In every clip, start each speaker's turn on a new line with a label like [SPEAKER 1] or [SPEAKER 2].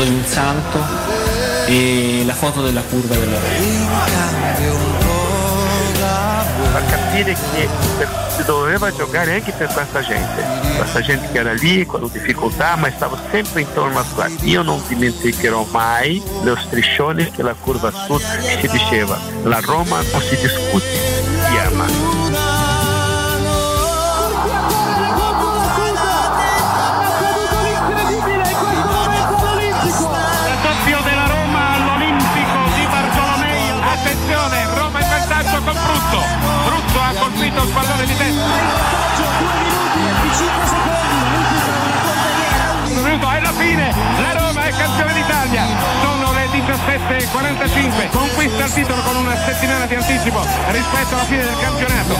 [SPEAKER 1] foto di un santo e la foto della curva della
[SPEAKER 2] fa capire che doveva giocare anche per questa gente, questa gente che era lì con difficoltà ma stava sempre intorno a qua. Io non dimenticherò mai lo striscione che la curva sud si diceva, la Roma non si discute, si ama.
[SPEAKER 3] Il pallone di testa. Un minuto e la fine, la Roma è campione d'Italia. Sono le 17.45, conquista il titolo con una settimana di anticipo rispetto alla fine del campionato.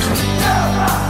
[SPEAKER 4] Dovevamo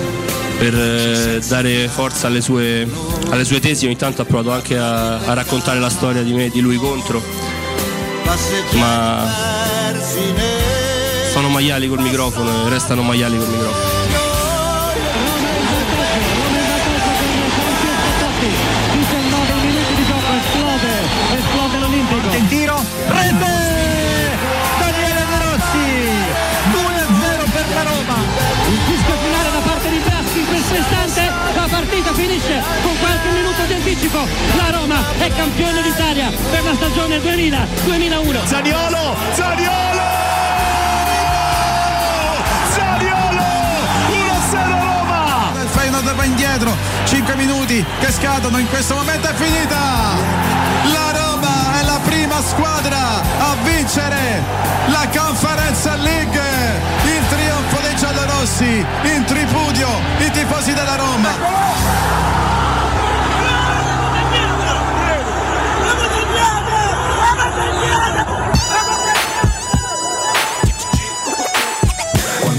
[SPEAKER 5] per eh, dare forza alle sue, alle sue tesi ogni tanto ha provato anche a, a raccontare la storia di me e di lui contro, ma sono maiali col microfono e restano maiali col microfono.
[SPEAKER 3] Anticipo. La Roma è campione d'Italia per la stagione 2000-2001.
[SPEAKER 6] Zaniolo, Zaniolo! Zaniolo! 1-0 Roma!
[SPEAKER 7] Il Feyenoord va indietro, 5 minuti che scadono, in questo momento è finita! La Roma è la prima squadra a vincere la Conference League! Il trionfo dei giallorossi, in tripudio i tifosi della Roma!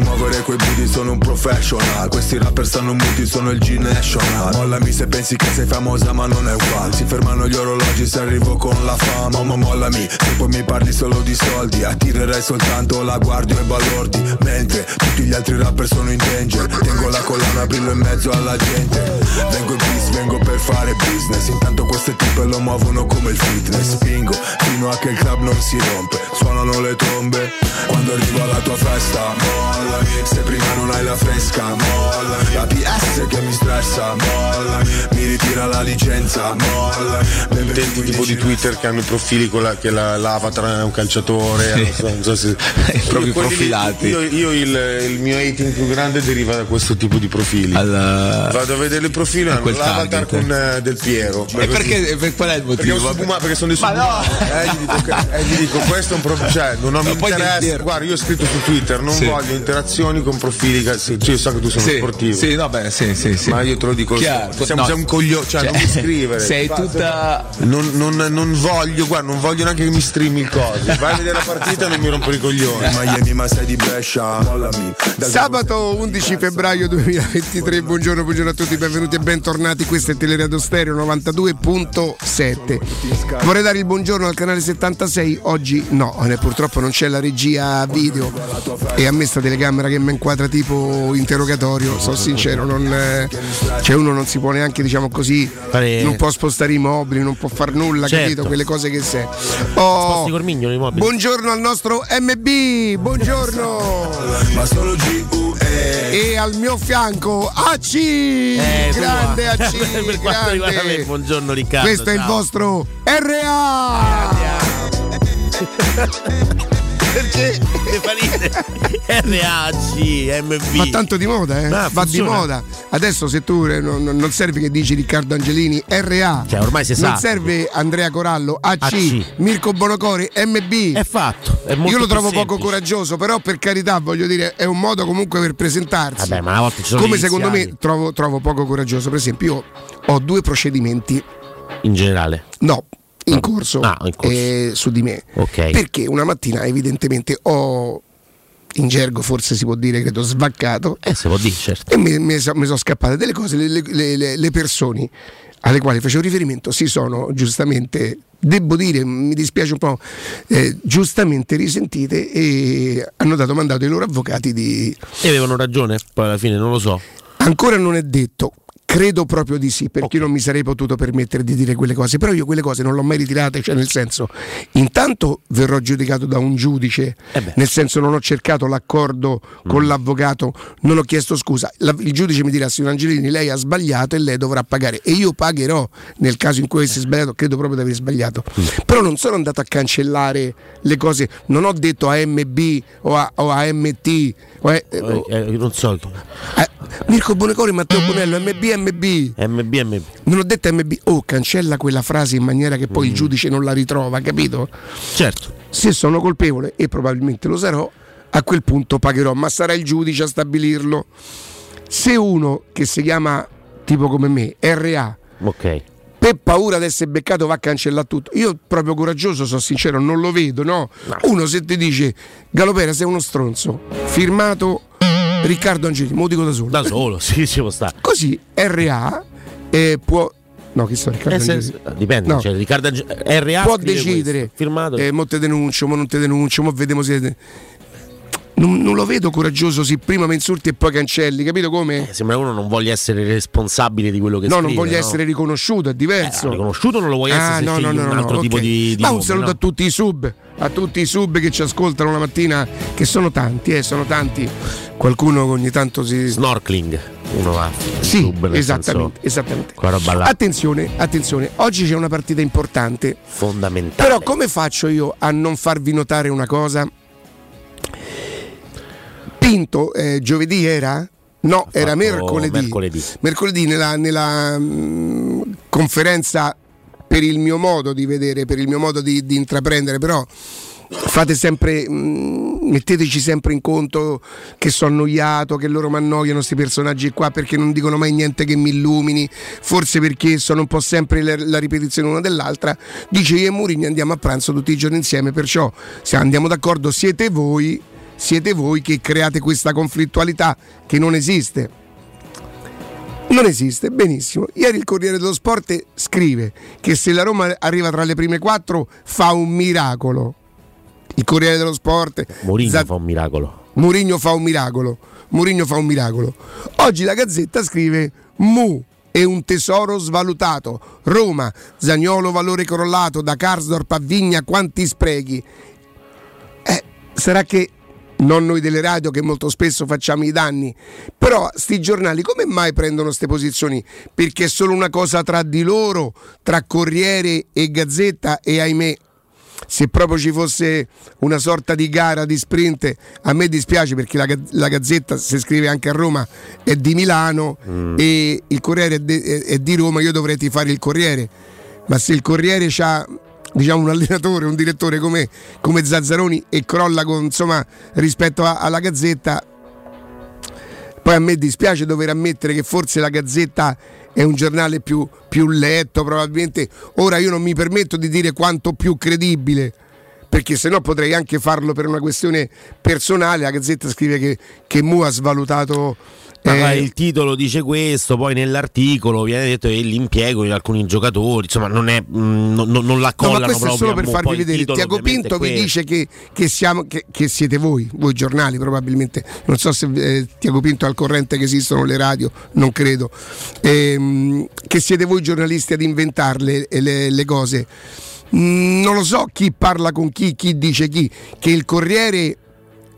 [SPEAKER 8] muovere quei booty sono un professional. Questi rapper stanno muti, sono il G-National. Mollami se pensi che sei famosa ma non è uguale. Si fermano gli orologi se arrivo con la fama. Ma mollami, se poi mi parli solo di soldi Attirerei soltanto la guardia e balordi. Mentre tutti gli altri rapper sono in danger. Tengo la collana, brillo in mezzo alla gente. Vengo in peace, vengo per fare business. Intanto queste tipe lo muovono come il fitness. Spingo fino a che il club non si rompe. Suonano le trombe Quando arrivo alla tua festa molla. Se prima non hai la fresca molla. La PS che mi stressa molla. Mi ritira la licenza molla.
[SPEAKER 9] Utenti tipo di Twitter che hanno i profili con la, che la- l'avatar è un calciatore, non so, non so se-
[SPEAKER 10] Proprio profilati.
[SPEAKER 9] Io, io il, il mio hating più grande deriva da questo tipo di profili. Vado a vedere il profilo,
[SPEAKER 10] quel
[SPEAKER 9] l'avatar con eh, Del Piero.
[SPEAKER 10] E perché, per qual è il
[SPEAKER 9] Perché,
[SPEAKER 10] motivo?
[SPEAKER 9] sono sfuma- perché sono dei
[SPEAKER 10] Ma no!
[SPEAKER 9] Eh, gli dico, eh, gli dico, questo è un problema. Cioè, non ho.
[SPEAKER 10] Piero-
[SPEAKER 9] Guarda, io ho scritto su Twitter, non
[SPEAKER 10] Sì.
[SPEAKER 9] voglio interazioni con profili. che- sì, Io so che tu sei
[SPEAKER 10] Sì,
[SPEAKER 9] sportivo.
[SPEAKER 10] sì, vabbè, sì, sì, sì.
[SPEAKER 9] Ma io te lo dico,
[SPEAKER 10] Chiaro.
[SPEAKER 9] siamo,
[SPEAKER 10] No.
[SPEAKER 9] siamo un coglione, cioè,
[SPEAKER 10] Cioè,
[SPEAKER 9] non mi scrivere.
[SPEAKER 10] sei
[SPEAKER 9] Basta.
[SPEAKER 10] tutta-
[SPEAKER 9] Non, non- non voglio, guarda, non voglio neanche che mi streami il coso. Vai a vedere la partita e non mi rompere i coglioni.
[SPEAKER 8] Miami ma sei di Brescia Mollami
[SPEAKER 11] Sabato 11 febbraio 2023, buongiorno, buongiorno a tutti, benvenuti e bentornati. Questo è Teleradio Stereo 92.7. Vorrei dare il buongiorno al canale 76. Oggi no, eh, purtroppo non c'è la regia video e a me sta telecamera che mi inquadra tipo interrogatorio. Sono sincero, non, eh, cioè uno non si può neanche, diciamo così,
[SPEAKER 12] Fare-
[SPEAKER 11] non può spostare i mobili, non può far nulla,
[SPEAKER 12] Certo.
[SPEAKER 11] capito? Quelle cose che sei. Oh,
[SPEAKER 12] Sposti col mignolo i mobili.
[SPEAKER 11] buongiorno al nostro MB, buongiorno.
[SPEAKER 8] Ma solo G-U-E
[SPEAKER 11] E al mio fianco AC,
[SPEAKER 12] Eh,
[SPEAKER 11] grande. AC,
[SPEAKER 12] per quanto riguarda me,
[SPEAKER 11] grande.
[SPEAKER 12] buongiorno Riccardo.
[SPEAKER 11] Questo è il
[SPEAKER 12] ciao.
[SPEAKER 11] vostro RA.
[SPEAKER 12] Perché? Mi fa ridere. RAC, MV.
[SPEAKER 11] Va tanto di moda, eh?
[SPEAKER 12] Ah,
[SPEAKER 11] Va di moda. Adesso se tu eh, non, non serve che dici Riccardo Angelini, RA.
[SPEAKER 12] Cioè, ormai si
[SPEAKER 11] Non
[SPEAKER 12] sa.
[SPEAKER 11] serve Andrea Corallo, AC,
[SPEAKER 12] AC.
[SPEAKER 11] Mirko Bonocore, MB.
[SPEAKER 12] È fatto. È
[SPEAKER 11] Io lo trovo poco
[SPEAKER 12] semplice.
[SPEAKER 11] coraggioso, però per carità voglio dire è un modo comunque per presentarsi.
[SPEAKER 12] Vabbè, ma una volta ci sono
[SPEAKER 11] Come secondo me trovo, trovo poco coraggioso. Per esempio, io ho due procedimenti,
[SPEAKER 12] In generale.
[SPEAKER 11] no, in corso,
[SPEAKER 12] Ah, in corso.
[SPEAKER 11] eh, su di me.
[SPEAKER 12] Ok.
[SPEAKER 11] Perché una mattina evidentemente ho, in gergo forse si può dire, credo, svaccato
[SPEAKER 12] Eh, se può dire, certo.
[SPEAKER 11] e mi, mi so- mi sono scappate delle cose, le, le- le- le persone alle quali facevo riferimento si sono giustamente, devo dire, mi dispiace un po', eh, giustamente risentite e hanno dato mandato ai loro avvocati di...
[SPEAKER 12] E avevano ragione, poi alla fine non lo so.
[SPEAKER 11] Ancora non è detto. Credo proprio di sì, perché io non mi sarei potuto permettere di dire quelle cose, però io quelle cose non le ho mai ritirate, cioè nel senso, intanto verrò giudicato da un giudice,
[SPEAKER 12] Eh
[SPEAKER 11] nel senso non ho cercato l'accordo con l'avvocato, non ho chiesto scusa, La- il giudice mi dirà signor Angelini lei ha sbagliato e lei dovrà pagare. E io pagherò nel caso in cui avessi sbagliato, credo proprio di aver sbagliato, però non sono andato a cancellare le cose, non ho detto a MB o a, o a MT, o a-
[SPEAKER 12] Eh, eh, non so.
[SPEAKER 11] eh, Mirko Bonecore, Matteo Bonello, MB, MB.
[SPEAKER 12] MB, MB.
[SPEAKER 11] Non ho detto MB, oh, cancella quella frase in maniera che poi il giudice non la ritrova, capito?
[SPEAKER 12] Certo.
[SPEAKER 11] Se sono colpevole, e probabilmente lo sarò, a quel punto pagherò, ma sarà il giudice a stabilirlo. Se uno che si chiama tipo come me, RA,
[SPEAKER 12] Ok.
[SPEAKER 11] per paura di essere beccato va a cancellare tutto. Io proprio coraggioso, sono sincero, non lo vedo, no? Uno se ti dice Galopera sei uno stronzo, firmato Riccardo Angeli, mo dico da solo.
[SPEAKER 12] Da solo, sì, ci può stare.
[SPEAKER 11] Così RA eh, può No, che so, Riccardo
[SPEAKER 12] Eh,
[SPEAKER 11] Angeli.
[SPEAKER 12] dipende,
[SPEAKER 11] No.
[SPEAKER 12] cioè, Riccardo Ange- RA
[SPEAKER 11] può decidere
[SPEAKER 12] questo, firmato.
[SPEAKER 11] eh, mo te denuncio, mo non te denuncio, mo vediamo se non, non lo vedo coraggioso sì, prima mi insulti e poi cancelli, capito come?
[SPEAKER 12] Eh, Sembra uno non voglia essere responsabile di quello che
[SPEAKER 11] No,
[SPEAKER 12] scrive.
[SPEAKER 11] non voglio
[SPEAKER 12] no?
[SPEAKER 11] essere riconosciuto, è diverso.
[SPEAKER 12] Eh, riconosciuto non lo vuoi essere
[SPEAKER 11] Ah,
[SPEAKER 12] se
[SPEAKER 11] no, no, no,
[SPEAKER 12] un
[SPEAKER 11] no,
[SPEAKER 12] altro
[SPEAKER 11] ok.
[SPEAKER 12] tipo di, di
[SPEAKER 11] Ma un saluto
[SPEAKER 12] no?
[SPEAKER 11] a tutti i sub, a tutti i sub che ci ascoltano la mattina, che sono tanti, eh, sono tanti. Qualcuno ogni tanto si.
[SPEAKER 12] Snorkeling. Uno va.
[SPEAKER 11] Sì,
[SPEAKER 12] sub,
[SPEAKER 11] esattamente, esattamente. Attenzione, attenzione, oggi c'è una partita importante.
[SPEAKER 12] fondamentale.
[SPEAKER 11] Però come faccio io a non farvi notare una cosa? Pinto, eh, giovedì era? No, era mercoledì.
[SPEAKER 12] mercoledì.
[SPEAKER 11] Mercoledì nella, nella, mm, conferenza per il mio modo di vedere, per il mio modo di, di intraprendere, però fate sempre, mm, metteteci sempre in conto che sono annoiato, che loro mi annoiano questi personaggi qua perché non dicono mai niente che mi illumini, forse perché sono un po' sempre la, la ripetizione una dell'altra. Dice io e Mourinho andiamo a pranzo tutti i giorni insieme, perciò se andiamo d'accordo siete voi, siete voi che create questa conflittualità che non esiste. Non esiste, benissimo. Ieri il Corriere dello Sport scrive che se la Roma arriva tra le prime quattro fa un miracolo. Il Corriere dello Sport.
[SPEAKER 12] Mourinho
[SPEAKER 11] Za-
[SPEAKER 12] fa un miracolo.
[SPEAKER 11] Mourinho fa un miracolo. Mourinho fa un miracolo. Oggi la Gazzetta scrive Mu è un tesoro svalutato. Roma, Zagnolo valore crollato da Karsdorp a Vigna quanti sprechi. Eh, sarà che non noi delle radio che molto spesso facciamo i danni, però sti giornali come mai prendono queste posizioni? Perché è solo una cosa tra di loro, tra Corriere e Gazzetta e ahimè se proprio ci fosse una sorta di gara di sprint, a me dispiace perché la, la Gazzetta, se scrive anche a Roma, è di Milano e il Corriere è, de- è- di Roma, io dovrei tifare il Corriere. Ma se il Corriere ha diciamo, un allenatore, un direttore come, come Zazzaroni e crolla con, insomma, rispetto a- alla Gazzetta, Poi a me dispiace dover ammettere che forse la Gazzetta è un giornale più, più letto, probabilmente. Ora io non mi permetto di dire quanto più credibile perché se no potrei anche farlo per una questione personale. La Gazzetta scrive che, che Mu ha svalutato. Eh,
[SPEAKER 10] il titolo dice questo, poi nell'articolo viene detto che l'impiego di alcuni giocatori, insomma, non, è, mm, non, non
[SPEAKER 11] No, ma questo
[SPEAKER 10] proprio.
[SPEAKER 11] solo per
[SPEAKER 10] Mu.
[SPEAKER 11] farvi vedere. Tiago Pinto vi dice che, che siamo, che, che siete voi, voi giornali probabilmente. Non so se eh, Tiago Pinto è al corrente che esistono le radio, non credo. Ehm, che siete voi giornalisti ad inventarle eh, le, le cose. Mm, non lo so chi parla con chi, chi dice chi. Che il Corriere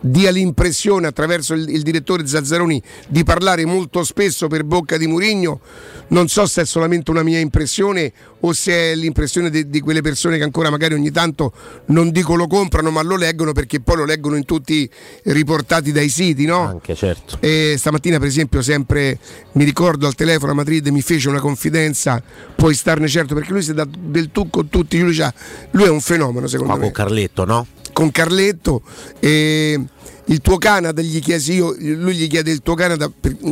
[SPEAKER 11] dia l'impressione attraverso il, il direttore Zazzaroni di parlare molto spesso per bocca di Murigno non so se è solamente una mia impressione o se è l'impressione de- di quelle persone che ancora magari ogni tanto non dico lo comprano ma lo leggono perché poi lo leggono in tutti riportati dai siti no?
[SPEAKER 10] Anche certo.
[SPEAKER 11] E stamattina, per esempio, sempre mi ricordo al telefono a Madrid mi fece una confidenza, puoi starne certo, perché lui si è dato del tu con tutti. Lui, lui è un fenomeno, secondo
[SPEAKER 10] Ma
[SPEAKER 11] me
[SPEAKER 10] con Carletto, no?
[SPEAKER 11] con Carletto e il tuo Canada gli chiesi io, lui gli chiede il tuo Canada,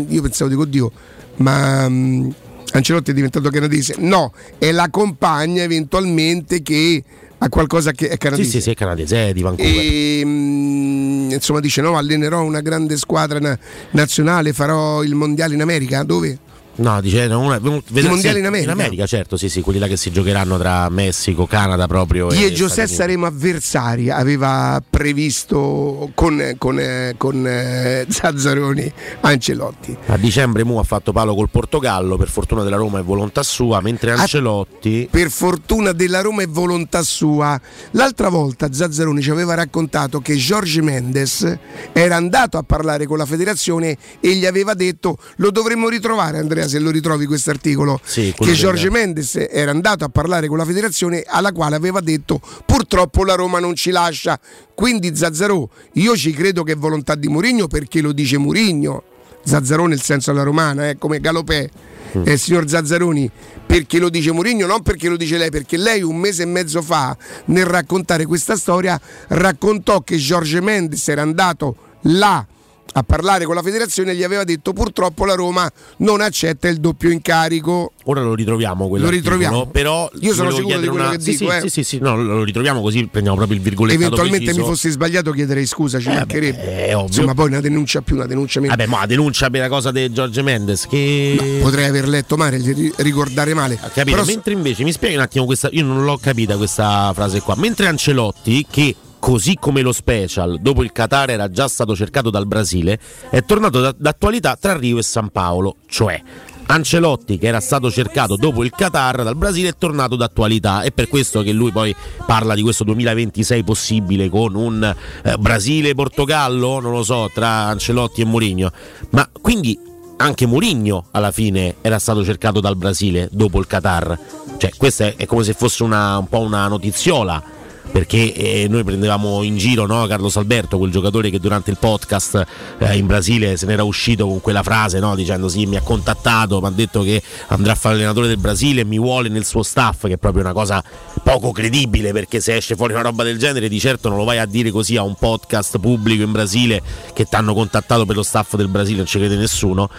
[SPEAKER 11] io pensavo dico oddio, ma mm, Ancelotti è diventato canadese? No, è la compagna eventualmente che ha qualcosa che è
[SPEAKER 10] Sì,
[SPEAKER 11] canadese.
[SPEAKER 10] sì, sì, è canadese, è di Vancouver.
[SPEAKER 11] E, mm, insomma dice no, allenerò una grande squadra na- nazionale, farò il mondiale in America, dove?
[SPEAKER 10] No, dice una, vedrà-
[SPEAKER 11] mondiali in America?
[SPEAKER 10] In America, certo, sì, sì, quelli là che si giocheranno tra Messico, Canada proprio.
[SPEAKER 11] Io e
[SPEAKER 10] Stati
[SPEAKER 11] Giuseppe saremo avversari, aveva previsto con, con, eh, con eh, Zazzaroni Ancelotti.
[SPEAKER 10] A dicembre Mu ha fatto palo col Portogallo, per fortuna della Roma è volontà sua, mentre
[SPEAKER 11] Ah,
[SPEAKER 10] Ancelotti...
[SPEAKER 11] Per fortuna della Roma e volontà sua. L'altra volta Zazzaroni ci aveva raccontato che Jorge Mendes era andato a parlare con la federazione e gli aveva detto lo dovremmo ritrovare Andrea se lo ritrovi questo articolo.
[SPEAKER 10] Sì,
[SPEAKER 11] che Jorge Mendes era andato a parlare con la federazione alla quale aveva detto purtroppo la Roma non ci lascia. Quindi Zazzarò, io ci credo che è volontà di Murigno perché lo dice Murigno. Zazzarò nel senso alla romana, eh, come Galopè.
[SPEAKER 10] Mm.
[SPEAKER 11] Eh, signor Zazzaroni, perché lo dice Mourinho, non perché lo dice lei, perché lei un mese e mezzo fa, nel raccontare questa storia, raccontò che Jorge Mendes era andato là a parlare con la federazione gli aveva detto purtroppo la Roma non accetta il doppio incarico.
[SPEAKER 10] Ora lo ritroviamo quello
[SPEAKER 11] Lo ritroviamo.
[SPEAKER 10] però
[SPEAKER 11] Io sono sicuro di quello
[SPEAKER 10] una-
[SPEAKER 11] che
[SPEAKER 10] sì,
[SPEAKER 11] dico,
[SPEAKER 10] sì,
[SPEAKER 11] eh.
[SPEAKER 10] sì, sì, no, lo ritroviamo così prendiamo proprio il virgolettato
[SPEAKER 11] Eventualmente
[SPEAKER 10] preciso.
[SPEAKER 11] mi fossi sbagliato chiederei scusa, ci mancherebbe.
[SPEAKER 10] è ovvio.
[SPEAKER 11] Insomma, poi una denuncia più, una denuncia meno.
[SPEAKER 10] Vabbè, ma la denuncia per la cosa di Giorgio Mendes che
[SPEAKER 11] Potrei aver letto male, ri- ricordare male.
[SPEAKER 10] Capito?
[SPEAKER 11] Però
[SPEAKER 10] Mentre invece mi spieghi un attimo questa. Io non l'ho capita questa frase qua. Mentre Ancelotti, che così come lo special, dopo il Qatar era già stato cercato dal Brasile, è tornato da- d'attualità tra Rio e San Paolo. Cioè, Ancelotti, che era stato cercato dopo il Qatar dal Brasile, è tornato d'attualità. È per questo che lui poi parla di questo 2026 possibile con un eh, Brasile-Portogallo, non lo so, tra Ancelotti e Mourinho. Ma quindi anche Mourinho alla fine era stato cercato dal Brasile dopo il Qatar. Cioè, questa è, è come se fosse una, un po' una notiziola. Perché eh, noi prendevamo in giro no, Carlos Alberto, quel giocatore che durante il podcast eh, in Brasile se n'era uscito con quella frase no, dicendo sì, mi ha contattato, mi ha detto che andrà a fare allenatore del Brasile e mi vuole nel suo staff, che è proprio una cosa poco credibile perché se esce fuori una roba del genere di certo non lo vai a dire così a un podcast pubblico in Brasile che ti hanno contattato per lo staff del Brasile, non ci crede nessuno.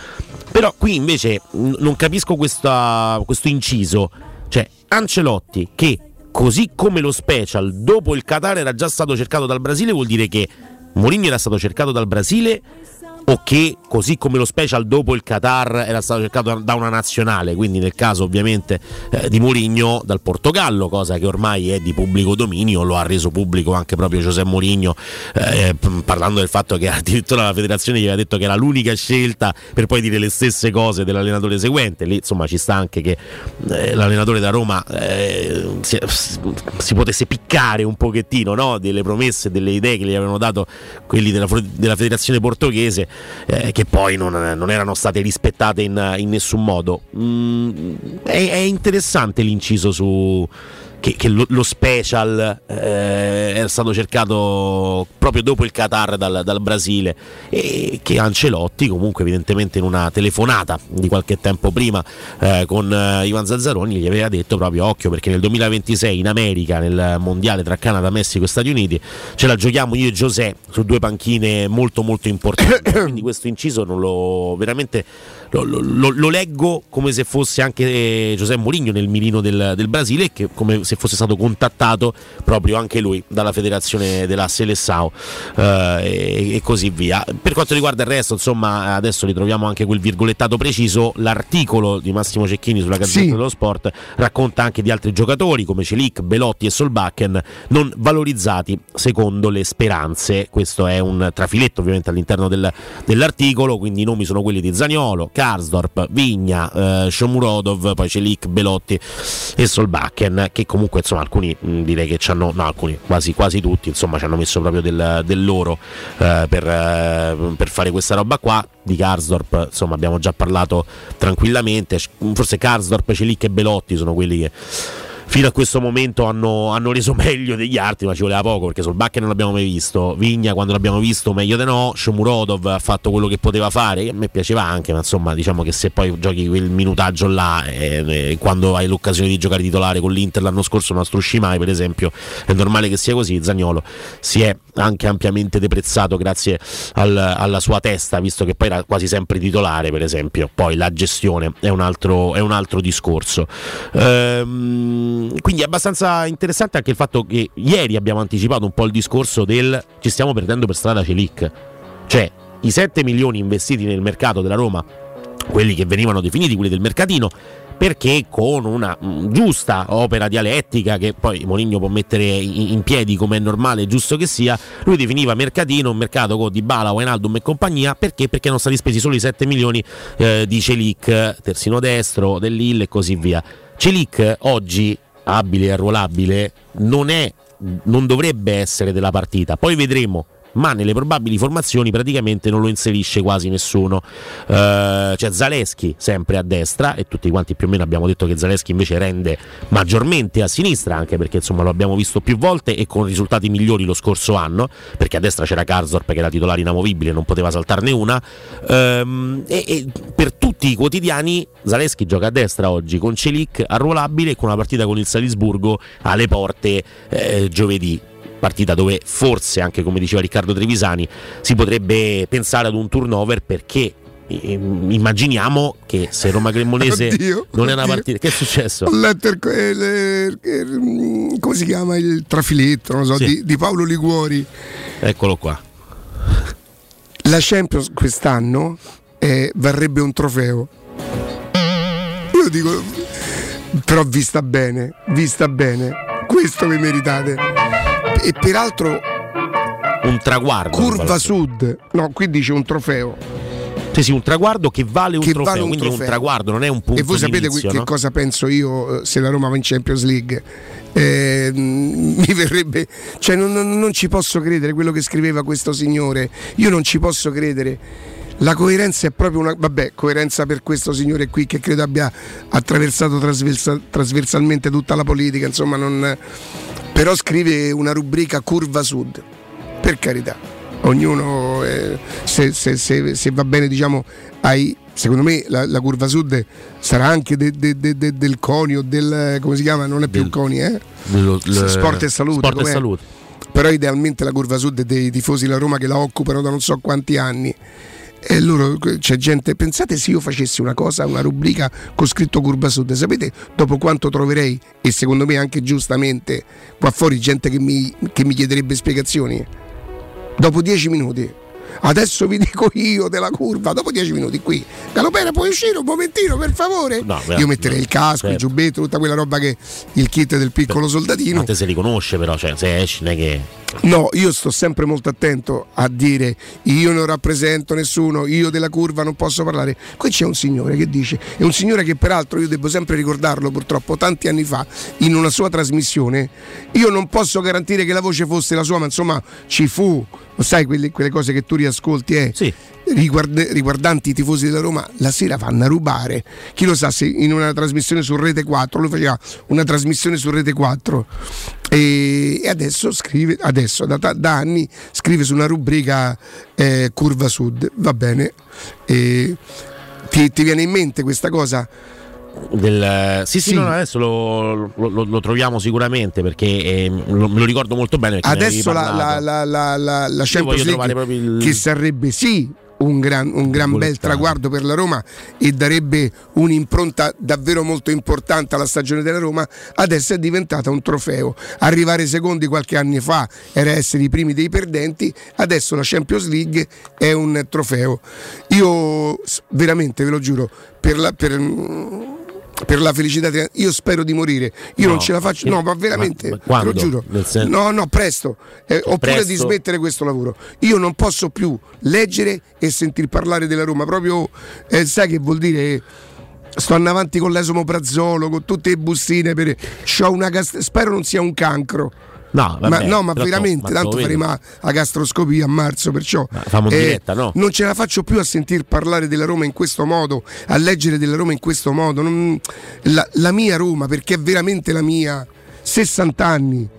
[SPEAKER 10] Però qui invece non capisco questa- questo inciso, cioè Ancelotti che così come lo special dopo il Qatar era già stato cercato dal Brasile vuol dire che Mourinho era stato cercato dal Brasile o che così come lo special dopo il Qatar era stato cercato da una nazionale, quindi nel caso ovviamente eh, di Mourinho dal Portogallo, cosa che ormai è di pubblico dominio, lo ha reso pubblico anche proprio Giuseppe Mourinho eh, p- parlando del fatto che addirittura la federazione gli aveva detto che era l'unica scelta per poi dire le stesse cose dell'allenatore seguente, lì insomma ci sta anche che eh, l'allenatore da Roma eh, si, si potesse piccare un pochettino no? delle promesse, delle idee che gli avevano dato quelli della, della federazione portoghese eh, che poi non, non erano state rispettate in, in nessun modo. Mm, è, è interessante l'inciso su, che, che lo, lo special eh, era stato cercato proprio dopo il Qatar dal, dal Brasile e che Ancelotti comunque evidentemente in una telefonata di qualche tempo prima eh, con eh, Ivan Zazzaroni gli aveva detto proprio occhio perché nel 2026 in America nel mondiale tra Canada, Messico e Stati Uniti ce la giochiamo io e José su due panchine molto molto importanti. Quindi questo inciso non lo veramente lo, lo- lo leggo come se fosse anche Giuseppe Mourinho nel mirino del, del Brasile che come se fosse stato contattato proprio anche lui dalla federazione della Seleção eh, e, e così via. Per quanto riguarda il resto insomma adesso ritroviamo anche quel virgolettato preciso. L'articolo di Massimo Cecchini sulla Gazzetta
[SPEAKER 11] Sì.
[SPEAKER 10] dello Sport racconta anche di altri giocatori come Celic, Belotti e Solbakken non valorizzati secondo le speranze. Questo è un trafiletto ovviamente all'interno del- dell'articolo quindi i nomi sono quelli di Zaniolo, Karsdorp, Vigna, eh, Shomurodov, poi Celic, Belotti e Solbakken che comunque insomma alcuni direi che ci hanno no alcuni quasi, quasi tutti insomma ci hanno messo proprio del, del loro eh, per, eh, per fare questa roba qua. Di Karsdorp insomma abbiamo già parlato tranquillamente. Forse Karsdorp, Celic e Belotti sono quelli che fino a questo momento hanno, hanno reso meglio degli altri, ma ci voleva poco perché sul Bacche non l'abbiamo mai visto. Vigna, quando l'abbiamo visto, meglio di no. Shomurodov ha fatto quello che poteva fare, che a me piaceva anche, ma insomma, diciamo che se poi giochi quel minutaggio là, eh, eh, quando hai l'occasione di giocare titolare con l'Inter l'anno scorso, una Strushimai, per esempio, è normale che sia così. Zagnolo si è anche ampiamente deprezzato grazie al- alla sua testa, visto che poi era quasi sempre titolare, per esempio. Poi la gestione è un altro, è un altro discorso. Ehm, quindi è abbastanza interessante anche il fatto che ieri abbiamo anticipato un po' il discorso del ci stiamo perdendo per strada Celic. Cioè, i 7 milioni investiti nel mercato della Roma, quelli che venivano definiti quelli del mercatino, perché con una mm, giusta opera dialettica che poi Moligno può mettere in, piedi come è normale e giusto che sia, lui definiva mercatino un mercato con Dybala, Wijnaldum e compagnia perché? Perché erano stati spesi solo i 7 milioni eh, di Celic, terzino destro, dell'Ill e così via. Celic oggi, abile e arruolabile, non è non dovrebbe essere della partita. Poi vedremo. Ma nelle probabili formazioni praticamente non lo inserisce quasi nessuno. Eh, c'è Zaleschi sempre a destra e tutti quanti più o meno abbiamo detto che Zaleschi invece rende maggiormente a sinistra, anche perché insomma lo abbiamo visto più volte e con risultati migliori lo scorso anno, perché a destra c'era Karsdorp che era titolare inamovibile, non poteva saltarne una. Ehm, e, e per tutti i quotidiani Zaleschi gioca a destra oggi con Celic arruolabile e con una partita con il Salisburgo alle porte eh, giovedì partita dove forse anche come diceva Riccardo Trevisani si potrebbe pensare ad un turnover perché ehm, immaginiamo che se Roma Cremonese
[SPEAKER 11] Oddio,
[SPEAKER 10] non è una partita che è successo?
[SPEAKER 11] Ho letto il, il- il- come si chiama il trafiletto non so,
[SPEAKER 10] Sì.
[SPEAKER 11] di, di Paolo Liguori.
[SPEAKER 10] Eccolo qua.
[SPEAKER 11] La Champions quest'anno eh, varrebbe un trofeo. Io dico, però vista bene, vista bene, questo vi meritate. E peraltro
[SPEAKER 10] un traguardo
[SPEAKER 11] curva sud, no, qui dice un trofeo.
[SPEAKER 10] Sì, sì, un traguardo che vale un
[SPEAKER 11] Che
[SPEAKER 10] trofeo,
[SPEAKER 11] vale un
[SPEAKER 10] quindi è un
[SPEAKER 11] trofeo.
[SPEAKER 10] traguardo, non è un punto
[SPEAKER 11] E voi sapete
[SPEAKER 10] inizio,
[SPEAKER 11] che
[SPEAKER 10] no?
[SPEAKER 11] cosa penso io eh, se la Roma va in Champions League? Eh, mi verrebbe, cioè non, non- non ci posso credere quello che scriveva questo signore. Io non ci posso credere. La coerenza è proprio una. Vabbè, coerenza per questo signore qui che credo abbia attraversato trasversa- trasversalmente tutta la politica, insomma, non. Però scrive una rubrica curva sud. Per carità. Ognuno eh, se, se- se- se va bene, diciamo, ai. Secondo me la, la curva sud sarà anche de- de- de- de- del CONI o del. come si chiama? Non è più
[SPEAKER 10] Del-
[SPEAKER 11] CONI, eh?
[SPEAKER 10] Dello- le-
[SPEAKER 11] Sport e salute.
[SPEAKER 10] Sport e salute.
[SPEAKER 11] Però idealmente la curva sud è dei tifosi della Roma che la occupano da non so quanti anni. E loro c'è gente. Pensate se io facessi una cosa, una rubrica con scritto curva sud, sapete dopo quanto troverei, e secondo me anche giustamente, qua fuori gente che mi, che mi chiederebbe spiegazioni? Dopo dieci minuti. Adesso vi dico io della curva, dopo dieci minuti qui. Galopera, puoi uscire un momentino, per favore?
[SPEAKER 10] No,
[SPEAKER 11] io metterei
[SPEAKER 10] no,
[SPEAKER 11] il casco, il
[SPEAKER 10] certo.
[SPEAKER 11] giubbetto, tutta quella roba che il kit del piccolo soldatino.
[SPEAKER 10] Ma te si riconosce però, cioè se esci non è che...
[SPEAKER 11] No, io sto sempre molto attento a dire io non rappresento nessuno, io della curva non posso parlare. Qui c'è un signore che dice, è un signore che peraltro io devo sempre ricordarlo purtroppo tanti anni fa in una sua trasmissione, io non posso garantire che la voce fosse la sua, ma insomma ci fu, sai quelle, quelle cose che tu riascolti, eh. riguarda- riguardanti i tifosi della Roma la sera vanno a rubare. Chi lo sa se in una trasmissione su Rete 4, lui faceva una trasmissione su Rete 4 e, e adesso scrive, adesso da, da anni scrive su una rubrica eh, Curva Sud, va bene. E ti, ti viene in mente questa cosa?
[SPEAKER 10] Del, sì, sì,
[SPEAKER 11] Sì.
[SPEAKER 10] no, no, adesso lo, lo- lo- troviamo sicuramente perché eh, lo- me lo ricordo molto bene.
[SPEAKER 11] Adesso la, la, la, la, la, la
[SPEAKER 10] Io
[SPEAKER 11] Champions League
[SPEAKER 10] il-
[SPEAKER 11] che sarebbe sì un gran, un gran bel traguardo per la Roma e darebbe un'impronta davvero molto importante alla stagione della Roma, adesso è diventata un trofeo. Arrivare secondi qualche anno fa era essere i primi dei perdenti, adesso la Champions League è un trofeo. Io veramente ve lo giuro, per la, per, per la felicità io spero di morire. Io
[SPEAKER 10] No,
[SPEAKER 11] non ce la faccio. No ma veramente
[SPEAKER 10] ma- ma
[SPEAKER 11] lo giuro.
[SPEAKER 10] Nel sen-
[SPEAKER 11] no no presto. Eh, oppure
[SPEAKER 10] Presto?
[SPEAKER 11] di smettere questo lavoro. Io non posso più leggere e sentir parlare della Roma. Proprio eh, sai che vuol dire? Sto andando avanti con l'esomoprazzolo con tutte le bustine per... c'ho una gast- spero non sia un cancro
[SPEAKER 10] No,
[SPEAKER 11] ma,
[SPEAKER 10] vabbè,
[SPEAKER 11] no, ma
[SPEAKER 10] però to-
[SPEAKER 11] veramente,
[SPEAKER 10] ma
[SPEAKER 11] tanto faremo la, gastroscopia a marzo, perciò
[SPEAKER 10] in diretta, no?
[SPEAKER 11] non ce la faccio più a sentir parlare della Roma in questo modo, a leggere della Roma in questo modo. non- la, la mia Roma, perché è veramente la mia, 60 anni.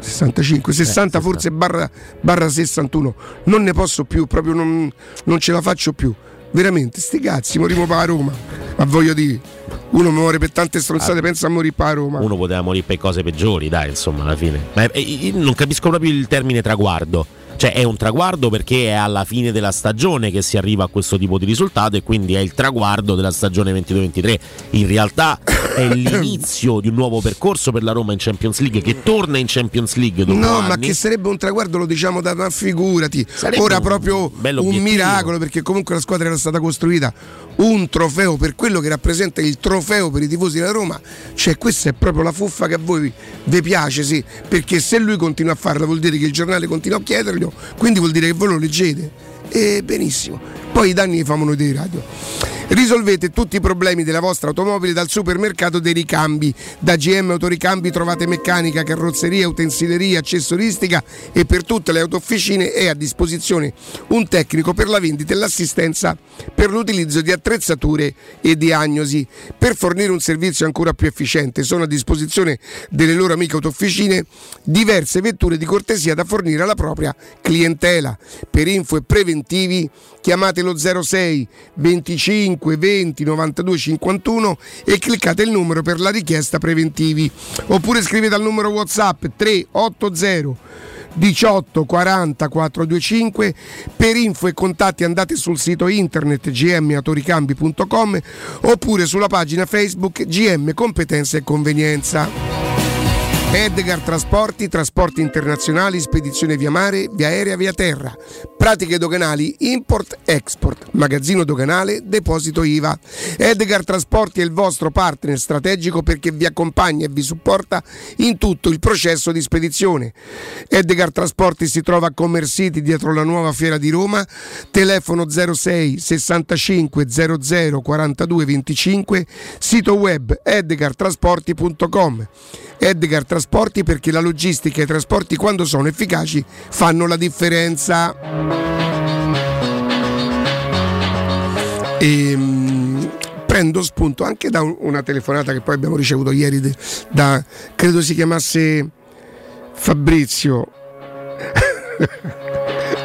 [SPEAKER 11] 65, 60 forse barra, barra 61 non ne posso più, proprio non, non ce la faccio più veramente, sti cazzi, morimo per la Roma ma voglio dire, uno muore per tante stronzate
[SPEAKER 10] Ah.
[SPEAKER 11] pensa a morire per la Roma
[SPEAKER 10] Uno poteva morire per cose peggiori, dai, insomma, alla fine. Ma eh, io non capisco proprio il termine traguardo. Cioè è un traguardo perché è alla fine della stagione che si arriva a questo tipo di risultato e quindi è il traguardo della stagione 22-23. In realtà è l'inizio di un nuovo percorso per la Roma in Champions League che torna in Champions League dopo
[SPEAKER 11] No,
[SPEAKER 10] anni.
[SPEAKER 11] ma che sarebbe un traguardo, lo diciamo da ma figurati.
[SPEAKER 10] Sarebbe
[SPEAKER 11] Ora
[SPEAKER 10] un
[SPEAKER 11] proprio un miracolo perché comunque la squadra era stata costruita un trofeo per quello che rappresenta il trofeo per i tifosi della Roma. Cioè, questa è proprio la fuffa che a voi vi piace, sì, perché se lui continua a farla vuol dire che il giornale continua a chiederglielo, quindi vuol dire che voi lo leggete. E benissimo. Poi i danni li noi dei radio. Risolvete tutti i problemi della vostra automobile dal supermercato dei ricambi. Da GM Autoricambi trovate meccanica, carrozzeria, utensileria, accessoristica e per tutte le autofficine è a disposizione un tecnico per la vendita e l'assistenza per l'utilizzo di attrezzature e diagnosi. Per fornire un servizio ancora più efficiente sono a disposizione delle loro amiche autofficine diverse vetture di cortesia da fornire alla propria clientela. Per info e preventivi chiamate lo 06 25 20 92 51 e cliccate il numero per la richiesta preventivi oppure scrivete al numero WhatsApp 380 18 40 425 per info e contatti andate sul sito internet gmatoricambi.com oppure sulla pagina Facebook GM Competenza e Convenienza. Edgar Trasporti, trasporti internazionali, spedizione via mare, via aerea, via terra. Pratiche doganali, import-export, magazzino doganale, deposito IVA. Edgar Trasporti è il vostro partner strategico perché vi accompagna e vi supporta in tutto il processo di spedizione. Edgar Trasporti si trova a Commersiti dietro la nuova fiera di Roma, telefono 06 65 00 42 25, sito web edgartrasporti.com. Edgar Trasporti perché la logistica e i trasporti quando sono efficaci fanno la differenza. Ehm, prendo spunto anche da un- una telefonata che poi abbiamo ricevuto ieri da credo si chiamasse Fabrizio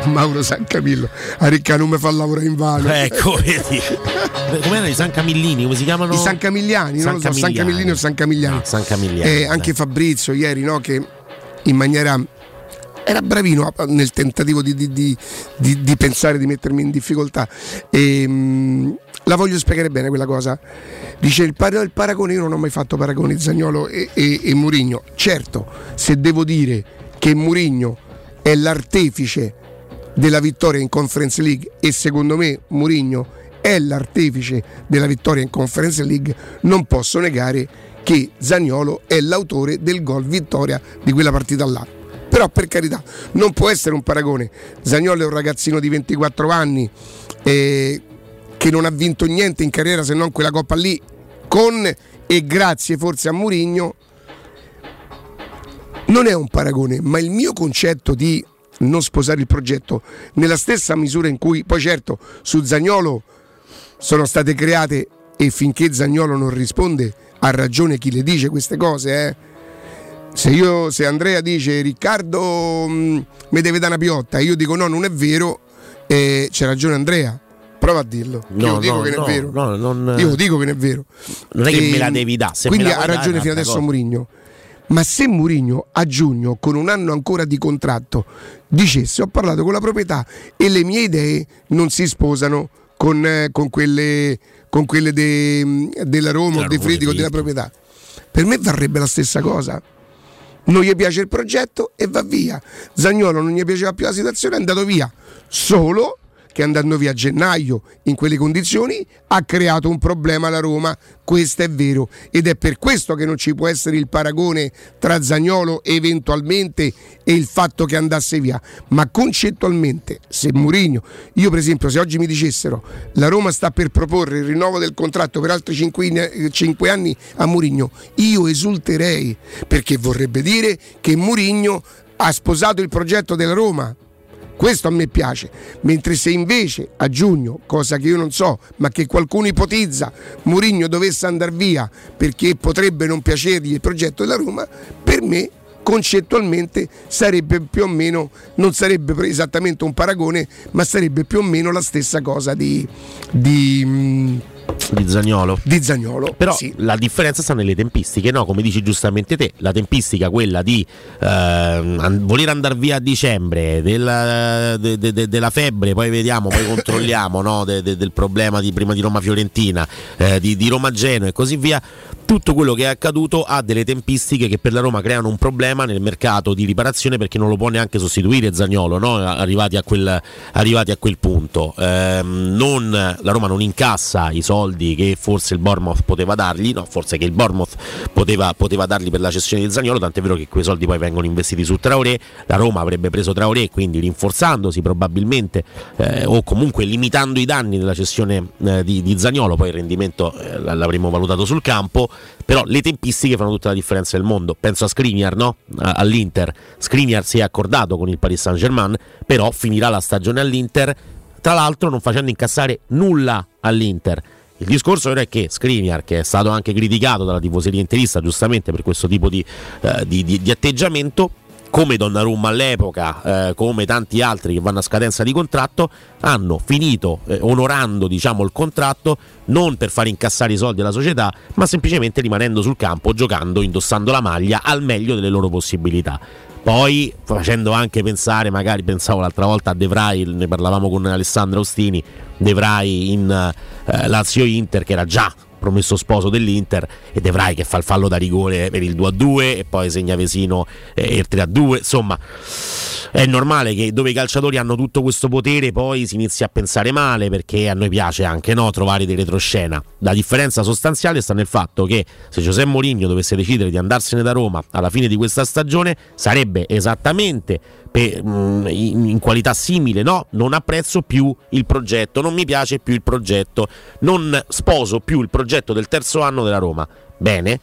[SPEAKER 11] Mauro San Camillo a Ricca non mi fa lavorare in vano
[SPEAKER 10] Ecco, vedi. Com'erano i San Camillini? Come si chiamano?
[SPEAKER 11] i San Camilliani, non lo so, San Camillini o San Camigliani.
[SPEAKER 10] Ah, San Camilliani.
[SPEAKER 11] Eh, anche Fabrizio ieri, no, che in maniera era bravino a- nel tentativo di, di- di- di- di pensare di mettermi in difficoltà. E, mh, la voglio spiegare bene quella cosa. Dice il, par- il paragone, io non ho mai fatto paragoni Zagnolo e, e, e Murigno. Certo, se devo dire che Murigno è l'artefice della vittoria in Conference League e secondo me Murigno è l'artefice della vittoria in Conference League, non posso negare che Zagnolo è l'autore del gol vittoria di quella partita là. Però per carità, non può essere un paragone. Zagnolo è un ragazzino di 24 anni eh, che non ha vinto niente in carriera se non quella coppa lì, con e grazie forse a Murigno. Non è un paragone, ma il mio concetto di non sposare il progetto. Nella stessa misura in cui poi certo su Zagnolo sono state create e finché Zagnolo non risponde ha ragione chi le dice queste cose eh. se, io, se Andrea dice Riccardo mh, mi deve dare una piotta e io dico no non è vero eh, c'è ragione Andrea. Prova a dirlo.
[SPEAKER 10] No,
[SPEAKER 11] io dico
[SPEAKER 10] no,
[SPEAKER 11] che non
[SPEAKER 10] no,
[SPEAKER 11] è vero.
[SPEAKER 10] no, non-
[SPEAKER 11] io dico che non è vero.
[SPEAKER 10] Non è che
[SPEAKER 11] E-
[SPEAKER 10] me la devi dare,
[SPEAKER 11] quindi ha ragione fino adesso. Mourinho ma se Mourinho a giugno con un anno ancora di contratto dicesse ho parlato con la proprietà e le mie idee non si sposano con, eh, con quelle, con quelle de- della Roma o
[SPEAKER 10] Roma,
[SPEAKER 11] Fridico della proprietà. Per me varrebbe la stessa cosa. Non gli piace il progetto e va via. Zagnolo non gli piaceva più la situazione è andato via. Solo che andando via a gennaio in quelle condizioni ha creato un problema alla Roma, questo è vero. Ed è per questo che non ci può essere il paragone tra Zagnolo eventualmente e il fatto che andasse via, ma concettualmente se Mourinho, io per esempio se oggi mi dicessero la Roma sta per proporre il rinnovo del contratto per altri 5 anni a Mourinho, io esulterei perché vorrebbe dire che Mourinho ha sposato il progetto della Roma. Questo a me piace, mentre se invece a giugno, cosa che io non so, ma che qualcuno ipotizza, Mourinho dovesse andare via perché potrebbe non piacergli il progetto della Roma, per me concettualmente sarebbe più o meno, non sarebbe esattamente un paragone, ma sarebbe più o meno la stessa cosa di, di,
[SPEAKER 10] di Zagnolo.
[SPEAKER 11] di Zagnolo.
[SPEAKER 10] Però
[SPEAKER 11] Sì.
[SPEAKER 10] la differenza sta nelle tempistiche, no? Come dici giustamente te, la tempistica quella di ehm, an- voler andare via a dicembre, della, de- de- de- della febbre, poi vediamo, poi controlliamo no? De- de- del problema di prima di Roma Fiorentina, eh, di, di Roma Genoa e così via. Tutto quello che è accaduto ha delle tempistiche che per la Roma creano un problema nel mercato di riparazione perché non lo può neanche sostituire Zagnolo, no? arrivati, a quel, arrivati a quel punto. Ehm, non- la Roma non incassa i soldi che forse il Bournemouth poteva dargli, no, forse che il Bournemouth poteva, poteva dargli per la cessione di Zagnolo, tant'è vero che quei soldi poi vengono investiti su Traoré, la Roma avrebbe preso Traoré, quindi rinforzandosi probabilmente eh, o comunque limitando i danni della cessione eh, di, di Zagnolo, poi il rendimento eh, l'avremmo valutato sul campo, però le tempistiche fanno tutta la differenza del mondo. Penso a Skriniar, no? All'Inter. Skriniar si è accordato con il Paris Saint-Germain, però finirà la stagione all'Inter, tra l'altro non facendo incassare nulla all'Inter. Il discorso è che Skriniar, che è stato anche criticato dalla tifoseria interista giustamente per questo tipo di, eh, di- di- di atteggiamento, come Donnarumma all'epoca, eh, come tanti altri che vanno a scadenza di contratto, hanno finito eh, onorando diciamo, il contratto non per far incassare i soldi alla società, ma semplicemente rimanendo sul campo, giocando, indossando la maglia al meglio delle loro possibilità. Poi facendo anche pensare, magari pensavo l'altra volta a De Vrij, ne parlavamo con Alessandro Austini, De Vrij in eh, Lazio Inter che era già promesso sposo dell'Inter e De Vrij che fa il fallo da rigore per il 2-2 e poi segna Vesino eh, il 3-2 insomma è normale che dove i calciatori hanno tutto questo potere poi si inizi a pensare male perché a noi piace anche no, trovare dei retroscena. La differenza sostanziale sta nel fatto che se Giuseppe Mourinho dovesse decidere di andarsene da Roma alla fine di questa stagione sarebbe esattamente per- mm, in, qualità simile, no? Non apprezzo più il progetto, non mi piace più il progetto, non sposo più il progetto del terzo anno della Roma. Bene,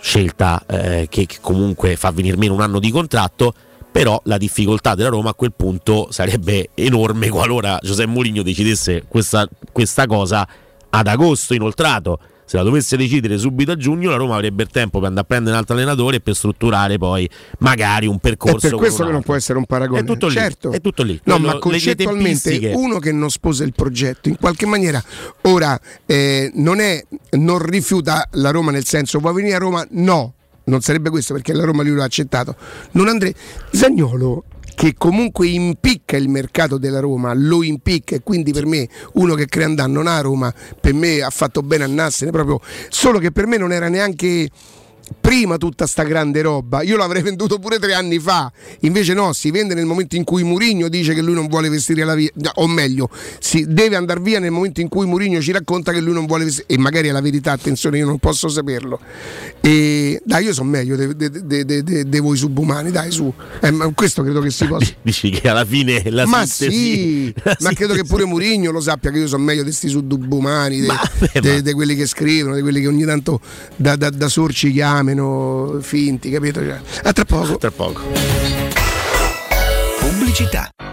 [SPEAKER 10] scelta eh, che, che comunque fa venire meno un anno di contratto. Però la difficoltà della Roma a quel punto sarebbe enorme qualora Giuseppe Mourinho decidesse questa, questa cosa ad agosto inoltrato. Se la dovesse decidere subito a giugno, la Roma avrebbe il tempo per andare a prendere un altro allenatore e per strutturare poi magari un
[SPEAKER 11] È
[SPEAKER 10] percorso.
[SPEAKER 11] per
[SPEAKER 10] con
[SPEAKER 11] questo che non può essere un paragone.
[SPEAKER 10] È tutto lì,
[SPEAKER 11] certo.
[SPEAKER 10] è tutto lì.
[SPEAKER 11] No,
[SPEAKER 10] Quello-
[SPEAKER 11] ma concettualmente uno che non sposa il progetto, in qualche maniera, ora eh, non è non rifiuta la Roma nel senso vuoi venire a Roma? No, non sarebbe questo perché la Roma lui l'ha accettato. Non andrei. Zagnolo che comunque impicca il mercato della Roma, lo impicca e quindi per me uno che crea un danno non a Roma, per me ha fatto bene a Nassene proprio, solo che per me non era neanche prima tutta sta grande roba, io l'avrei venduto pure tre anni fa, invece no, si vende nel momento in cui Murigno dice che lui non vuole vestire la via, o meglio, si deve andare via nel momento in cui Murigno ci racconta che lui non vuole vestire, e magari è la verità, attenzione, io non posso saperlo. E dai, io sono meglio dei de, de- de- voi subumani, dai su, Eh, questo credo che si possa.
[SPEAKER 10] Dici che alla fine la
[SPEAKER 11] ma
[SPEAKER 10] sintesi-
[SPEAKER 11] sì,
[SPEAKER 10] la
[SPEAKER 11] ma credo che pure Murigno lo sappia che io sono meglio di sti subumani, di quelli che scrivono, di quelli che ogni tanto da, da, da sorci chiamano finti, capito? Cioè, a tra poco.
[SPEAKER 10] Tra poco.
[SPEAKER 13] pubblicità.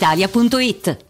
[SPEAKER 14] brispalitalia.it.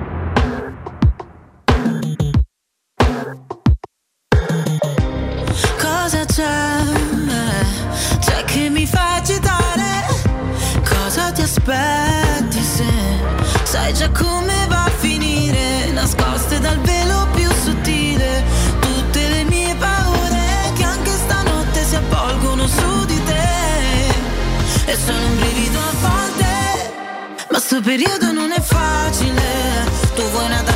[SPEAKER 15] C'è? C'è che mi fa agitare? Cosa ti aspetti se sai già come va a finire? Nascoste dal velo più sottile, tutte le mie paure che anche stanotte si avvolgono su di te. E sono un brivido a volte, ma sto periodo non è facile. Tu vuoi una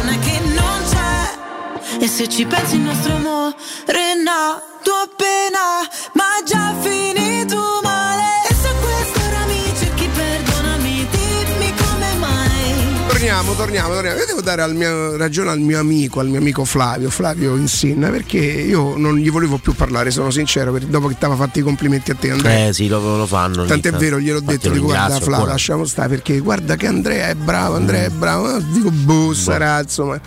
[SPEAKER 15] E se ci pensi il nostro amore è nato appena Ma già finito male E se a quest'ora mi cerchi perdonami Dimmi come mai
[SPEAKER 11] torniamo, torniamo, torniamo. Io devo dare al mio, ragione al mio amico, al mio amico Flavio, Flavio Insinna, perché io non gli volevo più parlare, sono sincero, perché dopo che ti aveva fatto i complimenti a te, Andrea.
[SPEAKER 10] Eh sì, lo, lo fanno.
[SPEAKER 11] Tant'è
[SPEAKER 10] tanto.
[SPEAKER 11] vero, gliel'ho
[SPEAKER 10] Infatti
[SPEAKER 11] detto, dico guarda Flavio, lasciamo stare perché guarda che Andrea è bravo, Andrea è bravo. Eh, Dico, boh, sarà, insomma.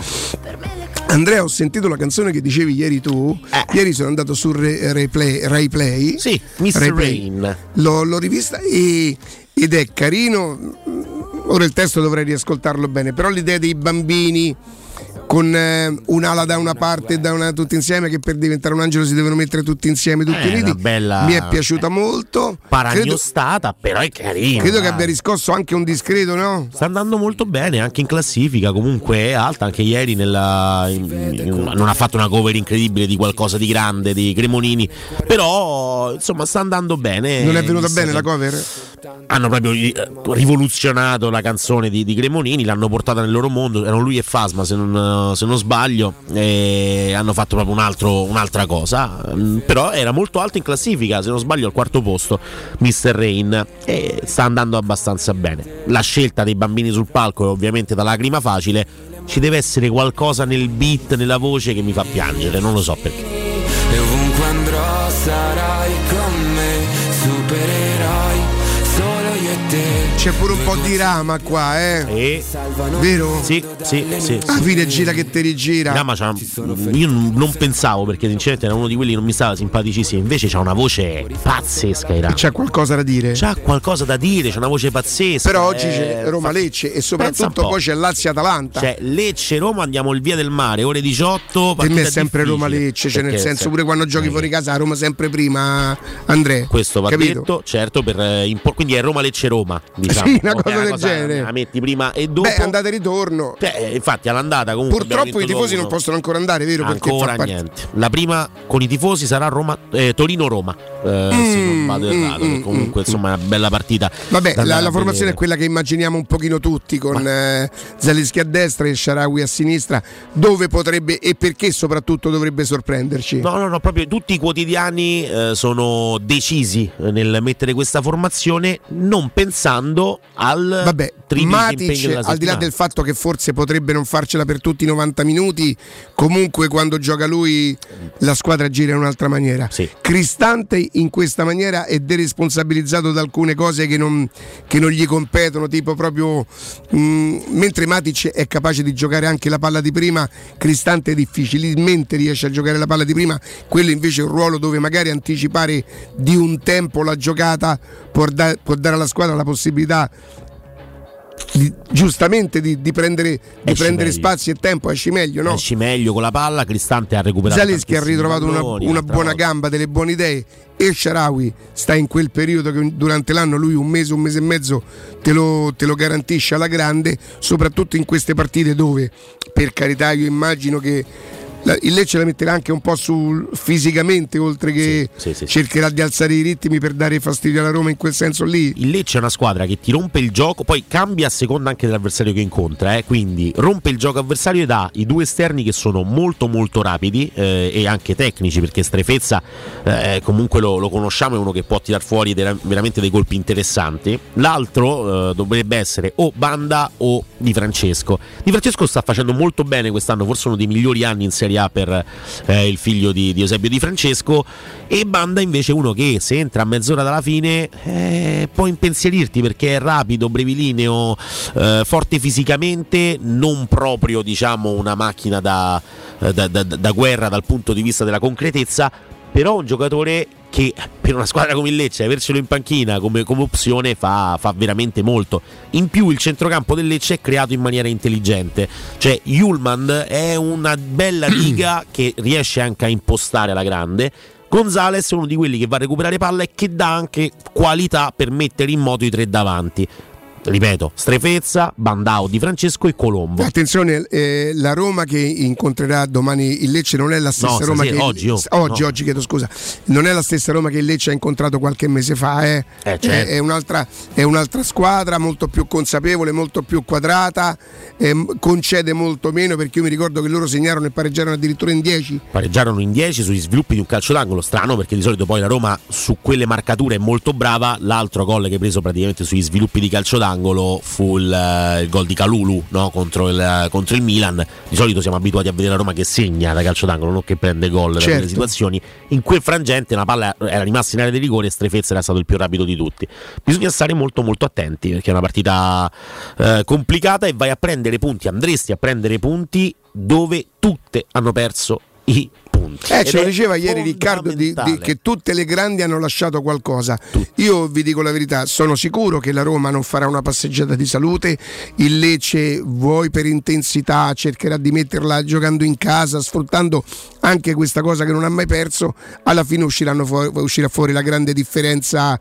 [SPEAKER 11] Andrea, ho sentito la canzone che dicevi ieri tu. Ieri sono andato su Re- Replay. Replay.
[SPEAKER 10] Eh. Sì, Miss
[SPEAKER 11] Replay.
[SPEAKER 10] Rain.
[SPEAKER 11] L'ho, l'ho rivista e- ed è carino. Ora il testo dovrei riascoltarlo bene, però l'idea dei bambini con eh, un'ala da una parte e da una tutti insieme che per diventare un angelo si devono mettere tutti insieme, tutti
[SPEAKER 10] Eh,
[SPEAKER 11] uniti.
[SPEAKER 10] bella-
[SPEAKER 11] Mi è piaciuta molto. Credo,
[SPEAKER 10] Paragnostata, però è carina.
[SPEAKER 11] credo che
[SPEAKER 10] dai.
[SPEAKER 11] abbia riscosso anche un discreto, no?
[SPEAKER 10] Sta andando molto bene anche in classifica, comunque è alta anche ieri nella, in- in- non ha fatto una cover incredibile di qualcosa di grande di Cremonini, però insomma sta andando bene.
[SPEAKER 11] Non è venuta bene la cover?
[SPEAKER 10] Hanno proprio eh, rivoluzionato la canzone di, di Cremonini, l'hanno portata nel loro mondo, erano lui e Fasma se non, se non sbaglio, e hanno fatto proprio un altro- un'altra cosa, Mm, però era molto alto in classifica, se non sbaglio al quarto posto, Mr. Rain, e sta andando abbastanza bene. La scelta dei bambini sul palco è ovviamente da lacrima facile, ci deve essere qualcosa nel beat, nella voce che mi fa piangere, non lo so perché.
[SPEAKER 16] E ovunque andrò sarai
[SPEAKER 11] C'è pure un po' di rama qua, eh? Vero?
[SPEAKER 10] Sì, sì, sì.
[SPEAKER 11] Alla fine gira che te rigira.
[SPEAKER 10] Rama c'ha- io non pensavo perché sinceramente era uno di quelli che non mi stava simpaticissimo invece c'ha una voce pazzesca Irama.
[SPEAKER 11] C'è qualcosa da dire?
[SPEAKER 10] c'ha qualcosa da dire c'ha una voce pazzesca
[SPEAKER 11] Però oggi
[SPEAKER 10] eh,
[SPEAKER 11] c'è Roma Lecce e soprattutto
[SPEAKER 10] po'.
[SPEAKER 11] poi c'è Lazio Atalanta.
[SPEAKER 10] cioè Lecce Roma andiamo il via del mare ore 18
[SPEAKER 11] per me è sempre. Roma Lecce, cioè nel senso
[SPEAKER 10] se-
[SPEAKER 11] pure quando giochi fuori casa Roma sempre prima, Andrea.
[SPEAKER 10] questo va
[SPEAKER 11] capito?
[SPEAKER 10] detto certo per eh, impo- quindi è Roma Lecce Roma diciamo
[SPEAKER 11] Sì, una cosa del genere.
[SPEAKER 10] la metti prima e dopo
[SPEAKER 11] Beh, andata e ritorno.
[SPEAKER 10] Cioè, infatti all'andata comunque
[SPEAKER 11] Purtroppo i tifosi
[SPEAKER 10] 2-1.
[SPEAKER 11] non possono ancora andare, vero? Perché
[SPEAKER 10] Ancora
[SPEAKER 11] parte-
[SPEAKER 10] niente. La prima con i tifosi sarà Roma, eh, Torino-Roma. eh, se non vado
[SPEAKER 11] mm,
[SPEAKER 10] errato.
[SPEAKER 11] mm,
[SPEAKER 10] comunque, insomma, è una bella partita.
[SPEAKER 11] Vabbè, la, la formazione è quella che immaginiamo un pochino tutti, con eh, Zalischi a destra e Sharawi a sinistra, dove potrebbe e perché soprattutto dovrebbe sorprenderci.
[SPEAKER 10] No, no, no, proprio tutti i quotidiani eh, sono decisi eh, nel mettere questa formazione, non pensando al
[SPEAKER 11] Vabbè, Matic, al di là del fatto che forse potrebbe non farcela per tutti i 90 minuti, comunque quando gioca lui la squadra gira in un'altra maniera. Cristante in questa maniera è deresponsabilizzato da alcune cose che non, che non gli competono, tipo proprio mh, mentre Matic è capace di giocare anche la palla di prima, Cristante difficilmente riesce a giocare la palla di prima, quello invece è un ruolo dove magari anticipare di un tempo la giocata può, da- può dare alla squadra la possibilità di- giustamente di, di prendere, di prendere spazio e tempo, esci meglio, no?
[SPEAKER 10] Esci meglio con la palla, Cristante ha recuperato
[SPEAKER 11] Zaleschi ha ritrovato una, una buona
[SPEAKER 10] volta.
[SPEAKER 11] gamba, delle buone idee e Sharawi sta in quel periodo che durante l'anno lui un mese, un mese e mezzo te lo, te lo garantisce alla grande, soprattutto in queste partite dove per carità io immagino che il Lecce la metterà anche un po' su fisicamente oltre che
[SPEAKER 10] Sì, sì, sì.
[SPEAKER 11] cercherà di alzare i ritmi per dare fastidio alla Roma in quel senso lì.
[SPEAKER 10] Il Lecce è una squadra che ti rompe il gioco, poi cambia a seconda anche dell'avversario che incontra, eh, quindi rompe il gioco avversario ed ha i due esterni che sono molto molto rapidi eh, e anche tecnici, perché Strefezza eh, comunque lo, lo conosciamo, è uno che può tirar fuori dei- veramente dei colpi interessanti. L'altro eh, dovrebbe essere o Banda o Di Francesco. Di Francesco sta facendo molto bene quest'anno, forse uno dei migliori anni in Serie A per eh, il figlio di, di Eusebio Di Francesco. E Banda invece uno che se entra a mezz'ora dalla fine eh, può impensierirti perché è rapido, brevilineo, eh, forte fisicamente, non proprio diciamo una macchina da, eh, da- da- da guerra dal punto di vista della concretezza, però un giocatore che per una squadra come il Lecce avercelo in panchina come, come opzione fa, fa veramente molto. In più il centrocampo del Lecce è creato in maniera intelligente, cioè Julman è una bella riga che riesce anche a impostare alla grande. Gonzales è uno di quelli che va a recuperare palla e che dà anche qualità per mettere in moto i tre davanti. Ripeto, Strefezza, Bandao di Francesco e Colombo.
[SPEAKER 11] Attenzione, eh, la Roma che incontrerà domani il Lecce non è la stessa
[SPEAKER 10] No,
[SPEAKER 11] Roma
[SPEAKER 10] stasera,
[SPEAKER 11] che
[SPEAKER 10] oggi, oh,
[SPEAKER 11] oggi,
[SPEAKER 10] no.
[SPEAKER 11] oggi, chiedo scusa, non è la stessa Roma che il Lecce ha incontrato qualche mese fa, eh.
[SPEAKER 10] Eh, certo.
[SPEAKER 11] è, è un'altra, è un'altra squadra molto più consapevole, molto più quadrata, ehm, concede molto meno perché io mi ricordo che loro segnarono e pareggiarono addirittura in 10.
[SPEAKER 10] pareggiarono in 10 sugli sviluppi di un calcio d'angolo strano perché di solito poi la Roma su quelle marcature è molto brava l'altro gol che hai preso praticamente sugli sviluppi di calcio d'angolo d'angolo fu il, eh, il gol di Calulu no? contro, il, contro, il, Milan. Di solito siamo abituati a vedere la Roma che segna da calcio d'angolo, non che prende gol certo. da quelle situazioni. In quel frangente la palla era rimasta in area di rigore e Strefezza era stato il più rapido di tutti. Bisogna stare molto molto attenti perché è una partita eh, complicata e vai a prendere punti, andresti a prendere punti dove tutte hanno perso i punti.
[SPEAKER 11] Eh, ce lo diceva ieri Riccardo di, di, che tutte le grandi hanno lasciato qualcosa. Tutti. Io vi dico la verità, sono sicuro che la Roma non farà una passeggiata di salute, il Lecce vuoi per intensità cercherà di metterla giocando in casa, sfruttando anche questa cosa che non ha mai perso, alla fine fuori, uscirà fuori la grande differenza.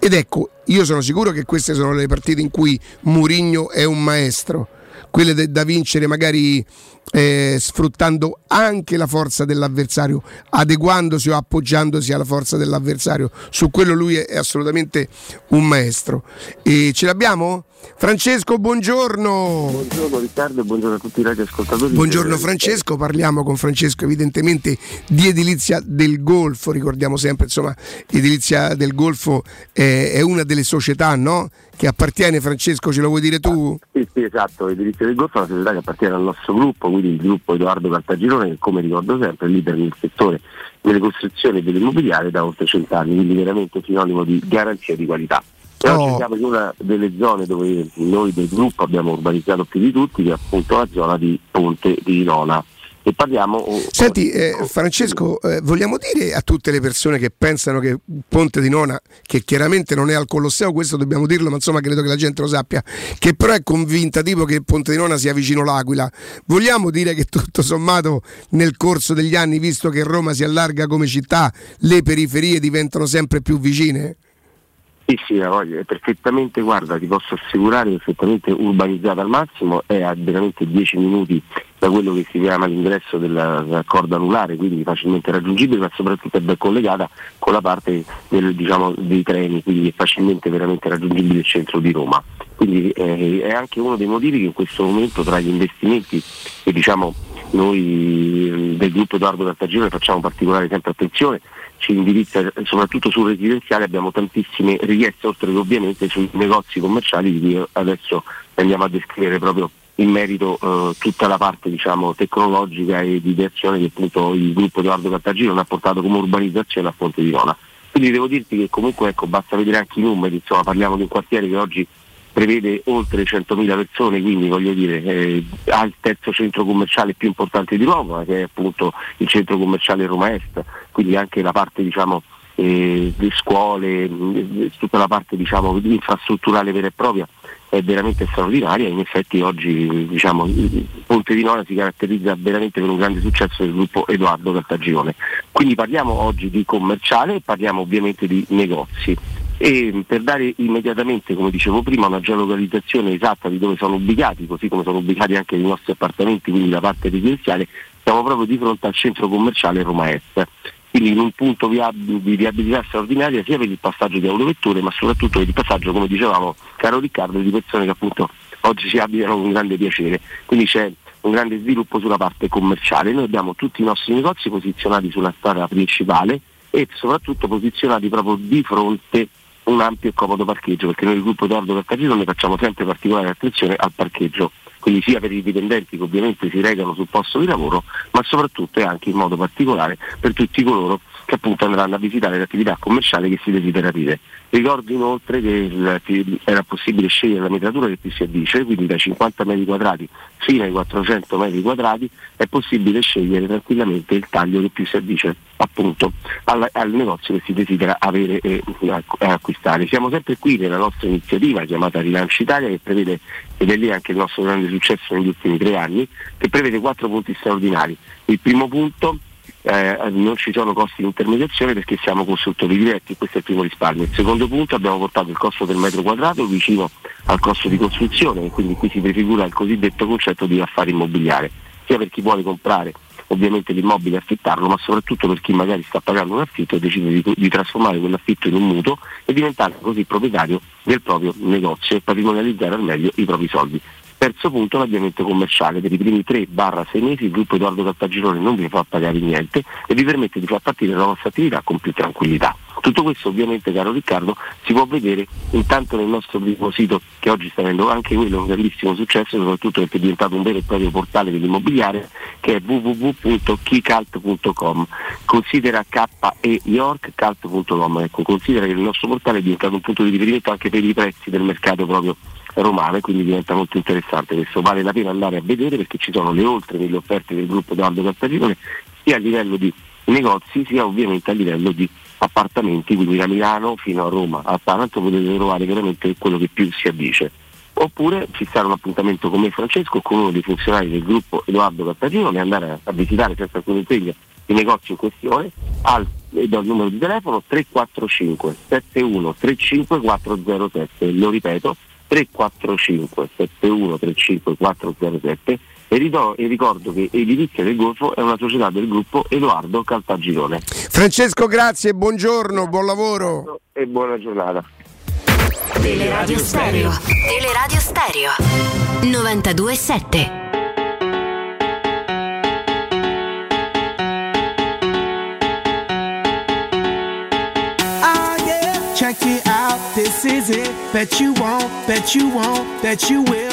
[SPEAKER 11] Ed ecco, io sono sicuro che queste sono le partite in cui Murigno è un maestro quelle da vincere magari eh, sfruttando anche la forza dell'avversario, adeguandosi o appoggiandosi alla forza dell'avversario. Su quello lui è, è assolutamente un maestro. E ce l'abbiamo? Francesco, buongiorno.
[SPEAKER 17] Buongiorno Riccardo e buongiorno a tutti i radioascoltatori.
[SPEAKER 11] Buongiorno Francesco, parliamo con Francesco evidentemente di edilizia del Golfo, ricordiamo sempre, insomma, edilizia del Golfo è, è una delle società, no? che appartiene, Francesco, ce lo vuoi dire tu?
[SPEAKER 17] Sì, sì, esatto, Edilizia del Golfo è una società che appartiene al nostro gruppo, quindi il gruppo Edoardo Cartagirone, che come ricordo sempre è leader nel settore delle costruzioni e dell'immobiliare da oltre cent'anni, quindi veramente sinonimo di garanzia di qualità. Però oh. ci siamo in una delle zone dove noi del gruppo abbiamo urbanizzato più di tutti, che è appunto la zona di Ponte di Nona e parliamo.
[SPEAKER 11] Senti, eh, Francesco, eh, vogliamo dire a tutte le persone che pensano che Ponte di Nona, che chiaramente non è al Colosseo, questo dobbiamo dirlo, ma insomma credo che la gente lo sappia, che però è convinta tipo che Ponte di Nona sia vicino l'Aquila. Vogliamo dire che tutto sommato nel corso degli anni, visto che Roma si allarga come città, le periferie diventano sempre più vicine?
[SPEAKER 17] Sì, sì, la voglia è perfettamente, guarda, ti posso assicurare, perfettamente urbanizzata al massimo, è a veramente 10 minuti da quello che si chiama l'ingresso dell'accordo anulare, quindi facilmente raggiungibile, ma soprattutto è ben collegata con la parte del, diciamo, dei treni, quindi è facilmente veramente raggiungibile il centro di Roma. Quindi eh, è anche uno dei motivi che in questo momento tra gli investimenti che diciamo, noi del gruppo Edoardo Cartagine facciamo particolare sempre attenzione, ci indirizza soprattutto sul residenziale, abbiamo tantissime richieste, oltre che ovviamente sui negozi commerciali di cui adesso andiamo a descrivere proprio in merito eh, tutta la parte diciamo, tecnologica e di ideazione che appunto il gruppo Edoardo Cartagino ha portato come urbanizzazione a Ponte di Nona. Quindi devo dirti che comunque ecco, basta vedere anche i numeri, insomma parliamo di un quartiere che oggi prevede oltre 100.000 persone, quindi voglio dire eh, ha il terzo centro commerciale più importante di Roma, che è appunto il centro commerciale Roma Est, quindi anche la parte diciamo, eh, di scuole, eh, tutta la parte diciamo, infrastrutturale vera e propria è veramente straordinaria in effetti oggi diciamo, Ponte di Nora si caratterizza veramente per un grande successo del gruppo Edoardo Cartagirone. Quindi parliamo oggi di commerciale e parliamo ovviamente di negozi e per dare immediatamente, come dicevo prima, una geolocalizzazione esatta di dove sono ubicati, così come sono ubicati anche i nostri appartamenti, quindi la parte residenziale, siamo proprio di fronte al centro commerciale Roma Est. Quindi in un punto di viabilità straordinaria sia per il passaggio di autovetture, ma soprattutto per il passaggio, come dicevamo, caro Riccardo, di persone che appunto oggi si abitano con grande piacere. Quindi c'è un grande sviluppo sulla parte commerciale. Noi abbiamo tutti i nostri negozi posizionati sulla strada principale e soprattutto posizionati proprio di fronte un ampio e comodo parcheggio, perché noi il gruppo Edoardo Cartagino ne facciamo sempre particolare attenzione al parcheggio, quindi sia per i dipendenti che ovviamente si recano sul posto di lavoro, ma soprattutto e anche in modo particolare per tutti coloro che appunto andranno a visitare l'attività commerciale che si desidera aprire. Ricordo inoltre che era possibile scegliere la metratura che più si addice, quindi dai 50 metri quadrati fino ai 400 metri quadrati è possibile scegliere tranquillamente il taglio che più si addice appunto al, al negozio che si desidera avere e acquistare. Siamo sempre qui nella nostra iniziativa chiamata Rilancio Italia che prevede, ed è lì anche il nostro grande successo negli ultimi tre anni, che prevede quattro punti straordinari. Il primo punto eh, non ci sono costi di intermediazione perché siamo costruttori diretti, questo è il primo risparmio. Il secondo punto abbiamo portato il costo del metro quadrato vicino al costo di costruzione e quindi qui si prefigura il cosiddetto concetto di affare immobiliare, sia per chi vuole comprare ovviamente l'immobile e affittarlo, ma soprattutto per chi magari sta pagando un affitto e decide di, di trasformare quell'affitto in un mutuo e diventare così proprietario del proprio negozio e patrimonializzare al meglio i propri soldi. Terzo punto, l'avviamento commerciale. Per i primi 3-6 mesi il gruppo Edoardo Cartagirone non vi fa pagare niente e vi permette di far partire la vostra attività con più tranquillità. Tutto questo ovviamente, caro Riccardo, si può vedere intanto nel nostro primo sito che oggi sta avendo anche quello un grandissimo successo, soprattutto perché è diventato un vero e proprio portale dell'immobiliare che è www.keycult.com. Considera K e York cult.com, ecco, considera che il nostro portale è diventato un punto di riferimento anche per i prezzi del mercato proprio romano e quindi diventa molto interessante questo, vale la pena andare a vedere perché ci sono le oltre delle offerte del gruppo Edoardo Castaglione sia a livello di negozi sia ovviamente a livello di appartamenti, quindi da Milano fino a Roma, a Taranto potete trovare veramente quello che più si addice. Oppure fissare un appuntamento con me Francesco, con uno dei funzionari del gruppo Edoardo Cattagino e andare a, visitare senza alcun impegno i negozi in questione al do il numero di telefono 345 71 35 407 lo ripeto 345 71 35 407 e, ridò, e ricordo che Edilizia del Golfo è una società del gruppo Edoardo Caltagirone.
[SPEAKER 11] Francesco, grazie, buongiorno, buon lavoro.
[SPEAKER 17] E buona giornata.
[SPEAKER 18] Teleradio Stereo.
[SPEAKER 19] Teleradio Stereo 927
[SPEAKER 20] Ah yeah, check it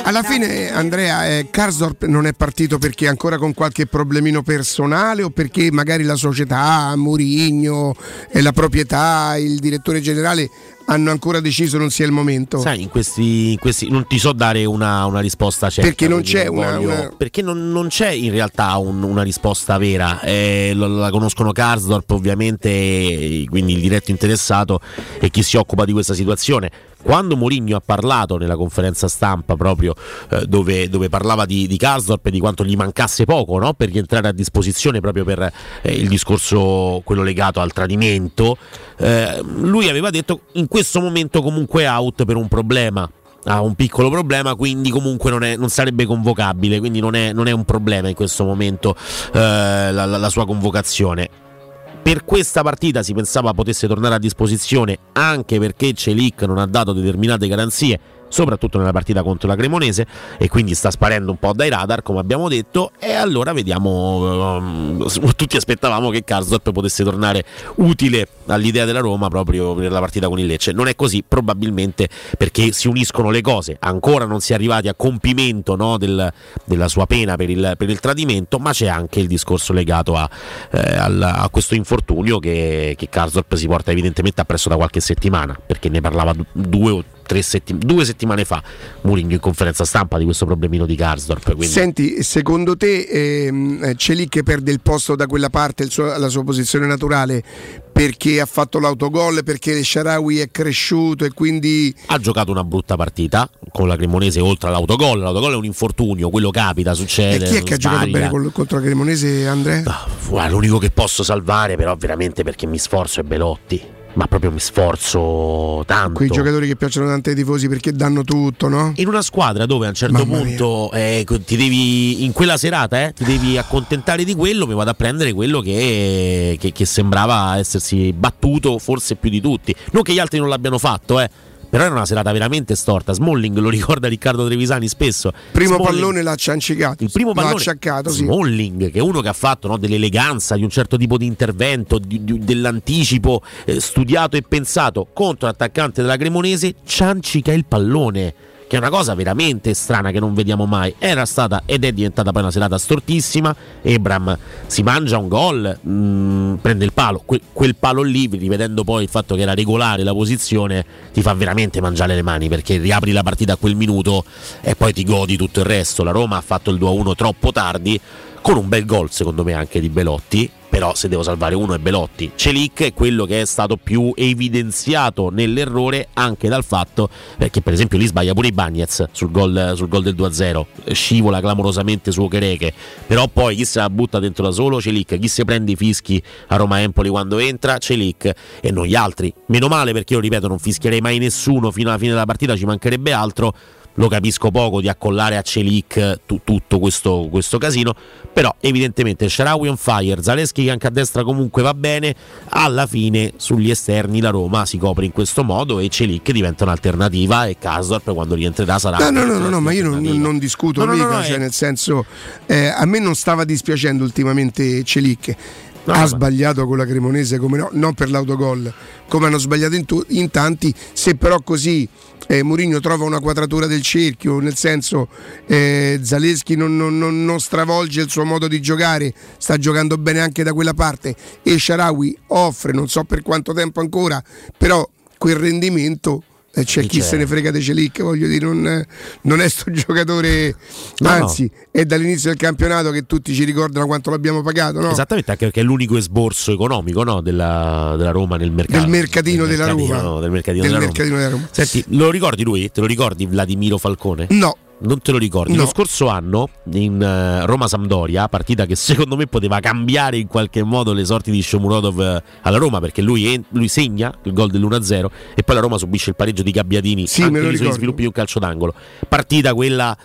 [SPEAKER 11] Alla fine, Andrea, eh, Karsdorp non è partito perché ancora con qualche problemino personale o perché magari la società, Murigno, e la proprietà, il direttore generale hanno ancora deciso non sia il momento.
[SPEAKER 10] Sai, in questi, in questi- non ti so dare una, una risposta certa.
[SPEAKER 11] Perché non c'è una-
[SPEAKER 10] voglio-
[SPEAKER 11] una-
[SPEAKER 10] Perché non, non c'è in realtà un- una risposta vera. Eh, lo- la conoscono Karsdorp, ovviamente, quindi il diretto interessato e chi si occupa di questa situazione. Quando Mourinho ha parlato nella conferenza stampa proprio eh, dove, dove parlava di, di Karsdorp e di quanto gli mancasse poco no? per rientrare a disposizione proprio per eh, il discorso quello legato al tradimento, eh, lui aveva detto in questo momento comunque out per un problema. Ha un piccolo problema, quindi comunque non, è- non sarebbe convocabile, quindi non è, non è un problema in questo momento eh, la- la- la sua convocazione per questa partita si pensava potesse tornare a disposizione anche perché Celic non ha dato determinate garanzie soprattutto nella partita contro la Cremonese e quindi sta sparendo un po' dai radar come abbiamo detto e allora vediamo ehm, tutti aspettavamo che Karsdorp potesse tornare utile all'idea della Roma proprio per la partita con il Lecce. Non è così probabilmente perché si uniscono le cose. Ancora non si è arrivati a compimento no, del- della sua pena per il, per il tradimento ma c'è anche il discorso legato a, eh, al- a questo infortunio che, che Karsdorp si porta evidentemente appresso da qualche settimana perché ne parlava du- due o settim- due settimane fa Mourinho in conferenza stampa di questo problemino di Karsdorp quindi
[SPEAKER 11] Senti, secondo te ehm, eh, Celic perde il posto da quella parte, suo- la sua posizione naturale, perché ha fatto l'autogol, perché Sharawi è cresciuto e quindi...
[SPEAKER 10] ha giocato una brutta partita con la Cremonese oltre all'autogol l'autogol è un infortunio quello capita
[SPEAKER 11] E
[SPEAKER 10] succede
[SPEAKER 11] chi è che ha giocato
[SPEAKER 10] sbaglia.
[SPEAKER 11] bene col- contro la Cremonese, Andrea?
[SPEAKER 10] Guarda, l'unico che posso salvare però veramente perché mi sforzo è Belotti ma proprio mi sforzo tanto.
[SPEAKER 11] Quei giocatori che piacciono tanto ai tifosi perché danno tutto, no?
[SPEAKER 10] in una squadra dove a un certo
[SPEAKER 11] Mamma
[SPEAKER 10] punto eh, ti devi in quella serata eh, ti devi accontentare di quello mi vado a prendere quello che, che- che sembrava essersi battuto forse più di tutti. Non che gli altri non l'abbiano fatto eh però era una serata veramente storta Smalling lo ricorda Riccardo Trevisani spesso
[SPEAKER 11] Primo
[SPEAKER 10] Smalling-
[SPEAKER 11] pallone l'ha ciancicato.
[SPEAKER 10] il primo
[SPEAKER 11] l'ha
[SPEAKER 10] pallone
[SPEAKER 11] acciaccato, sì.
[SPEAKER 10] Smalling che è uno che ha fatto no, dell'eleganza di un certo tipo di intervento di- di- dell'anticipo eh, studiato e pensato contro l'attaccante della Cremonese ciancica il pallone che è una cosa veramente strana che non vediamo mai. Era stata ed è diventata poi una serata stortissima. Ebram si mangia un gol mm, prende il palo. Que- quel palo lì rivedendo poi il fatto che era regolare la posizione ti fa veramente mangiare le mani perché riapri la partita a quel minuto e poi ti godi tutto il resto. La Roma ha fatto il 2-1 troppo tardi con un bel gol secondo me anche di Belotti però se devo salvare uno è Belotti. Celic è quello che è stato più evidenziato nell'errore anche dal fatto che per esempio lì sbaglia pure i Bagnets sul gol, sul gol del 2-0 eh, scivola clamorosamente su Okereke però poi chi se la butta dentro da solo? Celic. Chi si prende i fischi a Roma Empoli quando entra? Celic. E non gli altri. Meno male perché io ripeto non fischierei mai nessuno fino alla fine della partita ci mancherebbe altro lo capisco poco di accollare a Celic tu- tutto questo, questo casino, però evidentemente Sharawi on fire, Zaleschi che anche a destra comunque va bene, alla fine sugli esterni la Roma si copre in questo modo e Celic diventa un'alternativa e Kasdorp quando rientrerà sarà...
[SPEAKER 11] No, no, no, no, no, ma io non, non discuto
[SPEAKER 10] No, no, no,
[SPEAKER 11] mica,
[SPEAKER 10] no,
[SPEAKER 11] cioè
[SPEAKER 10] eh.
[SPEAKER 11] nel senso, eh, a me non stava dispiacendo ultimamente Celic. Ha sbagliato con la Cremonese, come no, non per l'autogol, come hanno sbagliato in, tu- in tanti, se però così eh, Mourinho trova una quadratura del cerchio, nel senso eh, Zaleschi non, non- non- non stravolge il suo modo di giocare, sta giocando bene anche da quella parte e Sharawi offre, non so per quanto tempo ancora, però quel rendimento c'è
[SPEAKER 10] Sì,
[SPEAKER 11] chi se ne frega De Celic, voglio dire, non, non è sto giocatore,
[SPEAKER 10] No,
[SPEAKER 11] anzi è dall'inizio del campionato che tutti ci ricordano quanto l'abbiamo pagato, no?
[SPEAKER 10] Esattamente, anche perché è l'unico esborso economico no, della, della Roma nel mercato.
[SPEAKER 11] Del mercatino della
[SPEAKER 10] mercatino,
[SPEAKER 11] Roma.
[SPEAKER 10] no, del mercatino
[SPEAKER 11] Del
[SPEAKER 10] della Roma.
[SPEAKER 11] mercatino della Roma.
[SPEAKER 10] Senti, lo ricordi lui? Te lo ricordi Vladimiro Falcone?
[SPEAKER 11] No.
[SPEAKER 10] Non te lo ricordi?
[SPEAKER 11] No.
[SPEAKER 10] Lo scorso anno in eh, Roma-Sampdoria, partita che secondo me poteva cambiare in qualche modo le sorti di Shomurodov eh, alla Roma perché lui, en- lui segna il gol dell'1-0 e poi la Roma subisce il pareggio di Gabbiadini
[SPEAKER 11] Sì,
[SPEAKER 10] anche nei suoi sviluppi di un calcio d'angolo. Partita quella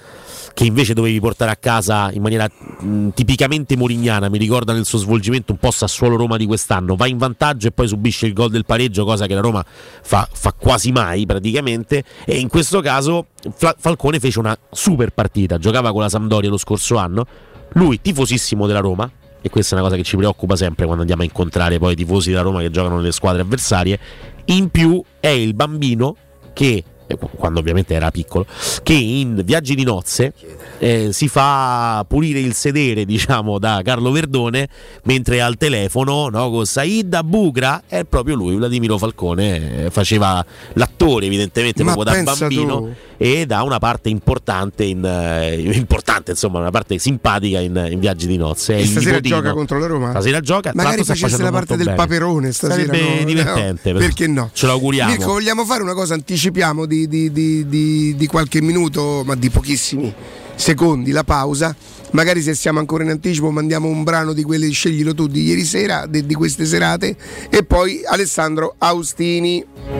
[SPEAKER 10] che invece dovevi portare a casa in maniera mh, tipicamente morignana, mi ricorda nel suo svolgimento un po' Sassuolo Roma di quest'anno, va in vantaggio e poi subisce il gol del pareggio, cosa che la Roma fa, fa quasi mai praticamente e in questo caso Fla- Falcone fece una super partita, giocava con la Sampdoria lo scorso anno, lui tifosissimo della Roma e questa è una cosa che ci preoccupa sempre quando andiamo a incontrare poi i tifosi della Roma che giocano nelle squadre avversarie, in più è il bambino che quando ovviamente era piccolo, che in viaggi di nozze eh, si fa pulire il sedere, diciamo, da Carlo Verdone, mentre al telefono, no, con Said Bugra, è proprio lui, Vladimiro Falcone, eh, faceva l'attore evidentemente
[SPEAKER 11] Ma
[SPEAKER 10] proprio da bambino
[SPEAKER 11] tu.
[SPEAKER 10] e da una parte importante, in, eh, importante insomma, una parte simpatica in, in viaggi di nozze.
[SPEAKER 11] E stasera
[SPEAKER 10] nipotino.
[SPEAKER 11] gioca contro la Roma?
[SPEAKER 10] Stasera gioca,
[SPEAKER 11] Magari facesse la parte del
[SPEAKER 10] bene.
[SPEAKER 11] paperone stasera.
[SPEAKER 10] Sarebbe
[SPEAKER 11] no?
[SPEAKER 10] divertente,
[SPEAKER 11] No, perché no?
[SPEAKER 10] Ce l'auguriamo.
[SPEAKER 11] Mirko, vogliamo fare una cosa? Anticipiamo di, di- di- di- di qualche minuto, ma di pochissimi secondi, la pausa. Magari se siamo ancora in anticipo mandiamo un brano di quelli, sceglilo tu, di ieri sera, di, di queste serate. E poi Alessandro Austini.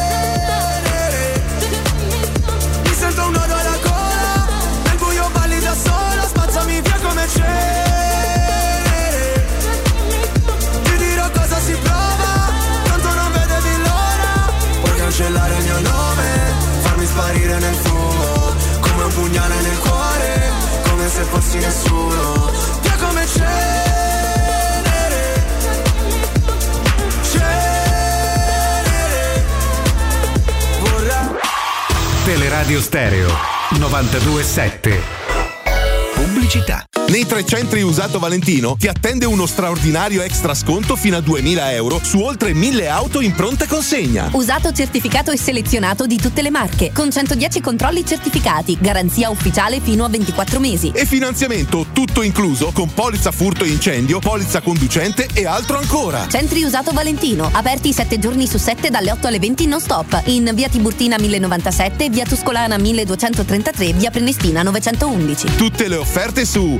[SPEAKER 16] fossi nessuno Via come cenere
[SPEAKER 21] Teleradio Stereo 927. Pubblicità. Nei tre centri usato Valentino ti attende uno straordinario extra sconto fino a 2000 euro su oltre 1000 auto in pronta consegna.
[SPEAKER 19] Usato certificato e selezionato di tutte le marche, con 110 controlli certificati, garanzia ufficiale fino a 24 mesi.
[SPEAKER 21] E finanziamento tutto incluso con polizza furto e incendio, polizza conducente e altro ancora.
[SPEAKER 19] Centri usato Valentino, aperti 7 giorni su 7 dalle 8 alle 20 non stop, in via Tiburtina 1097, via Tuscolana 1233, via Prenestina 911.
[SPEAKER 21] Tutte le offerte su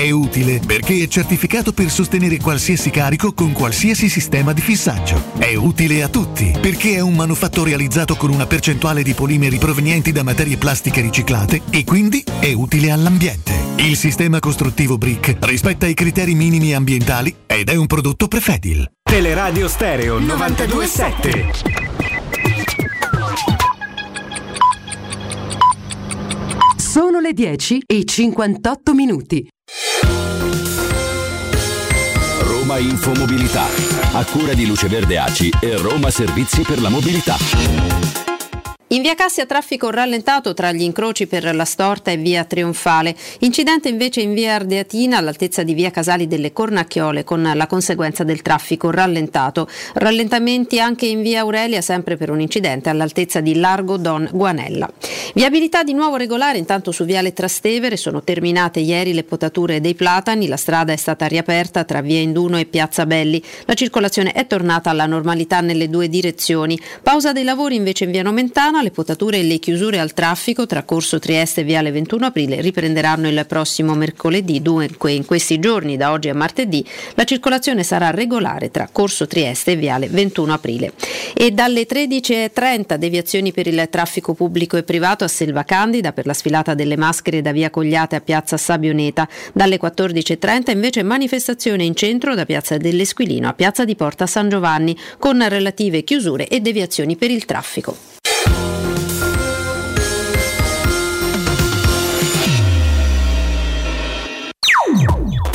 [SPEAKER 22] è utile perché è certificato per sostenere qualsiasi carico con qualsiasi sistema di fissaggio, è utile a tutti perché è un manufatto realizzato con una percentuale di polimeri provenienti da materie plastiche riciclate e quindi è utile all'ambiente. Il sistema costruttivo Brick rispetta i criteri minimi ambientali ed è un prodotto Prefedil.
[SPEAKER 23] Teleradio Stereo 927.
[SPEAKER 24] Sono le 10 e 58 minuti.
[SPEAKER 25] Roma Infomobilità. A cura di Luce Verde Aci e Roma Servizi per la Mobilità.
[SPEAKER 26] In via Cassia traffico rallentato tra gli incroci per la Storta e via Trionfale. Incidente invece in via Ardeatina all'altezza di via Casali delle Cornacchiole con la conseguenza del traffico rallentato. Rallentamenti anche in via Aurelia sempre per un incidente all'altezza di Largo Don Guanella. Viabilità di nuovo regolare intanto su viale Trastevere sono terminate ieri le potature dei platani, la strada è stata riaperta tra via Induno e piazza Belli. La circolazione è tornata alla normalità nelle due direzioni. Pausa dei lavori invece in via Nomentana le potature e le chiusure al traffico tra Corso Trieste e Viale 21 Aprile riprenderanno il prossimo mercoledì. Dunque in questi giorni, da oggi a martedì, la circolazione sarà regolare tra Corso Trieste e Viale 21 Aprile. E dalle 13.30 deviazioni per il traffico pubblico e privato a Selva Candida per la sfilata delle maschere da Via Cogliate a Piazza Sabioneta. Dalle 14.30 invece manifestazione in centro da Piazza dell'Esquilino a Piazza di Porta San Giovanni con relative chiusure e deviazioni per il traffico.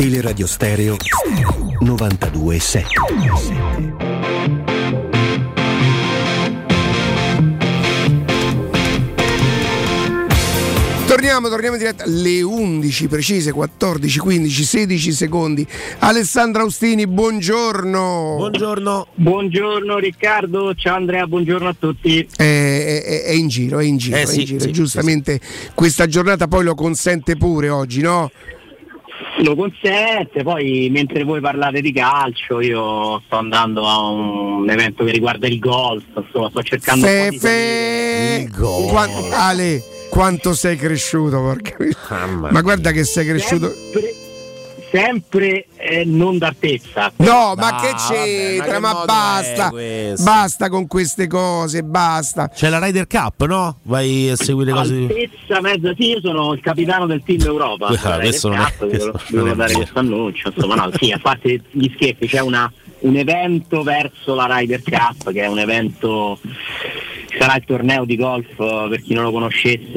[SPEAKER 27] Teleradio Stereo 92.7
[SPEAKER 11] Torniamo, torniamo in diretta alle 11 precise, 14, 15, 16 secondi. Alessandra Austini, buongiorno.
[SPEAKER 10] Buongiorno.
[SPEAKER 28] Buongiorno Riccardo, ciao Andrea, buongiorno a tutti.
[SPEAKER 11] È, è- è in giro, è in giro,
[SPEAKER 28] Eh
[SPEAKER 11] è
[SPEAKER 28] sì,
[SPEAKER 11] in giro.
[SPEAKER 28] sì,
[SPEAKER 11] Giustamente questa giornata poi lo consente pure oggi, no?
[SPEAKER 28] Lo consente, poi mentre voi parlate di calcio io sto andando a un evento che riguarda il golf, insomma sto cercando un po' di
[SPEAKER 11] Fefe, Qua- Ale, quanto sei cresciuto, porca. Ma guarda che sei cresciuto.
[SPEAKER 28] sempre eh, non d'altezza.
[SPEAKER 11] No, ma
[SPEAKER 28] No,
[SPEAKER 11] che
[SPEAKER 28] vabbè,
[SPEAKER 11] c'entra?
[SPEAKER 28] ma
[SPEAKER 11] Ma,
[SPEAKER 28] che
[SPEAKER 11] basta, basta con queste cose, basta.
[SPEAKER 10] C'è la Ryder Cup, no? Vai a seguire cose di...
[SPEAKER 28] Altezza mezza, sì, io sono il capitano del team Europa.
[SPEAKER 10] Ah, questo non è-
[SPEAKER 28] cazzo,
[SPEAKER 10] questo
[SPEAKER 28] devo,
[SPEAKER 10] non
[SPEAKER 28] devo
[SPEAKER 10] è
[SPEAKER 28] dare questo annuncio, insomma, no, sì, a parte gli scherzi, c'è una- un evento verso la Ryder Cup, che è un evento sarà il torneo di golf per chi non lo conoscesse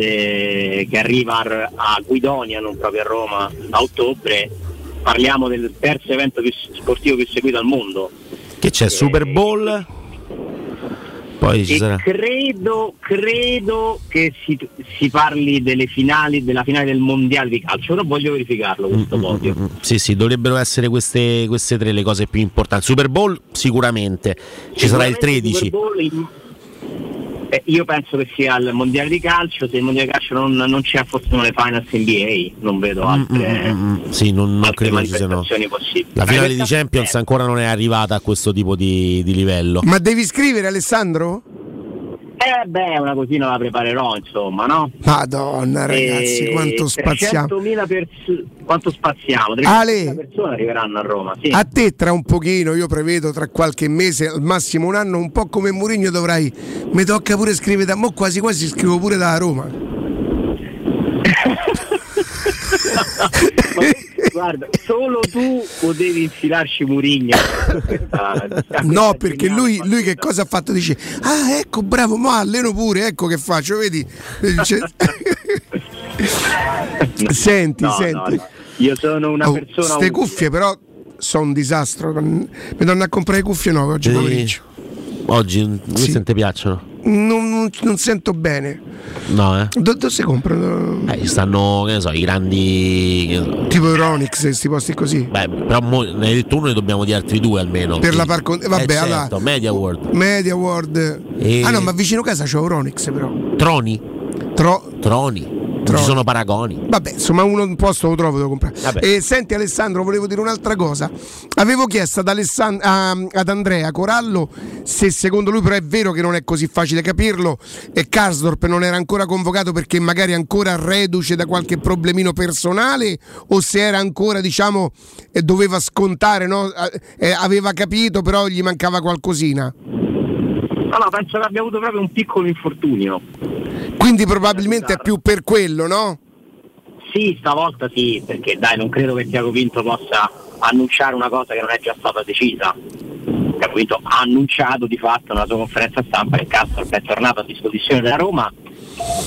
[SPEAKER 28] che arriva a, a Guidonia, non proprio a Roma, a ottobre. Parliamo del terzo evento più sportivo più seguito al mondo.
[SPEAKER 10] Che c'è? Super Bowl? Poi ci sarà.
[SPEAKER 28] credo, credo che si, si parli delle finali, della finale del mondiale di calcio, però voglio verificarlo questo podio.
[SPEAKER 10] Mm, Sì, sì, dovrebbero essere queste, queste tre le cose più importanti. Super Bowl sicuramente, ci sarà il
[SPEAKER 28] Sicuramente
[SPEAKER 10] 13.
[SPEAKER 28] Super Bowl, il- eh, io penso che sia il mondiale di calcio, se il mondiale di calcio non, non c'è forse sono le finals NBA, non vedo altre,
[SPEAKER 10] Mm, Sì, non, non credo ci siano.
[SPEAKER 28] manifestazioni possibili.
[SPEAKER 10] La finale di Champions ancora non è arrivata a questo tipo di, di livello.
[SPEAKER 11] Ma devi scrivere, Alessandro?
[SPEAKER 28] Eh beh, una cosina la preparerò, insomma, no?
[SPEAKER 11] Madonna, ragazzi,
[SPEAKER 28] E
[SPEAKER 11] quanto spaziamo.
[SPEAKER 28] 300.000 pers- quanto spaziamo? 300.000
[SPEAKER 11] Ale.
[SPEAKER 28] persone arriveranno a Roma, sì.
[SPEAKER 11] A te tra un pochino, io prevedo tra qualche mese, al massimo un anno, un po' come Mourinho dovrai. Mi tocca pure scrivere da mo quasi quasi scrivo pure da Roma.
[SPEAKER 28] Guarda, solo tu potevi infilarci Murigno.
[SPEAKER 11] No, perché lui, lui che cosa ha fatto? Dice: Ah, ecco, bravo, ma alleno pure, ecco che faccio, vedi? Senti,
[SPEAKER 28] No,
[SPEAKER 11] senti.
[SPEAKER 28] no, no. Io sono una
[SPEAKER 11] Oh,
[SPEAKER 28] persona.
[SPEAKER 11] Ste
[SPEAKER 28] utile.
[SPEAKER 11] cuffie, però, sono un disastro. Mi danno a comprare cuffie nuove oggi
[SPEAKER 10] Sì.
[SPEAKER 11] pomeriggio.
[SPEAKER 10] Oggi non
[SPEAKER 11] Sì.
[SPEAKER 10] ti piacciono?
[SPEAKER 11] Non, non- non sento bene.
[SPEAKER 10] No, eh?
[SPEAKER 11] Do- Dove si comprano?
[SPEAKER 10] Eh, ci stanno, che ne so, i grandi. che so.
[SPEAKER 11] Tipo Euronix, questi posti così.
[SPEAKER 10] Beh, però mo, ne hai detto uno, ne dobbiamo di altri due almeno.
[SPEAKER 11] Per la
[SPEAKER 10] Quindi-
[SPEAKER 11] par con- vabbè,
[SPEAKER 10] eh, certo,
[SPEAKER 11] allora-
[SPEAKER 10] Media World.
[SPEAKER 11] Media World.
[SPEAKER 10] E-
[SPEAKER 11] Ah no, ma vicino casa c'è Euronix però.
[SPEAKER 10] Troni?
[SPEAKER 11] Tro-
[SPEAKER 10] Troni.
[SPEAKER 11] Troni.
[SPEAKER 10] ci sono paragoni.
[SPEAKER 11] Vabbè, insomma, uno un posto lo trovo, devo comprare.
[SPEAKER 10] Vabbè.
[SPEAKER 11] E senti Alessandro, volevo dire un'altra cosa. Avevo chiesto ad, Alessan- a- ad Andrea Corallo se secondo lui però è vero che non è così facile capirlo e Karsdorp non era ancora convocato perché magari ancora reduce da qualche problemino personale o se era ancora, diciamo, eh, doveva scontare, no? Eh, eh, aveva capito però gli mancava qualcosina.
[SPEAKER 28] No, no, penso che abbia avuto proprio un piccolo infortunio.
[SPEAKER 11] Quindi probabilmente è più per quello, no?
[SPEAKER 28] Sì, stavolta sì, perché dai, non credo che Tiago Pinto possa annunciare una cosa che non è già stata decisa. Tiago Pinto ha annunciato di fatto nella sua conferenza stampa che Castor è tornato a disposizione della Roma.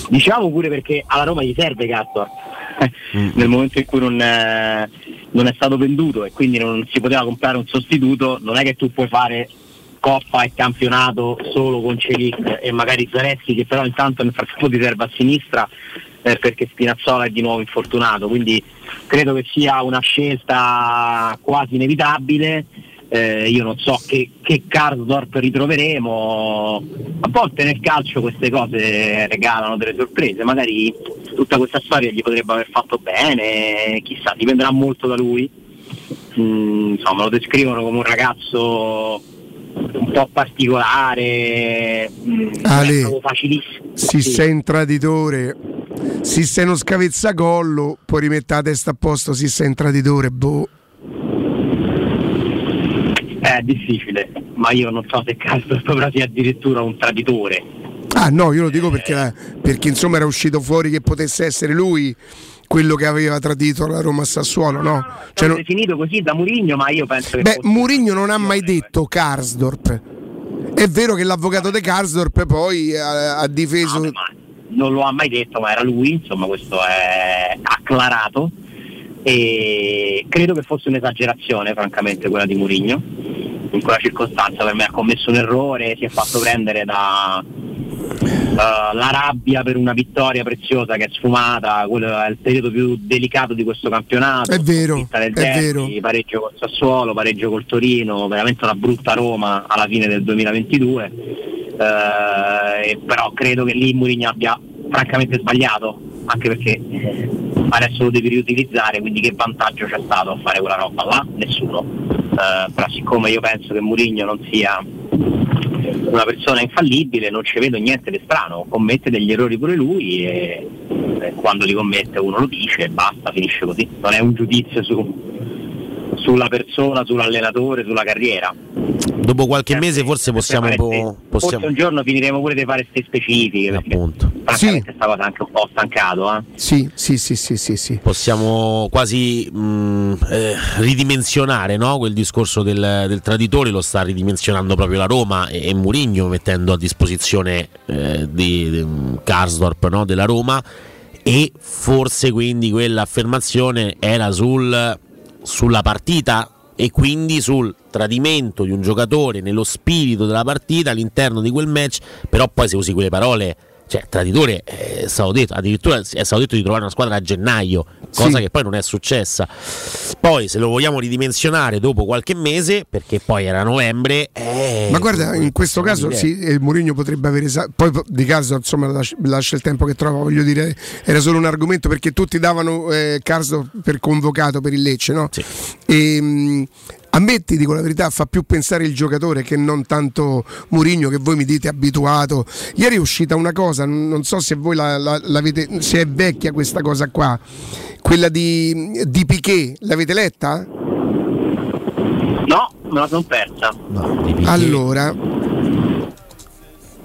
[SPEAKER 28] Diciamo pure perché alla Roma gli serve Castor nel momento in cui non, eh, non è stato venduto e quindi non si poteva comprare un sostituto, non è che tu puoi fare Coppa e campionato solo con Celic e magari Zanetti che però intanto nel frattempo ti serve a sinistra eh, perché Spinazzola è di nuovo infortunato, quindi credo che sia una scelta quasi inevitabile. Eh, io non so che, che Karsdorp ritroveremo, a volte nel calcio queste cose regalano delle sorprese, magari tutta questa storia gli potrebbe aver fatto bene, chissà, dipenderà molto da lui. Mm, insomma, lo descrivono come un ragazzo un po' particolare,
[SPEAKER 11] Ale,
[SPEAKER 28] proprio facilissimo.
[SPEAKER 11] Se sei un traditore, se sei uno scavezzacollo, puoi rimettere la testa a posto, se sei un traditore, boh.
[SPEAKER 28] È difficile, ma io non so se Castro sopra sia addirittura un traditore.
[SPEAKER 11] Ah no, io lo dico perché, la- perché insomma era uscito fuori che potesse essere lui quello che aveva tradito la Roma Sassuolo, no? Cioè, non-
[SPEAKER 28] definito così da Murigno, ma io penso che
[SPEAKER 11] Beh, Murigno non ha mai detto Karsdorp. È vero che l'avvocato De Karsdorp poi ha, ha difeso.
[SPEAKER 28] non lo ha mai detto, ma era lui, insomma questo è acclarato e credo che fosse un'esagerazione francamente quella di Murigno in quella circostanza per me ha commesso un errore, si è fatto prendere da eh, la rabbia per una vittoria preziosa che è sfumata, quello è il periodo più delicato di questo campionato.
[SPEAKER 11] È vero, è
[SPEAKER 28] derby, pareggio col Sassuolo, pareggio col Torino, veramente una brutta Roma alla fine del 2022. Eh, però credo che lì Mourinho abbia francamente sbagliato, anche perché adesso lo devi riutilizzare, quindi che vantaggio c'è stato a fare quella roba là? Nessuno. Eh, però siccome io penso che Mourinho non sia una persona infallibile, non ci vedo niente di strano, commette degli errori pure lui e, quando li commette uno lo dice e basta, finisce così. Non è un giudizio su- sulla persona, sull'allenatore, sulla carriera.
[SPEAKER 10] Dopo qualche mese forse possiamo, po- possiamo-
[SPEAKER 28] Forse un giorno finiremo pure di fare queste specifiche, perché francamente sta cosa anche un po' stancato. Eh?
[SPEAKER 11] Sì, sì, sì, sì, sì, sì.
[SPEAKER 10] possiamo quasi mh, eh, ridimensionare no? quel discorso del, del traditore, lo sta ridimensionando proprio la Roma e, e Murigno mettendo a disposizione eh, di, di Karsdorp no? della Roma e forse quindi quell'affermazione era sul, sulla partita e quindi sul tradimento di un giocatore nello spirito della partita all'interno di quel match, però poi se usi quelle parole, cioè traditore è stato detto, addirittura è stato detto di trovare una squadra a gennaio, cosa
[SPEAKER 11] Sì.
[SPEAKER 10] che poi non è successa. Poi se lo vogliamo ridimensionare dopo qualche mese, perché poi era novembre, eh,
[SPEAKER 11] Ma guarda, in questo caso
[SPEAKER 10] idea.
[SPEAKER 11] sì, il Mourinho potrebbe avere poi po- di caso insomma lascia, lascia il tempo che trova, voglio dire, era solo un argomento perché tutti davano eh, Karsdorp per convocato per il Lecce, no? E, mh, a me ti dico la verità, fa più pensare il giocatore che non tanto Mourinho che voi mi dite abituato. Ieri è uscita una cosa, non so se voi la, la- l'avete, se è vecchia questa cosa qua, quella di, di Piquet, l'avete letta?
[SPEAKER 28] No, me la sono persa.
[SPEAKER 11] Allora,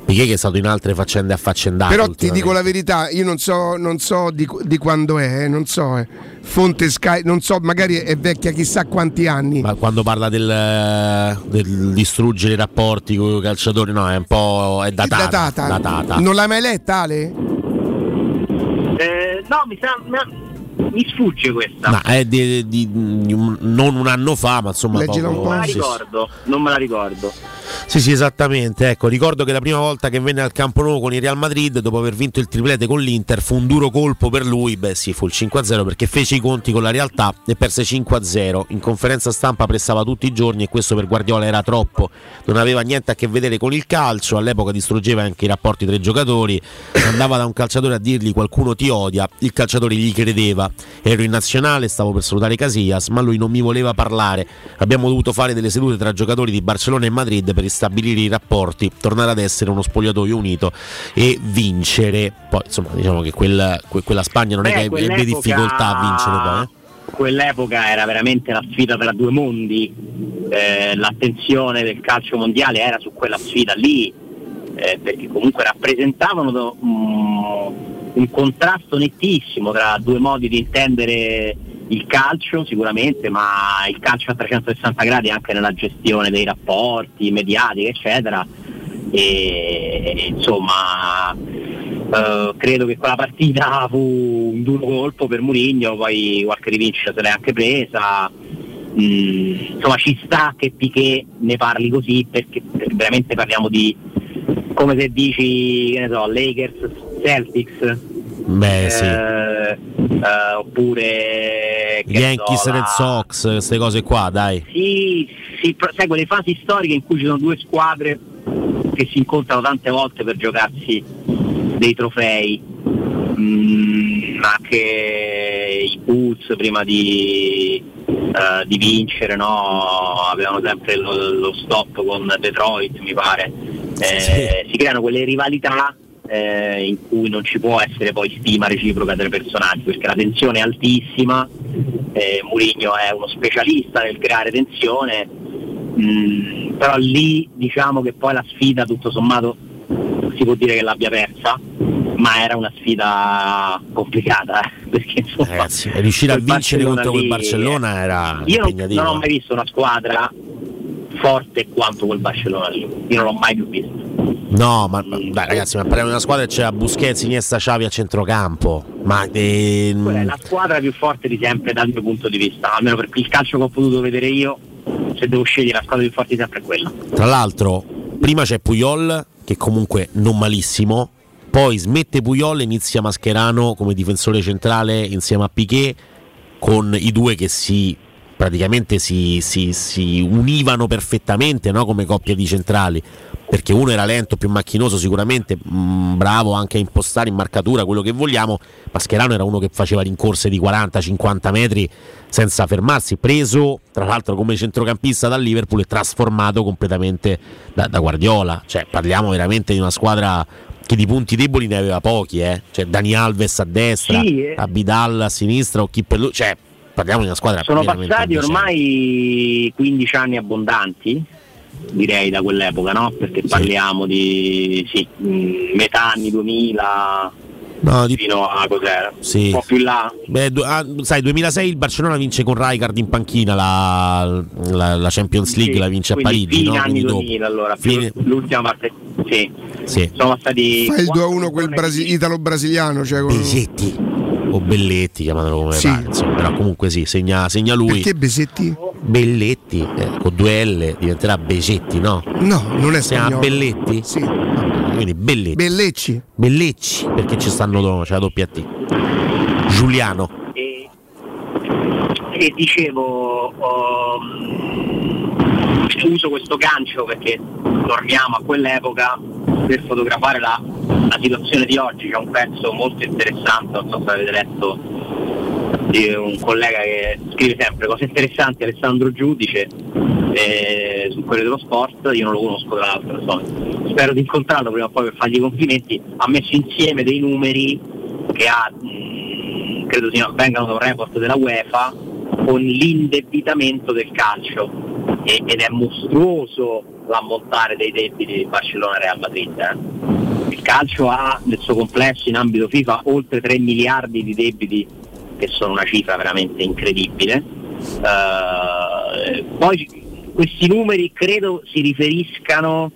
[SPEAKER 10] Piquet che è stato in altre faccende affaccendate.
[SPEAKER 11] Però ti dico la verità, io non so, non so di, di quando è, eh, non so, eh. fonte Sky, non so, magari è vecchia chissà quanti anni.
[SPEAKER 10] Ma quando parla del, del distruggere i rapporti con i calciatori, no, è un po' è datata.
[SPEAKER 11] datata.
[SPEAKER 10] datata.
[SPEAKER 11] Non l'hai mai letta Ale?
[SPEAKER 28] Eh, no, mi, sa, mi, mi sfugge questa.
[SPEAKER 10] Ma è di, di- di un- non un anno fa, ma insomma.
[SPEAKER 28] non
[SPEAKER 10] poco-
[SPEAKER 28] me la ricordo, non me la ricordo.
[SPEAKER 10] Sì, sì, esattamente. Ecco, ricordo che la prima volta che venne al Campo Nou con il Real Madrid, dopo aver vinto il triplete con l'Inter, fu un duro colpo per lui. Beh, sì, fu il 5-0 perché fece i conti con la realtà e perse 5-0. In conferenza stampa pressava tutti i giorni e questo per Guardiola era troppo. Non aveva niente a che vedere con il calcio. All'epoca distruggeva anche i rapporti tra i giocatori. Andava da un calciatore a dirgli qualcuno ti odia. Il calciatore gli credeva. Ero in nazionale, stavo per salutare Casillas, ma lui non mi voleva parlare. Abbiamo dovuto fare delle sedute tra giocatori di Barcellona e Madrid per ristabilire i rapporti, tornare ad essere uno spogliatoio unito e vincere. Poi insomma diciamo che quella, que- quella Spagna non è
[SPEAKER 28] Beh,
[SPEAKER 10] che ebbe difficoltà a vincere poi. eh.
[SPEAKER 28] Quell'epoca era veramente la sfida tra due mondi, eh, l'attenzione del calcio mondiale era su quella sfida lì, eh, perché comunque rappresentavano do- mm, un contrasto nettissimo tra due modi di intendere il calcio sicuramente, ma il calcio a 360 gradi anche nella gestione dei rapporti mediatici, eccetera. E insomma eh, credo che quella partita fu un duro colpo per Mourinho, poi qualche rivincita se l'è anche presa. mm, insomma ci sta che Piquet ne parli così perché veramente parliamo di come se dici che ne so Lakers Celtics
[SPEAKER 10] Beh, sì.
[SPEAKER 28] eh, eh, oppure
[SPEAKER 10] Yankees
[SPEAKER 28] so, la-
[SPEAKER 10] Red Sox, queste cose qua, dai.
[SPEAKER 28] sì, sì, sai quelle fasi storiche in cui ci sono due squadre che si incontrano tante volte per giocarsi dei trofei. Mm, anche i Bulls prima di, eh, di vincere no? avevano sempre lo, lo stop con Detroit mi pare. Eh, Si creano quelle rivalità eh, in cui non ci può essere poi stima reciproca tra i personaggi perché la tensione è altissima, eh, Mourinho è uno specialista nel creare tensione, mm, però lì diciamo che poi la sfida tutto sommato si può dire che l'abbia persa, ma era una sfida complicata eh, perché insomma,
[SPEAKER 10] Ragazzi, riuscire a vincere
[SPEAKER 28] Barcellona
[SPEAKER 10] contro quel Barcellona era
[SPEAKER 28] io non, non ho mai visto una squadra forte quanto quel Barcellona lì, io non l'ho mai più visto.
[SPEAKER 10] No, ma ma- dai, ragazzi, ma parliamo di una squadra che c'era Busquets, Iniesta, Xavi a centrocampo. Ma ehm,
[SPEAKER 28] è la squadra più forte di sempre dal mio punto di vista, almeno per il calcio che ho potuto vedere io, se devo scegliere la squadra più forte di sempre è quella.
[SPEAKER 10] tra l'altro, prima c'è Puyol, che comunque non malissimo. Poi smette Puyol e inizia Mascherano come difensore centrale insieme a Piquet, con i due che si praticamente si, si- si univano perfettamente no? come coppia di centrali perché uno era lento, più macchinoso sicuramente, mh, bravo anche a impostare in marcatura quello che vogliamo, Mascherano era uno che faceva rincorse di 40-50 metri senza fermarsi, preso tra l'altro come centrocampista dal Liverpool e trasformato completamente da, da Guardiola, cioè parliamo veramente di una squadra che di punti deboli ne aveva pochi, eh? cioè Dani Alves a destra,
[SPEAKER 28] Sì, eh.
[SPEAKER 10] Abidal a sinistra o chi per lui, cioè parliamo di una squadra
[SPEAKER 28] Sono passati ormai 15 anni abbondanti, direi da quell'epoca, no? Perché parliamo di sì, mh, metà anni 2000
[SPEAKER 10] No, di-
[SPEAKER 28] fino a cos'era?
[SPEAKER 10] Sì.
[SPEAKER 28] Un po' più là.
[SPEAKER 10] Beh, du- ah, sai, 2006 il Barcellona vince con Rijkaard in panchina la, la- la Champions League,
[SPEAKER 28] Sì,
[SPEAKER 10] la vince a Parigi,
[SPEAKER 28] fine
[SPEAKER 10] no?
[SPEAKER 28] anni
[SPEAKER 10] Quindi dopo.
[SPEAKER 28] 2000 allora,
[SPEAKER 10] Fine-
[SPEAKER 28] l'ultima parte. Sì.
[SPEAKER 10] Sì.
[SPEAKER 28] Sono passati
[SPEAKER 11] Fai il 2-1 quel brasi- italo-brasiliano. Cioè con...
[SPEAKER 10] Besetti o Belletti, chiamatelo come
[SPEAKER 11] Sì.
[SPEAKER 10] pare, insomma, però comunque sì, segna, segna lui.
[SPEAKER 11] Perché Besetti?
[SPEAKER 10] Belletti, eh, con due L diventerà Besetti, no?
[SPEAKER 11] No, non è
[SPEAKER 10] Si chiama
[SPEAKER 11] spagnolo.
[SPEAKER 10] Belletti?
[SPEAKER 11] Sì.
[SPEAKER 10] Quindi Belletti.
[SPEAKER 11] Bellecci.
[SPEAKER 10] Bellecci, perché ci stanno, c'è la doppia T. Giuliano.
[SPEAKER 28] e, e dicevo oh, uso questo gancio perché torniamo a quell'epoca per fotografare la, la situazione di oggi c'è un pezzo molto interessante non so se avete letto di un collega che scrive sempre cose interessanti Alessandro Giudice eh, sul Corriere dello Sport io non lo conosco tra l'altro insomma. spero di incontrarlo prima o poi per fargli i complimenti ha messo insieme dei numeri che ha mh, credo sia, vengano da un report della UEFA con l'indebitamento del calcio E- ed è mostruoso l'ammontare dei debiti di Barcellona e Real Madrid eh. il calcio ha nel suo complesso in ambito FIFA oltre 3 miliardi di debiti che sono una cifra veramente incredibile Eh, poi questi numeri credo si riferiscano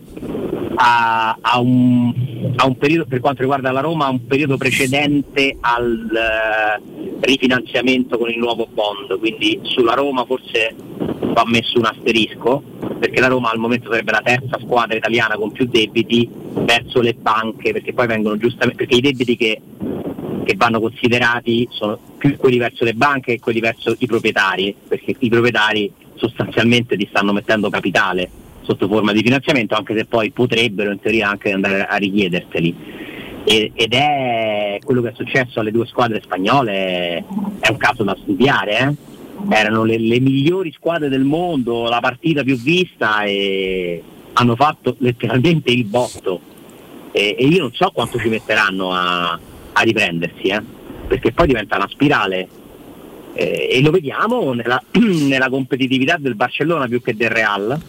[SPEAKER 28] a, a un, a un periodo, per quanto riguarda la Roma, a un periodo precedente al eh, rifinanziamento con il nuovo bond, quindi sulla Roma forse va messo un asterisco, perché la Roma al momento sarebbe la terza squadra italiana con più debiti verso le banche, perché poi vengono giustamente, perché i debiti che, che vanno considerati sono più quelli verso le banche che quelli verso i proprietari, perché i proprietari sostanzialmente ti stanno mettendo capitale sotto forma di finanziamento, anche se poi potrebbero in teoria anche andare a richiederseli. E- ed è quello che è successo alle due squadre spagnole, è un caso da studiare, eh? erano le, le migliori squadre del mondo, la partita più vista e hanno fatto letteralmente il botto. E, e io non so quanto ci metteranno a, a riprendersi, eh? perché poi diventa una spirale eh, e lo vediamo nella, nella competitività del Barcellona più che del Real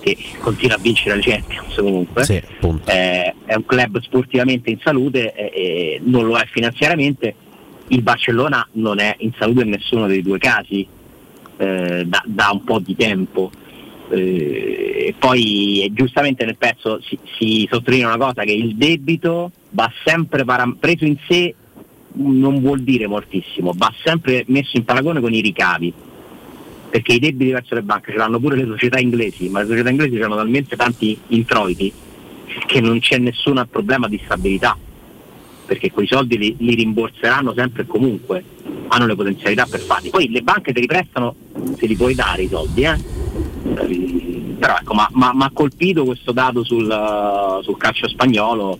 [SPEAKER 28] che continua a vincere le Champions comunque.
[SPEAKER 10] Sì.
[SPEAKER 28] Eh, è un club sportivamente in salute e, e non lo è finanziariamente. Il Barcellona non è in salute in nessuno dei due casi eh, da, da un po' di tempo. Eh, e poi eh, giustamente nel pezzo si, si sottolinea una cosa che il debito va sempre param- preso in sé non vuol dire moltissimo, va sempre messo in paragone con i ricavi. perché i debiti verso le banche ce l'hanno pure le società inglesi, ma le società inglesi hanno talmente tanti introiti che non c'è nessun problema di stabilità, perché quei soldi li, li rimborseranno sempre e comunque, hanno le potenzialità per farli. Poi le banche te li prestano se li puoi dare i soldi, eh? Però ecco, ma ha colpito questo dato sul, sul calcio spagnolo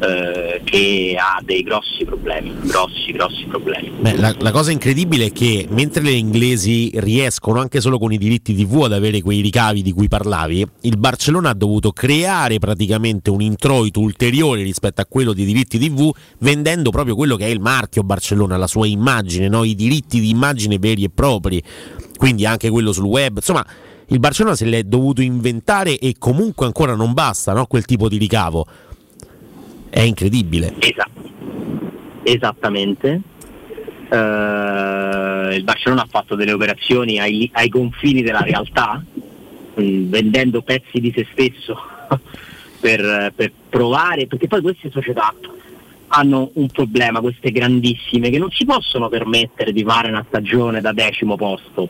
[SPEAKER 28] eh, che ha dei grossi problemi, grossi, grossi problemi.
[SPEAKER 10] Beh, la, la, cosa incredibile è che mentre le inglesi riescono anche solo con i diritti TV ad avere quei ricavi di cui parlavi, il Barcellona ha dovuto creare praticamente un introito ulteriore rispetto a quello di diritti TV vendendo proprio quello che è il marchio Barcellona, la sua immagine, no? i diritti di immagine veri e propri, quindi anche quello sul web, insomma il Barcellona se l'è dovuto inventare e comunque ancora non basta no? quel tipo di ricavo. È incredibile.
[SPEAKER 28] Esatto. Esattamente. Uh, il Barcellona ha fatto delle operazioni ai, ai confini della realtà, mh, mm, vendendo pezzi di se stesso per, per provare, perché poi queste società hanno un problema, queste grandissime, che non si possono permettere di fare una stagione da decimo posto,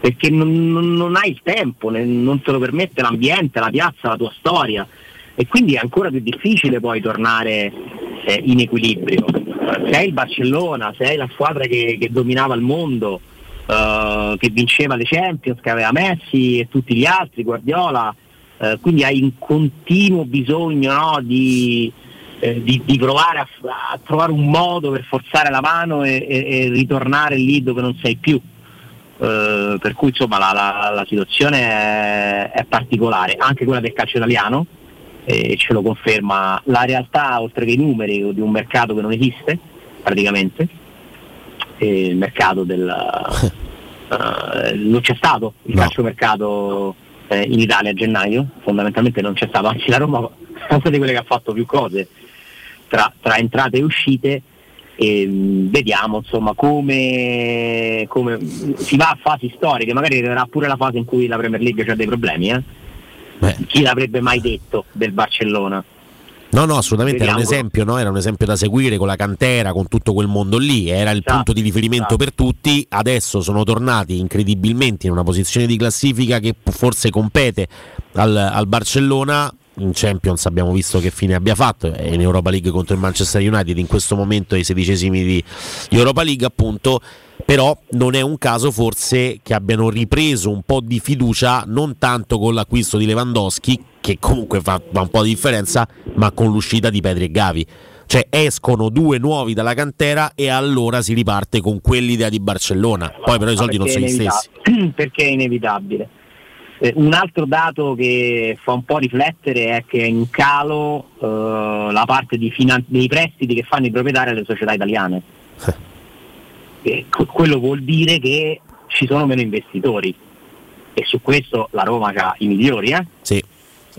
[SPEAKER 28] perché non, non, non hai il tempo, non te lo permette l'ambiente, la piazza, la tua storia e quindi è ancora più difficile poi tornare eh, in equilibrio. Se hai il Barcellona, se hai la squadra che, che dominava il mondo, uh, che vinceva le Champions, che aveva Messi e tutti gli altri, Guardiola, uh, quindi hai un continuo bisogno no, di, eh, di, di, provare a, a, trovare un modo per forzare la mano e, e, e ritornare lì dove non sei più. Uh, per cui insomma la, la, la situazione è, è, particolare, anche quella del calcio italiano, e ce lo conferma la realtà oltre che i numeri di un mercato che non esiste praticamente, il mercato del... uh, non c'è stato il no. calciomercato eh, in Italia a gennaio, fondamentalmente non c'è stato, anzi la Roma è una di quelle che ha fatto più cose tra, tra entrate e uscite e mh, vediamo insomma come, come, si va a fasi storiche, magari arriverà pure la fase in cui la Premier League ha dei problemi. Eh? Chi l'avrebbe mai detto del Barcellona?
[SPEAKER 10] No, no, assolutamente Vediamo. era un esempio, no? era un esempio da seguire con la cantera, con tutto quel mondo lì, era il esatto, punto di riferimento esatto. per tutti, adesso sono tornati incredibilmente in una posizione di classifica che forse compete al, al Barcellona, in Champions abbiamo visto che fine abbia fatto, è in Europa League contro il Manchester United, in questo momento ai sedicesimi di Europa League appunto però non è un caso forse che abbiano ripreso un po' di fiducia non tanto con l'acquisto di Lewandowski che comunque fa, fa un po' di differenza ma con l'uscita di Pedri e Gavi. Cioè escono due nuovi dalla cantera e allora si riparte con quell'idea di Barcellona. Poi però i soldi non sono gli stessi.
[SPEAKER 28] perché è inevitabile eh, un altro dato che fa un po' riflettere è che è in calo eh, la parte finan- dei prestiti che fanno i proprietari alle società italiane eh, quello vuol dire che ci sono meno investitori e su questo la Roma ha i migliori. Eh?
[SPEAKER 10] Sì.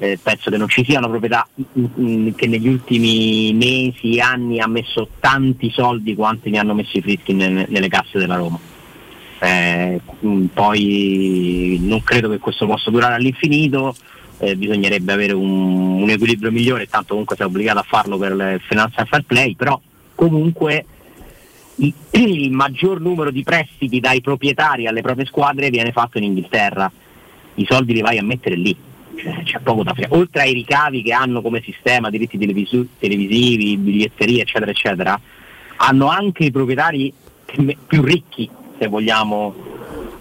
[SPEAKER 28] Eh, penso che non ci siano proprietà mh, mm, mm, che negli ultimi mesi, anni ha messo tanti soldi quanti ne hanno messo i frischi nelle, nelle casse della Roma. Eh, poi non credo che questo possa durare all'infinito, eh, bisognerebbe avere un, un, equilibrio migliore, tanto comunque sei obbligato a farlo per il financial fair play, però comunque il maggior numero di prestiti dai proprietari alle proprie squadre viene fatto in Inghilterra. I soldi li vai a mettere lì, cioè, c'è poco da fare. Oltre ai ricavi che hanno come sistema, diritti televisu- televisivi, biglietterie, eccetera, eccetera, hanno anche i proprietari più ricchi, se vogliamo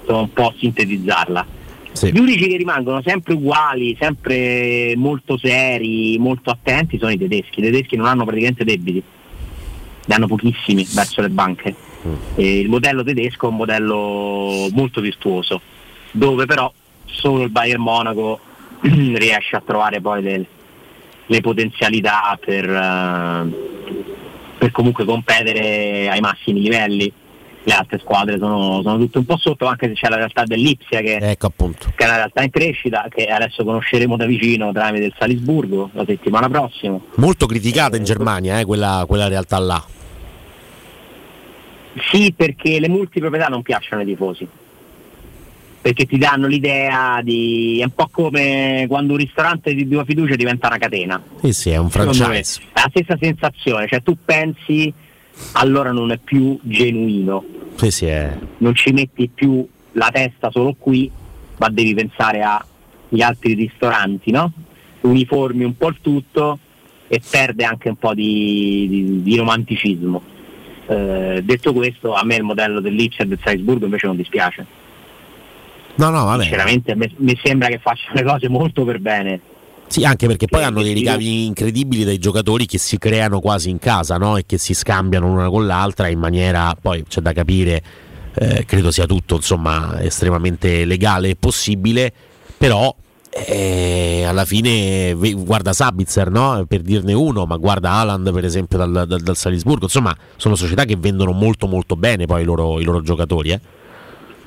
[SPEAKER 28] un po' sintetizzarla. Sì. Gli unici che rimangono sempre uguali, sempre molto seri, molto attenti sono i tedeschi. I tedeschi non hanno praticamente debiti ne hanno pochissimi verso le banche. Mm. il modello tedesco è un modello molto virtuoso, dove però solo il Bayern Monaco riesce a trovare poi le, le potenzialità per, uh, per, comunque competere ai massimi livelli. Le altre squadre sono, sono, tutte un po' sotto, anche se c'è la realtà dell'Ipsia che,
[SPEAKER 10] ecco
[SPEAKER 28] che, è una realtà in crescita, che adesso conosceremo da vicino tramite il Salisburgo la settimana prossima.
[SPEAKER 10] Molto criticata in Germania eh, quella, quella realtà là.
[SPEAKER 28] Sì, perché le multiproprietà non piacciono ai tifosi. Perché ti danno l'idea di. è un po' come quando un ristorante di tua fiducia diventa una catena.
[SPEAKER 10] Sì, sì, è un franchise.
[SPEAKER 28] È la stessa sensazione, cioè tu pensi, allora non è più genuino.
[SPEAKER 10] Sì, sì, è.
[SPEAKER 28] Non ci metti più la testa solo qui, ma devi pensare agli altri ristoranti, no? Uniformi un po' il tutto e perde anche un po' di, di- di romanticismo. Eh, detto questo, a me il modello del Liccia e del Salisburgo invece non dispiace.
[SPEAKER 10] No, no, vabbè.
[SPEAKER 28] Sinceramente me- mi sembra che facciano le cose molto per bene.
[SPEAKER 10] Sì, anche perché poi hanno dei ricavi incredibili dai giocatori che si creano quasi in casa no? e che si scambiano l'una con l'altra in maniera, poi c'è da capire, eh, credo sia tutto insomma estremamente legale e possibile, però eh, alla fine guarda Sabitzer no? per dirne uno, ma guarda Haaland per esempio dal, dal- dal Salisburgo, insomma sono società che vendono molto molto bene poi i loro, i loro giocatori. Eh?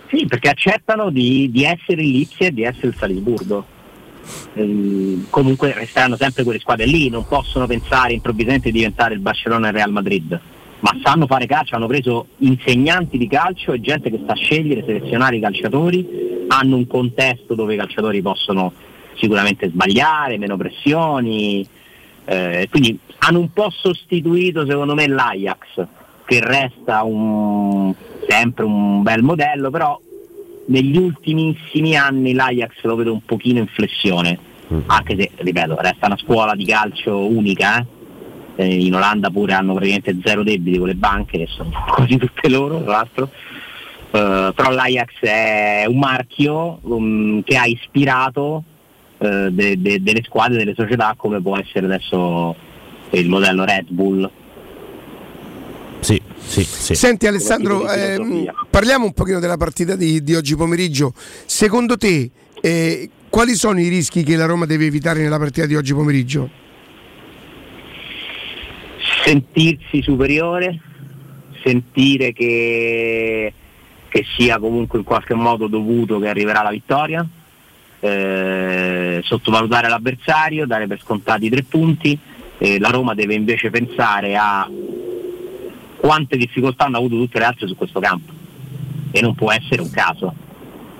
[SPEAKER 28] Sì, perché accettano di, di essere il Lipsia e di essere il Salisburgo. Ehm, comunque resteranno sempre quelle squadre lì, non possono pensare improvvisamente di diventare il Barcellona e il Real Madrid, ma sanno fare calcio, hanno preso insegnanti di calcio e gente che sa scegliere, selezionare i calciatori, hanno un contesto dove i calciatori possono sicuramente sbagliare, meno pressioni, eh, quindi hanno un po' sostituito secondo me l'Ajax, che resta un- sempre un bel modello, però negli ultimissimi anni l'Ajax lo vedo un pochino in flessione, anche se, ripeto, resta una scuola di calcio unica, eh. Eh, in Olanda pure hanno praticamente zero debiti con le banche, che sono quasi tutte loro, tra l'altro. Eh, però l'Ajax è un marchio um, che ha ispirato eh, de- de- delle squadre, delle società come può essere adesso il modello Red Bull.
[SPEAKER 10] Sì, sì, sì.
[SPEAKER 11] Senti Alessandro, ehm, parliamo un pochino della partita di, di oggi pomeriggio. Secondo te eh, quali sono i rischi che la Roma deve evitare nella partita di oggi pomeriggio?
[SPEAKER 28] sentirsi superiore, sentire che, che sia comunque in qualche modo dovuto che arriverà la vittoria, eh, sottovalutare l'avversario, dare per scontati i tre punti. eh, la Roma deve invece pensare a quante difficoltà hanno avuto tutte le altre su questo campo e non può essere un caso.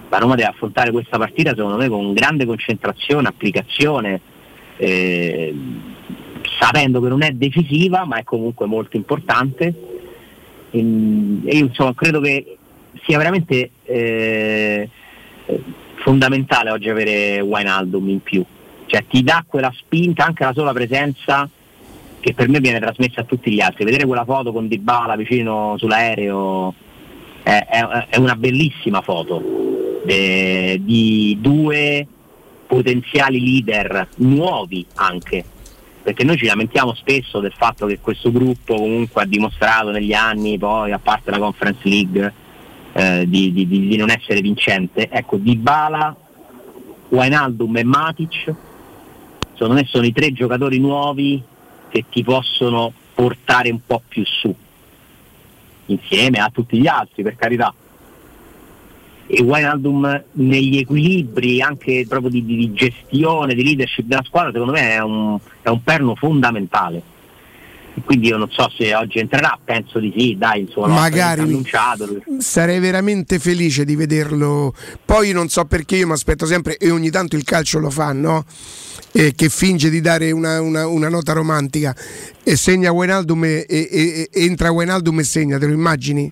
[SPEAKER 28] La Roma deve affrontare questa partita secondo me con grande concentrazione, applicazione, eh, sapendo che non è decisiva ma è comunque molto importante. E io insomma credo che sia veramente eh, fondamentale oggi avere Wijnaldum in più, cioè ti dà quella spinta, anche la sola presenza che per me viene trasmessa a tutti gli altri. Vedere quella foto con Dybala vicino sull'aereo è, è- è una bellissima foto eh, di due potenziali leader nuovi anche perché noi ci lamentiamo spesso del fatto che questo gruppo comunque ha dimostrato negli anni poi a parte la Conference League eh, di, di- di- non essere vincente ecco Dybala, Wijnaldum e Matic secondo me sono i tre giocatori nuovi che ti possono portare un po' più su insieme a tutti gli altri per carità. E Wijnaldum negli equilibri anche proprio di, di- gestione, di leadership della squadra secondo me è un, è un perno fondamentale quindi io non so se oggi entrerà, penso di sì, dai, insomma,
[SPEAKER 11] Magari.
[SPEAKER 28] annunciato.
[SPEAKER 11] Sarei veramente felice di vederlo. Poi non so perché io mi aspetto sempre, e ogni tanto il calcio lo fa, no? Eh, che finge di dare una, una- una nota romantica e segna Wijnaldum e, e- e- entra Wijnaldum e segna, te lo immagini?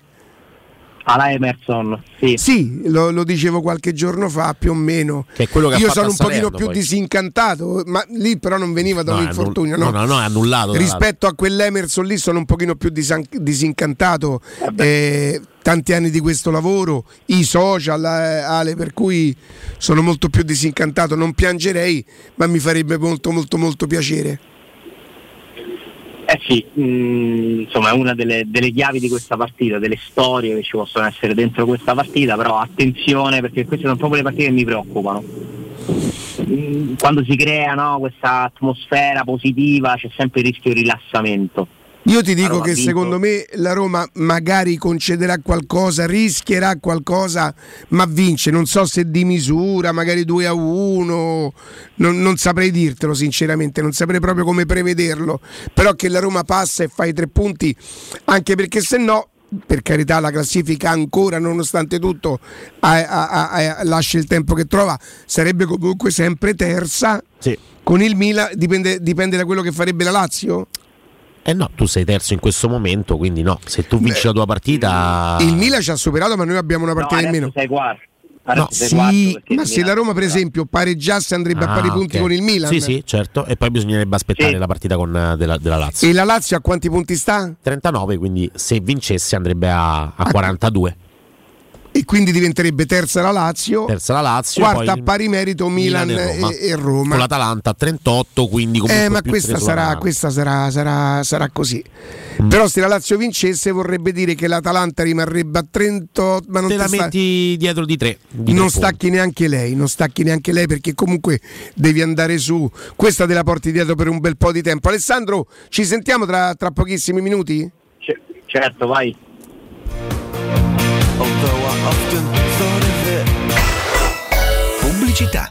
[SPEAKER 28] Alla Emerson, sì.
[SPEAKER 11] lo, lo dicevo qualche giorno fa più o meno.
[SPEAKER 10] Che è quello che ha
[SPEAKER 11] Io sono un pochino
[SPEAKER 10] Salerno,
[SPEAKER 11] più
[SPEAKER 10] poi.
[SPEAKER 11] disincantato, ma lì però non veniva da
[SPEAKER 10] No,
[SPEAKER 11] un infortunio.
[SPEAKER 10] no, no, no, è annullato,
[SPEAKER 11] Rispetto a quell'Emerson lì sono un pochino più disan- disincantato. eh, tanti anni di questo lavoro, i social, eh, Ale, per cui sono molto più disincantato. Non piangerei, ma mi farebbe molto molto molto piacere.
[SPEAKER 28] Eh sì, mh, insomma è una delle, delle chiavi di questa partita, delle storie che ci possono essere dentro questa partita, però attenzione perché queste sono proprio le partite che mi preoccupano. Mh, Quando si crea no, questa atmosfera positiva c'è sempre il rischio di rilassamento.
[SPEAKER 11] Io ti dico che
[SPEAKER 28] vinto.
[SPEAKER 11] secondo me la Roma magari concederà qualcosa, rischierà qualcosa, ma vince. Non so se di misura, magari 2 a 1, non, non saprei dirtelo sinceramente, non saprei proprio come prevederlo. Però che la Roma passa e fa i tre punti, anche perché se no, per carità, la classifica ancora, nonostante tutto, ha- ha- ha- lascia il tempo che trova, sarebbe comunque sempre terza. Con il Milan dipende, dipende da quello che farebbe la Lazio?
[SPEAKER 10] Eh no, tu sei terzo in questo momento, quindi no. Se tu vinci la tua partita.
[SPEAKER 11] Il Milan ci ha superato, ma noi abbiamo una partita in meno.
[SPEAKER 28] sei quarto.
[SPEAKER 11] No, sì, ma se la Roma, per esempio, pareggiasse andrebbe a
[SPEAKER 10] Ah,
[SPEAKER 11] pari punti
[SPEAKER 10] ok.
[SPEAKER 11] con il Milan.
[SPEAKER 10] Sì, sì, certo. E poi bisognerebbe aspettare la partita con, eh, della, della Lazio.
[SPEAKER 11] E la Lazio a quanti punti sta?
[SPEAKER 10] 39, quindi se vincesse andrebbe a, a 42.
[SPEAKER 11] E quindi diventerebbe terza la Lazio.
[SPEAKER 10] Terza la Lazio.
[SPEAKER 11] Quarta
[SPEAKER 10] poi
[SPEAKER 11] a pari merito Milan,
[SPEAKER 10] e Roma.
[SPEAKER 11] e, e Roma.
[SPEAKER 10] Con l'Atalanta a 38, quindi comunque
[SPEAKER 11] Eh, ma
[SPEAKER 10] più
[SPEAKER 11] questa
[SPEAKER 10] tre
[SPEAKER 11] sarà, questa sarà, sarà, sarà così. Però se la Lazio vincesse vorrebbe dire che l'Atalanta rimarrebbe a 38, ma non
[SPEAKER 10] Te la
[SPEAKER 11] sta-
[SPEAKER 10] metti dietro di 3.
[SPEAKER 11] non stacchi neanche lei, non stacchi neanche lei perché comunque devi andare su. Questa te la porti dietro per un bel po' di tempo. Alessandro, ci sentiamo tra, tra pochissimi minuti?
[SPEAKER 28] Certo, vai.
[SPEAKER 29] Pubblicità.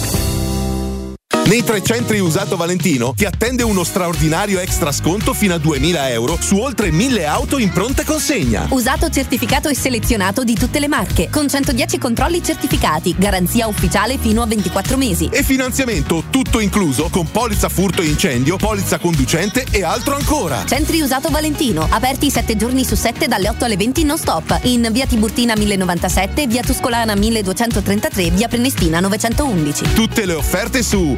[SPEAKER 21] Nei tre centri usato Valentino ti attende uno straordinario extra sconto fino a 2000 euro su oltre 1000 auto in pronta consegna.
[SPEAKER 19] Usato certificato e selezionato di tutte le marche, con 110 controlli certificati, garanzia ufficiale fino a 24 mesi.
[SPEAKER 21] E finanziamento tutto incluso con polizza furto e incendio, polizza conducente e altro ancora.
[SPEAKER 19] Centri Usato Valentino, aperti 7 giorni su 7 dalle 8 alle 20 non stop, in via Tiburtina 1097, via Tuscolana 1233, via Prenestina 911.
[SPEAKER 21] Tutte le offerte su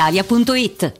[SPEAKER 30] brispalitalia.it.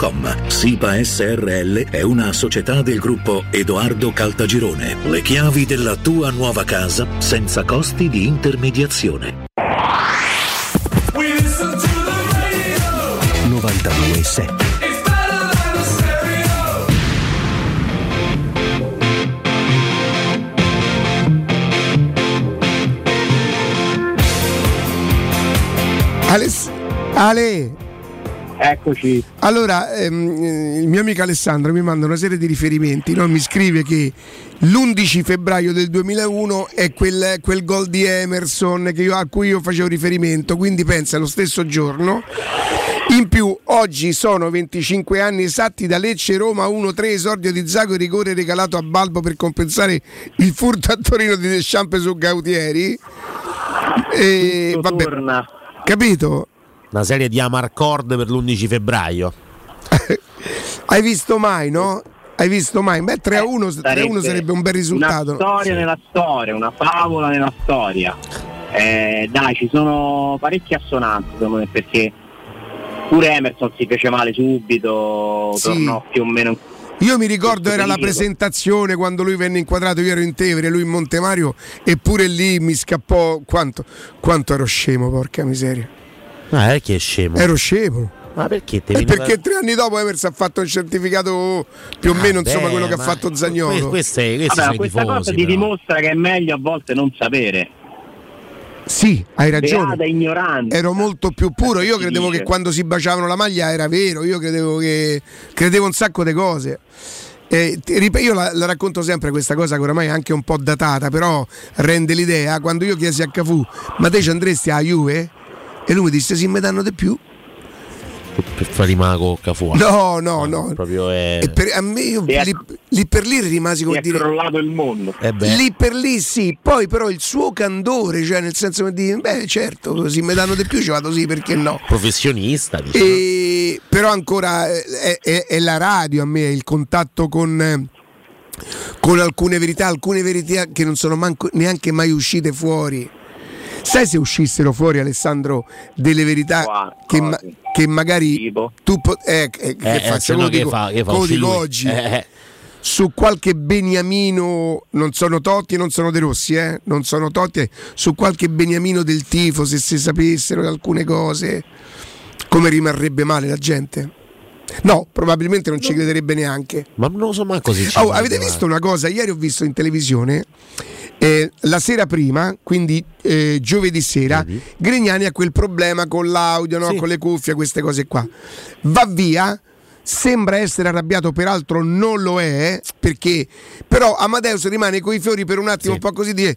[SPEAKER 31] www.keicalt.com. SIPA SRL è una società del gruppo Edoardo Caltagirone. Le chiavi della tua nuova casa senza costi di intermediazione.
[SPEAKER 22] 92.7
[SPEAKER 11] Aless- Ale,
[SPEAKER 28] Eccoci.
[SPEAKER 11] Allora, ehm, eh, il mio amico Alessandro mi manda una serie di riferimenti, no? mi scrive che l'11 febbraio del 2001 è quel, quel gol di Emerson che io- a cui io facevo riferimento, quindi pensa lo stesso giorno. In più, oggi sono 25 anni esatti da Lecce Roma 1-3 esordio di Zago e rigore regalato a Balbo per compensare il furto a Torino di Deschamps su Gautieri. E, vabbè, capito?
[SPEAKER 10] Una serie di Amarcord per l'11 febbraio.
[SPEAKER 11] Hai visto mai, no? Hai visto mai? Beh, 3 a 1, 3 a 1 sarebbe un bel risultato.
[SPEAKER 28] Una storia nella storia, una favola nella storia. Eh, dai, ci sono parecchie assonanti secondo me perché pure Emerson si fece male subito,
[SPEAKER 11] Sì.
[SPEAKER 28] tornò più o meno
[SPEAKER 11] Io mi ricordo era la presentazione quando lui venne inquadrato, io ero in Tevere, lui in Montemario eppure lì mi scappò quanto, quanto ero scemo, porca miseria.
[SPEAKER 10] Ma è che è scemo.
[SPEAKER 11] Ero scemo.
[SPEAKER 10] Ma perché te
[SPEAKER 11] E
[SPEAKER 10] veniva-
[SPEAKER 11] perché tre anni dopo Emerson ha fatto un certificato più o meno insomma
[SPEAKER 10] beh,
[SPEAKER 11] quello che ha fatto Zagnolo.
[SPEAKER 28] questa
[SPEAKER 10] tifosi,
[SPEAKER 28] cosa ti dimostra che è meglio a volte non sapere.
[SPEAKER 11] Sì, hai ragione.
[SPEAKER 28] Beata ignoranza.
[SPEAKER 11] Ero molto più puro. Io credevo che quando si baciavano la maglia era vero. Io credevo che credevo un sacco di cose. Eh, io la, la racconto sempre questa cosa che oramai è anche un po' datata, però rende l'idea. Quando io chiesi a Cafu, ma te ci andresti a Juve? E lui mi disse: Sì, mi danno di più.
[SPEAKER 10] per fare rimane con Cafu.
[SPEAKER 11] No, no, no.
[SPEAKER 10] Proprio è...
[SPEAKER 11] E per, a me io
[SPEAKER 28] Sì,
[SPEAKER 11] lì, lì per lì rimasi
[SPEAKER 28] è
[SPEAKER 11] dire.
[SPEAKER 28] crollato il mondo.
[SPEAKER 10] Eh.
[SPEAKER 11] Lì per lì sì, poi però il suo candore, cioè nel senso che dire, beh certo, così mi danno di più, ci vado sì, perché no?
[SPEAKER 10] professionista. diciamo.
[SPEAKER 11] E- però ancora eh, è, è- è la radio a me, il contatto con, con alcune verità, alcune verità che non sono manco- neanche mai uscite fuori. Sai se uscissero fuori, Alessandro, delle verità
[SPEAKER 28] Qua,
[SPEAKER 11] che, ma- che magari
[SPEAKER 28] Tipo?
[SPEAKER 11] tu po- eh, eh, che
[SPEAKER 10] Eh, eh,
[SPEAKER 11] faccio,
[SPEAKER 10] no che fa- che fa
[SPEAKER 11] oggi?
[SPEAKER 10] Eh, eh.
[SPEAKER 11] Su qualche Beniamino, non sono Totti e non sono De Rossi, eh? non sono Totti, eh, su qualche Beniamino del tifo, se si sapessero alcune cose, come rimarrebbe male la gente? No, probabilmente non ci crederebbe neanche.
[SPEAKER 10] Ma non lo so manco se ci
[SPEAKER 11] Oh, avete visto una cosa? Ieri ho visto in televisione eh, la sera prima, quindi eh, giovedì sera, Grignani ha quel problema con l'audio, no? con le cuffie, queste cose qua. Va via. Sembra essere arrabbiato, peraltro non lo è, perché però Amadeus rimane coi fiori per un attimo, un po' così dire.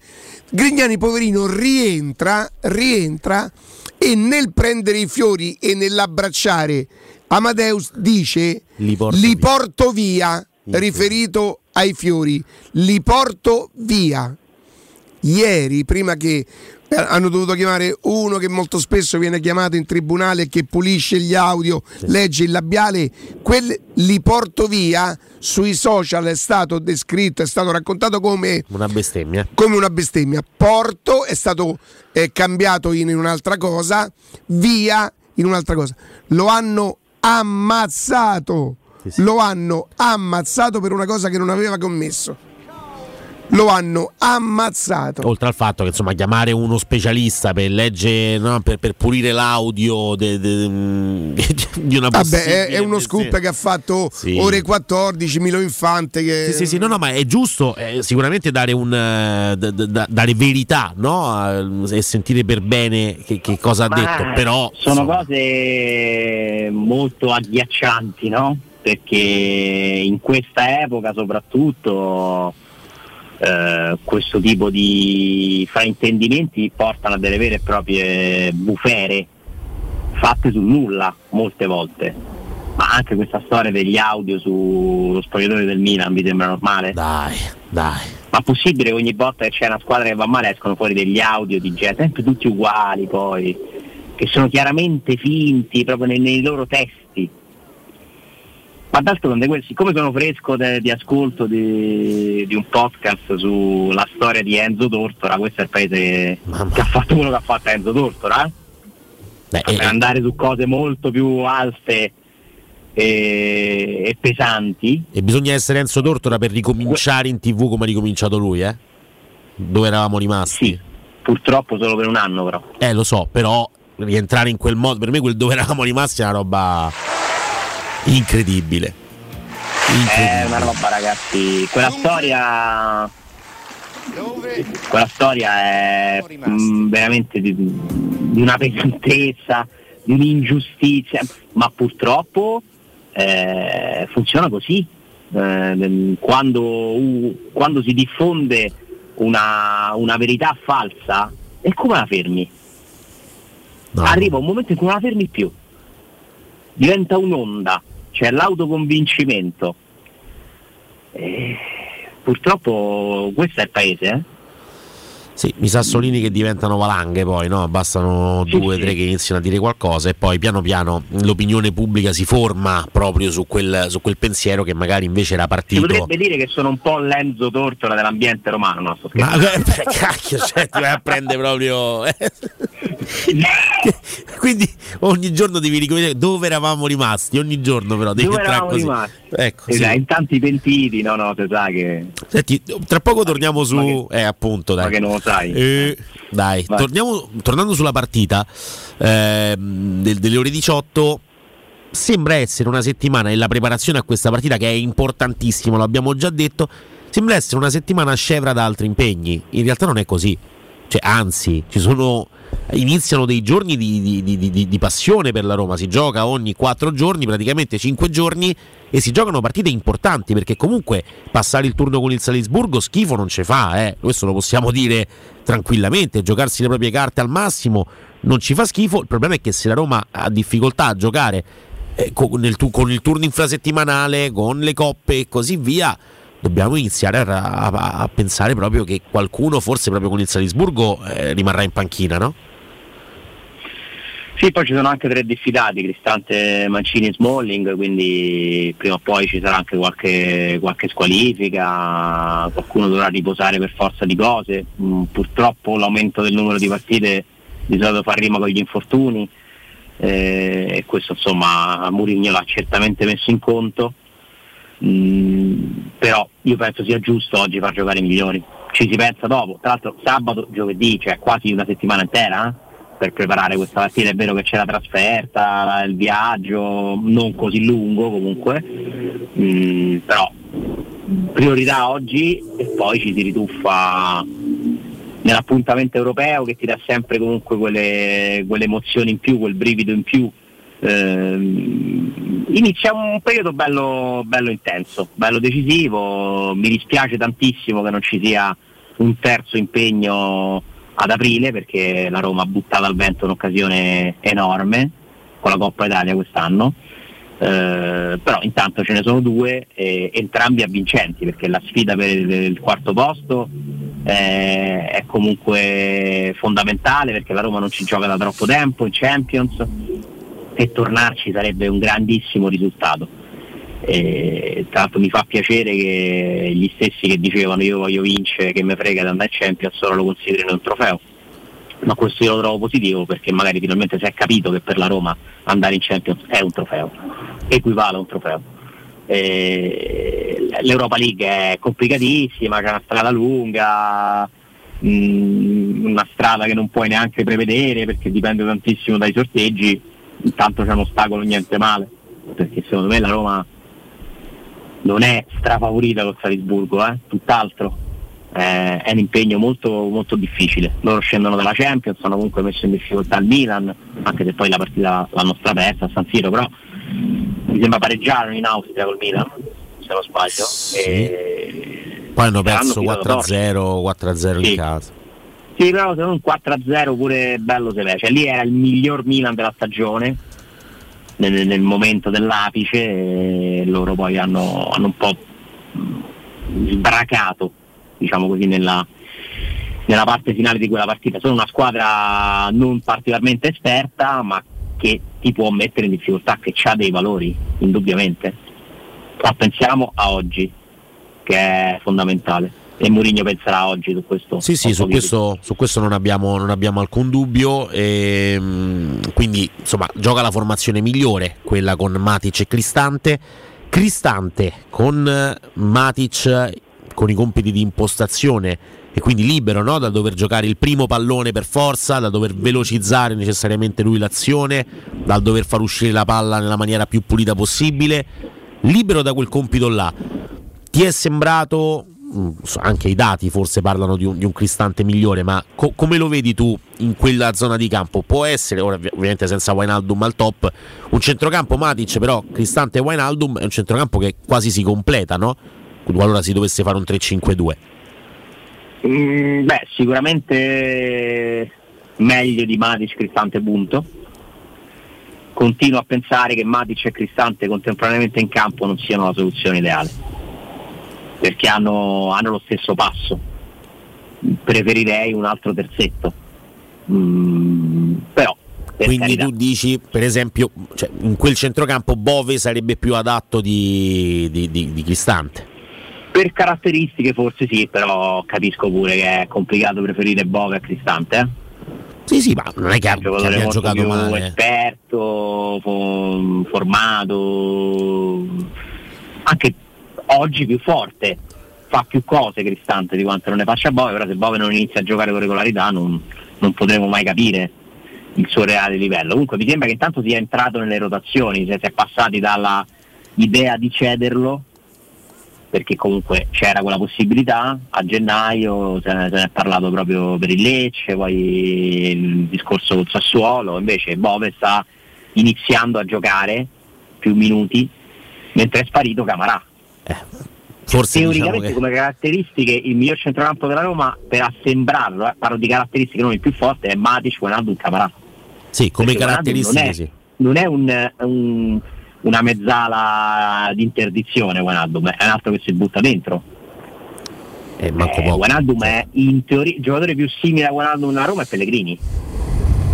[SPEAKER 11] Grignani, poverino, rientra, rientra e nel prendere i fiori e nell'abbracciare Amadeus dice
[SPEAKER 10] Li porto
[SPEAKER 11] li
[SPEAKER 10] via."
[SPEAKER 11] porto via, riferito ai fiori, li porto via. Ieri, prima che eh, hanno dovuto chiamare uno che molto spesso viene chiamato in tribunale che pulisce gli audio, legge il labiale, quel li porto via sui social è stato descritto, è stato raccontato come
[SPEAKER 10] Una bestemmia.
[SPEAKER 11] come una bestemmia. Porto è stato eh, cambiato in un'altra cosa, via in un'altra cosa. Lo hanno ammazzato. Lo hanno ammazzato per una cosa che non aveva commesso. Lo hanno ammazzato.
[SPEAKER 10] Oltre al fatto che insomma chiamare uno specialista per leggere, no, per, per pulire l'audio de- de- di una
[SPEAKER 11] Vabbè, è, è uno
[SPEAKER 10] sì.
[SPEAKER 11] scoop che ha fatto
[SPEAKER 10] Sì.
[SPEAKER 11] ore 14, Milo Infante. Che...
[SPEAKER 10] Sì, sì, sì, no, no, ma è giusto eh, sicuramente dare, un, eh, d- d- d- dare verità no? Eh, e sentire per bene che, che cosa ha
[SPEAKER 28] Ma
[SPEAKER 10] detto. Però
[SPEAKER 28] sono
[SPEAKER 10] insomma,
[SPEAKER 28] cose molto agghiaccianti, no? Perché in questa epoca soprattutto eh, questo tipo di fraintendimenti portano a delle vere e proprie bufere fatte sul nulla molte volte. Ma anche questa storia degli audio sullo spogliatoio del Milan vi sembra normale?
[SPEAKER 10] Dai, dai.
[SPEAKER 28] Ma possibile che ogni volta che c'è una squadra che va male escono fuori degli audio di gente, sempre tutti uguali poi, che sono chiaramente finti proprio nei, nei loro testi. Ma d'altronde, siccome sono fresco de, di ascolto di, di, un podcast sulla storia di Enzo Tortora, questo è il paese che, che ha fatto quello che ha fatto Enzo Tortora. Eh? Beh, per eh, andare su cose molto più alte e, e, pesanti.
[SPEAKER 10] E bisogna essere Enzo Tortora per ricominciare in tv come ha ricominciato lui, eh? Dove eravamo rimasti?
[SPEAKER 28] Sì, purtroppo solo per un anno però.
[SPEAKER 10] Eh lo so, però rientrare in quel modo, per me quel dove eravamo rimasti è una roba incredibile.
[SPEAKER 28] incredibile. È una roba ragazzi, quella storia quella storia è mh, mm, veramente di, di, una pesantezza, di un'ingiustizia, ma purtroppo eh, funziona così. Eh, quando, uh, quando, si diffonde una, una, verità falsa, e come la fermi? No. Arriva un momento in cui non la fermi più, diventa un'onda, c'è l'autoconvincimento. Eh, purtroppo questo è il paese, eh?
[SPEAKER 10] Sì, i sassolini che diventano valanghe poi, no? Bastano sì, due o sì. tre che iniziano a dire qualcosa e poi piano piano l'opinione pubblica si forma proprio su quel, su quel pensiero che magari invece era partito.
[SPEAKER 28] Si potrebbe dire che sono un po' l'Enzo Tortora dell'ambiente romano, no? Sto
[SPEAKER 10] Ma beh, cacchio, cioè, ti vai a prendere proprio. Eh. Quindi ogni giorno devi ricominciare dove eravamo rimasti, ogni giorno però devi
[SPEAKER 28] dove eravamo
[SPEAKER 10] così.
[SPEAKER 28] rimasti. Ecco, sì. in tanti pentiti, no, no, te sai che.
[SPEAKER 10] Senti, tra poco torniamo su. Che... Eh, appunto, dai.
[SPEAKER 28] Ma che non sai.
[SPEAKER 10] Eh, dai, torniamo, tornando sulla partita eh, del, delle ore 18 sembra essere una settimana e la preparazione a questa partita che è importantissima, lo abbiamo già detto, sembra essere una settimana scevra da altri impegni. In realtà non è così. Cioè, anzi, ci sono iniziano dei giorni di, di, di, di, passione per la Roma. Si gioca ogni quattro giorni, praticamente cinque giorni, e si giocano partite importanti perché comunque passare il turno con il Salisburgo schifo non ci fa, eh. questo lo possiamo dire tranquillamente. Giocarsi le proprie carte al massimo non ci fa schifo. Il problema è che se la Roma ha difficoltà a giocare eh, con, nel, con il turno infrasettimanale, con le coppe e così via dobbiamo iniziare a, a, a, pensare proprio che qualcuno, forse proprio con il Salisburgo, eh, rimarrà in panchina, no?
[SPEAKER 28] Sì, poi ci sono anche tre diffidati, Cristante, Mancini e Smalling, quindi prima o poi ci sarà anche qualche, qualche squalifica, qualcuno dovrà riposare per forza di cose, mm, purtroppo l'aumento del numero di partite di solito fa rima con gli infortuni eh, e questo insomma Murigno l'ha certamente messo in conto Mm, però io penso sia giusto oggi far giocare i migliori. Ci si pensa dopo, tra l'altro sabato, giovedì, cioè quasi una settimana intera eh, per preparare questa partita. È vero che c'è la trasferta, il viaggio, non così lungo comunque, mm, però priorità oggi e poi ci si rituffa nell'appuntamento europeo che ti dà sempre comunque quelle, quelle emozioni in più, quel brivido in più ehm, inizia un periodo bello, bello intenso, bello decisivo, mi dispiace tantissimo che non ci sia un terzo impegno ad aprile perché la Roma ha buttato al vento un'occasione enorme con la Coppa Italia quest'anno. Eh, però intanto ce ne sono due, eh, entrambi avvincenti perché la sfida per il, il quarto posto eh, è comunque fondamentale perché la Roma non ci gioca da troppo tempo in Champions e tornarci sarebbe un grandissimo risultato. E, tra l'altro mi fa piacere che gli stessi che dicevano io voglio vincere, che mi frega di andare in Champions, ora lo considerino un trofeo. Ma questo io lo trovo positivo perché magari finalmente si è capito che per la Roma andare in Champions è un trofeo, equivale a un trofeo. E, L'Europa League è complicatissima, c'è una strada lunga, mh, mm, una strada che non puoi neanche prevedere perché dipende tantissimo dai sorteggi intanto c'è un ostacolo niente male, perché secondo me la Roma non è strafavorita col Salisburgo, eh? tutt'altro. Eh, è un impegno molto, molto difficile. Loro scendono dalla Champions, hanno comunque messo in difficoltà il Milan, anche se poi la partita l'hanno strapersa a San Siro, però mi sembra pareggiarono in Austria col Milan, se non sbaglio. Sì. E...
[SPEAKER 10] Poi hanno perso 4-0, 4-0 sì. in casa.
[SPEAKER 28] Sì, però se non 4-0 pure bello severo, cioè lì era il miglior Milan della stagione nel, nel momento dell'apice loro poi hanno, hanno un po' sbracato, diciamo così, nella, nella parte finale di quella partita. Sono una squadra non particolarmente esperta, ma che ti può mettere in difficoltà, che ha dei valori, indubbiamente. Ma pensiamo a oggi, che è fondamentale. E Mourinho penserà oggi su questo.
[SPEAKER 10] Sì, sì, su questo, su questo non, abbiamo, non abbiamo alcun dubbio. E, quindi, insomma, gioca la formazione migliore, quella con Matic e Cristante. Cristante con Matic con i compiti di impostazione e quindi libero no? da dover giocare il primo pallone per forza, da dover velocizzare necessariamente lui l'azione, dal dover far uscire la palla nella maniera più pulita possibile, libero da quel compito là. Ti è sembrato, anche i dati forse parlano di un, di un cristante migliore, ma co- come lo vedi tu in quella zona di campo? Può essere, ora ovviamente senza Wijnaldum al top, un centrocampo Matic, però Cristante Wijnaldum è un centrocampo che quasi si completa, no? Qualora si dovesse fare un 3-5-2.
[SPEAKER 28] Mm, beh, sicuramente meglio di Matic, Cristante Punto. Continuo a pensare che Matic e Cristante contemporaneamente in campo non siano la soluzione ideale, perché hanno, hanno lo stesso passo. Preferirei un altro terzetto. Mm, però per
[SPEAKER 10] Quindi
[SPEAKER 28] carità.
[SPEAKER 10] tu dici, per esempio, cioè, in quel centrocampo Bove sarebbe più adatto di, di- di- di Cristante.
[SPEAKER 28] Per caratteristiche forse sì, però capisco pure che è complicato preferire Bove a Cristante. Eh?
[SPEAKER 10] Sì, sì, ma non è che
[SPEAKER 28] giocatore
[SPEAKER 10] che
[SPEAKER 28] molto
[SPEAKER 10] giocato
[SPEAKER 28] più
[SPEAKER 10] male.
[SPEAKER 28] esperto, fo- formato, anche oggi più forte, fa più cose Cristante di quanto non ne faccia Bove, però se Bove non inizia a giocare con regolarità non, non potremo mai capire il suo reale livello. Comunque mi sembra che intanto sia entrato nelle rotazioni, cioè si è passati dalla idea di cederlo perché comunque c'era quella possibilità a gennaio, se ne, se ne è parlato proprio per il Lecce, poi il discorso col Sassuolo, invece Bove sta iniziando a giocare più minuti mentre è sparito Camarà.
[SPEAKER 10] Forse
[SPEAKER 28] Teoricamente
[SPEAKER 10] diciamo che-
[SPEAKER 28] come caratteristiche il miglior centrocampo della Roma per assembrarlo, eh, parlo di caratteristiche non il più forte, è Matic, Wijnaldum, Camarà.
[SPEAKER 10] Sì, come
[SPEAKER 28] Perché
[SPEAKER 10] caratteristiche
[SPEAKER 28] non è,
[SPEAKER 10] sì.
[SPEAKER 28] non è un- un- una mezzala di interdizione Wijnaldum, è un altro che si butta dentro.
[SPEAKER 10] Eh, manco
[SPEAKER 28] Eh,
[SPEAKER 10] poco.
[SPEAKER 28] Wijnaldum è in teoria il giocatore più simile a Wijnaldum nella Roma è Pellegrini,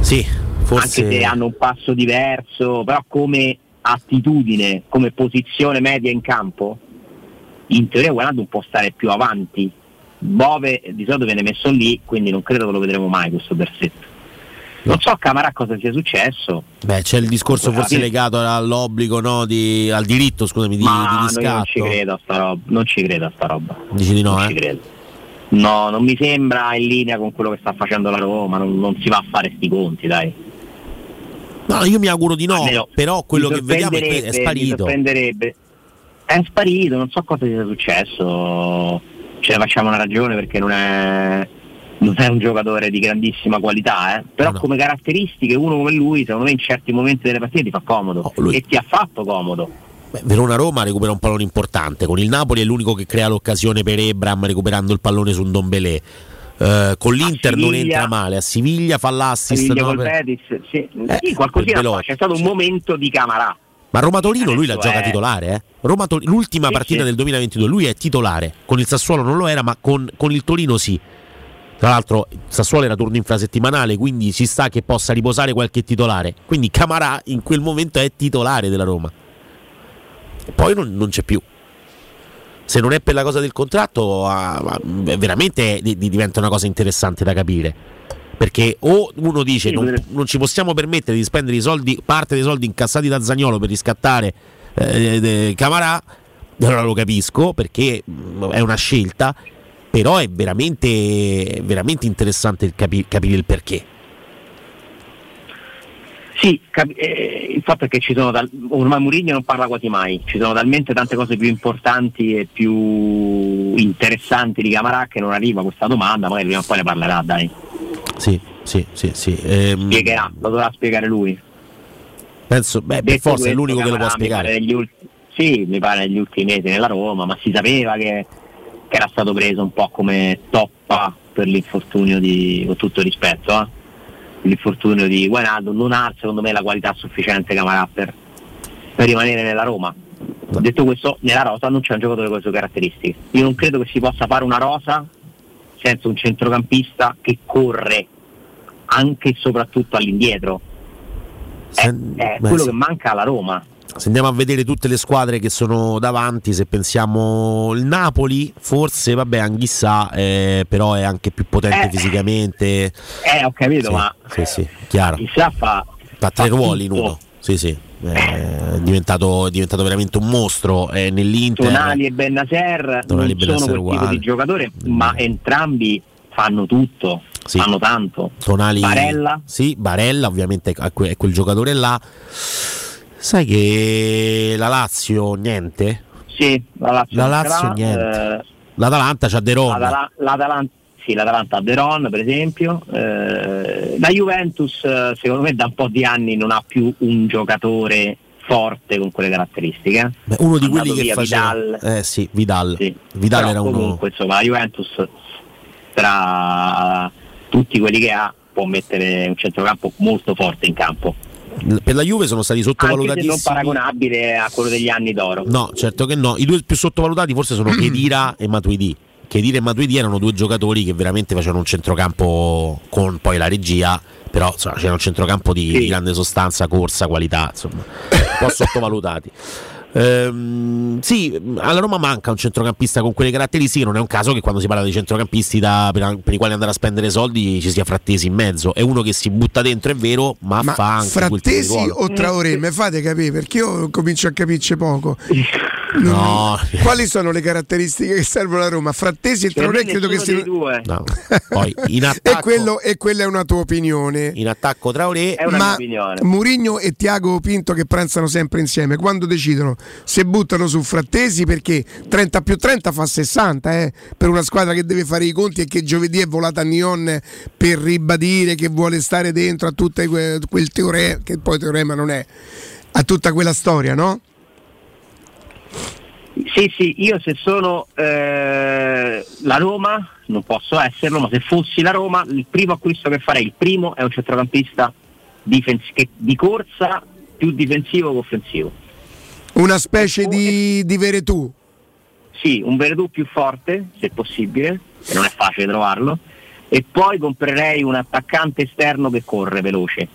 [SPEAKER 10] Sì, forse...
[SPEAKER 28] anche se hanno un passo diverso, però come attitudine, come posizione media in campo, in teoria Wijnaldum può stare più avanti. Bove di solito viene messo lì, quindi non credo che lo vedremo mai questo terzetto. Non so a Camarà cosa sia successo,
[SPEAKER 10] Beh, c'è il discorso forse
[SPEAKER 28] fine-
[SPEAKER 10] legato all'obbligo, no, di, al diritto, scusami, di,
[SPEAKER 28] ma
[SPEAKER 10] di
[SPEAKER 28] no, non ci credo a sta roba, non ci credo a sta roba.
[SPEAKER 10] Dici di no,
[SPEAKER 28] non
[SPEAKER 10] eh?
[SPEAKER 28] ci credo. No, non mi sembra in linea con quello che sta facendo la Roma, non, non si va a fare sti conti, dai.
[SPEAKER 10] No, io mi auguro di no,
[SPEAKER 28] Almeno
[SPEAKER 10] però quello che vediamo è è
[SPEAKER 28] sorprenderebbe- Mi
[SPEAKER 10] sparito.
[SPEAKER 28] sorprenderebbe. È sparito, non so cosa sia successo. Ce ne facciamo una ragione perché non è, non è un giocatore di grandissima qualità, eh. però come caratteristiche uno come lui, secondo me in certi momenti delle partite ti fa comodo
[SPEAKER 10] Oh,
[SPEAKER 28] e ti ha fatto comodo.
[SPEAKER 10] Beh, Verona-Roma recupera un pallone importante, con il Napoli è l'unico che crea l'occasione per Ebram recuperando il pallone su un Dombelé. Eh, con l'Inter non entra male, a Siviglia fa l'assist.
[SPEAKER 28] Siviglia
[SPEAKER 10] no, per-
[SPEAKER 28] Betis, sì,
[SPEAKER 10] Eh,
[SPEAKER 28] sì, qualcosina c'è stato un momento di Camarà.
[SPEAKER 10] Ma Roma Torino lui la gioca
[SPEAKER 28] è-
[SPEAKER 10] titolare, eh? Roma l'ultima
[SPEAKER 28] Sì,
[SPEAKER 10] partita
[SPEAKER 28] sì.
[SPEAKER 10] del 2022 lui è titolare, con il Sassuolo non lo era, ma con, con il Torino sì. Tra l'altro Sassuolo era turno infrasettimanale, quindi ci sta che possa riposare qualche titolare. Quindi Camarà in quel momento è titolare della Roma. E poi non, non c'è più. Se non è per la cosa del contratto, ah, veramente di- diventa una cosa interessante da capire. Perché o uno dice
[SPEAKER 28] Sì,
[SPEAKER 10] non, non ci possiamo permettere di spendere i soldi, parte dei soldi incassati da Zagnolo per riscattare eh, Camarà, allora lo capisco perché è una scelta, però è veramente, veramente interessante il capi- capire il perché.
[SPEAKER 28] Sì, capi- eh, il fatto è che ci sono tal- ormai Mourinho non parla quasi mai, ci sono talmente tante cose più importanti e più interessanti di Camarà che non arriva questa domanda, magari prima o poi ne parlerà, dai.
[SPEAKER 10] Sì, sì, sì, sì. Ehm,
[SPEAKER 28] Spiegherà, lo dovrà spiegare lui.
[SPEAKER 10] penso, beh, per forza è l'unico che lo può spiegare.
[SPEAKER 28] ulti- sì, mi pare negli ultimi mesi nella Roma, ma si sapeva che, che era stato preso un po' come toppa per l'infortunio di, con tutto rispetto, eh, l'infortunio di Guainaldo, non ha secondo me la qualità sufficiente Camarà per, per rimanere nella Roma. Detto questo, nella rosa non c'è un giocatore con le sue caratteristiche. Io non credo che si possa fare una rosa senza un centrocampista che corre anche e soprattutto all'indietro. È, è
[SPEAKER 10] beh,
[SPEAKER 28] quello
[SPEAKER 10] sì.
[SPEAKER 28] che manca alla Roma.
[SPEAKER 10] Se andiamo a vedere tutte le squadre che sono davanti, se pensiamo il Napoli, forse vabbè Anghissà, eh, però è anche più potente
[SPEAKER 28] Eh.
[SPEAKER 10] fisicamente.
[SPEAKER 28] Eh, ho capito,
[SPEAKER 10] Sì,
[SPEAKER 28] ma
[SPEAKER 10] sì, sì, chiaro.
[SPEAKER 28] chissà fa,
[SPEAKER 10] Fa tre
[SPEAKER 28] fa
[SPEAKER 10] ruoli in
[SPEAKER 28] tutto.
[SPEAKER 10] uno. Sì, sì. Eh, È diventato, è diventato veramente un mostro eh, nell'Inter.
[SPEAKER 28] Tonali e Bennaser
[SPEAKER 10] Tonali
[SPEAKER 28] non sono
[SPEAKER 10] Bennacer
[SPEAKER 28] quel tipo di giocatore, ma entrambi fanno tutto, fanno tanto.
[SPEAKER 10] Tonali,
[SPEAKER 28] Barella?
[SPEAKER 10] Sì, Barella ovviamente è que- è quel giocatore là. Sai che la Lazio niente?
[SPEAKER 28] Sì, la Lazio,
[SPEAKER 10] La Lazio niente.
[SPEAKER 28] eh,
[SPEAKER 10] L'Atalanta c'ha De
[SPEAKER 28] l'Atala- L'Atalanta, sì, l'Atalanta ha De Ron per esempio. Eh, la Juventus eh, secondo me da un po' di anni non ha più un giocatore forte con quelle caratteristiche.
[SPEAKER 10] Beh, uno di quelli che faceva
[SPEAKER 28] Vidal.
[SPEAKER 10] Eh sì, Vidal. Vidal
[SPEAKER 28] Però
[SPEAKER 10] era uno
[SPEAKER 28] comunque insomma la Juventus tra tutti quelli che ha può mettere un centrocampo molto forte in campo.
[SPEAKER 10] per la Juve sono stati
[SPEAKER 28] se non paragonabile a quello degli anni d'oro.
[SPEAKER 10] No, certo che no. I due più sottovalutati forse sono Chedira e Matuidi. Chedira e Matuidi erano due giocatori che veramente facevano un centrocampo con poi la regia, però insomma, c'era un centrocampo di, di grande sostanza, corsa, qualità, insomma, un po' sottovalutati. Ehm, sì, alla Roma manca un centrocampista con quelle caratteristiche. Non è un caso che quando si parla di centrocampisti da- per, per i quali andare a spendere soldi ci sia Frattesi in mezzo. È uno che si butta dentro, è vero, ma,
[SPEAKER 11] Ma
[SPEAKER 10] fa anche quel tipo di
[SPEAKER 11] Frattesi
[SPEAKER 10] ruolo.
[SPEAKER 11] o Traoré? Mi fate capire perché io comincio a capirci poco.
[SPEAKER 10] No.
[SPEAKER 11] Quali sono le caratteristiche che servono alla Roma? Frattesi e Traoré credo che siano.
[SPEAKER 10] No. Poi in
[SPEAKER 11] E,
[SPEAKER 10] attacco,
[SPEAKER 11] quello, e quella è una tua opinione.
[SPEAKER 10] in attacco Traoré,
[SPEAKER 11] Ma Murigno e Tiago Pinto che pranzano sempre insieme, quando decidono se buttano su Frattesi perché 30 più 30 fa 60 eh, per una squadra che deve fare i conti e che giovedì è volata a Nyon per ribadire che vuole stare dentro a tutto quel teorema, che poi teorema non è, a tutta quella storia, no?
[SPEAKER 28] Sì, sì, io se sono eh, la Roma, non posso esserlo, ma se fossi la Roma, il primo acquisto che farei, il primo è un centrocampista difens- che- di corsa più difensivo che offensivo.
[SPEAKER 11] Una specie di, di Veretù.
[SPEAKER 28] Sì, un Veredù più forte, se possibile, che non è facile trovarlo, e poi comprerei un attaccante esterno che corre veloce,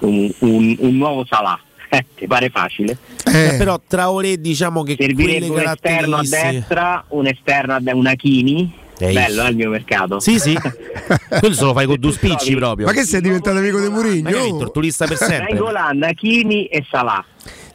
[SPEAKER 28] un, un- un nuovo Salah. Eh, ti pare facile?
[SPEAKER 10] Eh, però Traoré diciamo che
[SPEAKER 28] Servirebbe un esterno a destra, un esterno a destra, un Achini.
[SPEAKER 10] Ehi.
[SPEAKER 28] Bello è il mio mercato.
[SPEAKER 10] Sì, sì. Quello se lo fai con due spicci proprio.
[SPEAKER 11] Ma che sei diventato amico di
[SPEAKER 10] Ma che hai
[SPEAKER 11] Murigno?
[SPEAKER 10] vinto il turista per sempre.
[SPEAKER 28] Nengolan, Achini e Salah.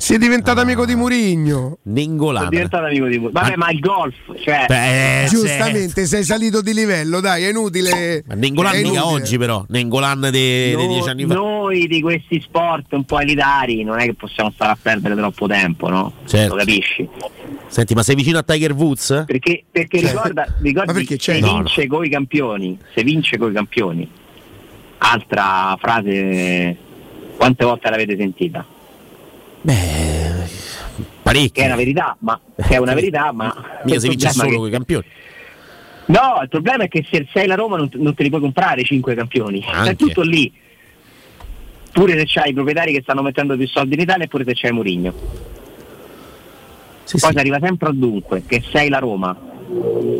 [SPEAKER 11] Sei diventato amico di Murigno.
[SPEAKER 28] Sono
[SPEAKER 10] Nengolan.
[SPEAKER 28] diventato amico di Vabbè,
[SPEAKER 10] Ma-
[SPEAKER 28] ma il golf, cioè
[SPEAKER 10] Beh,
[SPEAKER 11] Giustamente, sei salito di livello, dai, è inutile.
[SPEAKER 10] Ma Nengolan
[SPEAKER 11] è
[SPEAKER 10] mica
[SPEAKER 11] inutile.
[SPEAKER 10] oggi però, Nengolan dei
[SPEAKER 28] no-
[SPEAKER 10] dieci anni fa.
[SPEAKER 28] noi di questi sport un po' elitari non è che possiamo stare a perdere troppo tempo, no?
[SPEAKER 10] Certo.
[SPEAKER 28] Lo capisci?
[SPEAKER 10] Senti, ma sei vicino a Tiger Woods?
[SPEAKER 28] Perché, perché
[SPEAKER 10] Cioè-
[SPEAKER 28] ricorda, ricordi
[SPEAKER 10] perché
[SPEAKER 28] se
[SPEAKER 10] No,
[SPEAKER 28] vince coi campioni, se vince coi campioni. Altra frase, quante volte l'avete sentita?
[SPEAKER 10] Parecchio.
[SPEAKER 28] Che è una verità, ma che è una verità, ma
[SPEAKER 10] Mica si
[SPEAKER 28] il
[SPEAKER 10] vince solo
[SPEAKER 28] è
[SPEAKER 10] con i campioni.
[SPEAKER 28] che- No, il problema è che se sei la Roma non, non te li puoi comprare 5 campioni.
[SPEAKER 10] Anche.
[SPEAKER 28] È tutto lì. Pure se c'hai i proprietari che stanno mettendo più soldi in Italia e pure se c'hai Mourinho. Poi si arriva sempre al dunque, che sei la Roma,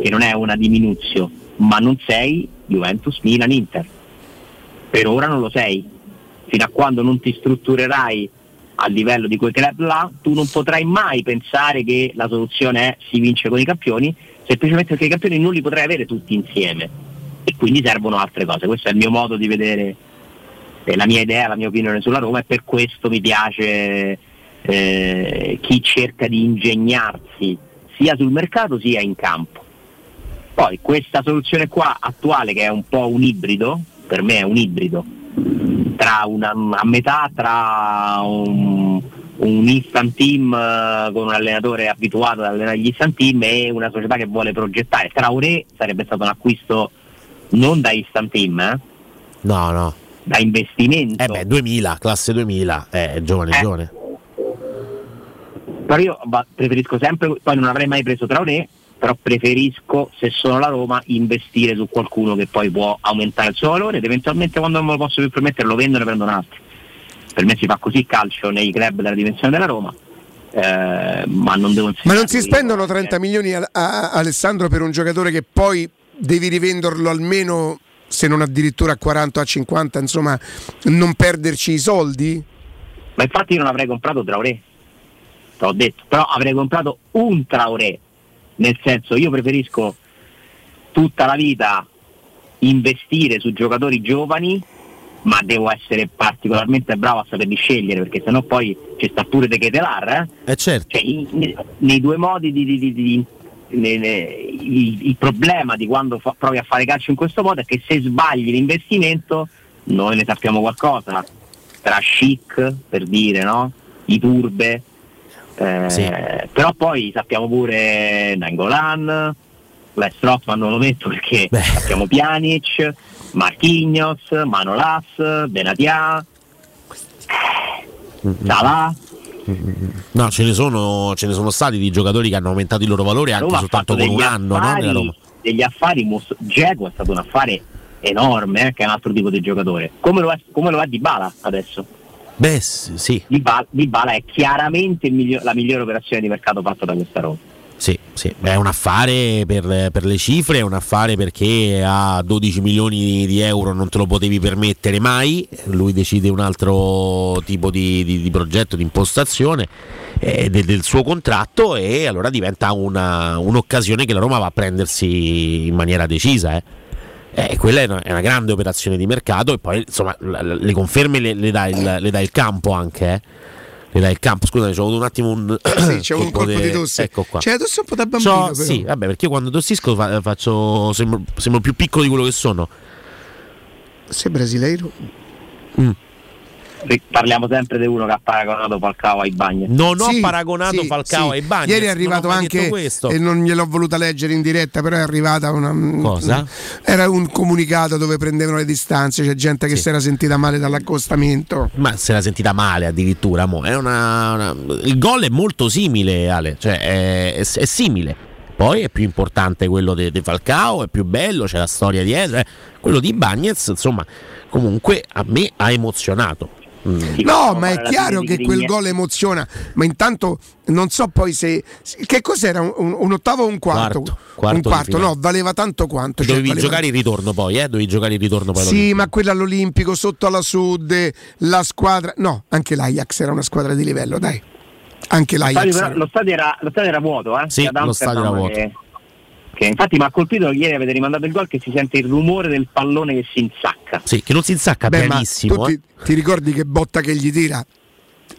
[SPEAKER 28] che non è una diminuzio, ma non sei Juventus, Milan, Inter. Per ora non lo sei. Fino a quando non ti strutturerai a livello di quei club là, tu non potrai mai pensare che la soluzione è si vince con i campioni, semplicemente perché i campioni non li potrai avere tutti insieme. E quindi servono altre cose. Questo è il mio modo di vedere, eh, la mia idea, la mia opinione sulla Roma e per questo mi piace eh, chi cerca di ingegnarsi sia sul mercato sia in campo. Poi questa soluzione qua attuale che è un po' un ibrido, per me è un ibrido, tra una, a metà tra un, un instant team eh, con un allenatore abituato ad allenare gli instant team e una società che vuole progettare. Traoré sarebbe stato un acquisto non da instant team, eh,
[SPEAKER 10] No, no.
[SPEAKER 28] da investimento.
[SPEAKER 10] Eh beh, 2000, classe 2000, eh, giovane,
[SPEAKER 28] Eh.
[SPEAKER 10] giovane.
[SPEAKER 28] Però io preferisco sempre, poi non avrei mai preso Traoré, però preferisco, se sono la Roma, investire su qualcuno che poi può aumentare il suo valore ed eventualmente quando non me lo posso più permettere lo vendo e ne prendo un altro. Per me si fa così il calcio nei club della dimensione della Roma. eh, ma non devo
[SPEAKER 11] Ma non si spendono 30 milioni a, a- Alessandro per un giocatore che poi devi rivenderlo almeno se non addirittura a 40 o a 50, insomma, non perderci i soldi?
[SPEAKER 28] Ma infatti io non avrei comprato Traoré, te l'ho detto, però avrei comprato un Traoré, nel senso io preferisco tutta la vita investire su giocatori giovani, ma devo essere particolarmente bravo a saperli scegliere, perché sennò poi ci sta pure De Ketelar, eh?
[SPEAKER 10] Eh certo.
[SPEAKER 28] Cioè, i- ne- nei due modi di, di- di- di- ne- ne- il, il problema di quando fa- provi a fare calcio in questo modo è che se sbagli l'investimento noi ne sappiamo qualcosa tra chic per dire no i turbe eh, però poi sappiamo pure Nangolan West Rothman non lo metto perché sappiamo Pjanic Marquinhos Manolas Benatia. Salah.
[SPEAKER 10] No, ce ne, sono, ce ne sono stati di giocatori che hanno aumentato il loro valore anche soltanto
[SPEAKER 28] fatto
[SPEAKER 10] con un anno, no?
[SPEAKER 28] affari-
[SPEAKER 10] Roma.
[SPEAKER 28] degli affari mos- Dzeko è stato un affare enorme eh, che è un altro tipo di giocatore. Come lo è, come lo è Dybala adesso
[SPEAKER 10] Beh, sì,
[SPEAKER 28] Dybala, Dybala è chiaramente miglior- la migliore operazione di mercato fatta da questa Roma
[SPEAKER 10] sì, sì. È un affare per, per le cifre, è un affare perché a 12 milioni di euro non te lo potevi permettere mai. Lui decide un altro tipo di, di- di progetto, di impostazione eh, del, del suo contratto e allora diventa una- un'occasione che la Roma va a prendersi in maniera decisa. eh. Eh, quella è una, è una grande operazione di mercato e poi insomma le conferme le, le dà il, le dà il campo anche. eh. Le dà il campo, scusami, c'ho avuto un attimo un,
[SPEAKER 11] Sì, c'è un colpo di tosse.
[SPEAKER 10] Ecco qua.
[SPEAKER 11] C'è la tosse un po' da bambino. Però.
[SPEAKER 10] sì, vabbè, perché io quando tossisco fa- faccio, sembro, sembro più piccolo di quello che sono.
[SPEAKER 11] Sei brasileiro?
[SPEAKER 28] Sì, parliamo sempre di uno che ha paragonato Falcao ai bagni
[SPEAKER 10] Non ho
[SPEAKER 11] Sì,
[SPEAKER 10] paragonato
[SPEAKER 11] sì,
[SPEAKER 10] Falcao
[SPEAKER 11] sì.
[SPEAKER 10] ai bagni.
[SPEAKER 11] Ieri è arrivato anche,
[SPEAKER 10] questo.
[SPEAKER 11] e non gliel'ho voluta leggere in diretta, però è arrivata una...
[SPEAKER 10] Cosa?
[SPEAKER 11] Era un comunicato dove prendevano le distanze, c'è gente che si era sentita male dall'accostamento.
[SPEAKER 10] Ma se l'ha sentita male addirittura. mo. È una- una- Il gol è molto simile, Ale. Cioè, è, è- è simile. Poi è più importante quello di Falcao, è più bello, c'è la storia dietro. eh. Quello di Bagnez, insomma, comunque a me ha emozionato. Mm.
[SPEAKER 11] No, ma è chiaro che quel gol emoziona, ma intanto non so poi se... Che cos'era? Un, un- ottavo o un quarto?
[SPEAKER 10] Quarto, quarto
[SPEAKER 11] un quarto, no, valeva tanto quanto. cioè,
[SPEAKER 10] Dovevi
[SPEAKER 11] valeva-
[SPEAKER 10] giocare il ritorno poi, eh? Dovevi giocare il ritorno poi.
[SPEAKER 11] Sì, ma quella all'Olimpico, sotto alla Sud, la squadra... No, anche l'Ajax era una squadra di livello, dai. Anche
[SPEAKER 28] Lo
[SPEAKER 11] l'Ajax.
[SPEAKER 28] lo stadio era, lo stadio era vuoto, eh?
[SPEAKER 10] Sì, lo stadio era vuoto.
[SPEAKER 28] Che, che infatti mi ha colpito ieri avete rimandato il gol che si sente il rumore del pallone che si insacca.
[SPEAKER 10] Sì, che non si insacca
[SPEAKER 11] Beh, ma
[SPEAKER 10] pianissimo.
[SPEAKER 11] tu ti,
[SPEAKER 10] eh.
[SPEAKER 11] ti ricordi che botta che gli tira?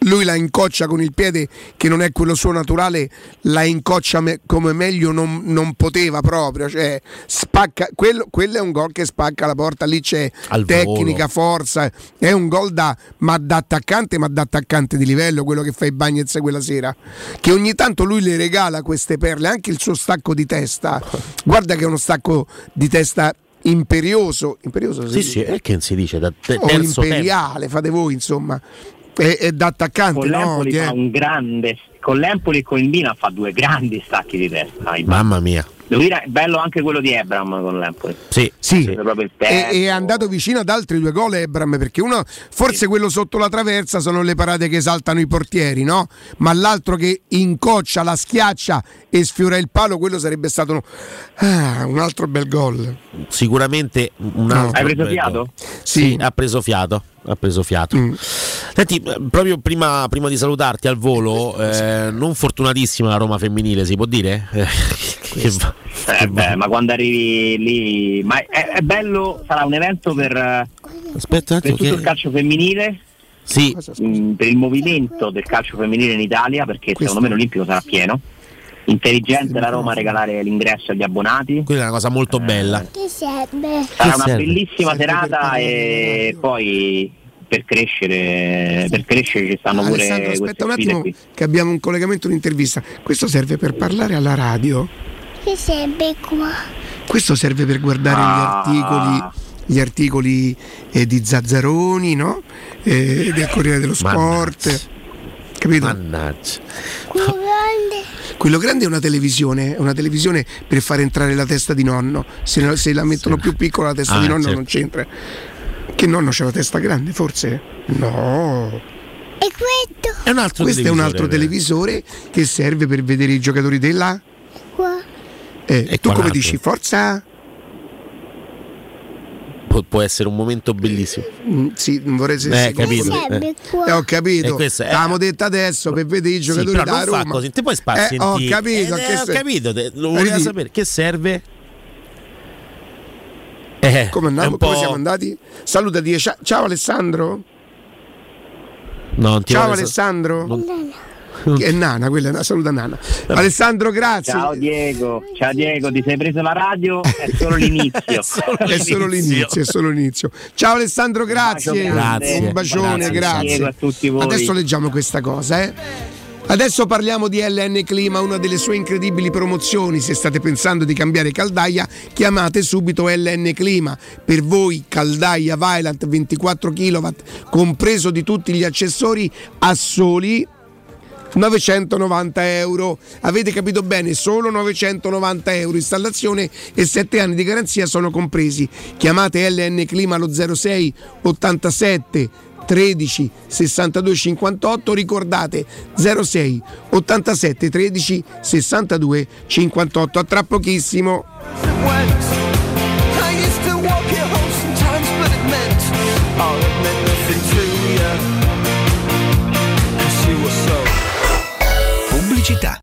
[SPEAKER 11] Lui la incoccia con il piede che non è quello suo naturale, la incoccia me- come meglio non, non poteva proprio. Cioè, spacca, quello, quello è un gol che spacca la porta, lì c'è
[SPEAKER 10] Al
[SPEAKER 11] tecnica,
[SPEAKER 10] volo.
[SPEAKER 11] forza. È un gol da, ma da attaccante, ma da attaccante di livello, quello che fa i Bagnets quella sera. Che ogni tanto lui le regala queste perle, anche il suo stacco di testa. Guarda che è uno stacco di testa imperioso. Imperioso
[SPEAKER 10] Sì, sì, è che si dice da te-
[SPEAKER 11] o
[SPEAKER 10] terzo tempo.
[SPEAKER 11] imperiale, fate voi insomma. È, è da attaccante,
[SPEAKER 28] Con
[SPEAKER 11] no?
[SPEAKER 28] l'Empoli
[SPEAKER 11] è-
[SPEAKER 28] fa un grande, con l'Empoli e con il Milan fa due grandi stacchi di testa.
[SPEAKER 10] Mamma mia.
[SPEAKER 28] È bello anche quello di Ebram con l'Empoli.
[SPEAKER 10] Sì,
[SPEAKER 11] Sì. E, e è andato vicino ad altri due gol Ebram perché uno forse quello sotto la traversa sono le parate che esaltano i portieri no? ma l'altro che incoccia la schiaccia e sfiora il palo quello sarebbe stato un, ah, un altro bel gol
[SPEAKER 10] Sicuramente un
[SPEAKER 11] No.
[SPEAKER 10] altro
[SPEAKER 28] Hai preso fiato?
[SPEAKER 10] gol.
[SPEAKER 11] Sì.
[SPEAKER 10] ha preso fiato. Ha preso fiato.
[SPEAKER 11] Mm.
[SPEAKER 10] Senti, eh, proprio prima, prima di salutarti al volo, eh, non fortunatissima la Roma femminile, si può dire? Eh, che va-
[SPEAKER 28] Eh, beh, ma quando arrivi lì, ma è, è bello, sarà un evento per,
[SPEAKER 10] Aspetta un
[SPEAKER 28] per tutto
[SPEAKER 10] che-
[SPEAKER 28] il calcio femminile,
[SPEAKER 10] Sì,
[SPEAKER 28] mh, per il movimento del calcio femminile in Italia, perché secondo me l'Olimpico sarà pieno. Intelligente la Roma a regalare l'ingresso agli abbonati.
[SPEAKER 10] quella è una cosa molto bella.
[SPEAKER 32] Che serve?
[SPEAKER 28] Sarà
[SPEAKER 10] Che
[SPEAKER 28] una
[SPEAKER 10] serve?
[SPEAKER 28] bellissima
[SPEAKER 11] Serve
[SPEAKER 28] serata e poi per crescere, per crescere ci stanno pure
[SPEAKER 11] Alessandro
[SPEAKER 28] queste
[SPEAKER 11] aspetta un attimo
[SPEAKER 28] qui.
[SPEAKER 11] che abbiamo un collegamento un'intervista questo serve per parlare alla radio
[SPEAKER 32] Che serve qua?
[SPEAKER 11] questo serve per guardare
[SPEAKER 28] Ah.
[SPEAKER 11] gli articoli gli articoli eh, di Zazzaroni no? Eh, del Corriere dello Sport capito?
[SPEAKER 10] Mannaggia.
[SPEAKER 32] Quello grande?
[SPEAKER 11] Quello grande è una televisione, è una televisione per far entrare la testa di nonno. Se, se la mettono più piccola la testa
[SPEAKER 10] Ah,
[SPEAKER 11] di nonno
[SPEAKER 10] certo.
[SPEAKER 11] non c'entra. Che nonno c'ha la testa grande, forse? No.
[SPEAKER 32] E questo?
[SPEAKER 10] È un altro
[SPEAKER 11] Questo è un altro
[SPEAKER 10] televisore,
[SPEAKER 11] televisore che serve per vedere i giocatori della.
[SPEAKER 32] Qua.
[SPEAKER 11] Eh, tu
[SPEAKER 10] qua
[SPEAKER 11] come
[SPEAKER 10] l'altro.
[SPEAKER 11] dici? Forza.
[SPEAKER 10] Può, può essere un momento bellissimo.
[SPEAKER 11] Mm, sì, non vorrei
[SPEAKER 10] Eh,
[SPEAKER 11] essere
[SPEAKER 10] capito.
[SPEAKER 32] Serve
[SPEAKER 10] Eh.
[SPEAKER 11] Eh, ho capito. L'avevamo detto adesso per vedere i
[SPEAKER 10] Sì,
[SPEAKER 11] giocatori
[SPEAKER 10] però
[SPEAKER 11] da
[SPEAKER 10] non fa
[SPEAKER 11] Roma.
[SPEAKER 10] così, te poi spazio
[SPEAKER 11] Eh, ho capito.
[SPEAKER 10] Eh,
[SPEAKER 11] che
[SPEAKER 10] ho capito, te- lo voleva
[SPEAKER 11] Vedi?
[SPEAKER 10] sapere. Che serve? Eh,
[SPEAKER 11] Come andiamo?
[SPEAKER 10] un
[SPEAKER 11] Come
[SPEAKER 10] po'-
[SPEAKER 11] siamo andati? Saluta ciao, ciao Alessandro.
[SPEAKER 10] No, non ti
[SPEAKER 11] Ciao Alessandro. Che è Nana, quella è una saluta Nana. Alessandro, grazie.
[SPEAKER 28] Ciao Diego, ciao Diego, ti sei preso la radio? È solo l'inizio.
[SPEAKER 11] È solo l'inizio, è solo l'inizio. Ciao Alessandro, grazie.
[SPEAKER 28] Grazie.
[SPEAKER 11] Un bacione,
[SPEAKER 28] Grazie,
[SPEAKER 11] grazie.
[SPEAKER 28] Diego, a tutti voi.
[SPEAKER 11] Adesso leggiamo questa cosa, eh. Adesso parliamo di LN Clima, una delle sue incredibili promozioni. Se state pensando di cambiare caldaia, chiamate subito LN Clima. Per voi caldaia Vylant 24 kW, compreso di tutti gli accessori, a soli 990 euro. Avete capito bene? Solo 990 euro. Installazione e 7 anni di garanzia sono compresi. Chiamate LN Clima allo 06 87 13 62 58. Ricordate 06 87 13 62 58. A tra pochissimo.
[SPEAKER 31] Pubblicità.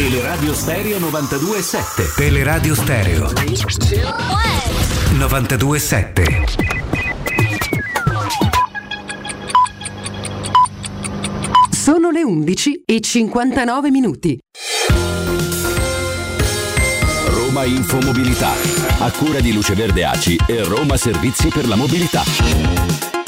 [SPEAKER 33] Teleradio Stereo 92.7 Teleradio Stereo. 92.7
[SPEAKER 24] Sono le 11 e 59 minuti.
[SPEAKER 33] Roma Infomobilità a cura di Luce Verde Aci e Roma Servizi per la Mobilità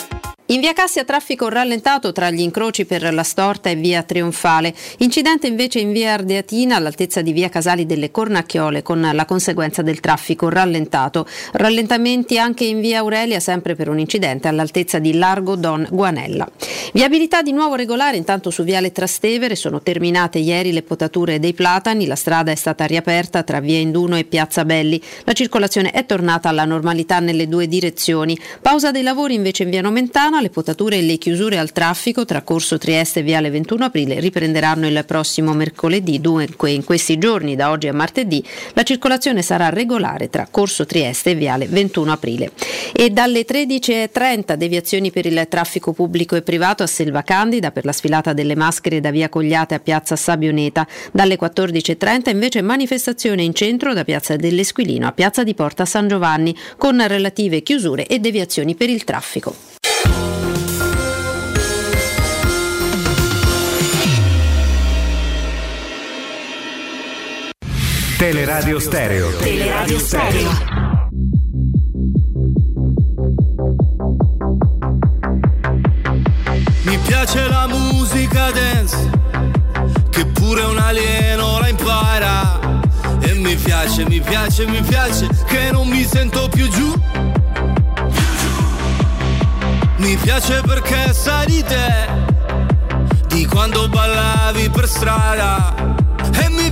[SPEAKER 26] In via Cassia traffico rallentato tra gli incroci per la Storta e via Trionfale. Incidente invece in via Ardeatina all'altezza di via Casali delle Cornacchiole con la conseguenza del traffico rallentato. Rallentamenti anche in via Aurelia sempre per un incidente all'altezza di Largo Don Guanella. Viabilità di nuovo regolare intanto su viale Trastevere sono terminate ieri le potature dei platani, la strada è stata riaperta tra via Induno e piazza Belli. La circolazione è tornata alla normalità nelle due direzioni. Pausa dei lavori invece in via Nomentana le potature e le chiusure al traffico tra Corso Trieste e Viale 21 Aprile riprenderanno il prossimo mercoledì. Dunque, in questi giorni, da oggi a martedì, la circolazione sarà regolare tra Corso Trieste e Viale 21 Aprile. E dalle 13.30 deviazioni per il traffico pubblico e privato a Selva Candida per la sfilata delle maschere da Via Cogliate a Piazza Sabioneta. Dalle 14.30 invece manifestazione in centro da Piazza dell'Esquilino a Piazza di Porta San Giovanni con relative chiusure e deviazioni per il traffico.
[SPEAKER 33] Teleradio Stereo
[SPEAKER 34] Teleradio Stereo.
[SPEAKER 35] Mi piace la musica dance, che pure un alieno la impara. E mi piace, mi piace, mi piace, che non mi sento più giù. Mi piace perché sai di te, di quando ballavi per strada. E mi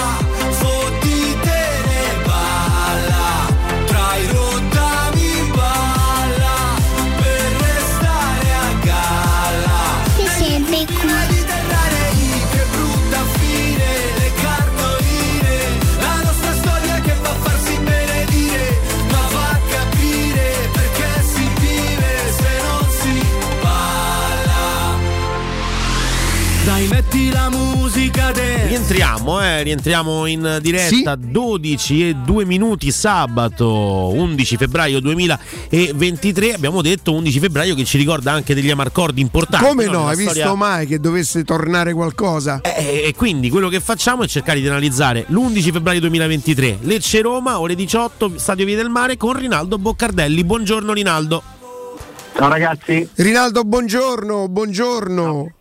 [SPEAKER 35] Dance.
[SPEAKER 10] Rientriamo, eh, rientriamo in diretta 12 e 2 minuti sabato 11 febbraio 2023. Abbiamo detto 11 febbraio che ci ricorda anche degli amarcordi importanti.
[SPEAKER 11] Come no?
[SPEAKER 10] Nella
[SPEAKER 11] Hai
[SPEAKER 10] storia-
[SPEAKER 11] visto mai che dovesse tornare qualcosa?
[SPEAKER 10] E, e quindi quello che facciamo è cercare di analizzare l'11 febbraio 2023, Lecce Roma, ore 18, Stadio Via del Mare con Rinaldo Boccardelli. Buongiorno Rinaldo.
[SPEAKER 11] Ciao ragazzi. Rinaldo, buongiorno, buongiorno.
[SPEAKER 36] Ciao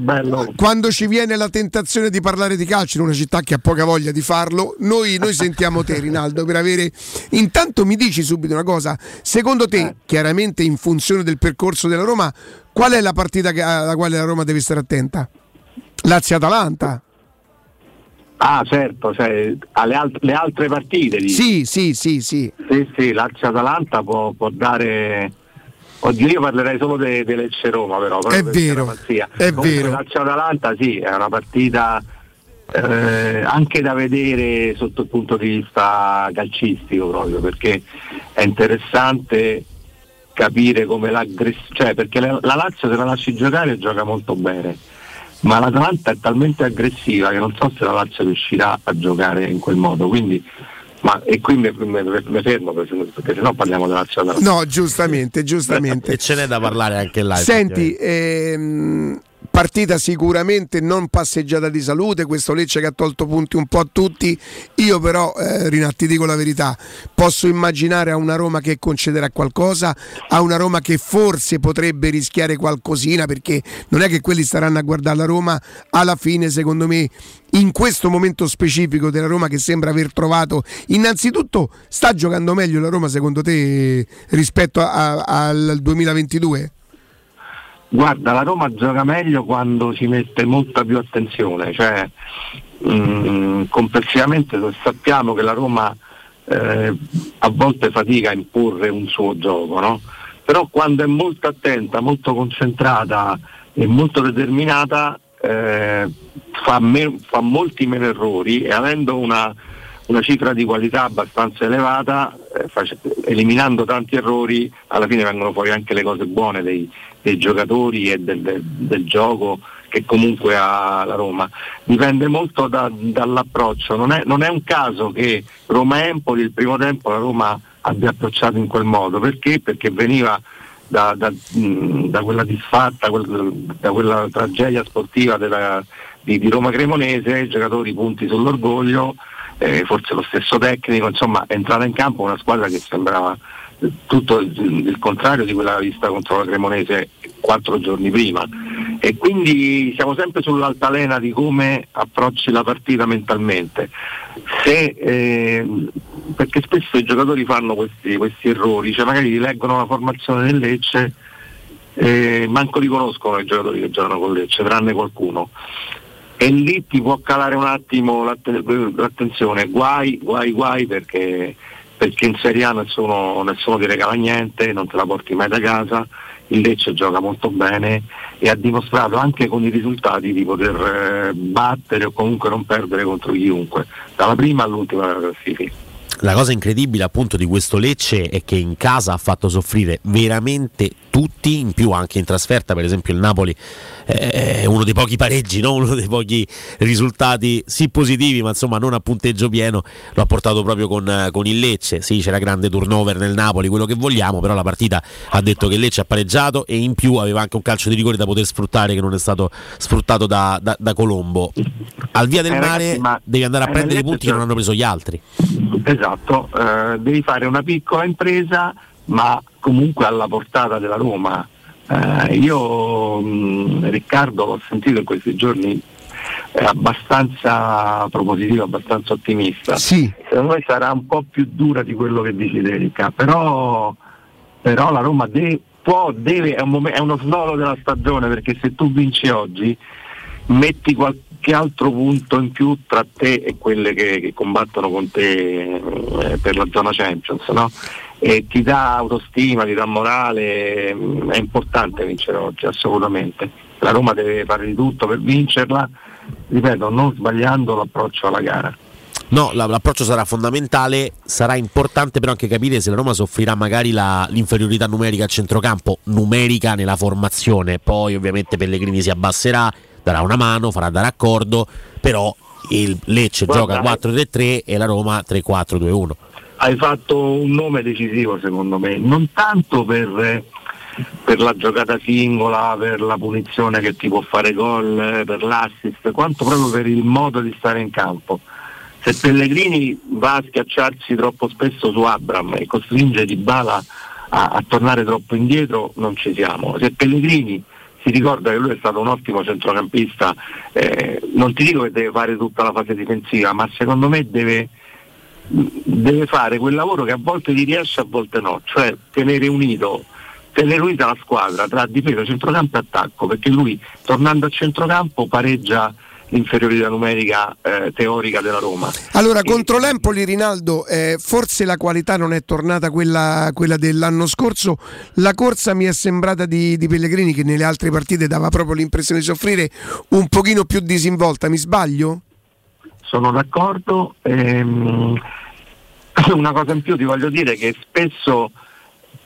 [SPEAKER 36] bello.
[SPEAKER 11] Quando ci viene la tentazione di parlare di calcio in una città che ha poca voglia di farlo, noi, noi sentiamo te Rinaldo per avere... Intanto mi dici subito una cosa, secondo te, chiaramente in funzione del percorso della Roma, qual è la partita alla quale la Roma deve stare attenta? Lazio-Atalanta?
[SPEAKER 36] Ah, certo, cioè, alle alt- le altre partite. dici?
[SPEAKER 11] Sì, sì, sì, sì.
[SPEAKER 36] Sì, sì, Lazio-Atalanta può, può dare... Oddio, io parlerei solo de- de Lecce-Roma però. però
[SPEAKER 11] È vero, è
[SPEAKER 36] Comunque
[SPEAKER 11] vero.
[SPEAKER 36] Lazio-Atalanta sì, è una partita eh, anche da vedere sotto il punto di vista calcistico proprio, perché è interessante capire come l'aggressione, cioè perché la, la Lazio se la lasci giocare gioca molto bene, ma l'Atalanta è talmente aggressiva che non so se la Lazio riuscirà a giocare in quel modo. Quindi, ma, e qui mi, mi- mi fermo perché, perché sennò parliamo della Atalanta.
[SPEAKER 11] No, giustamente, giustamente.
[SPEAKER 10] e ce n'è da parlare anche là.
[SPEAKER 11] Senti, ehm, partita sicuramente non passeggiata di salute, questo Lecce che ha tolto punti un po' a tutti. Io però, eh, Rinat, ti dico la verità, posso immaginare a una Roma che concederà qualcosa, a una Roma che forse potrebbe rischiare qualcosina, perché non è che quelli staranno a guardare la Roma, alla fine secondo me in questo momento specifico della Roma che sembra aver trovato innanzitutto sta giocando meglio la Roma secondo te rispetto a- al 2022?
[SPEAKER 36] Guarda, la Roma gioca meglio quando si mette molta più attenzione, cioè mm, complessivamente sappiamo che la Roma eh, a volte fatica a imporre un suo gioco, no? però quando è molto attenta, molto concentrata e molto determinata eh, fa, me- fa molti meno errori e avendo una, una cifra di qualità abbastanza elevata, eliminando tanti errori, alla fine vengono fuori anche le cose buone dei, dei giocatori e del, del- del gioco che comunque ha la Roma. Dipende molto da- dall'approccio, non è, non è un caso che Roma-Empoli il primo tempo la Roma abbia approcciato in quel modo, perché? Perché veniva da, da- da quella disfatta, quel- da quella tragedia sportiva della- di, di Roma Cremonese, i giocatori punti sull'orgoglio, eh, forse lo stesso tecnico, insomma è entrata in campo una squadra che sembrava eh, tutto il, contrario di quella vista contro la Cremonese quattro giorni prima e quindi siamo sempre sull'altalena di come approcci la partita mentalmente. Se, eh, perché spesso i giocatori fanno questi, questi errori, cioè magari leggono la formazione del Lecce e manco li conoscono i giocatori che giocano con Lecce, tranne qualcuno. E lì ti può calare un attimo l'atte- l'attenzione, guai, guai, guai perché, perché in Serie A nessuno, nessuno ti regala niente, non te la porti mai da casa, il Lecce gioca molto bene e ha dimostrato anche con i risultati di poter eh, battere o comunque non perdere contro chiunque, dalla prima all'ultima della classifica.
[SPEAKER 10] La cosa incredibile appunto di questo Lecce è che in casa ha fatto soffrire veramente tutti, in più anche in trasferta, per esempio il Napoli è uno dei pochi pareggi, no? uno dei pochi risultati sì positivi, ma insomma non a punteggio pieno, lo ha portato proprio con, eh, con il Lecce, sì c'era grande turnover nel Napoli, quello che vogliamo, però la partita ha detto che il Lecce ha pareggiato e in più aveva anche un calcio di rigore da poter sfruttare che non è stato sfruttato da, da- da Colombo. Al via del
[SPEAKER 36] Eh,
[SPEAKER 10] mare
[SPEAKER 36] ragazzi, ma-
[SPEAKER 10] devi andare a
[SPEAKER 36] eh,
[SPEAKER 10] prendere i punti che non hanno preso gli altri.
[SPEAKER 36] Esatto, eh, devi fare una piccola impresa ma comunque alla portata della Roma. Eh, io mh, Riccardo l'ho sentito in questi giorni è abbastanza propositivo, abbastanza ottimista. Secondo me sarà un po' più dura di quello che dici te, Ricca, però, però la Roma de- può, deve, è, un momen- è uno snoro della stagione perché se tu vinci oggi metti qualche altro punto in più tra te e quelle che, che combattono con te eh, per la zona Champions, no? E ti dà autostima, ti dà morale, mm, è importante vincere oggi, assolutamente. La Roma deve fare di tutto per vincerla, ripeto, non sbagliando l'approccio alla gara.
[SPEAKER 10] No, la- l'approccio sarà fondamentale, sarà importante però anche capire se la Roma soffrirà magari la- l'inferiorità numerica a centrocampo, numerica nella formazione, poi ovviamente Pellegrini si abbasserà, darà una mano, farà da raccordo, però il Lecce
[SPEAKER 36] Guarda,
[SPEAKER 10] gioca 4-3-3 e la Roma 3-4-2-1.
[SPEAKER 36] hai fatto un nome decisivo secondo me, non tanto per, per la giocata singola, per la punizione che ti può fare gol, per l'assist, quanto proprio per il modo di stare in campo. Se Pellegrini va a schiacciarsi troppo spesso su Abram e costringe Dybala a, a tornare troppo indietro, non ci siamo. Se Pellegrini si ricorda che lui è stato un ottimo centrocampista, eh, non ti dico che deve fare tutta la fase difensiva, ma secondo me deve, deve fare quel lavoro che a volte gli riesce, a volte no, cioè tenere unito, tenere unita la squadra tra difesa, centrocampo e attacco, perché lui tornando a centrocampo pareggia l'inferiorità numerica eh, teorica della Roma.
[SPEAKER 11] Allora, contro l'Empoli, Rinaldo, eh, forse la qualità non è tornata quella, quella dell'anno scorso. La corsa mi è sembrata di, di Pellegrini, che nelle altre partite dava proprio l'impressione di soffrire, un pochino più disinvolta. Mi sbaglio?
[SPEAKER 36] Sono d'accordo. ehm, una cosa in più ti voglio dire che spesso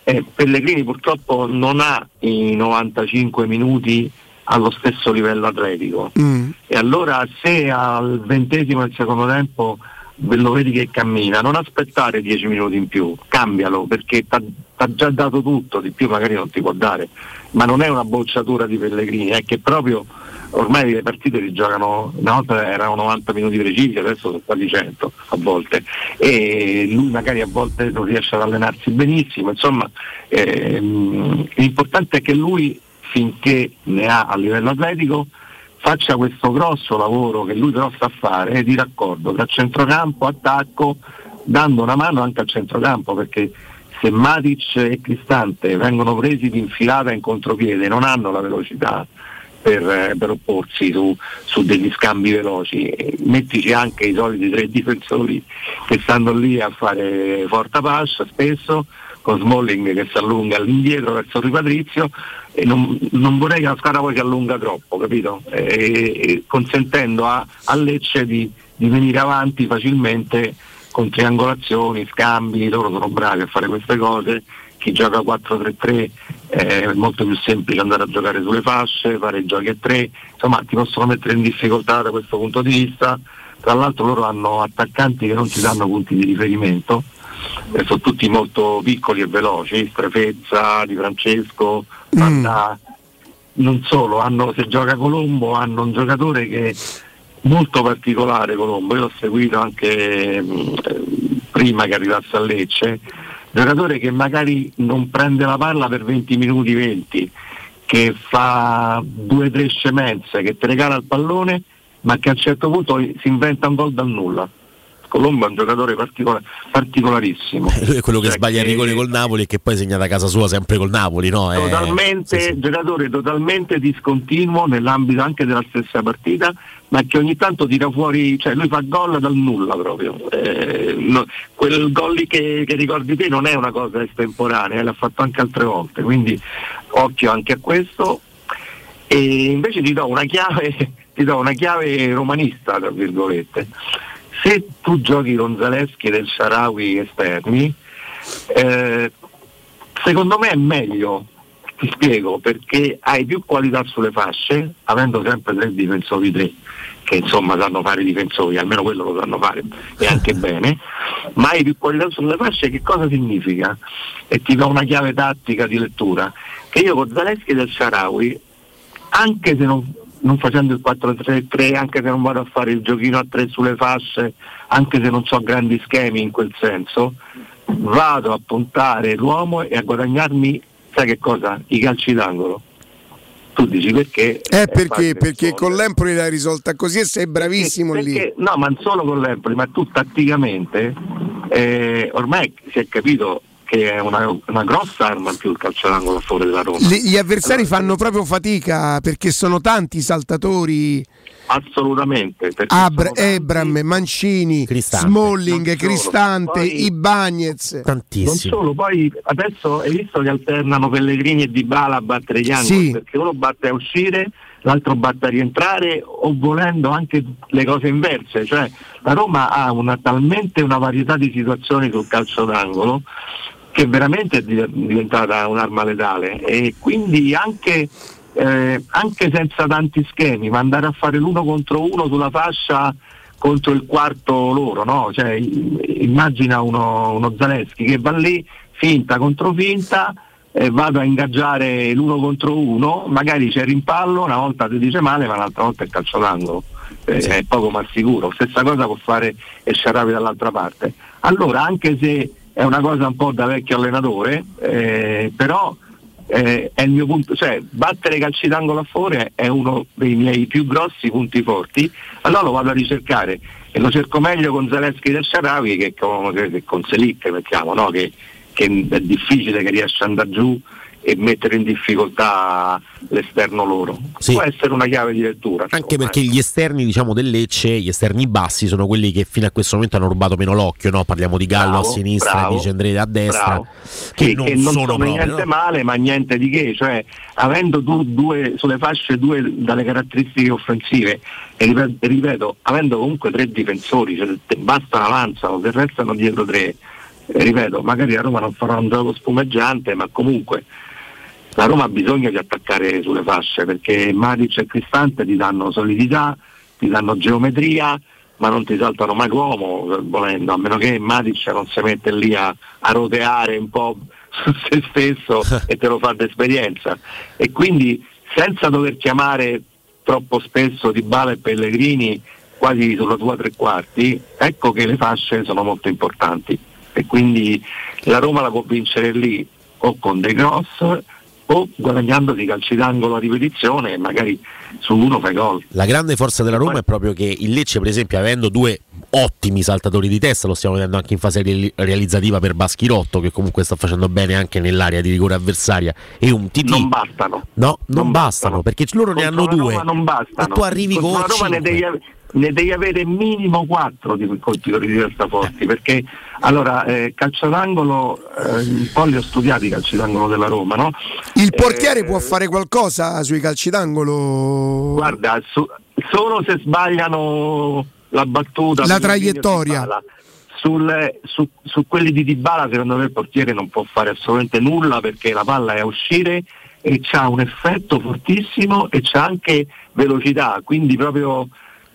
[SPEAKER 36] eh, Pellegrini purtroppo non ha i 95 minuti allo stesso livello atletico.
[SPEAKER 11] Mm.
[SPEAKER 36] E allora se al ventesimo del secondo tempo lo vedi che cammina, non aspettare dieci minuti in più, cambialo perché ti ha già dato tutto, di più magari non ti può dare, ma non è una bocciatura di Pellegrini, è che proprio ormai le partite si giocano, una volta erano 90 minuti precisi, adesso sono quasi 100 a volte e lui magari a volte non riesce ad allenarsi benissimo, insomma ehm, l'importante è che lui finché ne ha a livello atletico faccia questo grosso lavoro che lui però sa fare di raccordo tra centrocampo, attacco, dando una mano anche al centrocampo perché se Matic e Cristante vengono presi di infilata in contropiede non hanno la velocità per, eh, per opporsi su, su degli scambi veloci, mettici anche i soliti tre difensori che stanno lì a fare forta pascia spesso, con Smalling che si allunga all'indietro verso il ripatrizio e non, non vorrei che la squadra poi si allunga troppo, capito? E, e consentendo a, a Lecce di, di venire avanti facilmente con triangolazioni, scambi, loro sono bravi a fare queste cose, chi gioca 4-3-3 eh, è molto più semplice andare a giocare sulle fasce, fare i giochi a tre, insomma ti possono mettere in difficoltà da questo punto di vista, tra l'altro loro hanno attaccanti che non ti danno punti di riferimento, eh, sono tutti molto piccoli e veloci, Strefezza, Di Francesco, Panda, non solo, hanno, se gioca Colombo hanno un giocatore che è molto particolare Colombo, io l'ho seguito anche mh, eh, prima che arrivasse a Lecce, giocatore che magari non prende la palla per 20 minuti 20, che fa due o tre scemenze, che ti regala il pallone, ma che a un certo punto si inventa un gol dal nulla. Colombo è un giocatore particola- particolarissimo.
[SPEAKER 10] Lui è quello che
[SPEAKER 36] Cioè
[SPEAKER 10] sbaglia il
[SPEAKER 36] che-
[SPEAKER 10] rigore col Napoli e che poi segna da casa sua sempre col Napoli, no? Eh,
[SPEAKER 36] totalmente, giocatore totalmente discontinuo nell'ambito anche della stessa partita, ma che ogni tanto tira fuori, cioè lui fa gol dal nulla proprio. Eh, no, quel gol lì che, che ricordi te non è una cosa estemporanea, eh, l'ha fatto anche altre volte, quindi occhio anche a questo. E invece ti do una chiave, ti do una chiave romanista, tra virgolette. Se tu giochi con Zaleschi del Sharawi esterni, eh, secondo me è meglio, ti spiego, perché hai più qualità sulle fasce, avendo sempre tre difensori tre, che insomma sanno fare i difensori, almeno quello lo sanno fare e anche bene, ma hai più qualità sulle fasce che cosa significa? E ti do una chiave tattica di lettura, che io con Zaleschi del Sharawi, anche se non, non facendo il 4-3-3, anche se non vado a fare il giochino a tre sulle fasce, anche se non ho grandi schemi in quel senso, vado a puntare l'uomo e a guadagnarmi, sai che cosa? I calci d'angolo. Tu dici perché?
[SPEAKER 11] Eh, perché?
[SPEAKER 36] facile
[SPEAKER 11] Perché
[SPEAKER 36] risolvere.
[SPEAKER 11] con l'Empoli l'hai risolta così e sei bravissimo lì.
[SPEAKER 36] Perché- no, ma non solo con l'Empoli, ma tu tatticamente eh, ormai si è capito che è una, una grossa arma in più il calcio d'angolo a favore della Roma.
[SPEAKER 11] Gli, gli avversari fanno proprio fatica perché sono tanti i saltatori.
[SPEAKER 36] Assolutamente.
[SPEAKER 11] Abra-. Ebram, Mancini,
[SPEAKER 36] Cristante.
[SPEAKER 11] Smalling,
[SPEAKER 36] solo.
[SPEAKER 11] Cristante,
[SPEAKER 36] Poi-
[SPEAKER 11] Ibagnez.
[SPEAKER 36] Non solo, poi adesso hai visto che alternano Pellegrini e Dybala a battere gli angoli,
[SPEAKER 11] Sì.
[SPEAKER 36] perché uno batte a uscire, l'altro batte a rientrare o volendo anche le cose inverse, cioè la Roma ha una, talmente una varietà di situazioni sul calcio d'angolo che veramente è div- diventata un'arma letale e quindi anche, eh, anche senza tanti schemi, ma andare a fare l'uno contro uno sulla fascia contro il quarto loro, no? Cioè, immagina uno, uno Zaleschi che va lì finta contro finta, eh, vado a ingaggiare l'uno contro uno, magari c'è rimpallo, una volta ti dice male, ma l'altra volta è calcio d'angolo. Eh, È poco ma sicuro. Stessa cosa può fare Esciaravi dall'altra parte. Allora, anche se è una cosa un po' da vecchio allenatore, eh, però eh, è il mio punto, cioè battere calci d'angolo a favore è uno dei miei più grossi punti forti, allora lo vado a ricercare e lo cerco meglio con Zaleschi del Sharawi che con, che con Selic mettiamo, no? che, che è difficile che riesca ad andare giù e mettere in difficoltà l'esterno loro.
[SPEAKER 10] Sì.
[SPEAKER 36] Può essere una chiave di lettura.
[SPEAKER 10] Anche perché gli esterni, diciamo, del Lecce, gli esterni bassi, sono quelli che fino a questo momento hanno rubato meno l'occhio, no? Parliamo di Gallo
[SPEAKER 36] Bravo,
[SPEAKER 10] a sinistra
[SPEAKER 36] bravo,
[SPEAKER 10] e di Cendrede a destra.
[SPEAKER 36] bravo.
[SPEAKER 10] Che,
[SPEAKER 36] Sì,
[SPEAKER 10] non
[SPEAKER 36] che non
[SPEAKER 10] sono
[SPEAKER 36] sono
[SPEAKER 10] proprio,
[SPEAKER 36] niente
[SPEAKER 10] no?
[SPEAKER 36] male, ma niente di che, cioè avendo tu due sulle fasce due dalle caratteristiche offensive e ripeto, avendo comunque tre difensori, cioè bastano avanzano, se restano dietro tre, eh, ripeto, magari a Roma non farà un gioco spumeggiante, ma comunque la Roma ha bisogno di attaccare sulle fasce perché Matic e Cristante ti danno solidità, ti danno geometria, ma non ti saltano mai l'uomo volendo, a meno che Matic non si mette lì a, a roteare un po' su se stesso e te lo fa d'esperienza. E quindi senza dover chiamare troppo spesso Di Bala e Pellegrini quasi sulla tua tre quarti, ecco che le fasce sono molto importanti e quindi la Roma la può vincere lì o con dei cross o guadagnandosi calci d'angolo a ripetizione e magari su uno fai gol.
[SPEAKER 10] La grande forza della Roma è proprio che il Lecce, per esempio, avendo due ottimi saltatori di testa, lo stiamo vedendo anche in fase re- realizzativa per Baschirotto, che comunque sta facendo bene anche nell'area di rigore avversaria, e un TT.
[SPEAKER 36] Non bastano.
[SPEAKER 10] No, non, bastano, perché loro ne
[SPEAKER 36] Contro
[SPEAKER 10] hanno
[SPEAKER 36] la
[SPEAKER 10] due.
[SPEAKER 36] Non bastano.
[SPEAKER 10] E tu arrivi
[SPEAKER 36] Contro
[SPEAKER 10] con
[SPEAKER 36] la Roma ne devi, ne devi avere minimo 4 di colpitori di testa forti perché allora eh, calcio d'angolo eh, un po' li ho studiati i calci d'angolo della Roma no?
[SPEAKER 11] Il portiere può fare qualcosa sui calci d'angolo?
[SPEAKER 36] guarda su- solo se sbagliano la battuta
[SPEAKER 11] La traiettoria.
[SPEAKER 36] Sul- su, su quelli di Dybala secondo me il portiere non può fare assolutamente nulla perché la palla è a uscire e c'ha un effetto fortissimo e c'ha anche velocità quindi proprio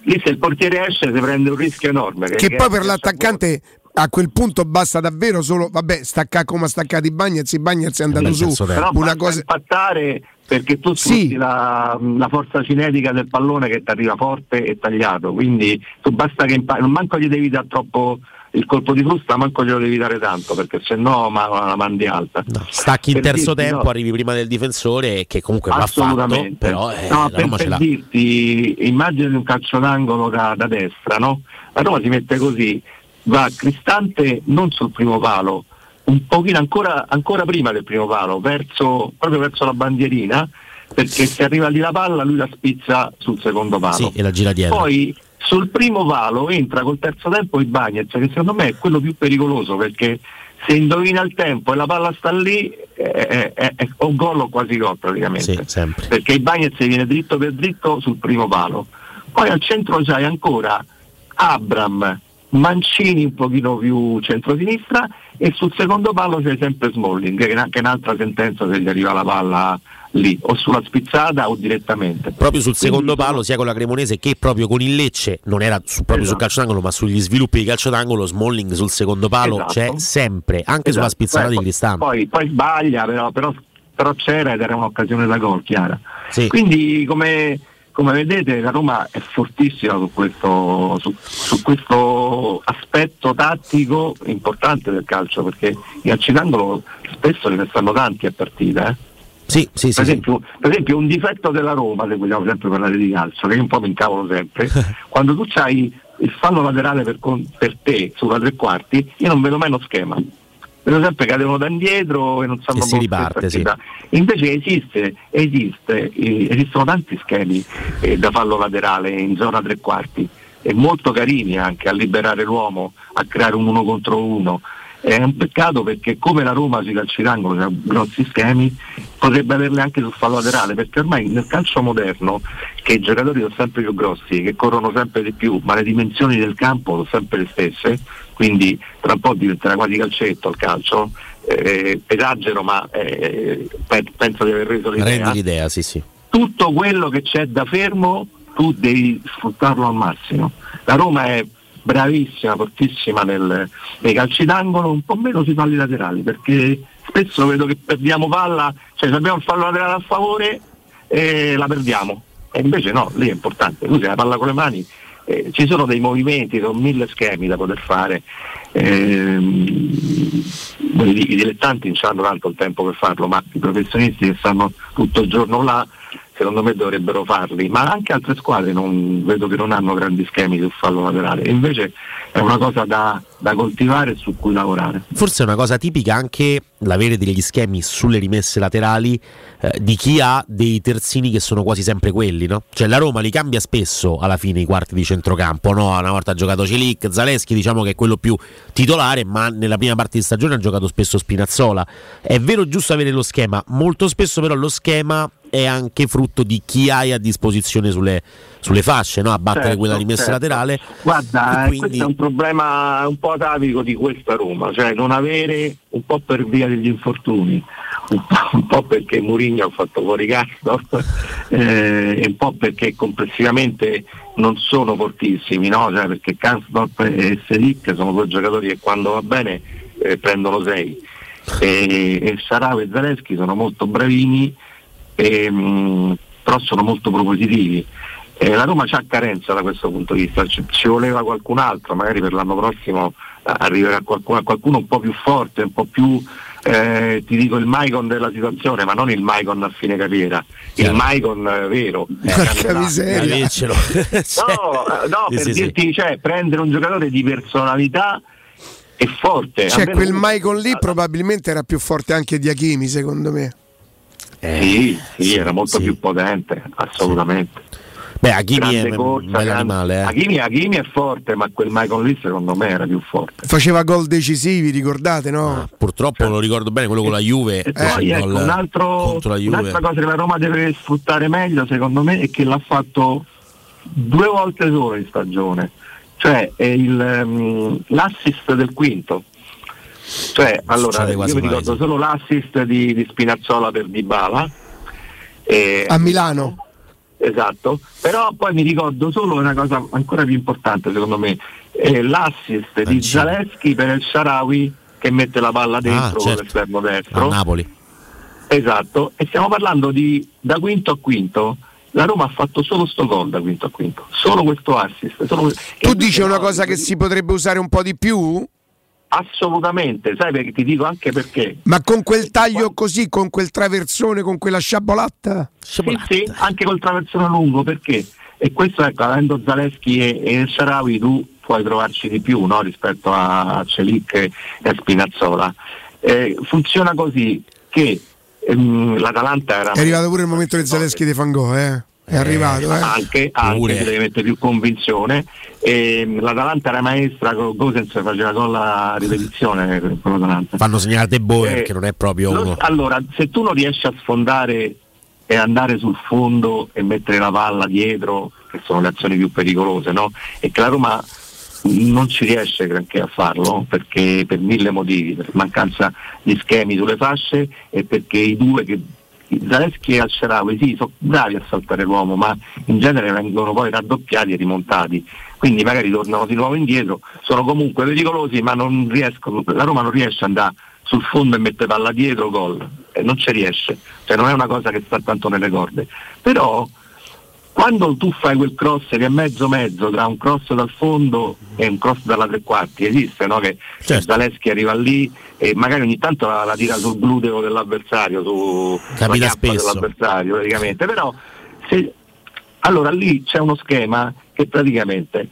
[SPEAKER 36] lì se il portiere esce si prende un rischio enorme
[SPEAKER 11] Che poi per l'attaccante a quel punto basta davvero solo, vabbè, stacca come ha staccato i Bagnets, i Bagnets è andato su.
[SPEAKER 36] Però
[SPEAKER 11] Una cosa...
[SPEAKER 36] impattare perché tu sfrutti la, la forza cinetica del pallone che ti arriva forte e tagliato, quindi tu basta che impari, non manco gli devi dare troppo il colpo di frusta, manco glielo devi dare tanto perché se no ma, la mandi alta.
[SPEAKER 10] Stacchi in terzo
[SPEAKER 36] dirti,
[SPEAKER 10] tempo,
[SPEAKER 36] no.
[SPEAKER 10] arrivi prima del difensore, che comunque va fatto, però eh,
[SPEAKER 36] No, per, per dirti, immagini un calcio d'angolo da, da destra, no? La Roma si mette così, va Cristante non sul primo palo, un pochino ancora, ancora prima del primo palo, verso, proprio verso la bandierina, perché se arriva lì la palla lui la spizza sul secondo palo.
[SPEAKER 10] Sì, e la gira dietro.
[SPEAKER 36] Poi sul primo palo entra col terzo tempo il Bagnets, che secondo me è quello più pericoloso perché se indovina il tempo e la palla sta lì è, è, è- è un gol o quasi gol praticamente.
[SPEAKER 10] Sì.
[SPEAKER 36] Perché il Bagnets viene dritto per dritto sul primo palo. Poi al centro c'hai ancora Abram, Mancini un pochino più centro-sinistra e sul secondo palo c'è sempre Smalling, che è anche un'altra sentenza se gli arriva la palla lì, o sulla spizzata o direttamente.
[SPEAKER 10] Proprio sul secondo palo, sia con la Cremonese che proprio con il Lecce, non era su- proprio sul
[SPEAKER 36] Esatto.
[SPEAKER 10] calcio d'angolo, ma sugli sviluppi di calcio d'angolo, Smalling sul secondo palo
[SPEAKER 36] Esatto.
[SPEAKER 10] c'è sempre, anche sulla
[SPEAKER 36] Esatto.
[SPEAKER 10] spizzata
[SPEAKER 36] Poi-
[SPEAKER 10] di Cristante.
[SPEAKER 36] Poi, poi sbaglia, però, però, però c'era ed era un'occasione da gol, chiara.
[SPEAKER 10] Sì.
[SPEAKER 36] Quindi come, come vedete la Roma è fortissima su questo, su, su questo aspetto tattico importante del calcio, perché i calci d'angolo spesso ne stanno tanti a partita. eh.
[SPEAKER 10] Sì, sì,
[SPEAKER 36] per, esempio, per esempio un difetto della Roma, se vogliamo sempre parlare di calcio, che io un po' mi incavolo sempre, quando tu hai il fallo laterale per, con- per te sulla tre quarti, io non vedo mai uno schema. Vedo sempre che cadono da indietro e non sanno
[SPEAKER 10] E si
[SPEAKER 36] molto
[SPEAKER 10] riparte,
[SPEAKER 36] partita. Invece esiste, esiste, esistono tanti schemi eh, da fallo laterale in zona tre quarti e molto carini anche a liberare l'uomo, a creare un uno contro uno. È un peccato perché come la Roma sui calci d'angolo ha grossi schemi, potrebbe averle anche sul fallo laterale, perché ormai nel calcio moderno, che i giocatori sono sempre più grossi, che corrono sempre di più, ma le dimensioni del campo sono sempre le stesse, quindi tra un po' diventerà quasi calcetto il calcio, eh, esagero ma eh, pe- penso di aver reso l'idea
[SPEAKER 10] Rende l'idea, sì, sì.
[SPEAKER 36] tutto quello che c'è da fermo tu devi sfruttarlo al massimo. La Roma è bravissima, fortissima nel- nei calci d'angolo, un po' meno sui falli laterali, perché spesso vedo che perdiamo palla, cioè se abbiamo il fallo laterale a favore eh, la perdiamo. E invece no, lì è importante, tu se la palla con le mani eh, ci sono dei movimenti, sono mille schemi da poter fare. Dire, I dilettanti non hanno tanto il tempo per farlo, ma i professionisti che stanno tutto il giorno là, secondo me dovrebbero farli, ma anche altre squadre non, vedo che non hanno grandi schemi sul fallo laterale, invece è una cosa da, da coltivare e su cui lavorare.
[SPEAKER 10] Forse è una cosa tipica anche l'avere degli schemi sulle rimesse laterali eh, di chi ha dei terzini che sono quasi sempre quelli, no? Cioè la Roma li cambia spesso alla fine i quarti di centrocampo, no? Una volta ha giocato Celic, Zaleschi diciamo che è quello più titolare, ma nella prima parte di stagione ha giocato spesso Spinazzola. È vero giusto avere lo schema, molto spesso però lo schema è anche frutto di chi hai a disposizione sulle, sulle fasce, no? A battere
[SPEAKER 36] Certo,
[SPEAKER 10] quella rimessa
[SPEAKER 36] certo.
[SPEAKER 10] laterale.
[SPEAKER 36] Guarda, eh,
[SPEAKER 10] quindi-
[SPEAKER 36] questo è un problema un po' atavico di questa Roma, cioè non avere un po' per via degli infortuni, un po', un po' perché Mourinho ha fatto fuori Karsdorp eh, e un po' perché complessivamente non sono fortissimi, no? Cioè, perché Karsdorp e Selic sono due giocatori che quando va bene eh, prendono 6 e, e Sarao e Zaleschi sono molto bravini e, mh, però sono molto propositivi. Eh, la Roma c'ha carenza da questo punto di vista, ci, ci voleva qualcun altro, magari per l'anno prossimo eh, arriverà qualcuno, qualcuno un po' più forte, un po' più eh, ti dico il Maicon della situazione, ma non il Maicon a fine carriera, il Maicon eh, vero.
[SPEAKER 11] Porca miseria.
[SPEAKER 36] No, eh, no, per
[SPEAKER 10] Sì, sì,
[SPEAKER 36] dirti, cioè, prendere un giocatore di personalità e forte.
[SPEAKER 11] Cioè, quel Michael lì probabilmente era più forte anche di Hakimi, secondo me.
[SPEAKER 36] Sì, sì, era molto più potente, assolutamente.
[SPEAKER 10] Beh, Hakimi è
[SPEAKER 36] corsa,
[SPEAKER 10] animale, eh.
[SPEAKER 36] Hakimi, Hakimi è forte, ma quel Michael lì secondo me era più forte.
[SPEAKER 11] Faceva gol decisivi, ricordate, no?
[SPEAKER 10] Ah, Purtroppo lo ricordo bene, quello con la Juve.
[SPEAKER 36] E poi
[SPEAKER 10] eh,
[SPEAKER 36] ecco,
[SPEAKER 10] gol
[SPEAKER 36] un altro-
[SPEAKER 10] la Juve.
[SPEAKER 36] un'altra cosa che la Roma deve sfruttare meglio secondo me è che l'ha fatto due volte solo in stagione, cioè è il, ehm, l'assist del quinto. Cioè, allora,
[SPEAKER 10] succede
[SPEAKER 36] io mi ricordo solo l'assist di, di Spinazzola per Dybala. e-
[SPEAKER 11] A Milano.
[SPEAKER 36] Esatto, però poi mi ricordo solo una cosa ancora più importante secondo me, è l'assist di Zaleschi per il Sharawi che mette la palla dentro
[SPEAKER 10] Ah,
[SPEAKER 36] con
[SPEAKER 10] certo.
[SPEAKER 36] l'esterno
[SPEAKER 10] A
[SPEAKER 36] destro.
[SPEAKER 10] Napoli.
[SPEAKER 36] Esatto, e stiamo parlando di da quinto a quinto. La Roma ha fatto solo sto gol da quinto a quinto, solo questo assist. solo-
[SPEAKER 11] Tu dici una cosa che si potrebbe usare un po' di più?
[SPEAKER 36] Assolutamente, sai perché ti dico anche perché.
[SPEAKER 11] Ma con quel taglio così, con quel traversone, con quella sciabolatta?
[SPEAKER 36] Sì, sì, anche col traversone lungo, perché? E questo ecco, avendo Zaleschi e, e Sharawi tu puoi trovarci di più no, rispetto a Celic e a Spinazzola. Eh, funziona così che ehm, l'Atalanta era
[SPEAKER 11] È arrivato pure il momento di Zaleschi di Fangò, eh? È arrivato, eh?
[SPEAKER 36] anche, anche si deve mettere più convinzione e l'Atalanta era maestra con Gosens faceva gol a ripetizione con l'Atalanta
[SPEAKER 10] Fanno segnare De Boer,
[SPEAKER 36] Eh,
[SPEAKER 10] che non è proprio
[SPEAKER 36] Lo-
[SPEAKER 10] uno.
[SPEAKER 36] allora se tu non riesci a sfondare e andare sul fondo e mettere la palla dietro che sono le azioni più pericolose no? e che la Roma non ci riesce granché a farlo perché per mille motivi per mancanza di schemi sulle fasce e perché i due che Zaleschi e Al-Sharawi sì, sono bravi a saltare l'uomo, ma in genere vengono poi raddoppiati e rimontati. Quindi magari tornano di nuovo indietro, sono comunque pericolosi, ma riescono, la Roma non riesce ad andare sul fondo e mette palla dietro, gol. E non ci riesce. Cioè non è una cosa che sta tanto nelle corde. Però quando tu fai quel cross che è mezzo mezzo tra un cross dal fondo e un cross dalla tre quarti, esiste no? che
[SPEAKER 10] Certo.
[SPEAKER 36] Zaleschi arriva lì e magari ogni tanto la, la tira sul gluteo dell'avversario, su
[SPEAKER 10] Capita spesso.
[SPEAKER 36] dell'avversario praticamente, però se, allora lì c'è uno schema che praticamente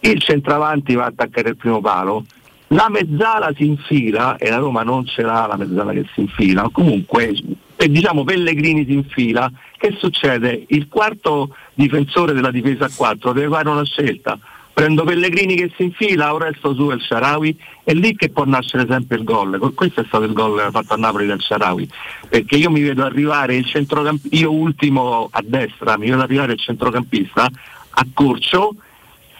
[SPEAKER 36] il centravanti va a attaccare il primo palo, la mezzala si infila e la Roma non ce l'ha la mezzala che si infila, comunque e diciamo Pellegrini si infila, che succede? Il quarto difensore della difesa a 4 deve fare una scelta. Prendo Pellegrini che si infila o resto su El Sharawi, è lì che può nascere sempre il gol. Questo è stato il gol fatto a Napoli del Sharawi, perché io mi vedo arrivare il centrocampista, io ultimo a destra, mi vedo arrivare il centrocampista a corcio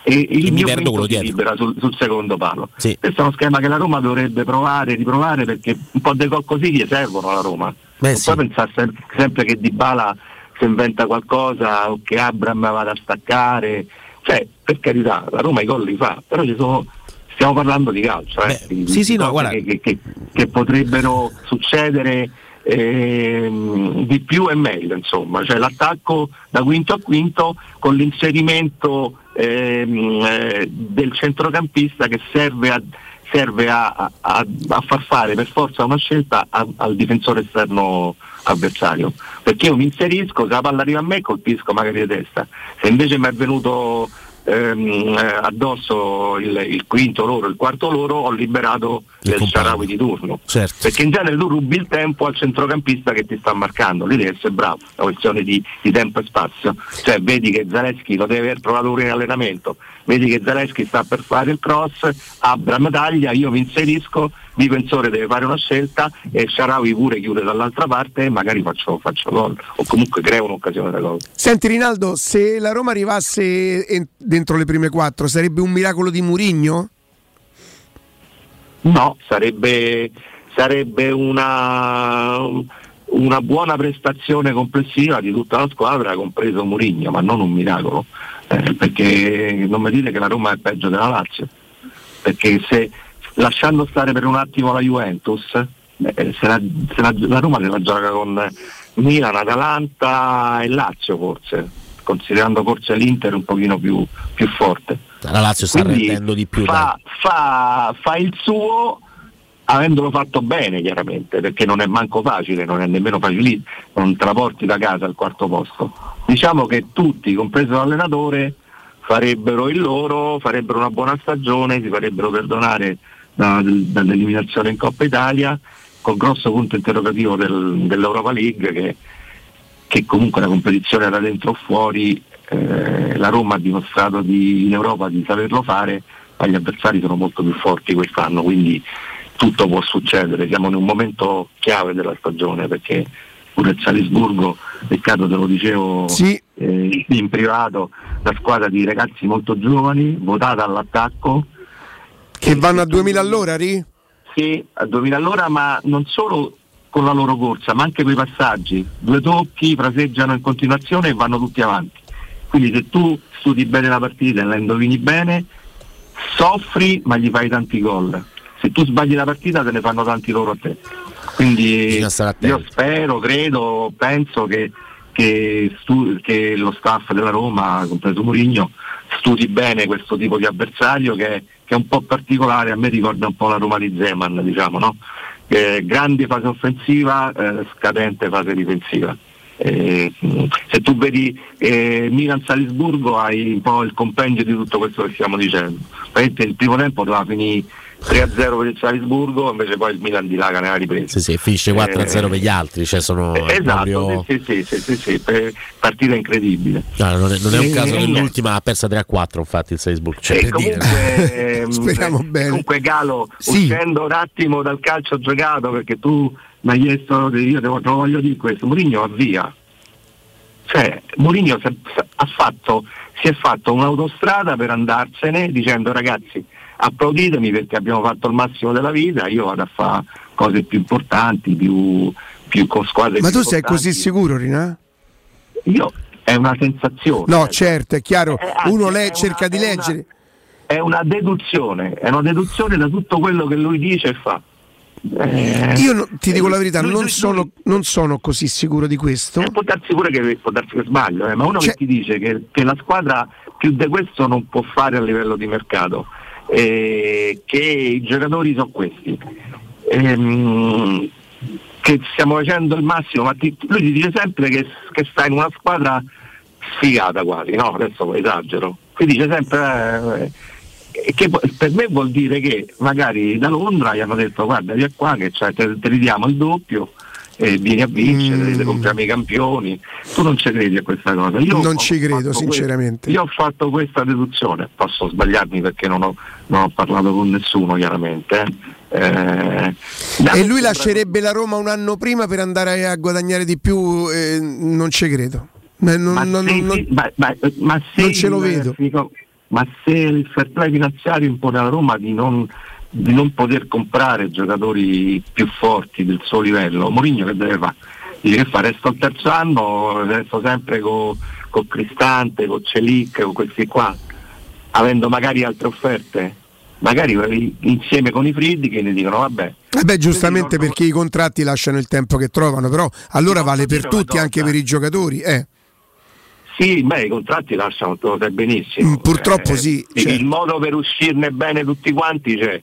[SPEAKER 36] e il
[SPEAKER 10] mi
[SPEAKER 36] mio quinto si libera sul, sul secondo palo.
[SPEAKER 10] Sì.
[SPEAKER 36] Questo è uno schema che la Roma dovrebbe provare, riprovare perché un po' dei gol così gli servono alla Roma.
[SPEAKER 10] Beh, sì.
[SPEAKER 36] puoi pensare sem- sempre che Di Bala si inventa qualcosa o che Abram vada a staccare. Cioè, per carità, la Roma i gol li fa, però ci sono. Stiamo parlando di calcio, eh, di-
[SPEAKER 10] sì, sì, no, guarda.
[SPEAKER 36] che, che- che- che potrebbero succedere ehm, di più e meglio, insomma, cioè l'attacco da quinto a quinto con l'inserimento ehm, eh, del centrocampista che serve a serve a, a- a- far fare per forza una scelta a- al difensore esterno avversario. Perché io mi inserisco, se la palla arriva a me colpisco magari di testa. Se invece mi è venuto ehm, eh, addosso il, il quinto loro, il quarto loro ho liberato
[SPEAKER 10] Il compagno.
[SPEAKER 36] Sharawi di turno
[SPEAKER 10] Certo.
[SPEAKER 36] perché in genere tu rubi il tempo al centrocampista che ti sta marcando, lì devi essere bravo, è una questione di, di tempo e spazio. Cioè vedi che Zaleschi lo deve aver trovato pure in allenamento, vedi che Zaleschi sta per fare il cross, Abram taglia, io mi inserisco, difensore deve fare una scelta e Sharawi pure chiude dall'altra parte e magari faccio, faccio gol o comunque creo un'occasione da gol.
[SPEAKER 11] Senti Rinaldo, se la Roma arrivasse en- dentro le prime quattro, sarebbe un miracolo di Murigno?
[SPEAKER 36] No, sarebbe, sarebbe una, una buona prestazione complessiva di tutta la squadra, compreso Murigno, ma non un miracolo, eh, perché non mi dite che la Roma è peggio della Lazio, perché se lasciando stare per un attimo la Juventus, eh, se la, se la- la Roma se la gioca con Milan, Atalanta e Lazio forse, considerando forse l'Inter un pochino più, più forte.
[SPEAKER 10] La Lazio sta
[SPEAKER 36] Quindi
[SPEAKER 10] rendendo di più.
[SPEAKER 36] Fa, fa- fa il suo avendolo fatto bene chiaramente, perché non è manco facile, non è nemmeno facilissimo, non te la porti da casa al quarto posto. Diciamo che tutti, compreso l'allenatore, farebbero il loro, farebbero una buona stagione, si farebbero perdonare da- dall'eliminazione in Coppa Italia, col grosso punto interrogativo del- dell'Europa League che, che comunque la competizione da dentro o fuori, eh, la Roma ha dimostrato di- in Europa di saperlo fare, ma gli avversari sono molto più forti quest'anno, quindi tutto può succedere, siamo in un momento chiave della stagione perché pure il Salisburgo, Riccardo te lo dicevo eh, in privato, la squadra di ragazzi molto giovani, votata all'attacco.
[SPEAKER 11] Che vanno a 2000 all'ora, Ri?
[SPEAKER 36] Sì, a 2000 all'ora, ma non solo con la loro corsa, ma anche con i passaggi. Due tocchi, fraseggiano in continuazione e vanno tutti avanti. Quindi se tu studi bene la partita e la indovini bene, soffri ma gli fai tanti gol. Se tu sbagli la partita te ne fanno tanti loro a te. Quindi io spero, credo, penso che, che stu- che lo staff della Roma, compreso Mourinho, studi bene questo tipo di avversario che, è- che è un po' particolare, a me ricorda un po' la Roma di Zeman, diciamo, no? Eh, grande fase offensiva, eh, scadente fase difensiva. Eh, se tu vedi eh, Milan-Salisburgo hai un po' il compendio di tutto questo che stiamo dicendo. Il primo tempo doveva finire 3-0 per il Salisburgo, invece poi il Milan dilaga nella ripresa.
[SPEAKER 10] Sì, sì, finisce 4-0 per gli altri, cioè sono è
[SPEAKER 36] Esatto,
[SPEAKER 10] proprio-
[SPEAKER 36] sì, sì, sì, sì, sì, per- partita incredibile.
[SPEAKER 10] No, non, è, non è un caso
[SPEAKER 36] e
[SPEAKER 10] dell'ultima ha persa 3-4 infatti il Salisburgo. Cioè,
[SPEAKER 36] E
[SPEAKER 10] dire.
[SPEAKER 36] comunque, ehm,
[SPEAKER 11] Speriamo bene.
[SPEAKER 36] comunque Galo,
[SPEAKER 11] Sì.
[SPEAKER 36] uscendo un attimo dal calcio giocato, perché tu mi hai chiesto, io te lo voglio dire questo, Mourinho va via. Cioè, Mourinho si è- ha fatto, si è fatto un'autostrada per andarsene dicendo ragazzi applauditemi perché abbiamo fatto il massimo della vita, io vado a fare cose più importanti, più, più con squadre
[SPEAKER 11] Ma tu sei così sicuro, Rina?
[SPEAKER 36] Io è una sensazione.
[SPEAKER 11] No, certo, è chiaro.
[SPEAKER 36] anzi,
[SPEAKER 11] Uno le-
[SPEAKER 36] una-
[SPEAKER 11] cerca di
[SPEAKER 36] è una-
[SPEAKER 11] leggere.
[SPEAKER 36] È una deduzione, è una deduzione da tutto quello che lui dice e fa. Eh,
[SPEAKER 11] Io no- ti dico la verità,
[SPEAKER 36] lui-
[SPEAKER 11] non
[SPEAKER 36] lui-
[SPEAKER 11] sono, non sono così sicuro di questo.
[SPEAKER 36] Può darsi pure che, può darsi che sbaglio, eh, ma uno
[SPEAKER 11] Cioè
[SPEAKER 36] che ti dice che, che la squadra più di questo non può fare a livello di mercato, eh, che i giocatori sono questi, ehm, che stiamo facendo il massimo, ma ti- lui ti dice sempre che, che sta in una squadra sfigata quasi, no? Adesso esagero. Qui dice sempre eh, che po- per me vuol dire che magari da Londra gli hanno detto guarda vieni qua che c'è- te, te ridiamo il doppio e vieni a vincere, te compriamo i campioni. Tu non ci credi a questa cosa. Io
[SPEAKER 11] Non ci credo, sinceramente.
[SPEAKER 36] que- io ho fatto questa deduzione, posso sbagliarmi perché non ho, non ho parlato con nessuno chiaramente. eh. Eh,
[SPEAKER 11] E lui lascerebbe la Roma un anno prima per andare a guadagnare di più, eh, non ci credo. Eh, non-
[SPEAKER 36] ma,
[SPEAKER 11] non-
[SPEAKER 36] se,
[SPEAKER 11] non-
[SPEAKER 36] ma- ma- ma se
[SPEAKER 11] non ce lo vedo.
[SPEAKER 36] ma se il fair play finanziario impone alla Roma di non, non poter comprare giocatori più forti del suo livello, Mourinho che deve fare? Dice che fa, resto al terzo anno, resto sempre con Cristante, con Celic, con questi qua, avendo magari altre offerte, magari insieme con i Friddi che ne dicono vabbè,
[SPEAKER 11] Eh beh, giustamente perché i contratti lasciano il tempo che trovano, però allora vale per tutti, anche per i giocatori. Eh.
[SPEAKER 36] Sì, beh, i contratti lasciano, tu lo sai benissimo.
[SPEAKER 11] Mm, purtroppo sì,
[SPEAKER 36] Il,
[SPEAKER 11] certo.
[SPEAKER 36] il modo per uscirne bene tutti quanti c'è.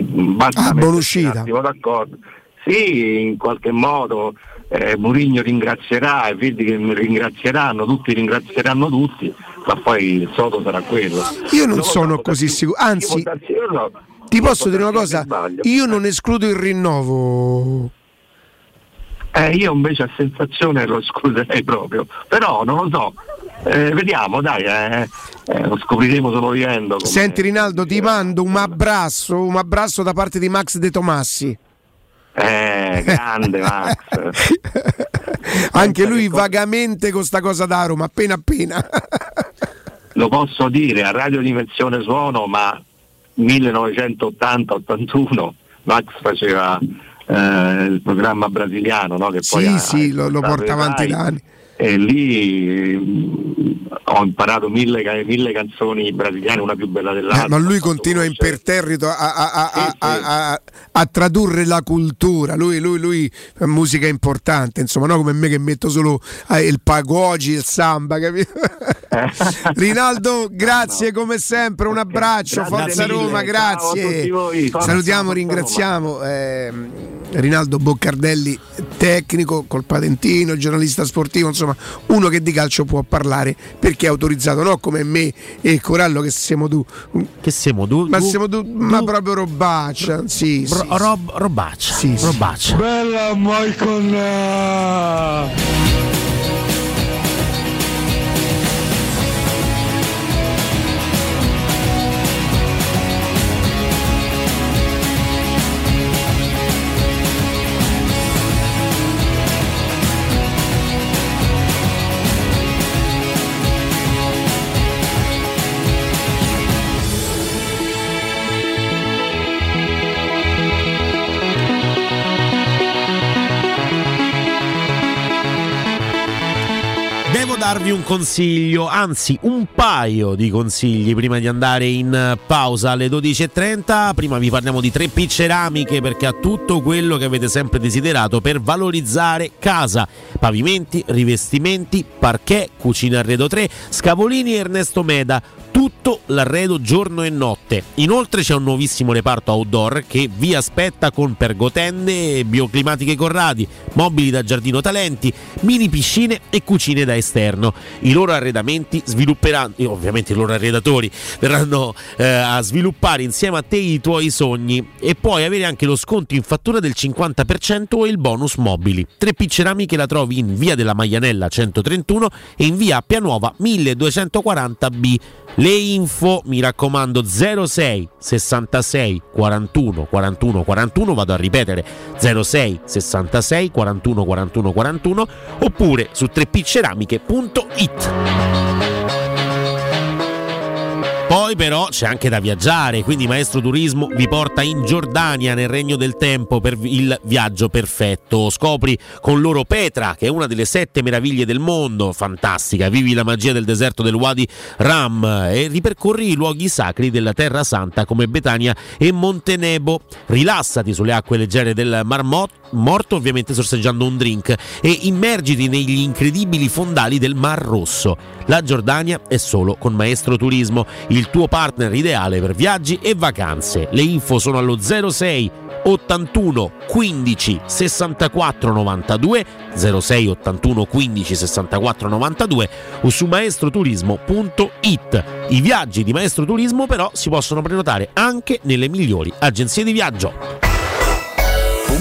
[SPEAKER 36] Basta
[SPEAKER 11] Ah,
[SPEAKER 36] mettersi
[SPEAKER 11] buona
[SPEAKER 36] un
[SPEAKER 11] uscita.
[SPEAKER 36] attimo d'accordo. Sì, in qualche modo eh, Murigno ringrazierà e vedi che ringrazieranno, tutti ringrazieranno tutti, ma poi il sodo sarà quello.
[SPEAKER 11] Io non
[SPEAKER 36] lo so,
[SPEAKER 11] sono così sicuro, anzi,
[SPEAKER 36] no,
[SPEAKER 11] ti posso dire una cosa, io non escludo il rinnovo.
[SPEAKER 36] Eh, io invece a sensazione lo escluderei proprio, però non lo so. Eh, vediamo, dai, eh, eh, lo scopriremo solo vivendo. come-
[SPEAKER 11] Senti Rinaldo, ti mando un abbraccio, un abbraccio da parte di Max De Tomassi.
[SPEAKER 36] Eh, grande Max.
[SPEAKER 11] Anche lui vagamente con sta cosa da Roma, appena appena.
[SPEAKER 36] Lo posso dire a Radio Dimensione Suono, ma 1980-81 Max faceva eh, il programma brasiliano, no? che poi
[SPEAKER 11] Sì,
[SPEAKER 36] ha-
[SPEAKER 11] sì, lo, lo porta avanti da anni.
[SPEAKER 36] E lì mm, ho imparato mille, mille canzoni brasiliane, una più bella dell'altra.
[SPEAKER 11] Eh, ma lui continua imperterrito a, a- a- a- tradurre la cultura. Lui, lui, lui è musica importante, insomma, no come me che metto solo eh, il pagogi, il samba, capito? Rinaldo, grazie come sempre, un abbraccio,
[SPEAKER 36] Grazie
[SPEAKER 11] Forza
[SPEAKER 36] mille,
[SPEAKER 11] Roma, grazie. Salutiamo, ringraziamo ehm, Rinaldo Boccardelli, tecnico col patentino, giornalista sportivo, insomma, uno che di calcio può parlare perché è autorizzato, no come me e Corallo che siamo tu.
[SPEAKER 10] Che siamo tu?
[SPEAKER 11] Ma
[SPEAKER 10] tu-
[SPEAKER 11] siamo tu, ma proprio robaccia, sì, sì,
[SPEAKER 10] Ro- rob- robaccia,
[SPEAKER 11] Sì, sì.
[SPEAKER 10] robaccia.
[SPEAKER 37] Bella Michael!
[SPEAKER 10] Darvi un consiglio, anzi un paio di consigli prima di andare in pausa alle 12.30. Prima vi parliamo di 3P Ceramiche perché ha tutto quello che avete sempre desiderato per valorizzare casa. Pavimenti, rivestimenti, parquet, cucina arredo 3, Scavolini e Ernesto Meda. Tutto l'arredo giorno e notte. Inoltre c'è un nuovissimo reparto outdoor che vi aspetta con pergotende, bioclimatiche Corradi, mobili da giardino talenti, mini piscine e cucine da esterno. I loro arredamenti svilupperanno, ovviamente i loro arredatori, verranno eh, a sviluppare insieme a te i tuoi sogni e puoi avere anche lo sconto in fattura del 50% e il bonus mobili. 3P Ceramiche la trovi in via della Maianella 131 e in via Appia Nuova 1240B. Le info, mi raccomando, 06 66 41 41 41, vado a ripetere 06 66 41 41 41 oppure su 3pceramiche.it. Poi però c'è anche da viaggiare, quindi Maestro Turismo vi porta in Giordania nel regno del tempo per il viaggio perfetto. Scopri con loro Petra, che è una delle sette meraviglie del mondo, fantastica, vivi la magia del deserto del Wadi Ram e ripercorri i luoghi sacri della Terra Santa come Betania e Montenebo. Rilassati sulle acque leggere del Mar Mo- Morto, ovviamente sorseggiando un drink, e immergiti negli incredibili fondali del Mar Rosso. La Giordania è solo con Maestro Turismo, il tuo partner ideale per viaggi e vacanze. Le info sono allo 06 81 15 64 92 06 81 15 64 92 o su maestroturismo.it. I viaggi di Maestro Turismo però si possono prenotare anche nelle migliori agenzie di viaggio.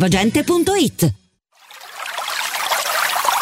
[SPEAKER 14] otticasalvagente.it.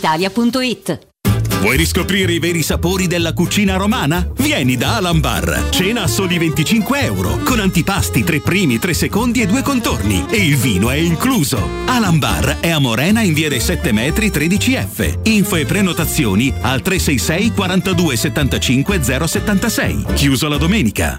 [SPEAKER 14] brispalitalia.it.
[SPEAKER 38] Vuoi riscoprire i veri sapori della cucina romana? Vieni da Alan Bar. Cena a soli 25 euro, con antipasti, tre primi, tre secondi e due contorni. E il vino è incluso. Alan Bar è a Morena in via dei 7 metri 13F. Info e prenotazioni al 366 42 75 076. Chiuso la domenica.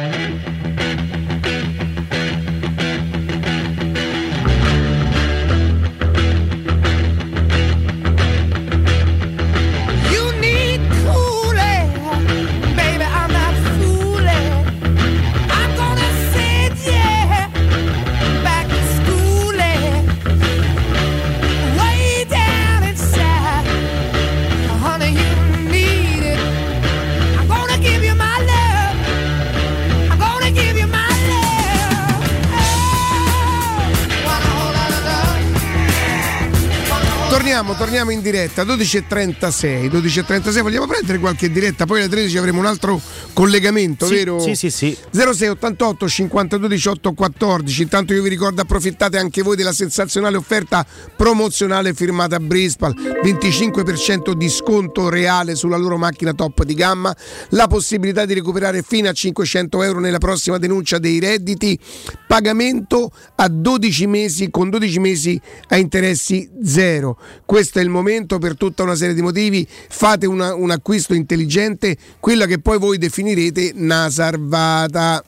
[SPEAKER 11] Torniamo, torniamo in diretta, 12.36, 12.36, vogliamo prendere qualche diretta, poi alle 13 avremo un altro collegamento,
[SPEAKER 10] Sì,
[SPEAKER 11] vero?
[SPEAKER 10] sì, sì, sì.
[SPEAKER 11] 0688 52 18 14, intanto io vi ricordo approfittate anche voi della sensazionale offerta promozionale firmata a Brispal, 25% di sconto reale sulla loro macchina top di gamma, la possibilità di recuperare fino a 500 euro nella prossima denuncia dei redditi, pagamento a 12 mesi con 12 mesi a interessi zero. Questo è il momento per tutta una serie di motivi. Fate una- un acquisto intelligente, quella che poi voi definirete una salvata.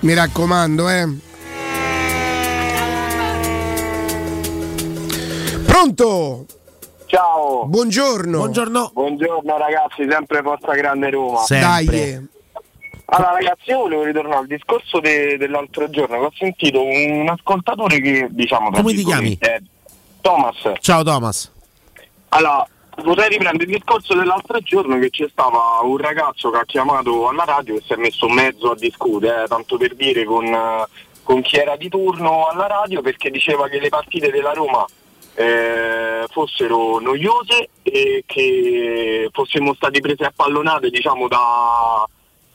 [SPEAKER 11] Mi raccomando, eh. Pronto?
[SPEAKER 39] Ciao.
[SPEAKER 11] Buongiorno.
[SPEAKER 10] Buongiorno.
[SPEAKER 39] Buongiorno ragazzi, sempre Forza Grande Roma.
[SPEAKER 11] Dai.
[SPEAKER 39] Allora ragazzi, io volevo ritornare al discorso de- dell'altro giorno, ho sentito un ascoltatore che diciamo...
[SPEAKER 10] Come ti
[SPEAKER 39] è Thomas.
[SPEAKER 10] Ciao Thomas.
[SPEAKER 39] Allora, vorrei riprendere il discorso dell'altro giorno che c'è stava un ragazzo che ha chiamato alla radio e si è messo in mezzo a discutere, eh, tanto per dire con, eh, con chi era di turno alla radio perché diceva che le partite della Roma eh, fossero noiose e che fossimo stati presi a pallonate diciamo da,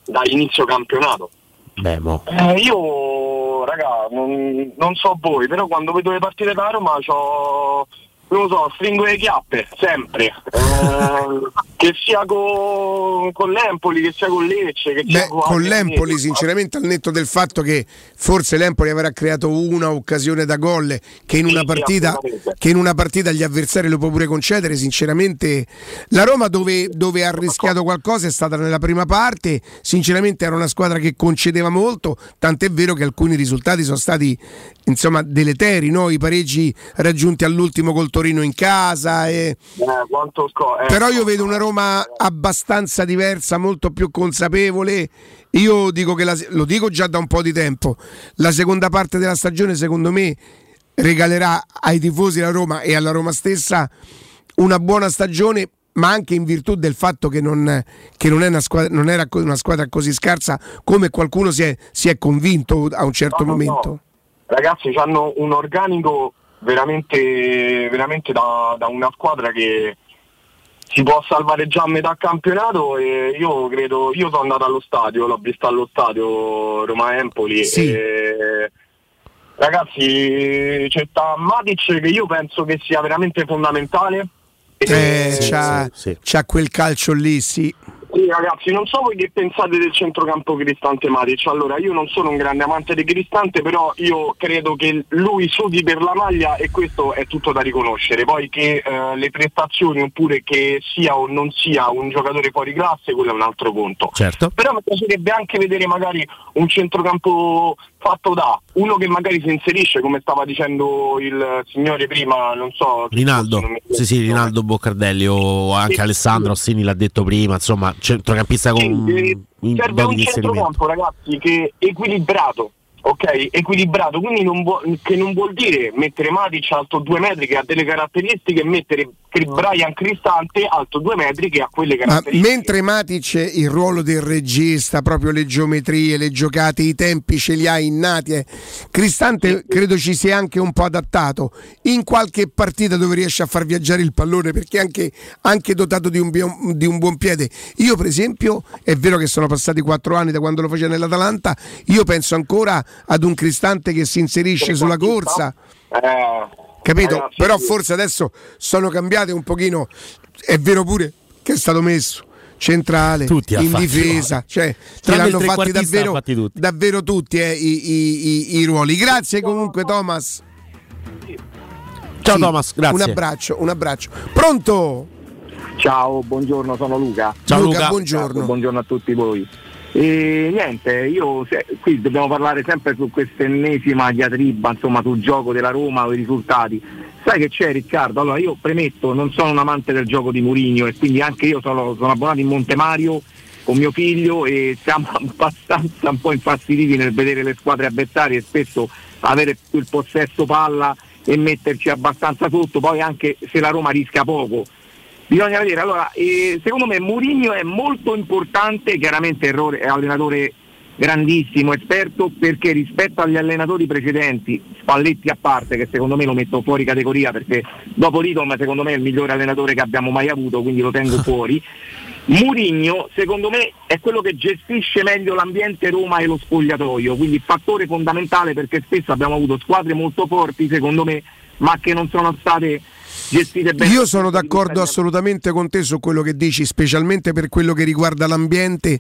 [SPEAKER 39] da inizio campionato.
[SPEAKER 10] Beh.
[SPEAKER 39] Eh, io, raga, non, non so voi, però quando vedo le partite da Roma c'ho, non lo so, stringo le chiappe, sempre. Eh, che sia con, con l'Empoli, che sia con Lecce, che
[SPEAKER 11] Beh, con l'Empoli, sinceramente, al netto del fatto che forse l'Empoli avrà creato una occasione da gol che in una partita, che in una partita gli avversari lo può pure concedere, sinceramente la Roma dove, dove ha rischiato qualcosa è stata nella prima parte, sinceramente era una squadra che concedeva molto, tant'è vero che alcuni risultati sono stati insomma deleteri, no? i pareggi raggiunti all'ultimo col Torino in casa. E...
[SPEAKER 39] Eh, sco- eh,
[SPEAKER 11] Però io vedo una Roma abbastanza diversa, molto più consapevole. Io dico che la- lo dico già da un po' di tempo. La seconda parte della stagione, secondo me, regalerà ai tifosi della Roma e alla Roma stessa una buona stagione. Ma anche in virtù del fatto che non, che non, è una squadra, non era una squadra così scarsa come qualcuno si è, si è convinto a un certo
[SPEAKER 39] No, no,
[SPEAKER 11] momento.
[SPEAKER 39] no. Ragazzi, hanno un organico veramente, veramente da, da una squadra che si può salvare già a metà campionato e io credo, io sono andato allo stadio, l'ho vista allo stadio Roma-Empoli
[SPEAKER 11] Sì.
[SPEAKER 39] e ragazzi c'è sta Matic che io penso che sia veramente fondamentale.
[SPEAKER 11] Eh, c'ha, c'ha quel calcio lì, sì.
[SPEAKER 39] Sì, ragazzi, non so voi che pensate del centrocampo Cristante Matic. Allora, io non sono un grande amante di Cristante, però io credo che lui sudi per la maglia e questo è tutto da riconoscere. Poi che eh, le prestazioni oppure che sia o non sia un giocatore fuori classe, quello è un altro conto.
[SPEAKER 10] Certo.
[SPEAKER 39] Però mi piacerebbe anche vedere magari un centrocampo fatto da uno che magari si inserisce, come stava dicendo il signore prima, non so.
[SPEAKER 10] Rinaldo,
[SPEAKER 39] non
[SPEAKER 10] sì, sì, Rinaldo Boccardelli o anche
[SPEAKER 39] Sì,
[SPEAKER 10] Alessandro Ossini l'ha detto prima, insomma, centrocampista con
[SPEAKER 39] eh,
[SPEAKER 10] un
[SPEAKER 39] serve un centrocampo ragazzi che è equilibrato ok equilibrato quindi non vuol- che non vuol dire mettere Matic alto due metri che ha delle caratteristiche e mettere Brian Cristante alto due metri che ha quelle
[SPEAKER 11] Ma
[SPEAKER 39] caratteristiche
[SPEAKER 11] mentre Matic il ruolo del regista, proprio le geometrie, le giocate, i tempi ce li ha innati, eh. Cristante credo ci sia anche un po' adattato in qualche partita dove riesce a far viaggiare il pallone perché è anche, anche dotato di un, di un buon piede. Io per esempio, è vero che sono passati quattro anni da quando lo faceva nell'Atalanta, io penso ancora ad un Cristante che si inserisce sulla corsa.
[SPEAKER 39] Eh,
[SPEAKER 11] Capito?
[SPEAKER 39] ragazzi,
[SPEAKER 11] Però forse adesso sono cambiate un pochino. È vero pure che è stato messo centrale, in difesa, cioè te l'hanno fatti davvero,
[SPEAKER 10] fatti tutti.
[SPEAKER 11] davvero tutti eh, i, i- i- i ruoli. Grazie comunque Thomas.
[SPEAKER 10] Ciao
[SPEAKER 11] Sì,
[SPEAKER 10] Thomas, grazie.
[SPEAKER 11] Un abbraccio, un abbraccio. Pronto?
[SPEAKER 40] Ciao, buongiorno, sono Luca.
[SPEAKER 10] Ciao
[SPEAKER 11] Luca,
[SPEAKER 10] Luca.
[SPEAKER 11] buongiorno.
[SPEAKER 40] Buongiorno a tutti voi. E niente, io se- qui dobbiamo parlare sempre su questa ennesima diatriba, insomma, sul gioco della Roma o i risultati. Sai che c'è Riccardo? Allora io premetto, non sono un amante del gioco di Murigno e quindi anche io sono, sono abbonato in Montemario con mio figlio e siamo abbastanza un po' infastiditi nel vedere le squadre avversarie e spesso avere più il possesso palla e metterci abbastanza sotto, poi anche se la Roma rischia poco. Bisogna vedere, allora, eh, secondo me Mourinho è molto importante, chiaramente errore- è allenatore grandissimo, esperto, perché rispetto agli allenatori precedenti, Spalletti a parte, che secondo me lo metto fuori categoria perché dopo Ritom secondo me è il migliore allenatore che abbiamo mai avuto, quindi lo tengo fuori. Murigno secondo me è quello che gestisce meglio l'ambiente Roma e lo spogliatoio, quindi fattore fondamentale perché spesso abbiamo avuto squadre molto forti secondo me, ma che non sono state gestite bene.
[SPEAKER 11] Io sono d'accordo assolutamente con te su quello che dici, specialmente per quello che riguarda l'ambiente.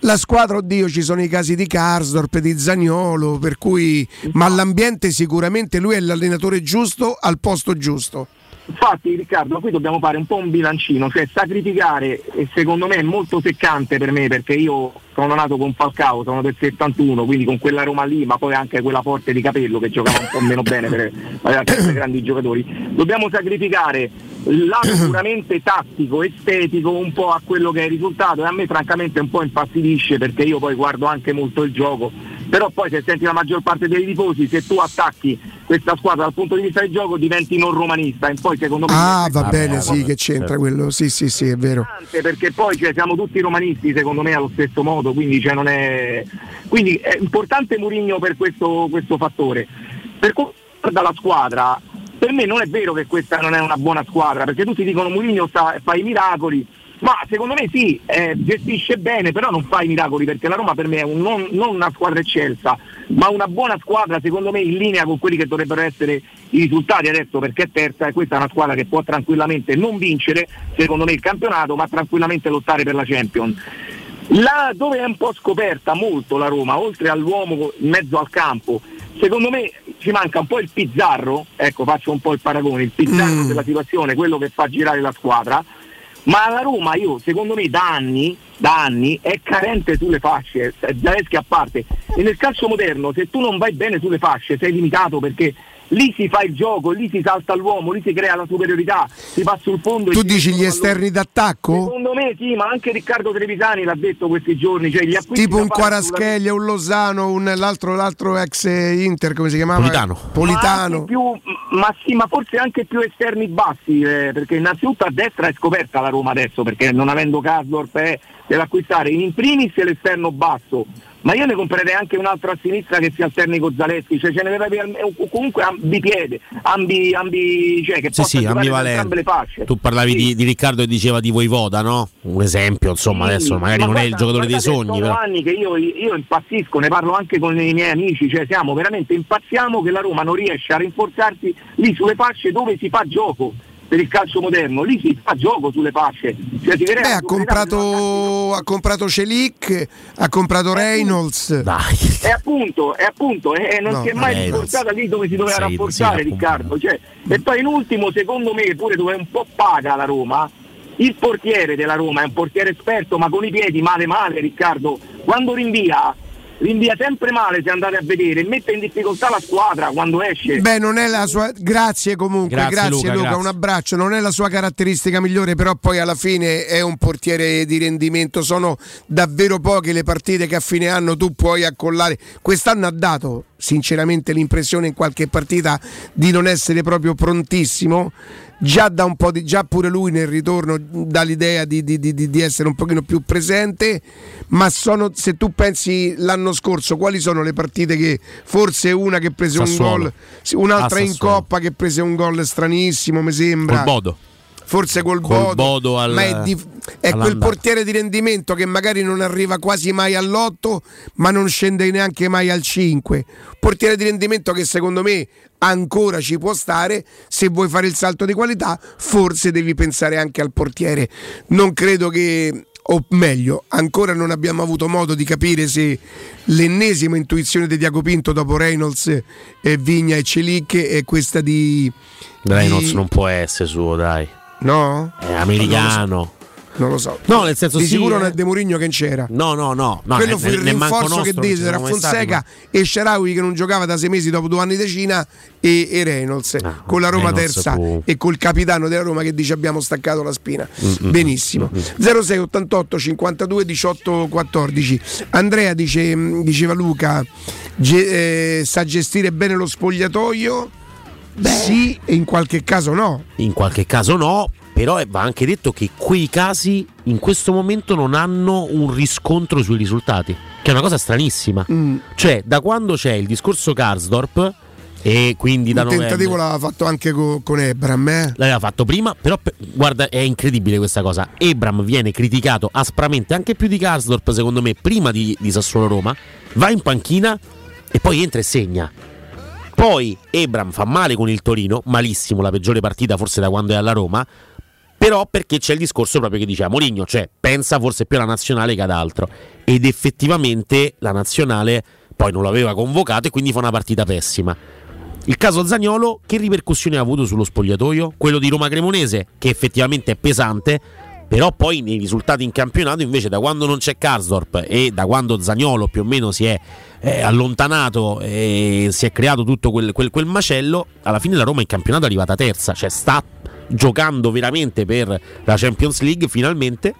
[SPEAKER 11] La squadra, oddio, ci sono i casi di Karsdorp, di Zagnolo, per cui ma l'ambiente sicuramente lui è l'allenatore giusto al posto giusto.
[SPEAKER 40] Infatti Riccardo, qui dobbiamo fare un po' un bilancino, cioè sacrificare, e secondo me è molto seccante per me perché io sono nato con Falcao, sono del 71, quindi con quella Roma lì, ma poi anche quella forte di Capello che giocava un po' meno bene per sempre grandi giocatori. Dobbiamo sacrificare lato puramente tattico, estetico, un po' a quello che è il risultato e a me francamente un po' infastidisce perché io poi guardo anche molto il gioco, però poi se senti la maggior parte dei tifosi, se tu attacchi questa squadra dal punto di vista del gioco diventi non romanista e poi secondo me
[SPEAKER 11] Ah, va
[SPEAKER 40] Vabbè,
[SPEAKER 11] bene,
[SPEAKER 40] vabbè,
[SPEAKER 11] sì, che c'entra
[SPEAKER 40] certo.
[SPEAKER 11] quello. Sì, sì, sì, è vero.
[SPEAKER 40] perché poi cioè, siamo tutti romanisti secondo me allo stesso modo, quindi, cioè, non è... quindi è importante Murigno per questo, questo fattore. Per quanto riguarda la squadra, per me non è vero che questa non è una buona squadra, perché tutti dicono Mourinho sta, fa i miracoli, ma secondo me sì, eh, gestisce bene, però non fa i miracoli, perché la Roma per me è un- non, non una squadra eccelsa, ma una buona squadra secondo me in linea con quelli che dovrebbero essere i risultati adesso, perché è terza e questa è una squadra che può tranquillamente non vincere, secondo me, il campionato, ma tranquillamente lottare per la Champions. Là dove è un po' scoperta molto la Roma, oltre all'uomo in mezzo al campo, secondo me ci manca un po' il pizzarro, ecco faccio un po' il paragone, il pizzarro della situazione, quello che fa girare la squadra, ma la Roma io secondo me da anni, da anni è carente sulle fasce, eh, Zaleschi a parte, e nel calcio moderno se tu non vai bene sulle fasce sei limitato perché lì si fa il gioco, lì si salta l'uomo, lì si crea la superiorità, si va sul fondo.
[SPEAKER 11] Tu dici gli esterni d'attacco?
[SPEAKER 40] Secondo me sì, ma anche Riccardo Trevisani l'ha detto questi giorni. Cioè gli acquisti
[SPEAKER 11] Tipo un
[SPEAKER 40] fare
[SPEAKER 11] Quaraschelia, un Lozano, un, l'altro, l'altro ex Inter, come si chiamava?
[SPEAKER 10] Politano.
[SPEAKER 40] Ma,
[SPEAKER 11] Politano.
[SPEAKER 40] anche più, ma sì, ma forse anche più esterni bassi, eh, perché innanzitutto a destra è scoperta la Roma adesso, perché non avendo Kasdorp eh, deve acquistare in primis l'esterno basso, ma io ne comprerei anche un altro a sinistra che si alterni con Zaleschi, cioè ce ne o comunque ambipiede, ambi, ambi, cioè che
[SPEAKER 10] Sì,
[SPEAKER 40] possa
[SPEAKER 10] sì, ambivalente.
[SPEAKER 40] entrambe le fasce.
[SPEAKER 10] Tu parlavi di, di Riccardo e diceva di Voivoda, no? Un esempio, insomma,
[SPEAKER 40] Sì,
[SPEAKER 10] adesso magari
[SPEAKER 40] ma
[SPEAKER 10] non è il
[SPEAKER 40] guarda-
[SPEAKER 10] giocatore dei sogni,
[SPEAKER 40] Sono
[SPEAKER 10] però.
[SPEAKER 40] anni che io, io impazzisco, ne parlo anche con i miei amici, cioè siamo veramente impazziamo che la Roma non riesce a rinforzarsi lì sulle fasce dove si fa gioco per il calcio moderno, lì si fa gioco sulle fasce. Cioè,
[SPEAKER 11] Beh, ha comprato, ha comprato Celic, ha comprato Reynolds.
[SPEAKER 40] E appunto, e appunto, e non
[SPEAKER 11] No,
[SPEAKER 40] si è mai
[SPEAKER 11] Reynolds.
[SPEAKER 40] rinforzata lì dove si doveva
[SPEAKER 11] Sei-
[SPEAKER 40] rafforzare
[SPEAKER 11] sì,
[SPEAKER 40] Riccardo. Cioè, e poi in ultimo, secondo me, pure dove è un po' paga la Roma, il portiere della Roma è un portiere esperto, ma con i piedi male male Riccardo. Quando rinvia, rinvia sempre male se andate a vedere, mette in difficoltà la squadra quando esce.
[SPEAKER 11] Beh, non è la sua. Grazie comunque,
[SPEAKER 40] Grazie,
[SPEAKER 11] grazie,
[SPEAKER 40] Luca,
[SPEAKER 11] Luca,
[SPEAKER 40] grazie.
[SPEAKER 11] un abbraccio. Non è la sua caratteristica migliore, però poi alla fine è un portiere di rendimento. Sono davvero poche le partite che a fine anno tu puoi accollare. Quest'anno ha dato sinceramente l'impressione in qualche partita di non essere proprio prontissimo. Già da un po' di. già pure lui nel ritorno dà l'idea di, di- di- di- essere un pochino più presente. Ma sono, se tu pensi l'anno scorso, quali sono le partite che forse una che prese
[SPEAKER 10] Sassuolo.
[SPEAKER 11] un gol, un'altra
[SPEAKER 10] Ah,
[SPEAKER 11] in coppa che prese un gol stranissimo, mi sembra.
[SPEAKER 10] Col Bodo.
[SPEAKER 11] Forse col,
[SPEAKER 10] Col
[SPEAKER 11] Bodo,
[SPEAKER 10] Bodo al-
[SPEAKER 11] ma è, di- è quel portiere di rendimento che magari non arriva quasi mai all'8, ma non scende neanche mai al 5. Portiere di rendimento che secondo me ancora ci può stare. Se vuoi fare il salto di qualità, forse devi pensare anche al portiere. Non credo che o meglio, ancora non abbiamo avuto modo di capire se l'ennesima intuizione di Diaco Pinto dopo Reynolds, eh, Vigna e Celic è questa di...
[SPEAKER 10] Reynolds
[SPEAKER 11] di-
[SPEAKER 10] non può essere suo, dai.
[SPEAKER 11] No?
[SPEAKER 10] È americano.
[SPEAKER 11] Non lo so.
[SPEAKER 10] No, nel senso
[SPEAKER 11] di
[SPEAKER 10] sì,
[SPEAKER 11] sicuro
[SPEAKER 10] eh.
[SPEAKER 11] De Mourinho che c'era.
[SPEAKER 10] No, no, no. no
[SPEAKER 11] Quello
[SPEAKER 10] ne-
[SPEAKER 11] fu il rinforzo che
[SPEAKER 10] nostro, ci
[SPEAKER 11] diede tra
[SPEAKER 10] mai stati,
[SPEAKER 11] Fonseca e Sharawi che non giocava da sei mesi dopo due anni di Cina e, e Reynolds con la Roma
[SPEAKER 10] Ah, Reynolds
[SPEAKER 11] terza e col capitano della Roma che dice abbiamo staccato la spina.
[SPEAKER 10] Mm,
[SPEAKER 11] Benissimo. 06 88 52 18 14. Andrea dice, diceva Luca, ge- eh, sa gestire bene lo spogliatoio? Sì, e in qualche caso no.
[SPEAKER 10] In qualche caso no, però va anche detto che quei casi in questo momento non hanno un riscontro sui risultati, che è una cosa stranissima.
[SPEAKER 11] Mm.
[SPEAKER 10] Cioè, da quando c'è il discorso Karsdorp e quindi da
[SPEAKER 11] Un
[SPEAKER 10] novembre
[SPEAKER 11] tentativo l'aveva fatto anche co- con Ebram. Eh?
[SPEAKER 10] L'aveva fatto prima, però pe- guarda, è incredibile questa cosa. Ebram viene criticato aspramente, anche più di Karsdorp, secondo me, prima di, di Sassuolo Roma, va in panchina e poi entra e segna. Poi Ebram fa male con il Torino, malissimo, la peggiore partita forse da quando è alla Roma. Però perché c'è il discorso proprio che diceva Mourinho, cioè pensa forse più alla nazionale che ad altro. Ed effettivamente la nazionale poi non l'aveva convocato e quindi fa una partita pessima. Il caso Zagnolo, che ripercussioni ha avuto sullo spogliatoio? Quello di Roma Cremonese, che effettivamente è pesante, però poi nei risultati in campionato, invece, da quando non c'è Karsdorp e da quando Zagnolo più o meno si è eh, allontanato e si è creato tutto quel, quel- quel macello, alla fine la Roma in campionato è arrivata terza, cioè sta giocando veramente per la Champions League finalmente.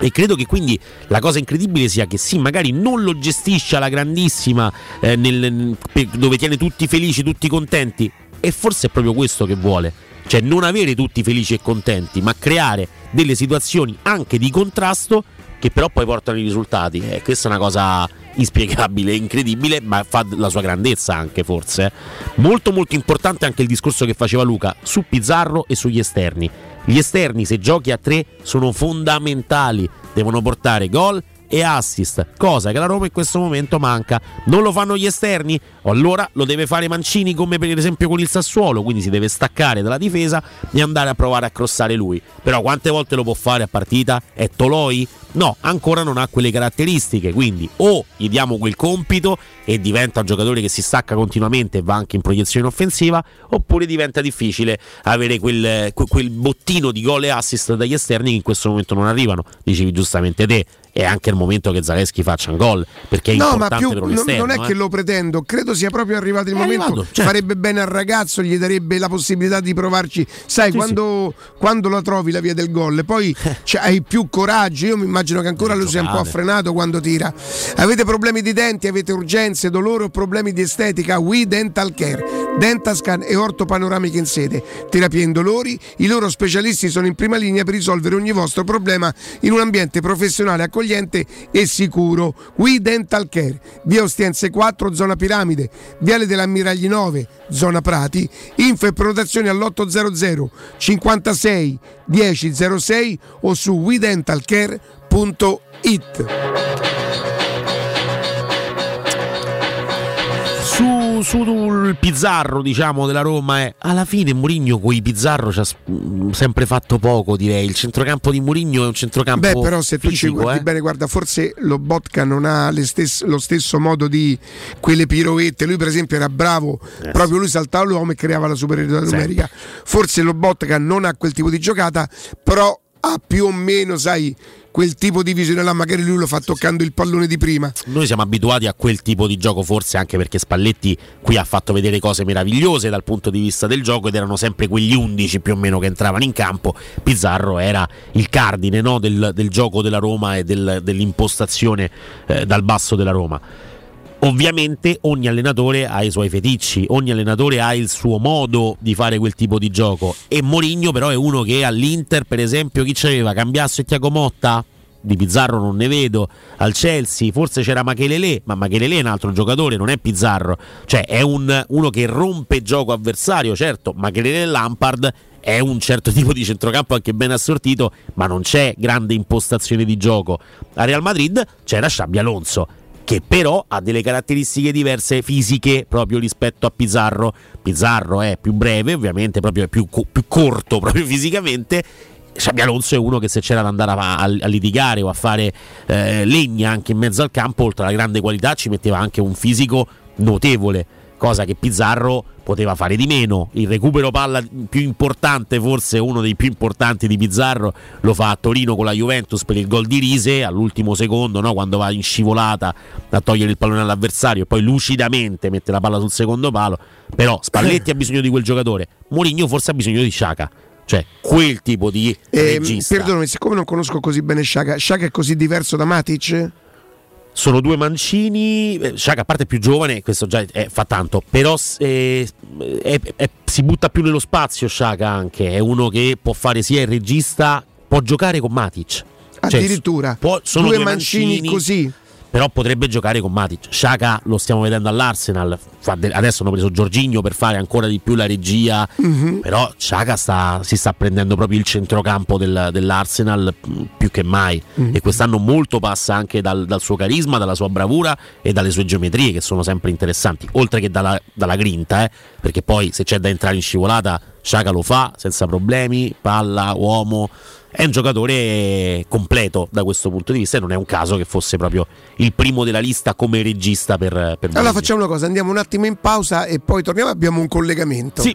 [SPEAKER 10] E credo che quindi la cosa incredibile sia che sì, magari non lo gestisce alla grandissima, eh, nel- dove tiene tutti felici, tutti contenti, e forse è proprio questo che vuole. Cioè non avere tutti felici e contenti, ma creare delle situazioni anche di contrasto che però poi portano i risultati. E questa è una cosa inspiegabile, incredibile, ma fa la sua grandezza anche forse. eh. Molto molto importante anche il discorso che faceva Luca su Pizzarro e sugli esterni. Gli esterni se giochi a tre sono fondamentali, devono portare gol e assist, cosa che la Roma in questo momento manca. Non lo fanno gli esterni? Allora lo deve fare Mancini come per esempio con il Sassuolo, quindi si deve staccare dalla difesa e andare a provare a crossare lui. Però quante volte lo può fare a partita? È Toloi? No, ancora non ha quelle caratteristiche, quindi o gli diamo quel compito e diventa un giocatore che si stacca continuamente e va anche in proiezione offensiva, oppure diventa difficile avere quel, que- quel bottino di gol e assist dagli esterni che in questo momento non arrivano. Dicevi giustamente te, è anche il momento che Zaleschi faccia un gol, perché è
[SPEAKER 11] No, ma
[SPEAKER 10] importante
[SPEAKER 11] più,
[SPEAKER 10] per un
[SPEAKER 11] non,
[SPEAKER 10] esterno.
[SPEAKER 11] non è
[SPEAKER 10] eh.
[SPEAKER 11] che lo pretendo, credo sia proprio arrivato il
[SPEAKER 10] È
[SPEAKER 11] momento.
[SPEAKER 10] arrivato, certo.
[SPEAKER 11] Farebbe bene al ragazzo, gli darebbe la possibilità di provarci. Sai,
[SPEAKER 10] Sì,
[SPEAKER 11] quando, quando la trovi la via del gol, poi hai più coraggio. Io mi immagino che ancora lui sia un po' affrenato quando tira. Avete problemi di denti, avete urgenze, dolore o problemi di estetica? We Dental Care, Dentascan e ortopanoramica in sede. Terapia indolori, i loro specialisti sono in prima linea per risolvere ogni vostro problema in un ambiente professionale accogliente e sicuro. We Dental Care, via Ostiense 4, zona Piramide, viale dell'Ammiragli 9, zona Prati, info e prenotazioni all'800 56 1006 o su WeDentalCare.it.
[SPEAKER 10] Su, sul Pizzarro, diciamo, della Roma è alla fine Mourinho con i Pizzarro ci ha mh, sempre fatto poco, direi. Il centrocampo di Mourinho è un centrocampo
[SPEAKER 11] Beh, però se tu ci
[SPEAKER 10] fisico,
[SPEAKER 11] guardi
[SPEAKER 10] eh.
[SPEAKER 11] bene, guarda, forse lo Botka non ha stesse- lo stesso modo di quelle piroette. Lui, per esempio, era bravo, proprio lui saltava l'uomo e creava la superiorità numerica. Forse lo Botka non ha quel tipo di giocata, però ha più o meno, sai, quel tipo di visione là. Magari lui lo fa toccando il pallone di prima.
[SPEAKER 10] Noi siamo abituati a quel tipo di gioco, forse anche perché Spalletti qui ha fatto vedere cose meravigliose dal punto di vista del gioco ed erano sempre quegli 11 più o meno che entravano in campo. Pizzarro era il cardine no, del, del gioco della Roma e del- dell'impostazione eh, dal basso della Roma. Ovviamente ogni allenatore ha i suoi feticci, ogni allenatore ha il suo modo di fare quel tipo di gioco e Mourinho però è uno che all'Inter per esempio chi c'aveva? Cambiasso e Tiago Motta? Di Pizzarro non ne vedo, al Chelsea forse c'era Machelele, ma Machelele è un altro giocatore, non è Pizzarro, cioè è un- uno che rompe gioco avversario, certo, Machelele e Lampard è un certo tipo di centrocampo anche ben assortito, ma non c'è grande impostazione di gioco. A Real Madrid c'era Xabi Alonso, che però ha delle caratteristiche diverse fisiche proprio rispetto a Pizzarro. Pizzarro è più breve, ovviamente, proprio è più, più corto proprio fisicamente. Xabi Alonso è uno che se c'era da andare a, a- a litigare o a fare eh, legna anche in mezzo al campo, oltre alla grande qualità, ci metteva anche un fisico notevole, cosa che Pizzarro poteva fare di meno. Il recupero palla più importante, forse uno dei più importanti di Pizzarro, lo fa a Torino con la Juventus per il gol di Rise all'ultimo secondo, no? quando va in scivolata a togliere il pallone all'avversario e poi lucidamente mette la palla sul secondo palo. Però Spalletti ha bisogno di quel giocatore, Mourinho forse ha bisogno di Sciaca. Cioè, quel tipo di
[SPEAKER 11] Eh,
[SPEAKER 10] regista.
[SPEAKER 11] perdonami, siccome non conosco così bene Sciaga, Sciaga è così diverso da Matic?
[SPEAKER 10] Sono due mancini. eh, Sciaga a parte più giovane, questo già è- fa tanto, però eh, è- è- si butta più nello spazio Sciaga anche, è uno che può fare sia il regista, può giocare con Matic. Cioè,
[SPEAKER 11] Addirittura
[SPEAKER 10] può- sono
[SPEAKER 11] due
[SPEAKER 10] due
[SPEAKER 11] mancini, così.
[SPEAKER 10] Però potrebbe giocare con Matic. Sciaga lo stiamo vedendo all'Arsenal. adesso hanno preso Giorginio per fare ancora di più la regia.
[SPEAKER 11] Mhm.
[SPEAKER 10] Però Sciaga sta- si sta prendendo proprio il centrocampo del- dell'Arsenal mh, più che mai.
[SPEAKER 11] Mhm.
[SPEAKER 10] E quest'anno molto passa anche dal, dal suo carisma, dalla sua bravura e dalle sue geometrie che sono sempre interessanti. Oltre che dalla, dalla grinta, eh, perché poi se c'è da entrare in scivolata, Sciaga lo fa senza problemi. Palla, uomo. È un giocatore completo da questo punto di vista e non è un caso che fosse proprio il primo della lista come regista per, per
[SPEAKER 11] Allora
[SPEAKER 10] Mourinho.
[SPEAKER 11] facciamo una cosa, andiamo un attimo in pausa e poi torniamo, abbiamo un collegamento.
[SPEAKER 10] Sì.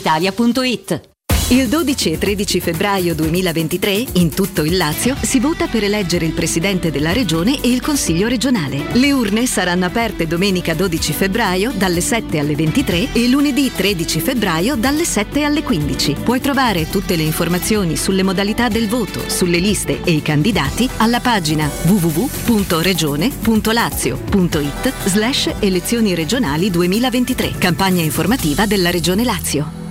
[SPEAKER 14] brispalitalia.it.
[SPEAKER 41] Il 12 e 13 febbraio 2023, in tutto il Lazio, si vota per eleggere il presidente della regione e il consiglio regionale. Le urne saranno aperte domenica 12 febbraio dalle 7 alle 23 e lunedì 13 febbraio dalle 7 alle 15. Puoi trovare tutte le informazioni sulle modalità del voto, sulle liste e i candidati alla pagina www.regione.lazio.it slash elezioni regionali 2023. Campagna informativa della Regione Lazio.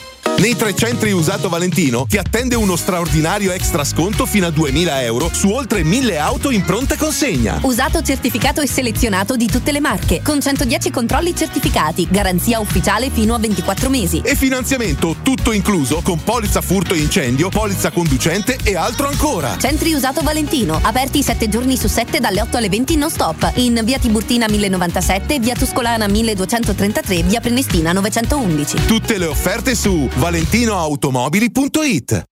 [SPEAKER 21] Nei tre centri usato Valentino ti attende uno straordinario extra sconto fino a 2000 euro su oltre 1000 auto in pronta consegna.
[SPEAKER 19] Usato certificato e selezionato di tutte le marche, con 110 controlli certificati, garanzia ufficiale fino a 24 mesi.
[SPEAKER 21] E finanziamento tutto incluso con polizza furto e incendio, polizza conducente e altro ancora.
[SPEAKER 19] Centri usato Valentino, aperti 7 giorni su 7 dalle 8 alle 20 non stop, in via Tiburtina 1097, via Tuscolana 1233, via Prenestina 911.
[SPEAKER 21] Tutte le offerte su valentinoautomobili.it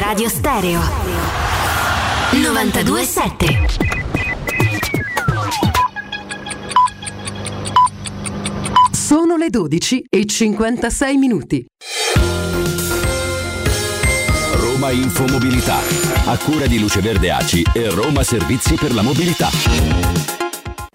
[SPEAKER 14] Teleradio Stereo 927
[SPEAKER 42] Sono le 12 e 56 minuti.
[SPEAKER 25] Roma Infomobilità. A cura di Luce Verde Aci e Roma Servizi per la Mobilità.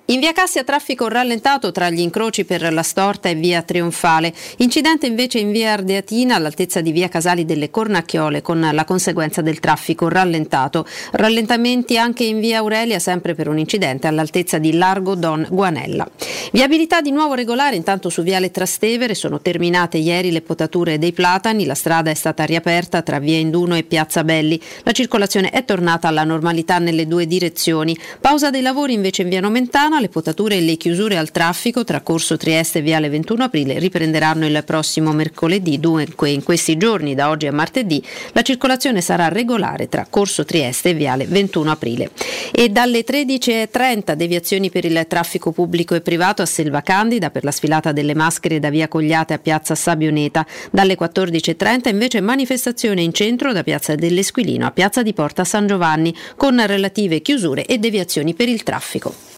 [SPEAKER 26] In via Cassia traffico rallentato tra gli incroci per la Storta e via Trionfale. Incidente invece in via Ardeatina all'altezza di via Casali delle Cornacchiole con la conseguenza del traffico rallentato. Rallentamenti anche in via Aurelia sempre per un incidente all'altezza di Largo Don Guanella. Viabilità di nuovo regolare intanto su viale Trastevere sono terminate ieri le potature dei platani, la strada è stata riaperta tra via Induno e piazza Belli. La circolazione è tornata alla normalità nelle due direzioni. Pausa dei lavori invece in via Nomentana zona, le potature e le chiusure al traffico tra Corso Trieste e Viale 21 aprile riprenderanno il prossimo mercoledì. Dunque in questi giorni, da oggi a martedì, la circolazione sarà regolare tra Corso Trieste e Viale 21 aprile. E dalle 13.30 deviazioni per il traffico pubblico e privato a Selva Candida per la sfilata delle maschere da Via Cogliate a Piazza Sabioneta. Dalle 14.30 invece manifestazione in centro da Piazza dell'Esquilino a Piazza di Porta San Giovanni con relative chiusure e deviazioni per il traffico.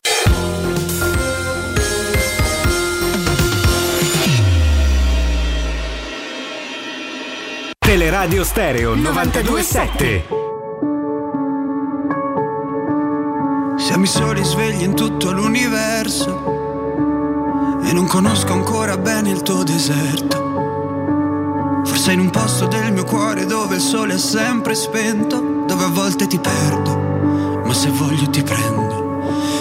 [SPEAKER 43] Teleradio Stereo 927.
[SPEAKER 15] Siamo i soli svegli in tutto l'universo e non conosco ancora bene il tuo deserto. Forse in un posto del mio cuore dove il sole è sempre spento, dove a volte ti perdo, ma se voglio ti prendo.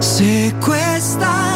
[SPEAKER 15] Se questa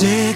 [SPEAKER 15] Se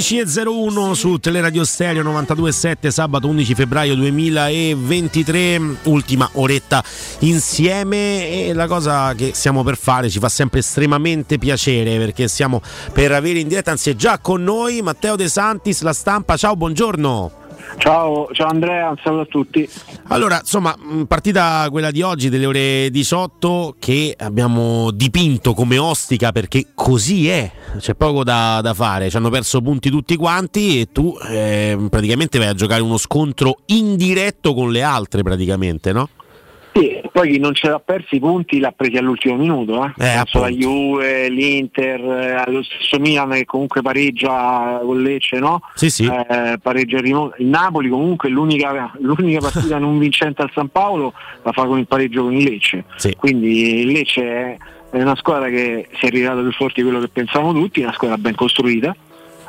[SPEAKER 10] 13.01 su Teleradio Stereo 92.7 sabato 11 febbraio 2023 ultima oretta insieme. E la cosa che stiamo per fare ci fa sempre estremamente piacere perché stiamo per avere in diretta anzi è già con noi Matteo De Santis la stampa. Ciao buongiorno
[SPEAKER 44] Ciao, ciao Andrea, un saluto a tutti.
[SPEAKER 10] Allora, insomma, partita quella di oggi delle ore 18 che abbiamo dipinto come ostica perché così è, c'è poco da, da fare, ci hanno perso punti tutti quanti e tu eh, praticamente vai a giocare uno scontro indiretto con le altre praticamente, no?
[SPEAKER 44] Sì, poi chi non ce l'ha persi i punti l'ha presi all'ultimo minuto, eh. Penso la Juve, l'Inter, eh, lo stesso Milan che comunque pareggia con Lecce, no?
[SPEAKER 10] Sì, sì.
[SPEAKER 44] Eh, pareggia il Rimo- il Napoli comunque l'unica, l'unica partita non vincente al San Paolo la fa con il pareggio con il Lecce. Quindi il Lecce è, è una squadra che si è rivelata più forte di quello che pensavamo tutti, una squadra ben costruita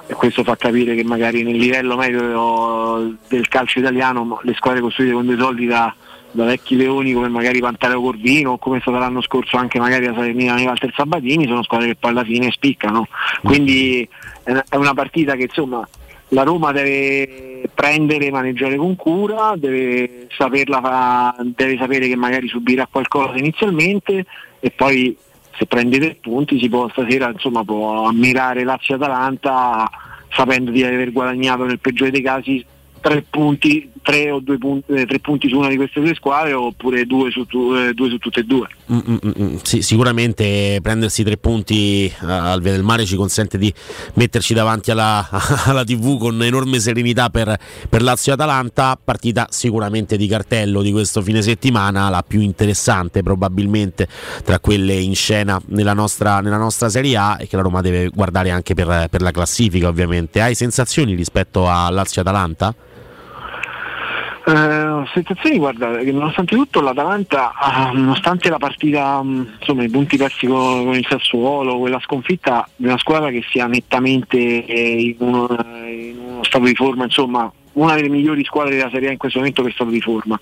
[SPEAKER 44] e questo fa capire che magari nel livello medio del calcio italiano le squadre costruite con dei soldi da, da vecchi leoni come magari Pantaleo Corvino o come è stato l'anno scorso anche magari la Salernitana di Walter Sabatini sono squadre che poi alla fine spiccano. Quindi è una- partita che insomma la Roma deve prendere e maneggiare con cura, deve, saperla deve sapere che magari subirà qualcosa inizialmente e poi se prende tre punti si può stasera insomma, può ammirare Lazio-Atalanta sapendo di aver guadagnato nel peggiore dei casi tre punti, tre o due punti, eh, tre punti su una di queste due squadre oppure due su, tu- eh, due su tutte e due.
[SPEAKER 10] Mm, mm, mm. Sì, sicuramente prendersi tre punti eh, al Via del Mare ci consente di metterci davanti alla, alla TV con enorme serenità per, per Lazio e Atalanta. Partita sicuramente di cartello di questo fine settimana, la più interessante probabilmente tra quelle in scena nella nostra, nella nostra Serie A e che la Roma deve guardare anche per, per la classifica ovviamente. Hai sensazioni rispetto a Lazio e Atalanta?
[SPEAKER 44] Eh, sensazioni, guarda, nonostante tutto l'Atalanta, ah, nonostante la partita, mh, insomma i punti persi con, con il Sassuolo, quella sconfitta di una squadra che sia nettamente eh, in uno, in uno stato di forma, insomma una delle migliori squadre della Serie A in questo momento che stato di forma.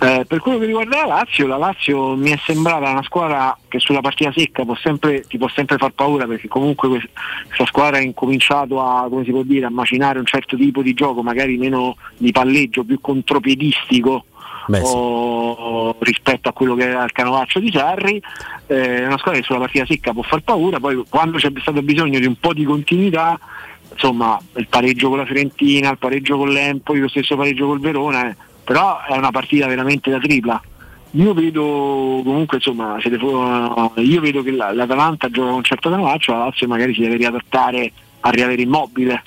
[SPEAKER 44] Eh, per quello che riguarda la Lazio, la Lazio mi è sembrata una squadra che sulla partita secca può sempre, ti può sempre far paura perché comunque questa, squadra ha incominciato a, come si può dire, a macinare un certo tipo di gioco, magari meno di palleggio, più contropiedistico.
[SPEAKER 10] Beh, sì.
[SPEAKER 44] o- rispetto a quello che era il canovaccio di Sarri eh, è una squadra che sulla partita secca può far paura poi quando c'è stato bisogno di un po' di continuità insomma il pareggio con la Fiorentina, il pareggio con l'Empoli, lo stesso pareggio col Verona, eh, però è una partita veramente da tripla. Io vedo comunque insomma, fu- io vedo che la- l'Atalanta gioca con un certo canovaccio, la Lazio magari si deve riadattare a riavere immobile.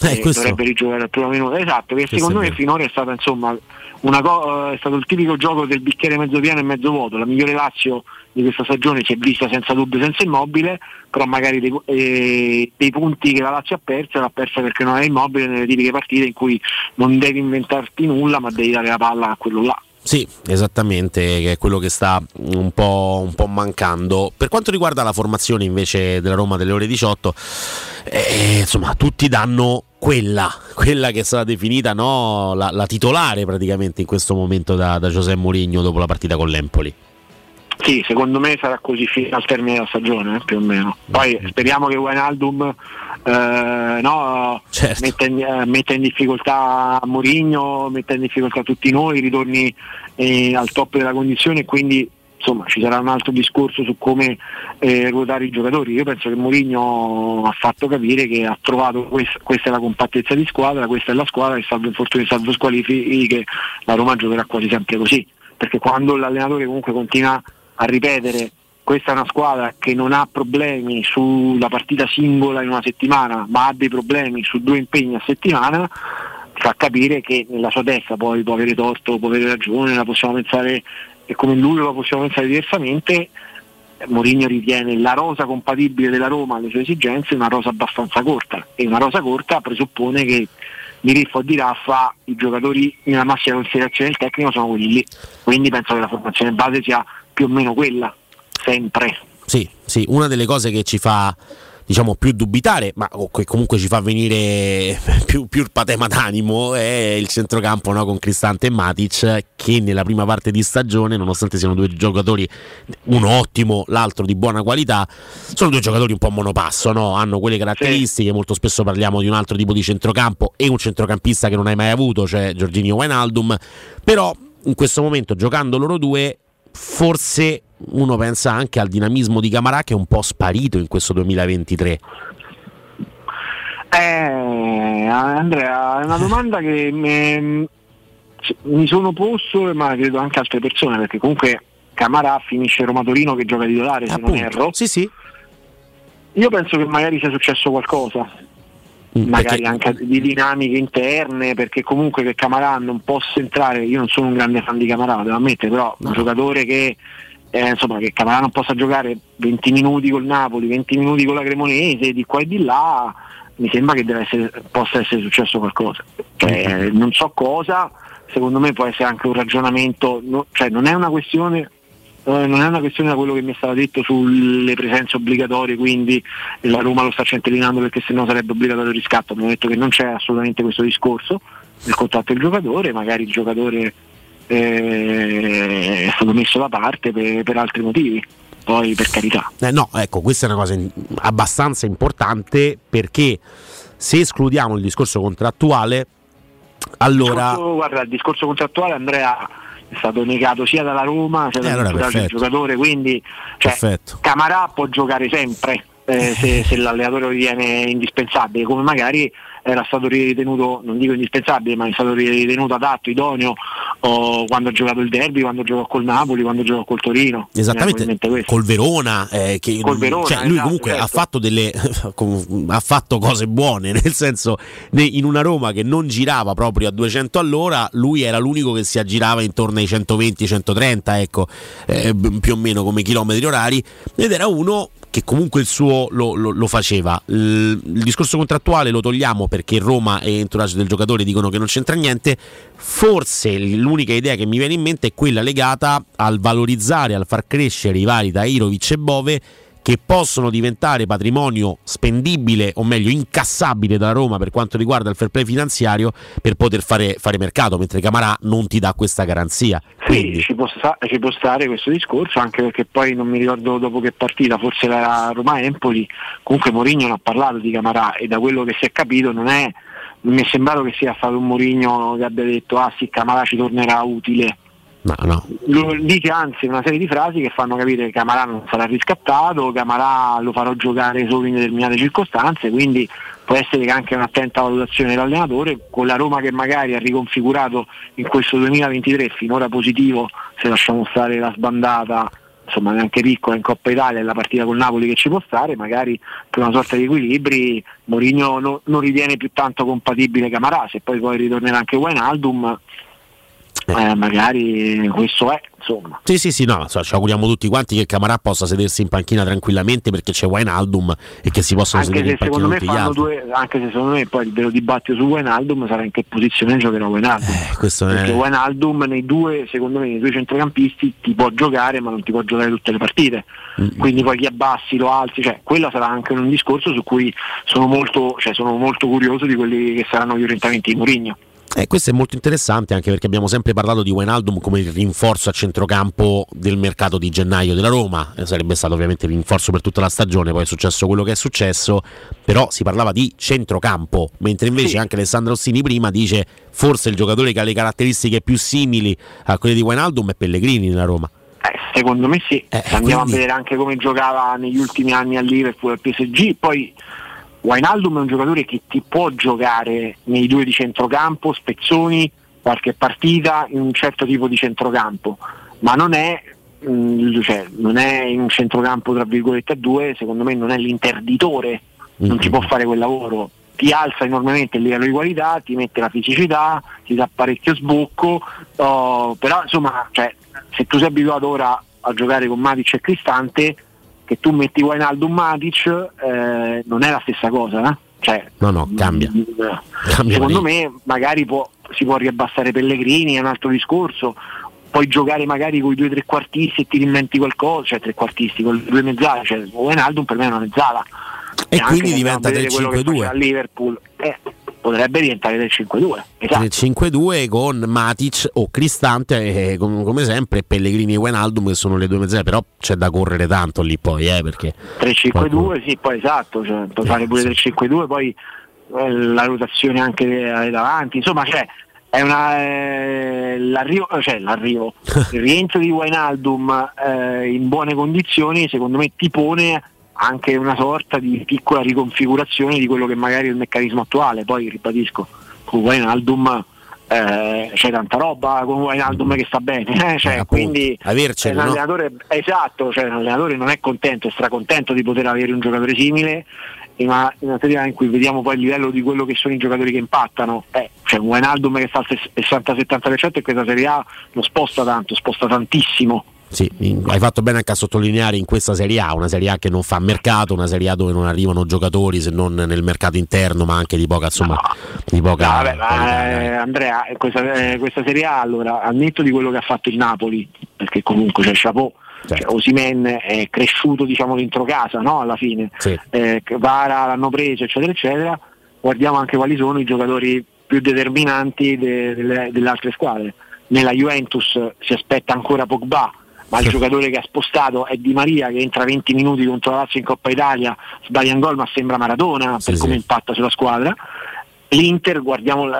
[SPEAKER 10] Eh, questo-
[SPEAKER 44] dovrebbe rigiocare al primo minuto. Esatto, perché
[SPEAKER 10] Questo
[SPEAKER 44] secondo me finora è stata insomma una co- eh, è stato il tipico gioco del bicchiere mezzo pieno e mezzo vuoto. La migliore Lazio di questa stagione si è vista senza dubbio senza immobile, però magari dei, eh, dei punti che la Lazio ha perso l'ha persa perché non era immobile nelle tipiche partite in cui non devi inventarti nulla ma devi dare la palla a quello là.
[SPEAKER 10] Sì, esattamente, che è quello che sta un po', un po' mancando. Per quanto riguarda la formazione invece della Roma delle ore 18, eh, insomma, tutti danno quella, quella che è stata definita no, la, la titolare praticamente in questo momento da, da Giuseppe Mourinho dopo la partita con l'Empoli.
[SPEAKER 44] Sì, secondo me sarà così fino al termine della stagione, eh, più o meno. Poi speriamo che Wijnaldum eh, no, metta, in, eh, metta in difficoltà Mourinho, metta in difficoltà tutti noi, ritorni eh, al top della condizione e quindi insomma ci sarà un altro discorso su come eh, ruotare i giocatori. Io penso che Mourinho ha fatto capire che ha trovato questa, questa è la compattezza di squadra, questa è la squadra e salvo infortuni, salvo squalifiche, la Roma giocherà quasi sempre così. Perché quando l'allenatore comunque continua a ripetere questa è una squadra che non ha problemi sulla partita singola in una settimana, ma ha dei problemi su due impegni a settimana, fa capire che nella sua testa poi può avere torto, può avere ragione, la possiamo pensare e come lui la possiamo pensare diversamente. Mourinho ritiene la rosa compatibile della Roma alle sue esigenze una rosa abbastanza corta e una rosa corta presuppone che di Riffo o di Raffa i giocatori nella massima considerazione del tecnico sono quelli lì, quindi penso che la formazione base sia più o meno quella, sempre.
[SPEAKER 10] Sì, sì, una delle cose che ci fa diciamo più dubitare, ma che comunque ci fa venire più, più il patema d'animo è il centrocampo no, con Cristante e Matic che nella prima parte di stagione, nonostante siano due giocatori, uno ottimo, l'altro di buona qualità, sono due giocatori un po' monopasso, no? hanno quelle caratteristiche, molto spesso parliamo di un altro tipo di centrocampo e un centrocampista che non hai mai avuto, cioè Giorginio Wijnaldum, però in questo momento giocando loro due forse uno pensa anche al dinamismo di Camarà che è un po' sparito in questo 2023.
[SPEAKER 44] Eh, Andrea, è una domanda che mi, mi sono posto, ma credo anche altre persone, perché comunque Camarà finisce Roma Torino che gioca titolare, se non erro.
[SPEAKER 10] Sì, sì.
[SPEAKER 44] Io penso che magari sia successo qualcosa. Magari anche di dinamiche interne, perché comunque che Camarà non possa entrare, io non sono un grande fan di Camarà, devo ammettere, però un giocatore che eh, insomma che Camarà non possa giocare 20 minuti col Napoli, 20 minuti con la Cremonese, di qua e di là, mi sembra che essere, possa essere successo qualcosa. Cioè, non so cosa, secondo me può essere anche un ragionamento, no- cioè non è una questione eh, non è una questione da quello che mi è stato detto sulle presenze obbligatorie, quindi la Roma lo sta centellinando perché sennò sarebbe obbligatorio il riscatto. Abbiamo detto che non c'è assolutamente questo discorso nel contatto del giocatore, magari il giocatore eh, è stato messo da parte per, per altri motivi, poi per carità.
[SPEAKER 10] Eh, no, ecco, questa è una cosa in- abbastanza importante perché se escludiamo il discorso contrattuale, Allora,
[SPEAKER 44] Il discorso, guarda, il discorso contrattuale Andrea è stato negato sia dalla Roma sia
[SPEAKER 10] Eh,
[SPEAKER 44] dal
[SPEAKER 10] allora, perfetto.
[SPEAKER 44] giocatore, quindi cioè. Camarà può giocare sempre eh, se, se l'allenatore lo ritiene indispensabile, come magari era stato ritenuto, non dico indispensabile, ma è stato ritenuto adatto, idoneo o quando ha giocato il derby, quando giocò col Napoli, quando giocò col Torino.
[SPEAKER 10] Esattamente, col Verona, eh, che,
[SPEAKER 44] Col Verona,
[SPEAKER 10] cioè, lui
[SPEAKER 44] esatto,
[SPEAKER 10] comunque ha
[SPEAKER 44] certo.
[SPEAKER 10] fatto delle ha fatto cose buone, nel senso in una Roma che non girava proprio a 200 all'ora, lui era l'unico che si aggirava intorno ai 120-130, ecco, eh, più o meno come chilometri orari, ed era uno che comunque il suo lo, lo- lo faceva. Il, il discorso contrattuale lo togliamo perché Roma e entourage del giocatore dicono che non c'entra niente. Forse l'unica idea che mi viene in mente è quella legata al valorizzare, al far crescere i vari Tairovic e Bove che possono diventare patrimonio spendibile o meglio incassabile dalla Roma per quanto riguarda il fair play finanziario per poter fare, fare mercato, mentre Camarà non ti dà questa garanzia.
[SPEAKER 44] Sì, ci può, sta- ci può stare questo discorso, anche perché poi non mi ricordo dopo che partita, forse era Roma-Empoli, comunque Mourinho non ha parlato di Camarà e da quello che si è capito non è, mi è sembrato che sia stato un Mourinho che abbia detto ah sì Camarà ci tornerà utile.
[SPEAKER 10] No, no.
[SPEAKER 44] Dice anzi una serie di frasi che fanno capire che Camarà non sarà riscattato, Camarà lo farò giocare solo in determinate circostanze, quindi può essere che anche un'attenta valutazione dell'allenatore, con la Roma che magari ha riconfigurato in questo 2023 finora positivo, se lasciamo stare la sbandata, insomma neanche piccola in Coppa Italia e la partita col Napoli che ci può stare, magari per una sorta di equilibri Mourinho no- non ritiene più tanto compatibile Camarà, se poi poi ritornerà anche Wijnaldum, eh, magari questo è, insomma.
[SPEAKER 10] Sì, sì, sì, no, insomma, ci auguriamo tutti quanti che Camarà possa sedersi in panchina tranquillamente perché c'è Wijnaldum e che si possono
[SPEAKER 44] Anche
[SPEAKER 10] sedere
[SPEAKER 44] se,
[SPEAKER 10] in panchina
[SPEAKER 44] secondo me
[SPEAKER 10] tutti gli altri.
[SPEAKER 44] due, anche se secondo me poi il vero dibattito su Wijnaldum sarà in che posizione giocherà Wijnaldum.
[SPEAKER 10] è-
[SPEAKER 44] Perché Wijnaldum nei due, secondo me, nei due centrocampisti ti può giocare ma non ti può giocare tutte le partite. Quindi poi chi abbassi lo alzi, cioè quello sarà anche un discorso su cui sono molto, cioè, sono molto curioso di quelli che saranno gli orientamenti di Mourinho.
[SPEAKER 10] Eh, questo è molto interessante anche perché abbiamo sempre parlato di Wijnaldum come il rinforzo a centrocampo del mercato di gennaio della Roma, Eh, sarebbe stato ovviamente il rinforzo per tutta la stagione, poi è successo quello che è successo, però si parlava di centrocampo, mentre invece anche Alessandro Ossini prima dice forse il giocatore che ha le caratteristiche più simili a quelle di Wijnaldum è Pellegrini nella Roma.
[SPEAKER 44] Secondo me sì, Se andiamo
[SPEAKER 10] quindi-
[SPEAKER 44] a vedere anche come giocava negli ultimi anni al Liverpool al PSG, poi Wijnaldum è un giocatore che ti può giocare nei due di centrocampo, spezzoni, qualche partita in un certo tipo di centrocampo, ma non è, mm, cioè, non è in un centrocampo tra virgolette a due, secondo me non è l'interditore, non ti può fare quel lavoro. Ti alza enormemente il livello di qualità, ti mette la fisicità, ti dà parecchio sbocco, oh, però insomma cioè, se tu sei abituato ora a giocare con Matic e Cristante, che tu metti Wijnaldum Matic eh, non è la stessa cosa, eh? Cioè,
[SPEAKER 10] No, no, cambia.
[SPEAKER 44] mm,
[SPEAKER 10] Cambia
[SPEAKER 44] secondo me magari può- si può riabbassare Pellegrini, è un altro discorso. Puoi giocare magari con i due trequartisti e ti inventi qualcosa, cioè trequartisti con due mezzale, cioè Wijnaldum per me è una mezzala.
[SPEAKER 10] E
[SPEAKER 44] anche
[SPEAKER 10] quindi diventa
[SPEAKER 44] a vedere quello che
[SPEAKER 10] 3-5-2.
[SPEAKER 44] faceva a Liverpool, eh, potrebbe diventare del 5-2. Esatto.
[SPEAKER 10] Nel 5-2 con Matic o Cristante, eh, com- come sempre, Pellegrini e Wijnaldum che sono le due mezzale, però c'è da correre tanto lì poi, eh, perché
[SPEAKER 44] 3-5-2, sì, poi esatto, cioè, puoi fare pure 3-5-2, poi eh, la rotazione anche eh, davanti, insomma cioè, è una, eh, l'arrivo, eh, cioè, l'arrivo, il rientro di Wijnaldum eh, in buone condizioni secondo me ti pone anche una sorta di piccola riconfigurazione di quello che magari è il meccanismo attuale, poi ribadisco, con Wijnaldum eh, c'è tanta roba con Wijnaldum che sta bene, eh, cioè, quindi
[SPEAKER 10] avercene,
[SPEAKER 44] un
[SPEAKER 10] no?
[SPEAKER 44] esatto, cioè un allenatore non è contento, è stracontento di poter avere un giocatore simile in una, in una serie in cui vediamo poi il livello di quello che sono i giocatori che impattano. Eh, c'è un Wijnaldum che sta al 60-70% e questa serie A non sposta tanto, sposta tantissimo.
[SPEAKER 10] Sì, hai fatto bene anche a sottolineare in questa Serie A, una Serie A che non fa mercato, una Serie A dove non arrivano giocatori se non nel mercato interno, ma anche di poca, insomma, di poca
[SPEAKER 44] No, vabbè, ma, eh, Andrea, eh, questa, eh, questa Serie A allora, al netto di quello che ha fatto il Napoli, perché comunque c'è Chapeau, cioè, Osimen è cresciuto diciamo dentro casa no? alla fine, eh, Vara l'hanno preso eccetera eccetera, guardiamo anche quali sono i giocatori più determinanti de- delle, delle altre squadre. Nella Juventus si aspetta ancora Pogba, ma il giocatore che ha spostato è Di Maria che entra 20 minuti contro la Lazio in Coppa Italia, sbaglia un gol ma sembra Maradona per come impatta sulla squadra. L'Inter,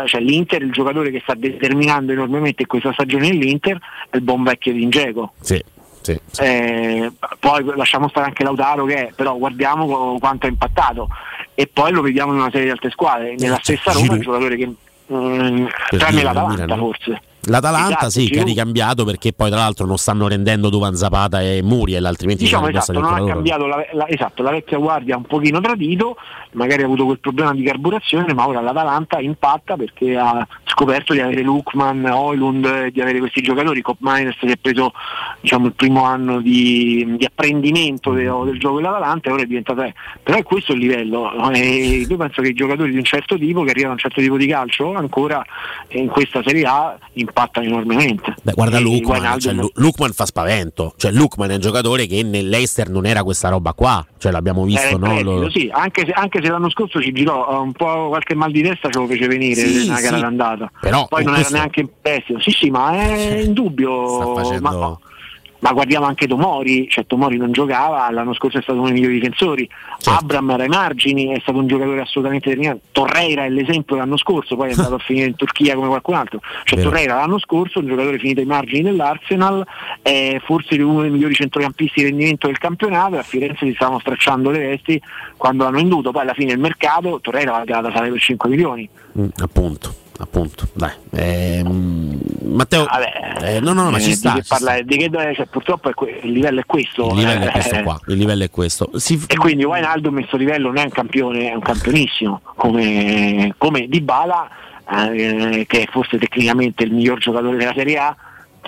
[SPEAKER 44] cioè l'Inter, il giocatore che sta determinando enormemente questa stagione nell'Inter è il buon vecchio di Ingego.
[SPEAKER 10] Sì, sì.
[SPEAKER 44] Eh, poi lasciamo stare anche Lautaro che è, però guardiamo quanto ha impattato e poi lo vediamo in una serie di altre squadre. Nella stessa Roma è un giocatore che mm,
[SPEAKER 10] Per
[SPEAKER 44] tranne l'Atalanta
[SPEAKER 10] Milan,
[SPEAKER 44] forse.
[SPEAKER 10] L'Atalanta
[SPEAKER 44] Esatto,
[SPEAKER 10] sì, che ha ricambiato perché poi tra l'altro non stanno rendendo Duvan Zapata e Muriel, altrimenti
[SPEAKER 44] Diciamo
[SPEAKER 10] sarebbe
[SPEAKER 44] esatto, non ha cambiato la, la- esatto, la vecchia guardia ha un pochino tradito, magari ha avuto quel problema di carburazione, ma ora l'Atalanta impatta perché ha scoperto di avere Lukman, Oilund, eh, di avere questi giocatori, Cop Miners che ha preso diciamo, il primo anno di, di apprendimento de- del gioco dell'Atalanta e ora è diventato eh, però è questo il livello. E io penso che i giocatori di un certo tipo che arrivano a un certo tipo di calcio ancora in questa Serie A impattano enormemente.
[SPEAKER 10] Beh, guarda Lukman, cioè, Lu- Lukman fa spavento, cioè Lukman è un giocatore che nell'Eister non era questa roba qua, cioè l'abbiamo visto,
[SPEAKER 44] in
[SPEAKER 10] no?
[SPEAKER 44] prestito,
[SPEAKER 10] Lo-
[SPEAKER 44] Eh, sì, anche se, anche se l'anno scorso ci girò eh, un po' qualche mal di testa ce lo fece venire
[SPEAKER 10] Sì,
[SPEAKER 44] nella gara
[SPEAKER 10] sì.
[SPEAKER 44] d'andata.
[SPEAKER 10] Però,
[SPEAKER 44] Poi non
[SPEAKER 10] questo-
[SPEAKER 44] era neanche in prestito. Sì, sì, ma è indubbio.
[SPEAKER 10] Sta facendo-
[SPEAKER 44] Ma, ma guardiamo anche Tomori, cioè Tomori non giocava, l'anno scorso è stato uno dei migliori difensori,
[SPEAKER 10] Certo.
[SPEAKER 44] Abram era ai margini, è stato un giocatore assolutamente determinante, Torreira è l'esempio l'anno scorso, poi è andato a finire in Turchia come qualcun altro, cioè
[SPEAKER 10] Vero.
[SPEAKER 44] Torreira l'anno scorso, un giocatore finito ai margini dell'Arsenal, è forse uno dei migliori centrocampisti di rendimento del campionato a Firenze si stavano stracciando le vesti quando l'hanno venduto, poi alla fine il mercato, Torreira valga da sale per 5 milioni.
[SPEAKER 10] Mm, appunto, appunto, dai. Ehm, Matteo, eh, no, no, no, ma
[SPEAKER 44] Eh,
[SPEAKER 10] ci
[SPEAKER 44] di
[SPEAKER 10] sta.
[SPEAKER 44] che
[SPEAKER 10] ci
[SPEAKER 44] parla- di che- cioè, purtroppo è que- il livello è questo.
[SPEAKER 10] Il livello è questo
[SPEAKER 44] eh,
[SPEAKER 10] qua, il livello è questo. Si-
[SPEAKER 44] E quindi Wijnaldum a questo livello non è un campione, è un campionissimo, come, come Dybala, eh, che è forse tecnicamente il miglior giocatore della Serie A,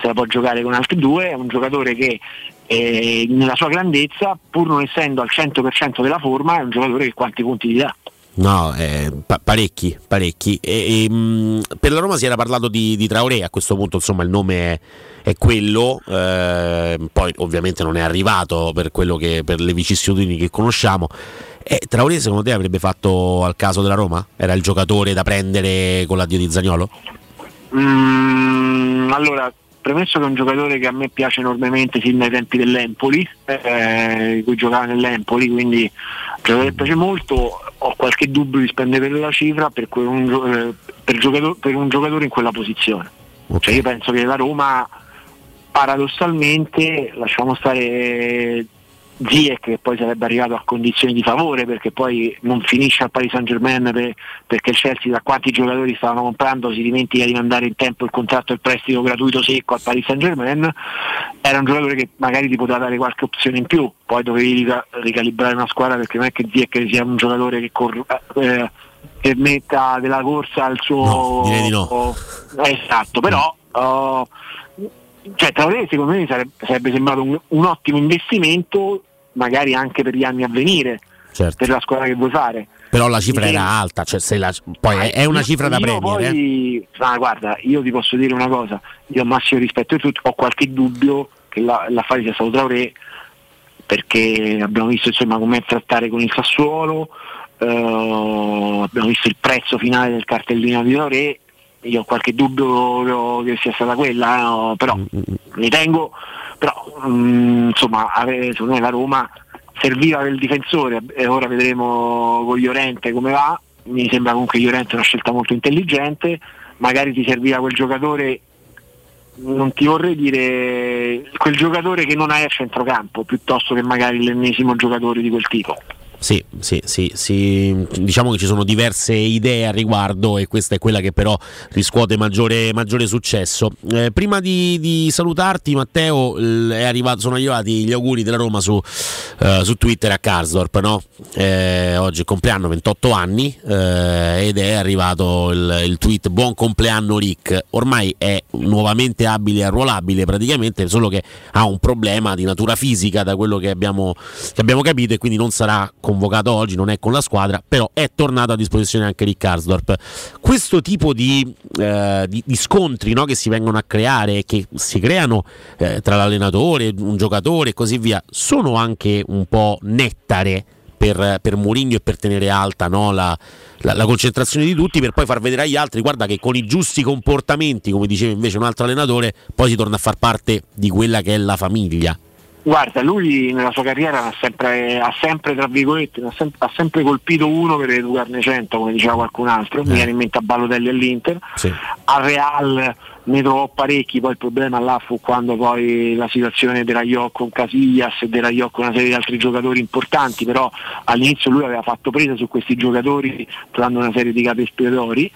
[SPEAKER 44] se la può giocare con altri due, è un giocatore che eh, nella sua grandezza, pur non essendo al 100% della forma, è un giocatore che quanti punti gli dà.
[SPEAKER 10] No, eh, pa- parecchi, parecchi. E, e, mh, per la Roma si era parlato di, di Traoré, a questo punto insomma il nome è, è quello, eh, poi ovviamente non è arrivato per, che, per le vicissitudini che conosciamo. E Traoré secondo te avrebbe fatto al caso della Roma? Era il giocatore da prendere con l'addio di Zagnolo?
[SPEAKER 44] Mm, allora, premesso che è un giocatore che a me piace enormemente sin dai tempi dell'Empoli, eh, in cui giocava nell'Empoli, quindi un giocatore che piace molto, ho qualche dubbio di spendere la cifra per, un, eh, per giocato- per un giocatore in quella posizione. Cioè io penso che la Roma paradossalmente, lasciamo stare Ziyech che poi sarebbe arrivato a condizioni di favore perché poi non finisce al Paris Saint Germain perché il Chelsea da quanti giocatori stavano comprando si dimentica di mandare in tempo il contratto e il prestito gratuito secco al Paris Saint Germain era un giocatore che magari ti poteva dare qualche opzione in più. Poi dovevi rica- ricalibrare una squadra perché non è che Ziyech sia un giocatore che corre eh, che metta della corsa al suo
[SPEAKER 10] No, di no.
[SPEAKER 44] Esatto però oh, cioè Traoré secondo me sarebbe, sarebbe sembrato un, un ottimo investimento magari anche per gli anni a venire
[SPEAKER 10] Certo.
[SPEAKER 44] per la squadra che vuoi fare
[SPEAKER 10] Però la cifra era alta, cioè se la- poi è, è una cifra da Premier. eh.
[SPEAKER 44] ma guarda io ti posso dire una cosa io massimo rispetto di tutto ho qualche dubbio che la- l'affare sia stato Traoré perché abbiamo visto insomma come trattare con il Sassuolo eh, abbiamo visto il prezzo finale del cartellino di Traoré io ho qualche dubbio che sia stata quella eh, però mi tengo però mm, insomma ave- secondo me la Roma serviva il difensore e ora vedremo con Llorente come va. Mi sembra comunque Llorente una scelta molto intelligente magari ti serviva quel giocatore non ti vorrei dire quel giocatore che non hai a centrocampo piuttosto che magari l'ennesimo giocatore di quel tipo
[SPEAKER 10] Sì, sì, sì, sì, diciamo che ci sono diverse idee a riguardo e questa è quella che però riscuote maggiore, maggiore successo. Eh, prima di, di salutarti Matteo, arrivato- sono arrivati gli auguri della Roma su, eh, su Twitter a Karsdorp, no? Eh, oggi è compleanno 28 anni eh, ed è arrivato il, il tweet buon compleanno Rick, ormai è nuovamente abile e arruolabile praticamente, solo che ha un problema di natura fisica da quello che abbiamo, che abbiamo capito e quindi non sarà convocato oggi, non è con la squadra, però è tornato a disposizione anche Rick Karsdorp. Questo tipo di, eh, di- di scontri no, che si vengono a creare e che si creano eh, tra l'allenatore, un giocatore e così via, sono anche un po' nettare per, per Mourinho e per tenere alta no, la, la- la concentrazione di tutti per poi far vedere agli altri guarda che con i giusti comportamenti come diceva invece un altro allenatore poi si torna a far parte di quella che è la famiglia
[SPEAKER 44] Guarda, lui nella sua carriera ha sempre, ha sempre tra virgolette, ha sempre, colpito uno per educarne cento, come diceva qualcun altro, mi viene in mente a Balotelli all'Inter, al Real ne trovò parecchi, poi il problema là fu quando poi la situazione della Raioc con Casillas e della Raioc con una serie di altri giocatori importanti, però all'inizio lui aveva fatto presa su questi giocatori trovando una serie di capi espiatori,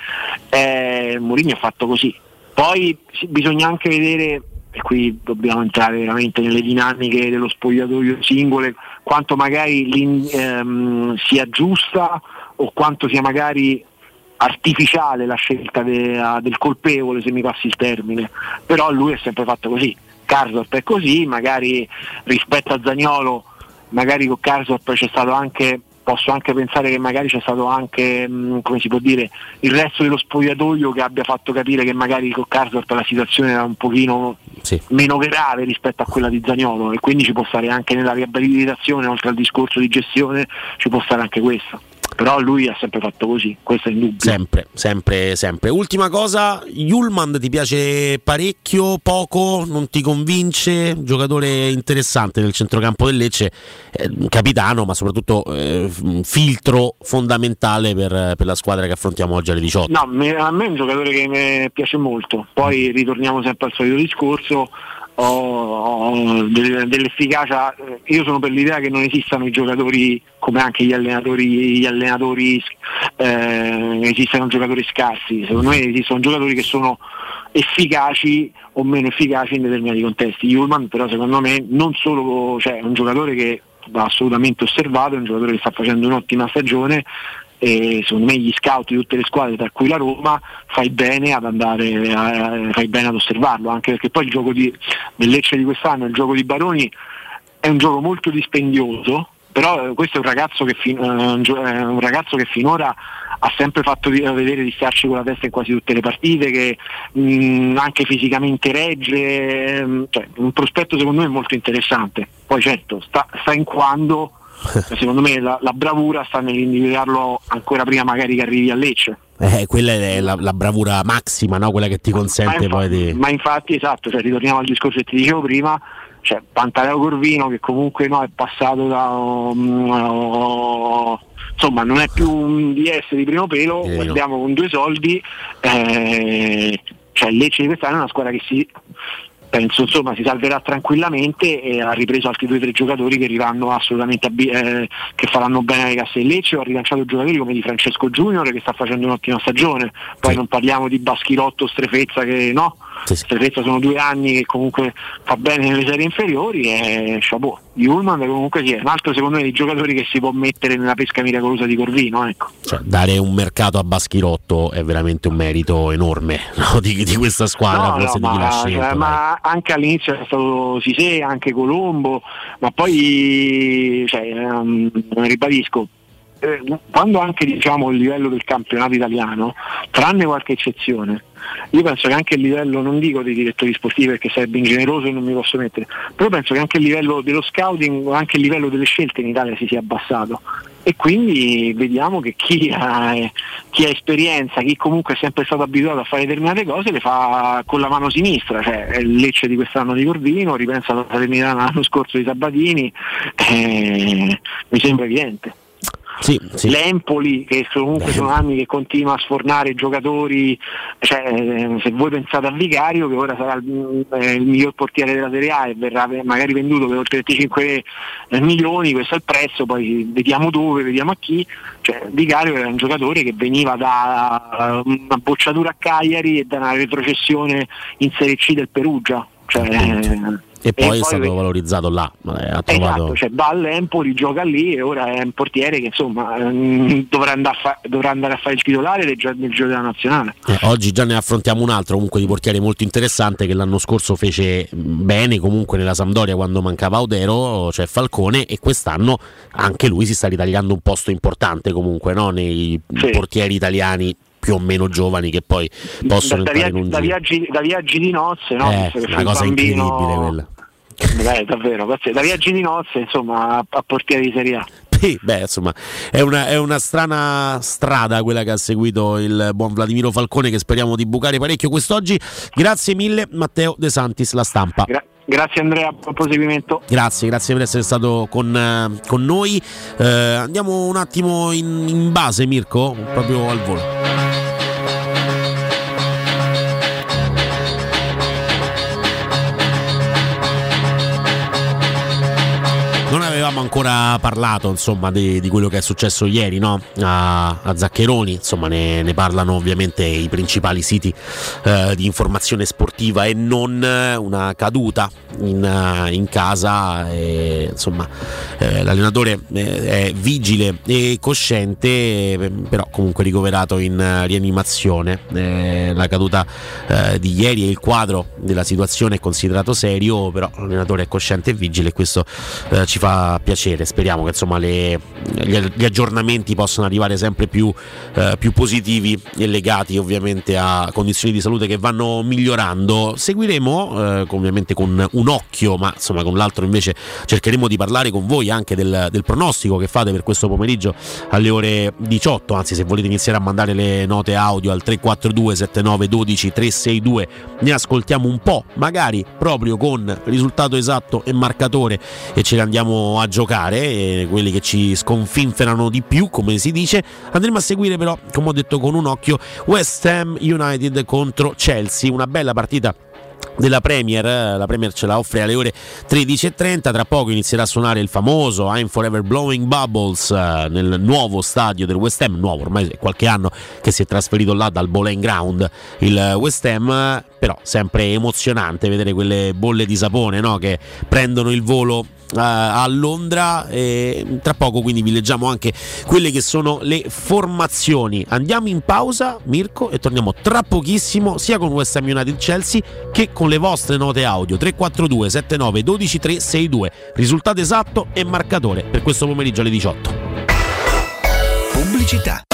[SPEAKER 44] e Mourinho ha fatto così. Poi sì, bisogna anche vedere e qui dobbiamo entrare veramente nelle dinamiche dello spogliatoio singole, quanto magari ehm, sia giusta o quanto sia magari artificiale la scelta de- del colpevole, se mi passi il termine, però lui è sempre fatto così. Karsdorp è così, magari rispetto a Zagnolo, magari con Karsdorp c'è stato anche posso anche pensare che magari c'è stato anche, mh, come si può dire, il resto dello spogliatoio che abbia fatto capire che magari con Karsdorp la situazione era un pochino meno grave rispetto a quella di Zagnolo e quindi ci può stare anche nella riabilitazione, oltre al discorso di gestione, ci può stare anche questo. Però lui ha sempre fatto così, questo è indubbio.
[SPEAKER 10] Sempre, sempre, sempre. Ultima cosa, Yulman ti piace parecchio, poco, non ti convince? Giocatore interessante nel centrocampo del Lecce, eh, capitano, ma soprattutto eh, filtro fondamentale per, per la squadra che affrontiamo oggi alle 18.
[SPEAKER 44] No, me- a me è un giocatore che mi piace molto, poi ritorniamo sempre al solito discorso, ho, ho del- dell'efficacia, io sono per l'idea che non esistano i giocatori come anche gli allenatori, gli allenatori eh, esistano giocatori scarsi, secondo me esistono giocatori che sono efficaci o meno efficaci in determinati contesti. Yulman però secondo me non solo cioè, è un giocatore che va assolutamente osservato, è un giocatore che sta facendo un'ottima stagione e secondo me gli scout di tutte le squadre, tra cui la Roma, fai bene ad andare, eh, fai bene ad osservarlo, anche perché poi il gioco di, del Lecce di quest'anno, il gioco di Baroni è un gioco molto dispendioso, però eh, questo è un ragazzo che, fin- eh, è un ragazzo che finora ha sempre fatto vedere di starci con la testa in quasi tutte le partite, che mh, anche fisicamente regge, ehm, cioè, un prospetto secondo me molto interessante. Poi certo, sta, sta in quando secondo me la, la bravura sta nell'individuarlo ancora prima magari che arrivi a Lecce.
[SPEAKER 10] Eh, quella è la, la bravura massima, no? quella che ti consente
[SPEAKER 44] ma,
[SPEAKER 10] poi
[SPEAKER 44] infa-
[SPEAKER 10] di...
[SPEAKER 44] ma infatti esatto, cioè, ritorniamo al discorso che ti dicevo prima, cioè Pantaleo Corvino che comunque no, è passato da um, uh, insomma non è più un DS di primo pelo, guardiamo con due soldi, eh, cioè Lecce di quest'anno è una squadra che si penso insomma si salverà tranquillamente e ha ripreso altri due o tre giocatori che arriveranno assolutamente a bi- eh, che faranno bene alle casse del Lecce, ho rilanciato giocatori come di Francesco Junior che sta facendo un'ottima stagione, poi non parliamo di Baschirotto, Strefezza che no, Strefezza sono due anni che comunque fa bene nelle serie inferiori e chapeau. Yulman comunque sì, è un altro secondo me dei giocatori che si può mettere nella pesca miracolosa di Corvino, ecco.
[SPEAKER 10] Cioè, dare un mercato a Baschirotto è veramente un merito enorme no? di, di questa squadra,
[SPEAKER 44] No, no,
[SPEAKER 10] di
[SPEAKER 44] ma,
[SPEAKER 10] scelto.
[SPEAKER 44] cioè,
[SPEAKER 10] dai.
[SPEAKER 44] ma anche all'inizio è stato Sisè, anche Colombo, ma poi cioè, ehm, ribadisco, eh, quando anche diciamo il livello del campionato italiano, tranne qualche eccezione, io penso che anche il livello, non dico dei direttori sportivi perché sarebbe ingeneroso e non mi posso mettere, però penso che anche il livello dello scouting, anche il livello delle scelte in Italia si sia abbassato e quindi vediamo che chi ha, chi ha esperienza, chi comunque è sempre stato abituato a fare determinate cose le fa con la mano sinistra, cioè Lecce di quest'anno di Corvino, ripensa alla Salernitana l'anno scorso di Sabatini, eh, mi sembra evidente.
[SPEAKER 10] Sì, sì.
[SPEAKER 44] L'Empoli che comunque sono anni che continua a sfornare giocatori, cioè, eh, se voi pensate a Vicario che ora sarà il, eh, il miglior portiere della Serie A e verrà ve- magari venduto per oltre 25 eh, milioni, questo è il prezzo, poi vediamo dove, vediamo a chi, cioè, Vicario era un giocatore che veniva da eh, una bocciatura a Cagliari e da una retrocessione in Serie C del Perugia. Cioè,
[SPEAKER 10] E poi è stato valorizzato là, eh, ha trovato...
[SPEAKER 44] Esatto, cioè va all'Empoli, gioca lì e ora è un portiere che insomma ehm, dovrà, andare a fa- dovrà andare a fare il titolare del, gio- del gioco della nazionale.
[SPEAKER 10] Eh, oggi già ne affrontiamo un altro comunque di portiere molto interessante che l'anno scorso fece mh, bene comunque nella Sampdoria quando mancava Audero, cioè Falcone e quest'anno anche lui si sta ritagliando un posto importante comunque no? nei portieri italiani più o meno giovani che poi possono
[SPEAKER 44] da, da
[SPEAKER 10] entrare in
[SPEAKER 44] viaggi,
[SPEAKER 10] un
[SPEAKER 44] da, viaggi, da viaggi di nozze, no?
[SPEAKER 10] Eh, una cosa
[SPEAKER 44] bambino-
[SPEAKER 10] incredibile quella.
[SPEAKER 44] Beh, davvero, da viaggi di nozze insomma a, a portiere di Serie A.
[SPEAKER 10] Beh, insomma, è una, è una strana strada quella che ha seguito il buon Vladimiro Falcone che speriamo di bucare parecchio quest'oggi. Grazie mille Matteo De Santis, la stampa.
[SPEAKER 44] Gra- Grazie Andrea, buon proseguimento.
[SPEAKER 10] Grazie, grazie per essere stato con, eh, con noi. Eh, andiamo un attimo in, in base, Mirko, proprio al volo. Ancora parlato insomma, di, di quello che è successo ieri no? a, a Zaccheroni, insomma, ne, ne parlano ovviamente i principali siti eh, di informazione sportiva e non eh, una caduta in, eh, in casa. E, insomma, eh, l'allenatore eh, è vigile e cosciente, però comunque ricoverato in rianimazione. Eh, la caduta di ieri e il quadro della situazione è considerato serio, però l'allenatore è cosciente e vigile e questo ci fa piacere. Speriamo che insomma, le- gli, gli aggiornamenti possano arrivare sempre più, eh, più positivi e legati ovviamente a condizioni di salute che vanno migliorando. Seguiremo eh, ovviamente con un occhio, ma insomma con l'altro invece cercheremo di parlare con voi anche del, del pronostico che fate per questo pomeriggio alle ore 18. Anzi, se volete iniziare a mandare le note audio al 342 79 12 362, ne ascoltiamo un po', magari proprio con risultato esatto e marcatore e ce le andiamo a giocare. Quelli che ci sconfinferano di più, come si dice, andremo a seguire però, come ho detto, con un occhio West Ham United contro Chelsea, una bella partita della Premier, eh, la Premier ce la offre alle ore 13.30, tra poco inizierà a suonare il famoso I'm Forever Blowing Bubbles eh, nel nuovo stadio del West Ham, nuovo ormai è qualche anno che si è trasferito là dal Bowling Ground il West Ham, eh, però sempre emozionante vedere quelle bolle di sapone no? che prendono il volo eh, a Londra e tra poco quindi vi leggiamo anche quelle che sono le formazioni. Andiamo in pausa Mirko e torniamo tra pochissimo sia con West Ham United Chelsea che con le vostre note audio. 342 79 12 362 risultato esatto e marcatore per questo pomeriggio alle 18
[SPEAKER 30] Pubblicità.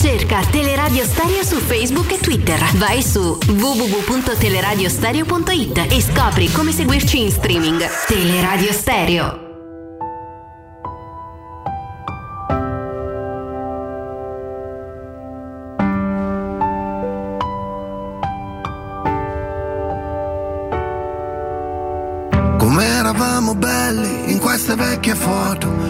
[SPEAKER 19] Cerca Teleradio Stereo su Facebook e Twitter. Vai su www.teleradiostereo.it e scopri come seguirci in streaming. Teleradio Stereo.
[SPEAKER 45] Come eravamo belli in queste vecchie foto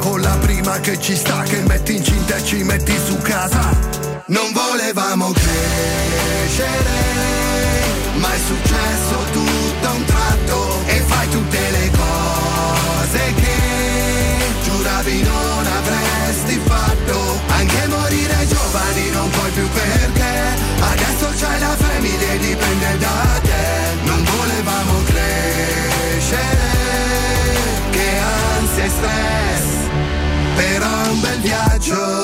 [SPEAKER 45] Con la prima che ci sta Che metti incinta e ci metti su casa. Non volevamo crescere Ma è successo tutto a un tratto E fai tutte le cose che Giuravi non avresti fatto. Anche morire giovani non puoi più perché Adesso c'hai la famiglia e dipende da viaggio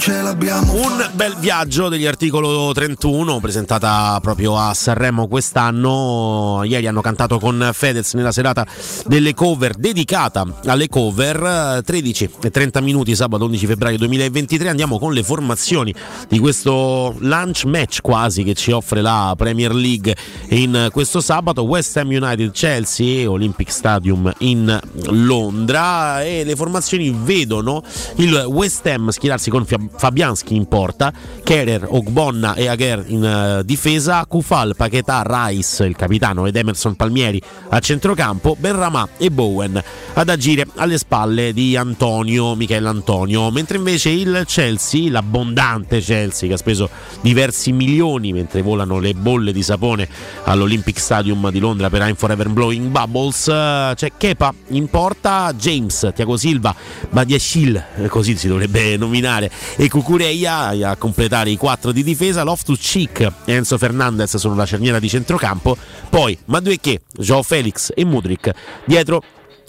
[SPEAKER 45] ce l'abbiamo
[SPEAKER 10] Un bel viaggio degli articolo 31 presentata proprio a Sanremo quest'anno. Ieri hanno cantato con Fedez nella serata delle cover dedicata alle cover. 13 e 30 minuti sabato 11 febbraio 2023 andiamo con le formazioni di questo lunch match quasi che ci offre la Premier League in questo sabato. West Ham United Chelsea Olympic Stadium in Londra. E le formazioni vedono il West Ham schierarsi con Fabianski in porta, Kerer, Ogbonna e Aguer in eh, difesa, Kufal, Paquetà, Rice, il capitano ed Emerson Palmieri a centrocampo, Benramà e Bowen ad agire alle spalle di Antonio, Michele Antonio, mentre invece il Chelsea, l'abbondante Chelsea che ha speso diversi milioni mentre volano le bolle di sapone all'Olympic Stadium di Londra per I'm Forever Blowing Bubbles, eh, c'è Kepa in porta, James, Tiago Silva, Badiashil, eh, così si dovrebbe nominare, e Cucureia a completare i quattro di difesa, Loftus Cheek e Enzo Fernandez sono la cerniera di centrocampo, poi Madueke, Joao Felix e Mudrik dietro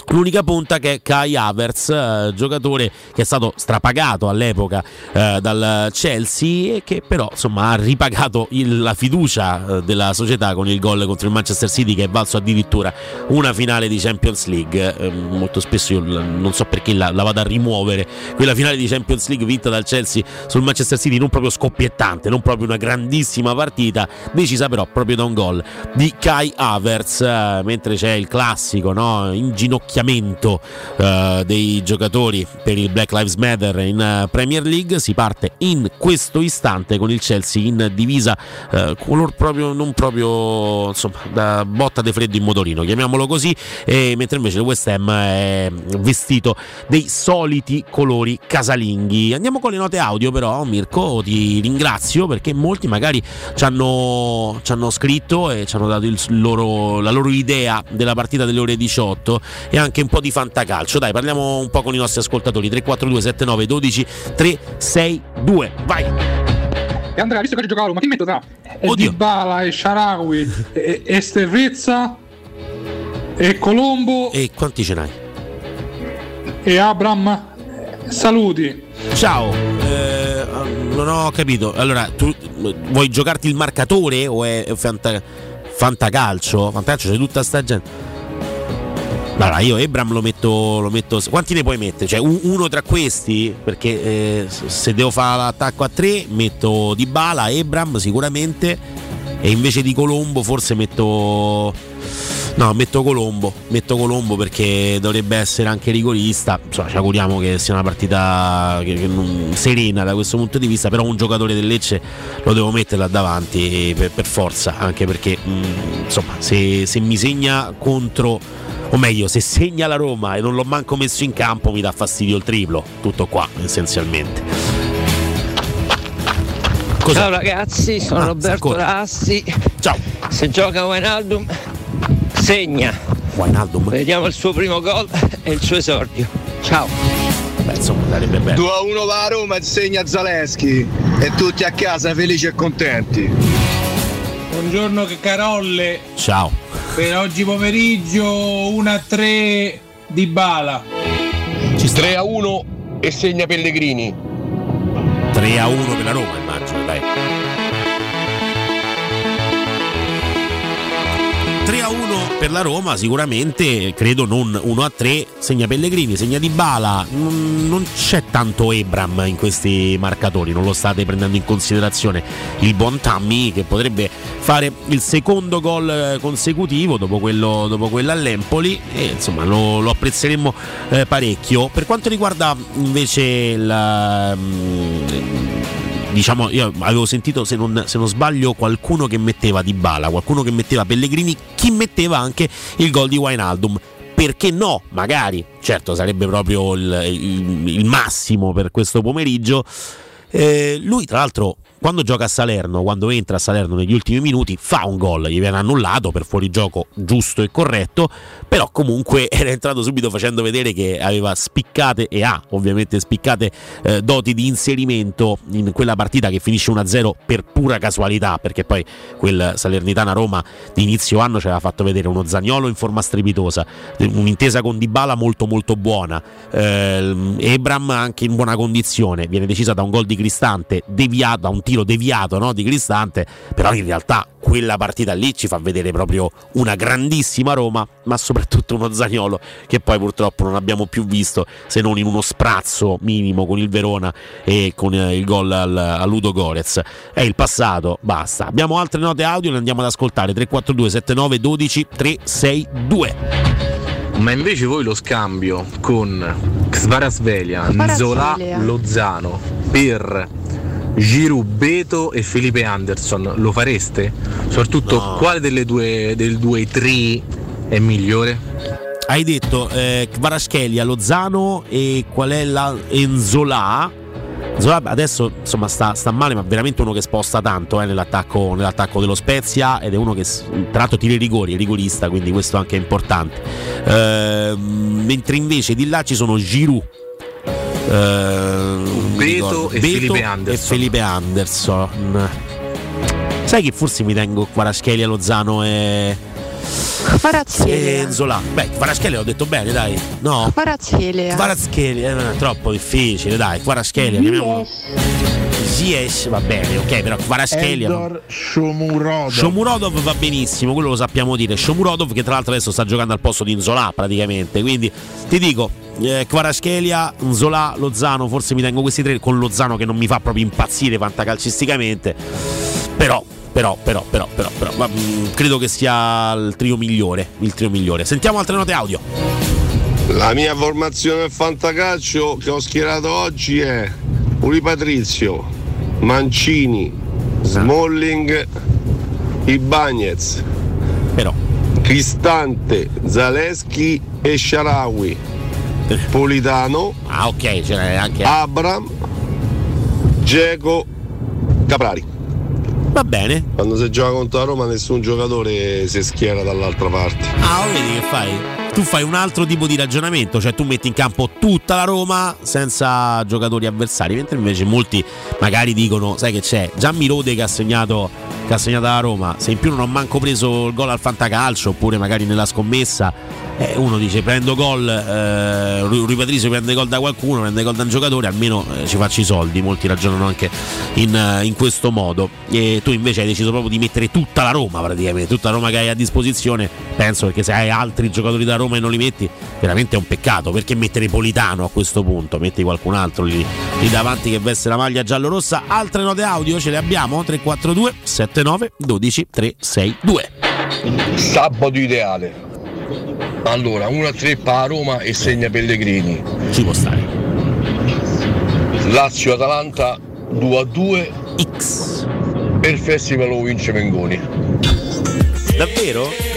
[SPEAKER 10] L'unica punta che è Kai Havertz, eh, giocatore che è stato strapagato all'epoca eh, dal Chelsea e che però insomma, ha ripagato il- la fiducia eh, della società con il gol contro il Manchester City che è valso addirittura una finale di Champions League. Eh, molto spesso io non so perché la, la vado a rimuovere, quella finale di Champions League vinta dal Chelsea sul Manchester City non proprio scoppiettante, non proprio una grandissima partita, decisa però proprio da un gol di Kai Havertz, mentre c'è il classico no? Inginocchiamento eh, dei giocatori per il Black Lives Matter in eh, Premier League. Si parte in questo istante con il Chelsea in divisa eh, color proprio non proprio insomma da botta di freddo in motorino, chiamiamolo così, e mentre invece il West Ham è vestito dei soliti colori casalinghi. Andiamo con le note audio però, Mirko, ti ringrazio perché molti magari ci hanno, ci hanno scritto e ci hanno dato loro- la loro idea della partita delle ore 18 e anche un po' di fantacalcio. Dai, parliamo un po' con i nostri ascoltatori. 342 79 12 362. Vai!
[SPEAKER 46] E Andrea, visto che gioca a Roma, chi metto tra e Dybala e Sharawi e, e Sterrezza e Colombo
[SPEAKER 10] E quanti ce n'hai?
[SPEAKER 46] e Abram? Saluti.
[SPEAKER 10] Ciao, eh, non ho capito. Allora, tu eh, vuoi giocarti il marcatore o è fanta- fantacalcio? Fantacalcio c'è tutta sta gente. Allora, io Ebram lo metto, lo metto. Quanti ne puoi mettere? Cioè, un- uno tra questi? Perché eh, se devo fare l'attacco a tre, metto Di Bala, Ebram sicuramente. E invece di Colombo, forse metto. No, metto Colombo. Metto Colombo perché dovrebbe essere anche rigorista. Insomma, ci auguriamo che sia una partita che- che non- serena da questo punto di vista. Però un giocatore del Lecce lo devo mettere là davanti per, per forza. Anche perché, mh, insomma, se, se mi segna contro o meglio, se segna la Roma e non l'ho manco messo in campo, mi dà fastidio il triplo. Tutto qua, essenzialmente.
[SPEAKER 47] Ciao ragazzi, sono
[SPEAKER 10] Ah,
[SPEAKER 47] Roberto. Rassi.
[SPEAKER 10] Ciao.
[SPEAKER 47] Se gioca Wijnaldum, segna.
[SPEAKER 10] Wijnaldum.
[SPEAKER 47] Vediamo il suo primo gol e il suo esordio. Ciao.
[SPEAKER 10] Beh, insomma, sarebbe bello.
[SPEAKER 48] 2 a 1 va a Roma e segna Zaleschi e tutti a casa felici e contenti.
[SPEAKER 46] Buongiorno che Carolle.
[SPEAKER 10] Ciao.
[SPEAKER 46] Per oggi pomeriggio 1 a 3 di Bala.
[SPEAKER 48] 3 a 1 e segna Pellegrini.
[SPEAKER 10] 3 a 1 per la Roma, immagino, dai. 3 a 1 per la Roma, sicuramente credo non 1 a 3. Segna Pellegrini, segna Di Bala. Non, non c'è tanto Ebram in questi marcatori, non lo state prendendo in considerazione. Il buon Tammy che potrebbe fare il secondo gol eh, consecutivo dopo quello, dopo quello all'Empoli e insomma lo, lo apprezzeremmo eh, parecchio. Per quanto riguarda invece il, mm, diciamo, io avevo sentito, se non, se non sbaglio, qualcuno che metteva Di Bala, qualcuno che metteva Pellegrini, chi metteva anche il gol di Wijnaldum. Perché no? Magari, certo, sarebbe proprio il, il- il massimo per questo pomeriggio. Eh, lui, tra l'altro, quando gioca a Salerno, quando entra a Salerno negli ultimi minuti, fa un gol, gli viene annullato per fuorigioco giusto e corretto, però comunque era entrato subito facendo vedere che aveva spiccate e ha ovviamente spiccate eh, doti di inserimento in quella partita che finisce 1-0 per pura casualità, perché poi quel Salernitana Roma di inizio anno ci aveva fatto vedere uno Zagnolo in forma strepitosa, un'intesa con Dybala molto molto buona, eh, Ebram anche in buona condizione, viene decisa da un gol di Cristante, deviato, da un tiro deviato no, di Cristante, però in realtà quella partita lì ci fa vedere proprio una grandissima Roma, ma soprattutto uno Zagnolo che poi purtroppo non abbiamo più visto se non in uno sprazzo minimo con il Verona e con eh, il gol al, a Ludo Gorez. È il passato, basta. Abbiamo altre note audio, le andiamo ad ascoltare 342 79 12 362.
[SPEAKER 49] Ma invece voi lo scambio con Kvaratskhelia, Nzola,
[SPEAKER 50] Kvaratskhelia.
[SPEAKER 49] Lozano per Giroud, Beto e Felipe Anderson lo fareste? Soprattutto quale delle due del 2-3 è migliore?
[SPEAKER 10] Hai detto eh, Kvaratskhelia, Lozano e qual è la Enzola? Zola adesso insomma sta, sta male, ma veramente uno che sposta tanto eh, nell'attacco, nell'attacco dello Spezia ed è uno che tra l'altro tira i rigori, è rigorista, quindi questo anche è importante. Ehm, mentre invece di là ci sono Giroud. Mi
[SPEAKER 49] Beto
[SPEAKER 10] ricordo,
[SPEAKER 49] e Felipe Anderson.
[SPEAKER 10] e Felipe Anderson. Sai che forse mi tengo Kvaratskhelia, Lozano e
[SPEAKER 51] Kvaratskhelia.
[SPEAKER 10] E Zola. Beh, Kvaratskhelia l'ho detto bene, dai. No?
[SPEAKER 51] Kvaratskhelia.
[SPEAKER 10] Kvaratskhelia, eh, troppo difficile, dai. Kvaratskhelia, chiamiamolo. Ziyech va bene, ok, però Kvaratskhelia.
[SPEAKER 52] Eldor Shomurodov.
[SPEAKER 10] Shomurodov va benissimo, quello lo sappiamo dire. Shomurodov che tra l'altro adesso sta giocando al posto di Nzola praticamente, quindi ti dico, eh, Kvaratskhelia, Nzola, Lozano, forse mi tengo questi tre con Lozano che non mi fa proprio impazzire fantacalcisticamente, però però, però, però, però, però ma, mh, credo che sia il trio migliore, il trio migliore. Sentiamo altre note audio.
[SPEAKER 53] La mia formazione al fantacalcio che ho schierato oggi è Uli Patrizio, Mancini, Smalling, Ibagnez,
[SPEAKER 10] Però.
[SPEAKER 53] Cristante, Zaleschi e Sharawi, Politano,
[SPEAKER 10] Ah, ok, ce n'è anche.
[SPEAKER 53] Abram, Geco, Caprari.
[SPEAKER 10] Va bene.
[SPEAKER 53] Quando si gioca contro la Roma nessun giocatore si schiera dall'altra parte.
[SPEAKER 10] Ah, vedi che fai? Tu fai un altro tipo di ragionamento, cioè tu metti in campo tutta la Roma senza giocatori avversari, mentre invece molti magari dicono, sai che c'è, già Mirode che ha segnato che ha segnato la Roma, se in più non ho manco preso il gol al fantacalcio oppure magari nella scommessa, eh, uno dice prendo gol, eh, Rui Patrizio prende gol da qualcuno, prende gol da un giocatore, almeno eh, ci faccio i soldi, molti ragionano anche in, eh, in questo modo. E tu invece hai deciso proprio di mettere tutta la Roma praticamente, tutta la Roma che hai a disposizione, penso perché se hai altri giocatori da Roma e non li metti, veramente è un peccato, perché mettere Politano a questo punto, metti qualcun altro lì, lì davanti che veste la maglia giallo-rossa, altre note audio ce le abbiamo, 342 79 12 362.
[SPEAKER 50] Sabato ideale. Allora, 1-3 per la Roma e segna Pellegrini.
[SPEAKER 10] Ci può stare.
[SPEAKER 50] Lazio-Atalanta 2-2.
[SPEAKER 10] X.
[SPEAKER 50] E il festival lo vince Mengoni.
[SPEAKER 10] Davvero?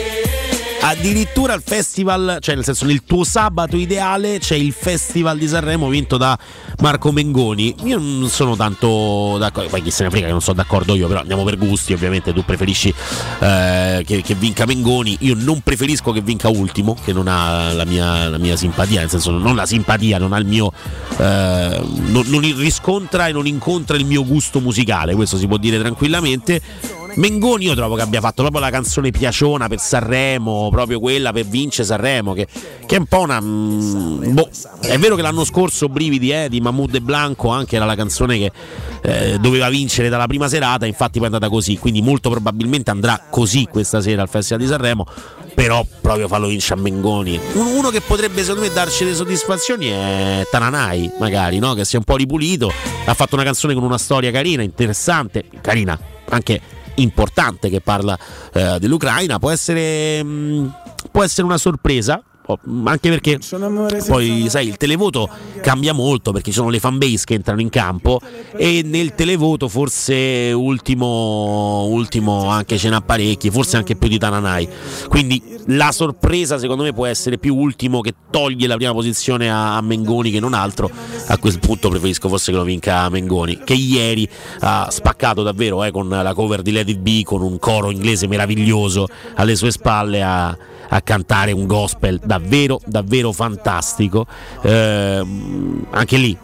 [SPEAKER 10] Addirittura il festival, cioè nel senso nel tuo sabato ideale c'è il festival di Sanremo vinto da Marco Mengoni. Io non sono tanto d'accordo, poi chi se ne frega che non sono d'accordo io, però andiamo per gusti, ovviamente tu preferisci eh, che, che vinca Mengoni, io non preferisco che vinca Ultimo, che non ha la mia, la mia simpatia, nel senso non la simpatia, non ha il mio... Eh, non, non riscontra e non incontra il mio gusto musicale, questo si può dire tranquillamente. Mengoni io trovo che abbia fatto proprio la canzone piaciona per Sanremo, proprio quella per vincere Sanremo, che, che è un po' una... mm, boh, è vero che l'anno scorso Brividi eh, di Mahmoud e Blanco anche era la canzone che eh, doveva vincere dalla prima serata, infatti poi è andata così, quindi molto probabilmente andrà così questa sera al Festival di Sanremo, però proprio farlo vincere a Mengoni. Un- Uno che potrebbe secondo me darci le soddisfazioni è Tananai, magari, no? che si è un po' ripulito, ha fatto una canzone con una storia carina, interessante, carina, anche importante che parla eh, dell'Ucraina, può essere, mh, può essere una sorpresa. Oh, Anche perché poi sai il televoto cambia molto perché ci sono le fanbase che entrano in campo e nel televoto forse ultimo, ultimo anche ce n'ha parecchi, forse anche più di Tananai. Quindi la sorpresa secondo me può essere più ultimo che toglie la prima posizione a, Mengoni che non altro. A quel punto preferisco forse che lo vinca Mengoni, che ieri ha spaccato davvero eh, con la cover di It Be, con un coro inglese meraviglioso alle sue spalle a, a cantare un gospel davvero, davvero fantastico. Ehm, anche lì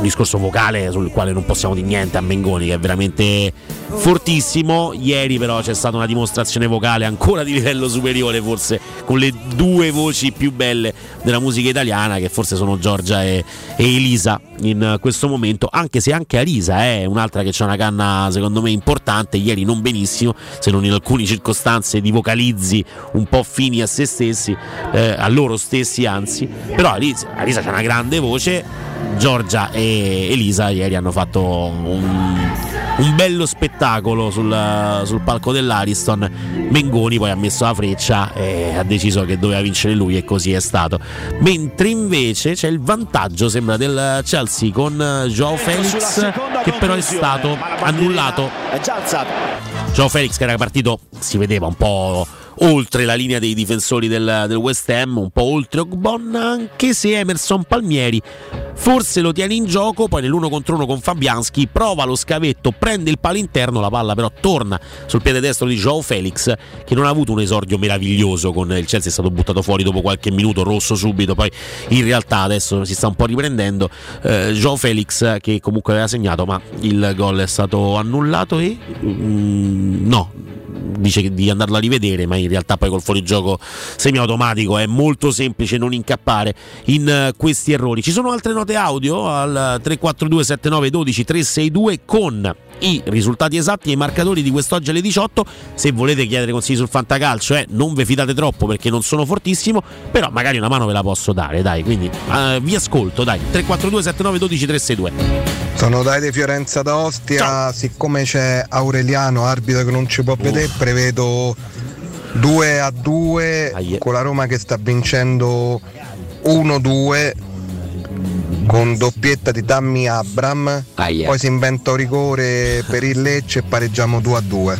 [SPEAKER 10] un discorso vocale sul quale non possiamo dire niente a Mengoni che è veramente fortissimo. Ieri però c'è stata una dimostrazione vocale ancora di livello superiore forse con le due voci più belle della musica italiana che forse sono Giorgia e, e Elisa in questo momento. Anche se anche Arisa è un'altra che c'ha una canna secondo me importante. Ieri non benissimo se non in alcune circostanze di vocalizzi un po' fini a se stessi eh, a loro stessi anzi. Però Arisa, Arisa c'ha una grande voce Giorgia e Elisa ieri hanno fatto un, un bello spettacolo sul, sul palco dell'Ariston. Mengoni poi ha messo la freccia e ha deciso che doveva vincere lui e così è stato. Mentre invece c'è il vantaggio, sembra, del Chelsea con Joao Felix che però è stato annullato. Joao Felix che era partito, si vedeva un po' oltre la linea dei difensori del, del West Ham, un po' oltre Ogbon, anche se Emerson Palmieri forse lo tiene in gioco, poi nell'uno contro uno con Fabianski prova lo scavetto, prende il palo interno, la palla però torna sul piede destro di Joao Felix che non ha avuto un esordio meraviglioso con il Chelsea, è stato buttato fuori dopo qualche minuto, rosso subito, poi in realtà adesso si sta un po' riprendendo. Eh, Joao Felix che comunque aveva segnato ma il gol è stato annullato e mm, no, dice di andarlo a rivedere, ma in realtà poi col fuorigioco semiautomatico è molto semplice non incappare in eh, questi errori. Ci sono altre note audio al 342 79 12 362 con i risultati esatti e i marcatori di quest'oggi alle 18. Se volete chiedere consigli sul fantacalcio, eh, non vi fidate troppo perché non sono fortissimo, però magari una mano ve la posso dare, dai. Quindi eh, vi ascolto, dai. 342 79 12 362.
[SPEAKER 54] Sono dai di Fiorenza d'Ostia, siccome c'è Aureliano, arbitro che non ci può vedere, prevedo 2 a 2 con la Roma che sta vincendo 1-2 con doppietta di Tammy Abram, poi si inventa un rigore per il Lecce e pareggiamo 2 a 2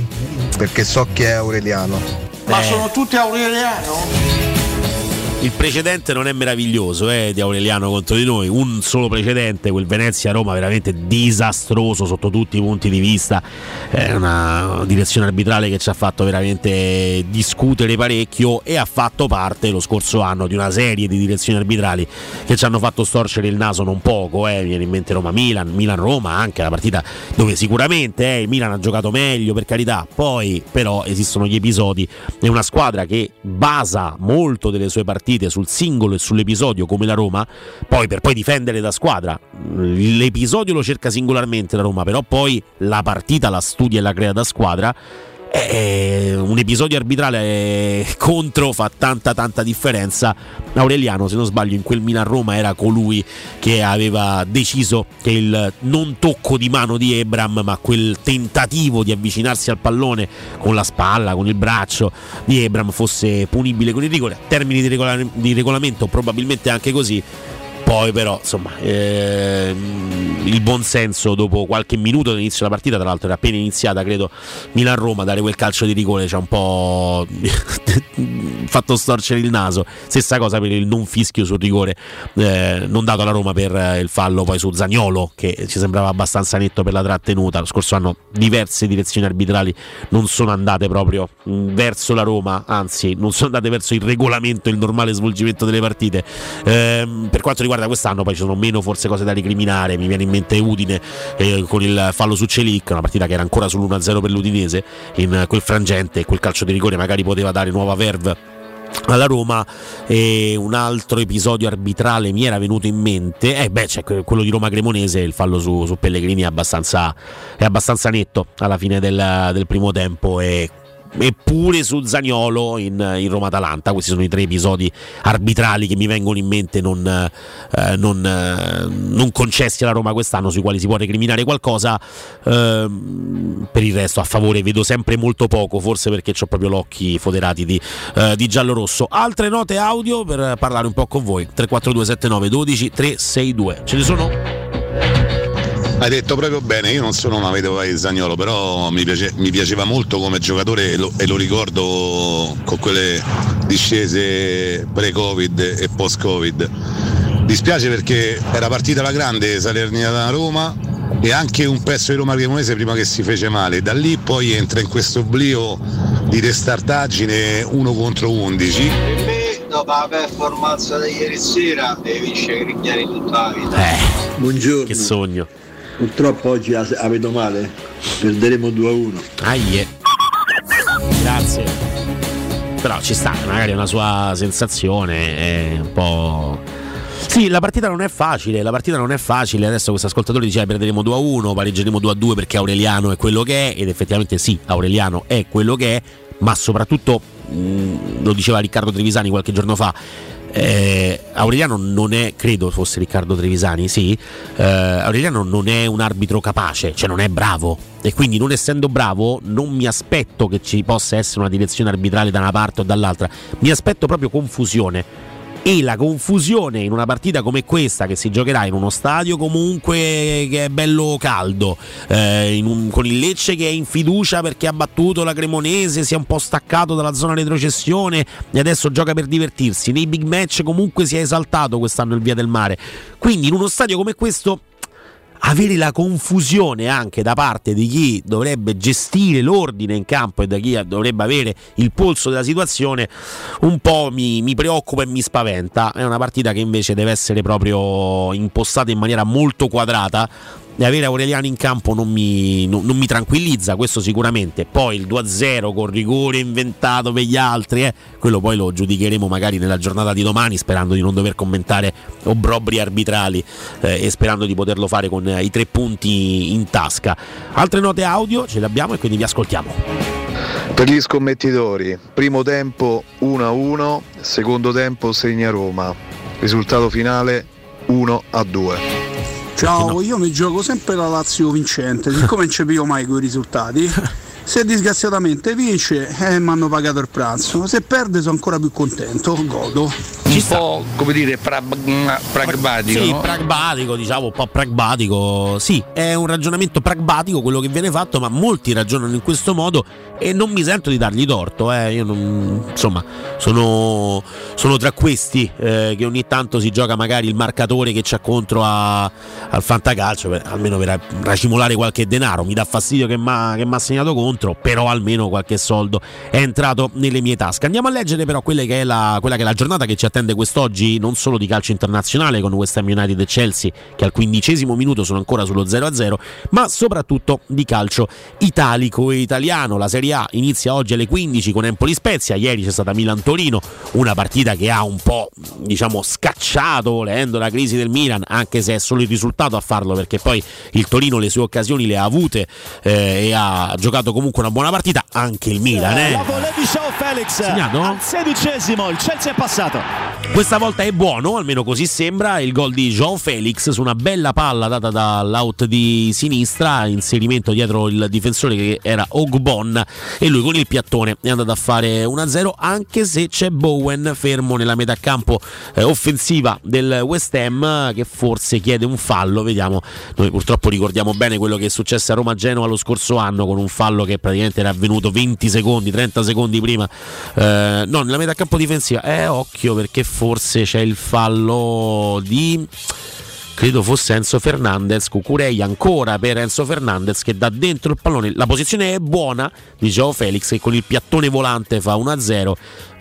[SPEAKER 54] perché so chi è Aureliano.
[SPEAKER 52] Ma sono tutti Aureliano?
[SPEAKER 10] Il precedente non è meraviglioso eh, di Aureliano contro di noi, un solo precedente, quel Venezia-Roma veramente disastroso sotto tutti i punti di vista, è una direzione arbitrale che ci ha fatto veramente discutere parecchio e ha fatto parte lo scorso anno di una serie di direzioni arbitrali che ci hanno fatto storcere il naso non poco, eh. viene in mente Roma-Milan, Milan-Roma, anche la partita dove sicuramente eh, il Milan ha giocato meglio per carità, poi però esistono gli episodi. E una squadra che basa molto delle sue partite sul singolo e sull'episodio come la Roma, poi per poi difendere da squadra. L'episodio lo cerca singolarmente la Roma, però poi la partita la studia e la crea da squadra. Eh, un episodio arbitrale contro fa tanta tanta differenza. Aureliano, se non sbaglio, in quel Milan-Roma era colui che aveva deciso che il non tocco di mano di Ebram, ma quel tentativo di avvicinarsi al pallone con la spalla, con il braccio di Ebram fosse punibile con il rigore. Termini di, regola- di regolamento probabilmente anche così poi però insomma ehm, il buon senso dopo qualche minuto dall'inizio della partita tra l'altro era appena iniziata credo Milan-Roma dare quel calcio di rigore ci ha un po' fatto storcere il naso. Stessa cosa per il non fischio sul rigore eh, non dato alla Roma per eh, il fallo poi su Zagnolo che ci sembrava abbastanza netto per la trattenuta. Lo scorso anno diverse direzioni arbitrali non sono andate proprio mh, verso la Roma anzi non sono andate verso il regolamento il normale svolgimento delle partite. Ehm, per quanto riguarda quest'anno poi ci sono meno forse cose da recriminare. Mi viene in mente Udine eh, con il fallo su Celic una partita che era ancora sull'1-0 per l'Udinese in quel frangente quel calcio di rigore magari poteva dare nuova verve alla Roma. E un altro episodio arbitrale mi era venuto in mente eh beh c'è quello di Roma Cremonese il fallo su, su Pellegrini è abbastanza, è abbastanza netto alla fine del, del primo tempo e eppure su Zagnolo in, in Roma-Atalanta. Questi sono i tre episodi arbitrali che mi vengono in mente non, eh, non, eh, non concessi alla Roma quest'anno, sui quali si può recriminare qualcosa. Eh, per il resto, a favore, vedo sempre molto poco, forse perché ho proprio l'occhi foderati di, eh, di giallo-rosso. Altre note audio per parlare un po' con voi: 342 79 12 362. Ce ne sono?
[SPEAKER 51] Hai detto proprio bene, io non sono una vedova di Zagnolo, però mi, piace- mi piaceva molto come giocatore e lo, e lo ricordo con quelle discese pre-Covid e post-Covid. Dispiace perché era partita la grande Salernitana Roma e anche un pezzo di Roma Cremonese prima che si fece male. Da lì poi entra in questo oblio di testardaggine 1 contro 11.
[SPEAKER 48] Per me, dopo la performance di ieri sera, deve vincere Grignani tutta la vita.
[SPEAKER 10] Buongiorno. Che sogno.
[SPEAKER 55] Purtroppo oggi vedo male, perderemo 2 a 1.
[SPEAKER 10] Aie. Grazie. Però ci sta, magari è una sua sensazione, un po'. Sì, la partita non è facile, la partita non è facile. Adesso questo ascoltatore dice perderemo 2 a 1, pareggeremo 2 a 2 perché Aureliano è quello che è, ed effettivamente sì, Aureliano è quello che è, ma soprattutto, mh, lo diceva Riccardo Trevisani qualche giorno fa, eh, Aureliano non è, credo fosse Riccardo Trevisani, sì, eh, Aureliano non è un arbitro capace, cioè non è bravo. E quindi non essendo bravo non mi aspetto che ci possa essere una direzione arbitrale da una parte o dall'altra, mi aspetto proprio confusione e la confusione in una partita come questa che si giocherà in uno stadio comunque che è bello caldo eh, un, con il Lecce che è in fiducia perché ha battuto la Cremonese si è un po' staccato dalla zona retrocessione e adesso gioca per divertirsi. Nei big match comunque si è esaltato quest'anno il Via del Mare. Quindi in uno stadio come questo avere la confusione anche da parte di chi dovrebbe gestire l'ordine in campo e da chi dovrebbe avere il polso della situazione un po' mi, mi, preoccupa e mi spaventa. È una partita che invece deve essere proprio impostata in maniera molto quadrata e avere Aureliano in campo non mi, non, non mi tranquillizza, questo sicuramente. Poi il 2-0 con rigore inventato per gli altri, eh, quello poi lo giudicheremo magari nella giornata di domani, sperando di non dover commentare obbrobri arbitrali eh, e sperando di poterlo fare con eh, i tre punti in tasca. Altre note audio ce le abbiamo e quindi vi ascoltiamo.
[SPEAKER 56] Per gli scommettitori, primo tempo 1-1, secondo tempo segna Roma, risultato finale 1-2.
[SPEAKER 52] Ciao, io mi gioco sempre la Lazio vincente, siccome non ci piglio mai quei risultati. Se disgraziatamente vince, eh, mi hanno pagato il pranzo. Se perde sono ancora più contento, godo.
[SPEAKER 50] Un po' come dire pra- pragmatico.
[SPEAKER 10] Sì,
[SPEAKER 50] no?
[SPEAKER 10] pragmatico, diciamo un po' pragmatico. Sì, è un ragionamento pragmatico quello che viene fatto, ma molti ragionano in questo modo e non mi sento di dargli torto. Eh. Io non, insomma, sono, sono tra questi eh, che ogni tanto si gioca magari il marcatore che c'ha contro a- al fantacalcio, per- almeno per racimolare qualche denaro. Mi dà fastidio che mi ha segnato contro, però almeno qualche soldo è entrato nelle mie tasche. Andiamo a leggere però quelle che è la, quella che è la giornata che ci attende quest'oggi, non solo di calcio internazionale con West Ham United e Chelsea, che al quindicesimo minuto sono ancora sullo 0-0, ma soprattutto di calcio italico e italiano. La Serie A inizia oggi alle 15 con Empoli Spezia, ieri c'è stata Milan-Torino, una partita che ha un po' diciamo scacciato volendo la crisi del Milan, anche se è solo il risultato a farlo, perché poi il Torino le sue occasioni le ha avute eh, e ha giocato comunque una buona partita, anche il Milan. Eh.
[SPEAKER 57] La volée di Joao Felix
[SPEAKER 10] Segnato?
[SPEAKER 57] al sedicesimo, il Chelsea è passato.
[SPEAKER 10] Questa volta è buono, almeno così sembra, il gol di João Felix su una bella palla data dall'out di sinistra, inserimento dietro il difensore che era Ogbon e lui con il piattone è andato a fare 1-0 anche se c'è Bowen fermo nella metà campo eh, offensiva del West Ham che forse chiede un fallo, vediamo, noi purtroppo ricordiamo bene quello che è successo a Roma-Genoa lo scorso anno con un fallo che praticamente era avvenuto 20 secondi, 30 secondi prima, eh, no nella metà campo difensiva, eh occhio perché forse c'è il fallo di credo fosse Enzo Fernandez, Cucurei ancora per Enzo Fernandez che da dentro il pallone, la posizione è buona di Joao Felix che con il piattone volante fa 1-0,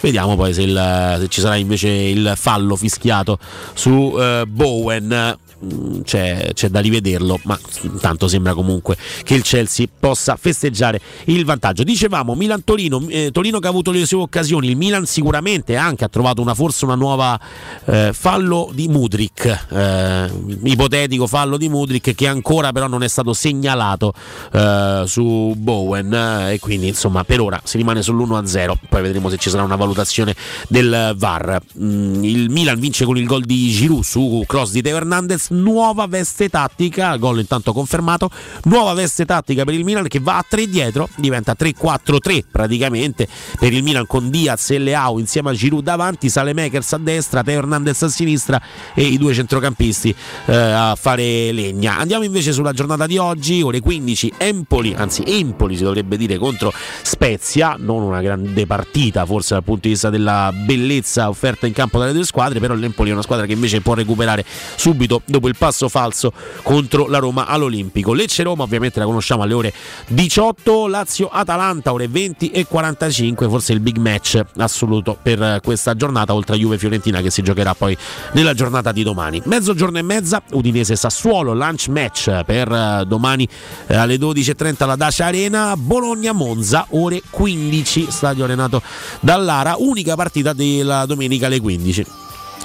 [SPEAKER 10] vediamo poi se, il- se ci sarà invece il fallo fischiato su eh, Bowen. Mm, C'è, c'è da rivederlo, ma intanto sembra comunque che il Chelsea possa festeggiare il vantaggio. Dicevamo Milan-Torino, eh, Torino che ha avuto le sue occasioni, il Milan sicuramente anche ha trovato una, forse una nuova eh, fallo di Mudrik, eh, ipotetico fallo di Mudrik che ancora però non è stato segnalato eh, su Bowen eh, e quindi insomma per ora si rimane sull'1-0, poi vedremo se ci sarà una valutazione del VAR. Mm, il Milan vince con il gol di Giroud su cross di Teo Hernandez, nuova veste tattica, gol intanto confermato, nuova veste tattica per il Milan che va a 3 dietro, diventa 3-4-3 praticamente per il Milan con Diaz e Leao insieme a Giroud davanti, Salemakers a destra, Teo Hernandez a sinistra e i due centrocampisti eh, a fare legna. Andiamo invece sulla giornata di oggi, ore 15, Empoli, anzi Empoli si dovrebbe dire contro Spezia, non una grande partita forse dal punto di vista della bellezza offerta in campo dalle due squadre, però l'Empoli è una squadra che invece può recuperare subito dopo il passo falso contro la Roma all'Olimpico. Lecce Roma ovviamente la conosciamo alle ore 18, Lazio Atalanta ore 20 e 45, forse il big match assoluto per questa giornata oltre a Juve Fiorentina che si giocherà poi nella giornata di domani. Mezzogiorno e mezza Udinese Sassuolo, lunch match per eh, domani eh, alle 12.30 alla Dacia Arena, Bologna Monza ore 15, stadio allenato dall'Ara, unica partita della domenica alle 15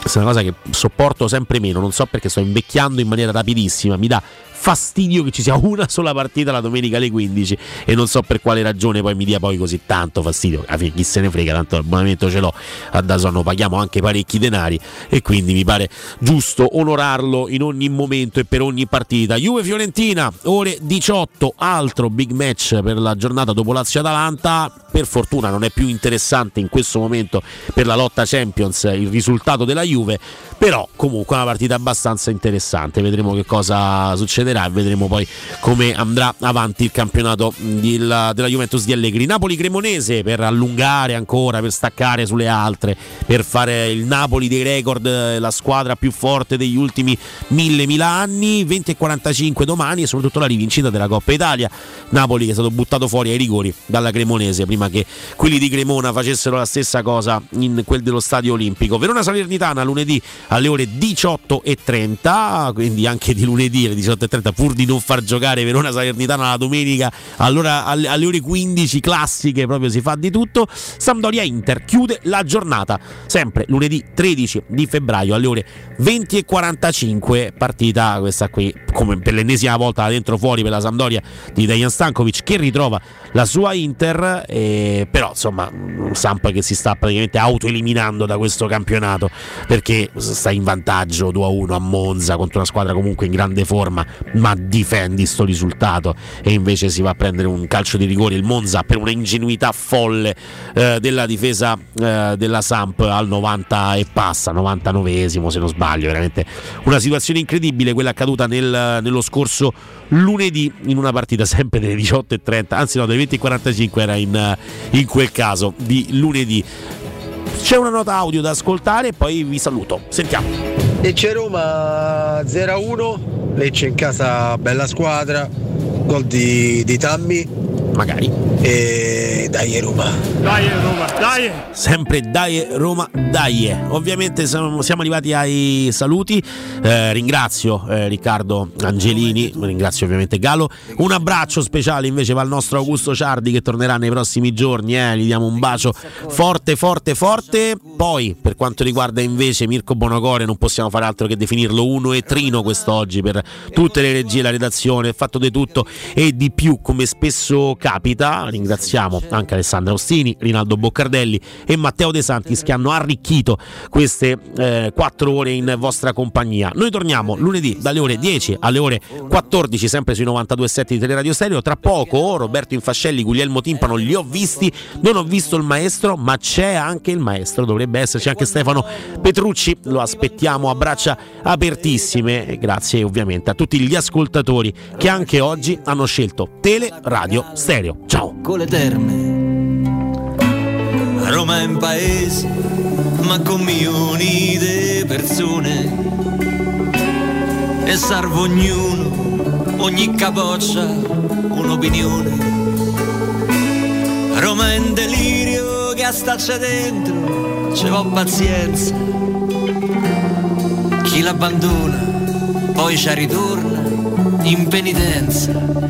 [SPEAKER 10] questa è una cosa che sopporto sempre meno, non so perché sto invecchiando in maniera rapidissima, mi dà fastidio che ci sia una sola partita la domenica alle 15 e non so per quale ragione poi mi dia poi così tanto fastidio. Chi se ne frega, tanto l'abbonamento ce l'ho a Dazon, paghiamo anche parecchi denari e quindi mi pare giusto onorarlo in ogni momento e per ogni partita. Juve Fiorentina, ore 18, altro big match per la giornata dopo Lazio Atalanta. Per fortuna non è più interessante in questo momento per la lotta Champions il risultato della Juve, però comunque una partita abbastanza interessante. Vedremo che cosa succederà e vedremo poi come andrà avanti il campionato della, della Juventus di Allegri. Napoli-Cremonese per allungare ancora, per staccare sulle altre, per fare il Napoli dei record, eh, la squadra più forte degli ultimi mille mila anni. 20 e 45 domani e soprattutto la rivincita della Coppa Italia. Napoli che è stato buttato fuori ai rigori dalla Cremonese prima che quelli di Cremona facessero la stessa cosa in quel dello Stadio Olimpico. Verona Salernitana lunedì alle ore 18.30, quindi anche di lunedì alle 18.30 Salernitana pur di non far giocare Verona Salernitana la domenica allora alle, alle ore 15 classiche proprio si fa di tutto. Sampdoria Inter chiude la giornata sempre lunedì 13 di febbraio alle ore 20 e 45 partita questa qui come per l'ennesima volta dentro fuori per la Sampdoria di Dejan Stankovic che ritrova la sua Inter eh, però insomma Samp che si sta praticamente autoeliminando da questo campionato perché sta in vantaggio 2 a 1 a Monza contro una squadra comunque in grande forma ma difendi sto risultato. E invece si va a prendere un calcio di rigore il Monza per una ingenuità folle eh, della difesa eh, della Samp al 90 e passa 99esimo se non sbaglio veramente una situazione incredibile quella accaduta nel, nello scorso lunedì in una partita sempre delle 18.30 anzi no delle 20.45 era in, in quel caso di lunedì. C'è una nota audio da ascoltare e poi vi saluto. Sentiamo.
[SPEAKER 52] Lecce Roma 0-1, Lecce in casa bella squadra, gol di, di Tammy.
[SPEAKER 10] Magari.
[SPEAKER 52] E dai Roma.
[SPEAKER 58] Dai Roma, dai!
[SPEAKER 10] Sempre dai Roma, dai. Ovviamente siamo, siamo arrivati ai saluti. Eh, ringrazio eh, Riccardo Angelini, ringrazio ovviamente Galo. Un abbraccio speciale invece va al nostro Augusto Ciardi che tornerà nei prossimi giorni. Eh. Gli diamo un bacio forte, forte, forte. Poi, per quanto riguarda invece Mirko Bonocore, non possiamo fare altro che definirlo uno e trino quest'oggi per tutte le regie, la redazione, fatto di tutto e di più, come spesso capita. Ringraziamo anche Alessandro Ostini, Rinaldo Boccardelli e Matteo De Santis che hanno arricchito queste eh, quattro ore in vostra compagnia. Noi torniamo lunedì dalle ore 10 alle ore 14, sempre sui 92.7 di Teleradio Stereo. Tra poco Roberto Infascelli, Guglielmo Timpano, li ho visti. Non ho visto il maestro, ma c'è anche il maestro. Dovrebbe esserci anche Stefano Petrucci. Lo aspettiamo a braccia apertissime. Grazie ovviamente a tutti gli ascoltatori che anche oggi hanno scelto Teleradio Stereo. Ciao.
[SPEAKER 57] con le terme. Roma è un paese, ma con milioni di persone. E serve ognuno, ogni capoccia, un'opinione. Roma è un delirio che staccia dentro, ci va pazienza. Chi l'abbandona, poi ci ritorna in penitenza.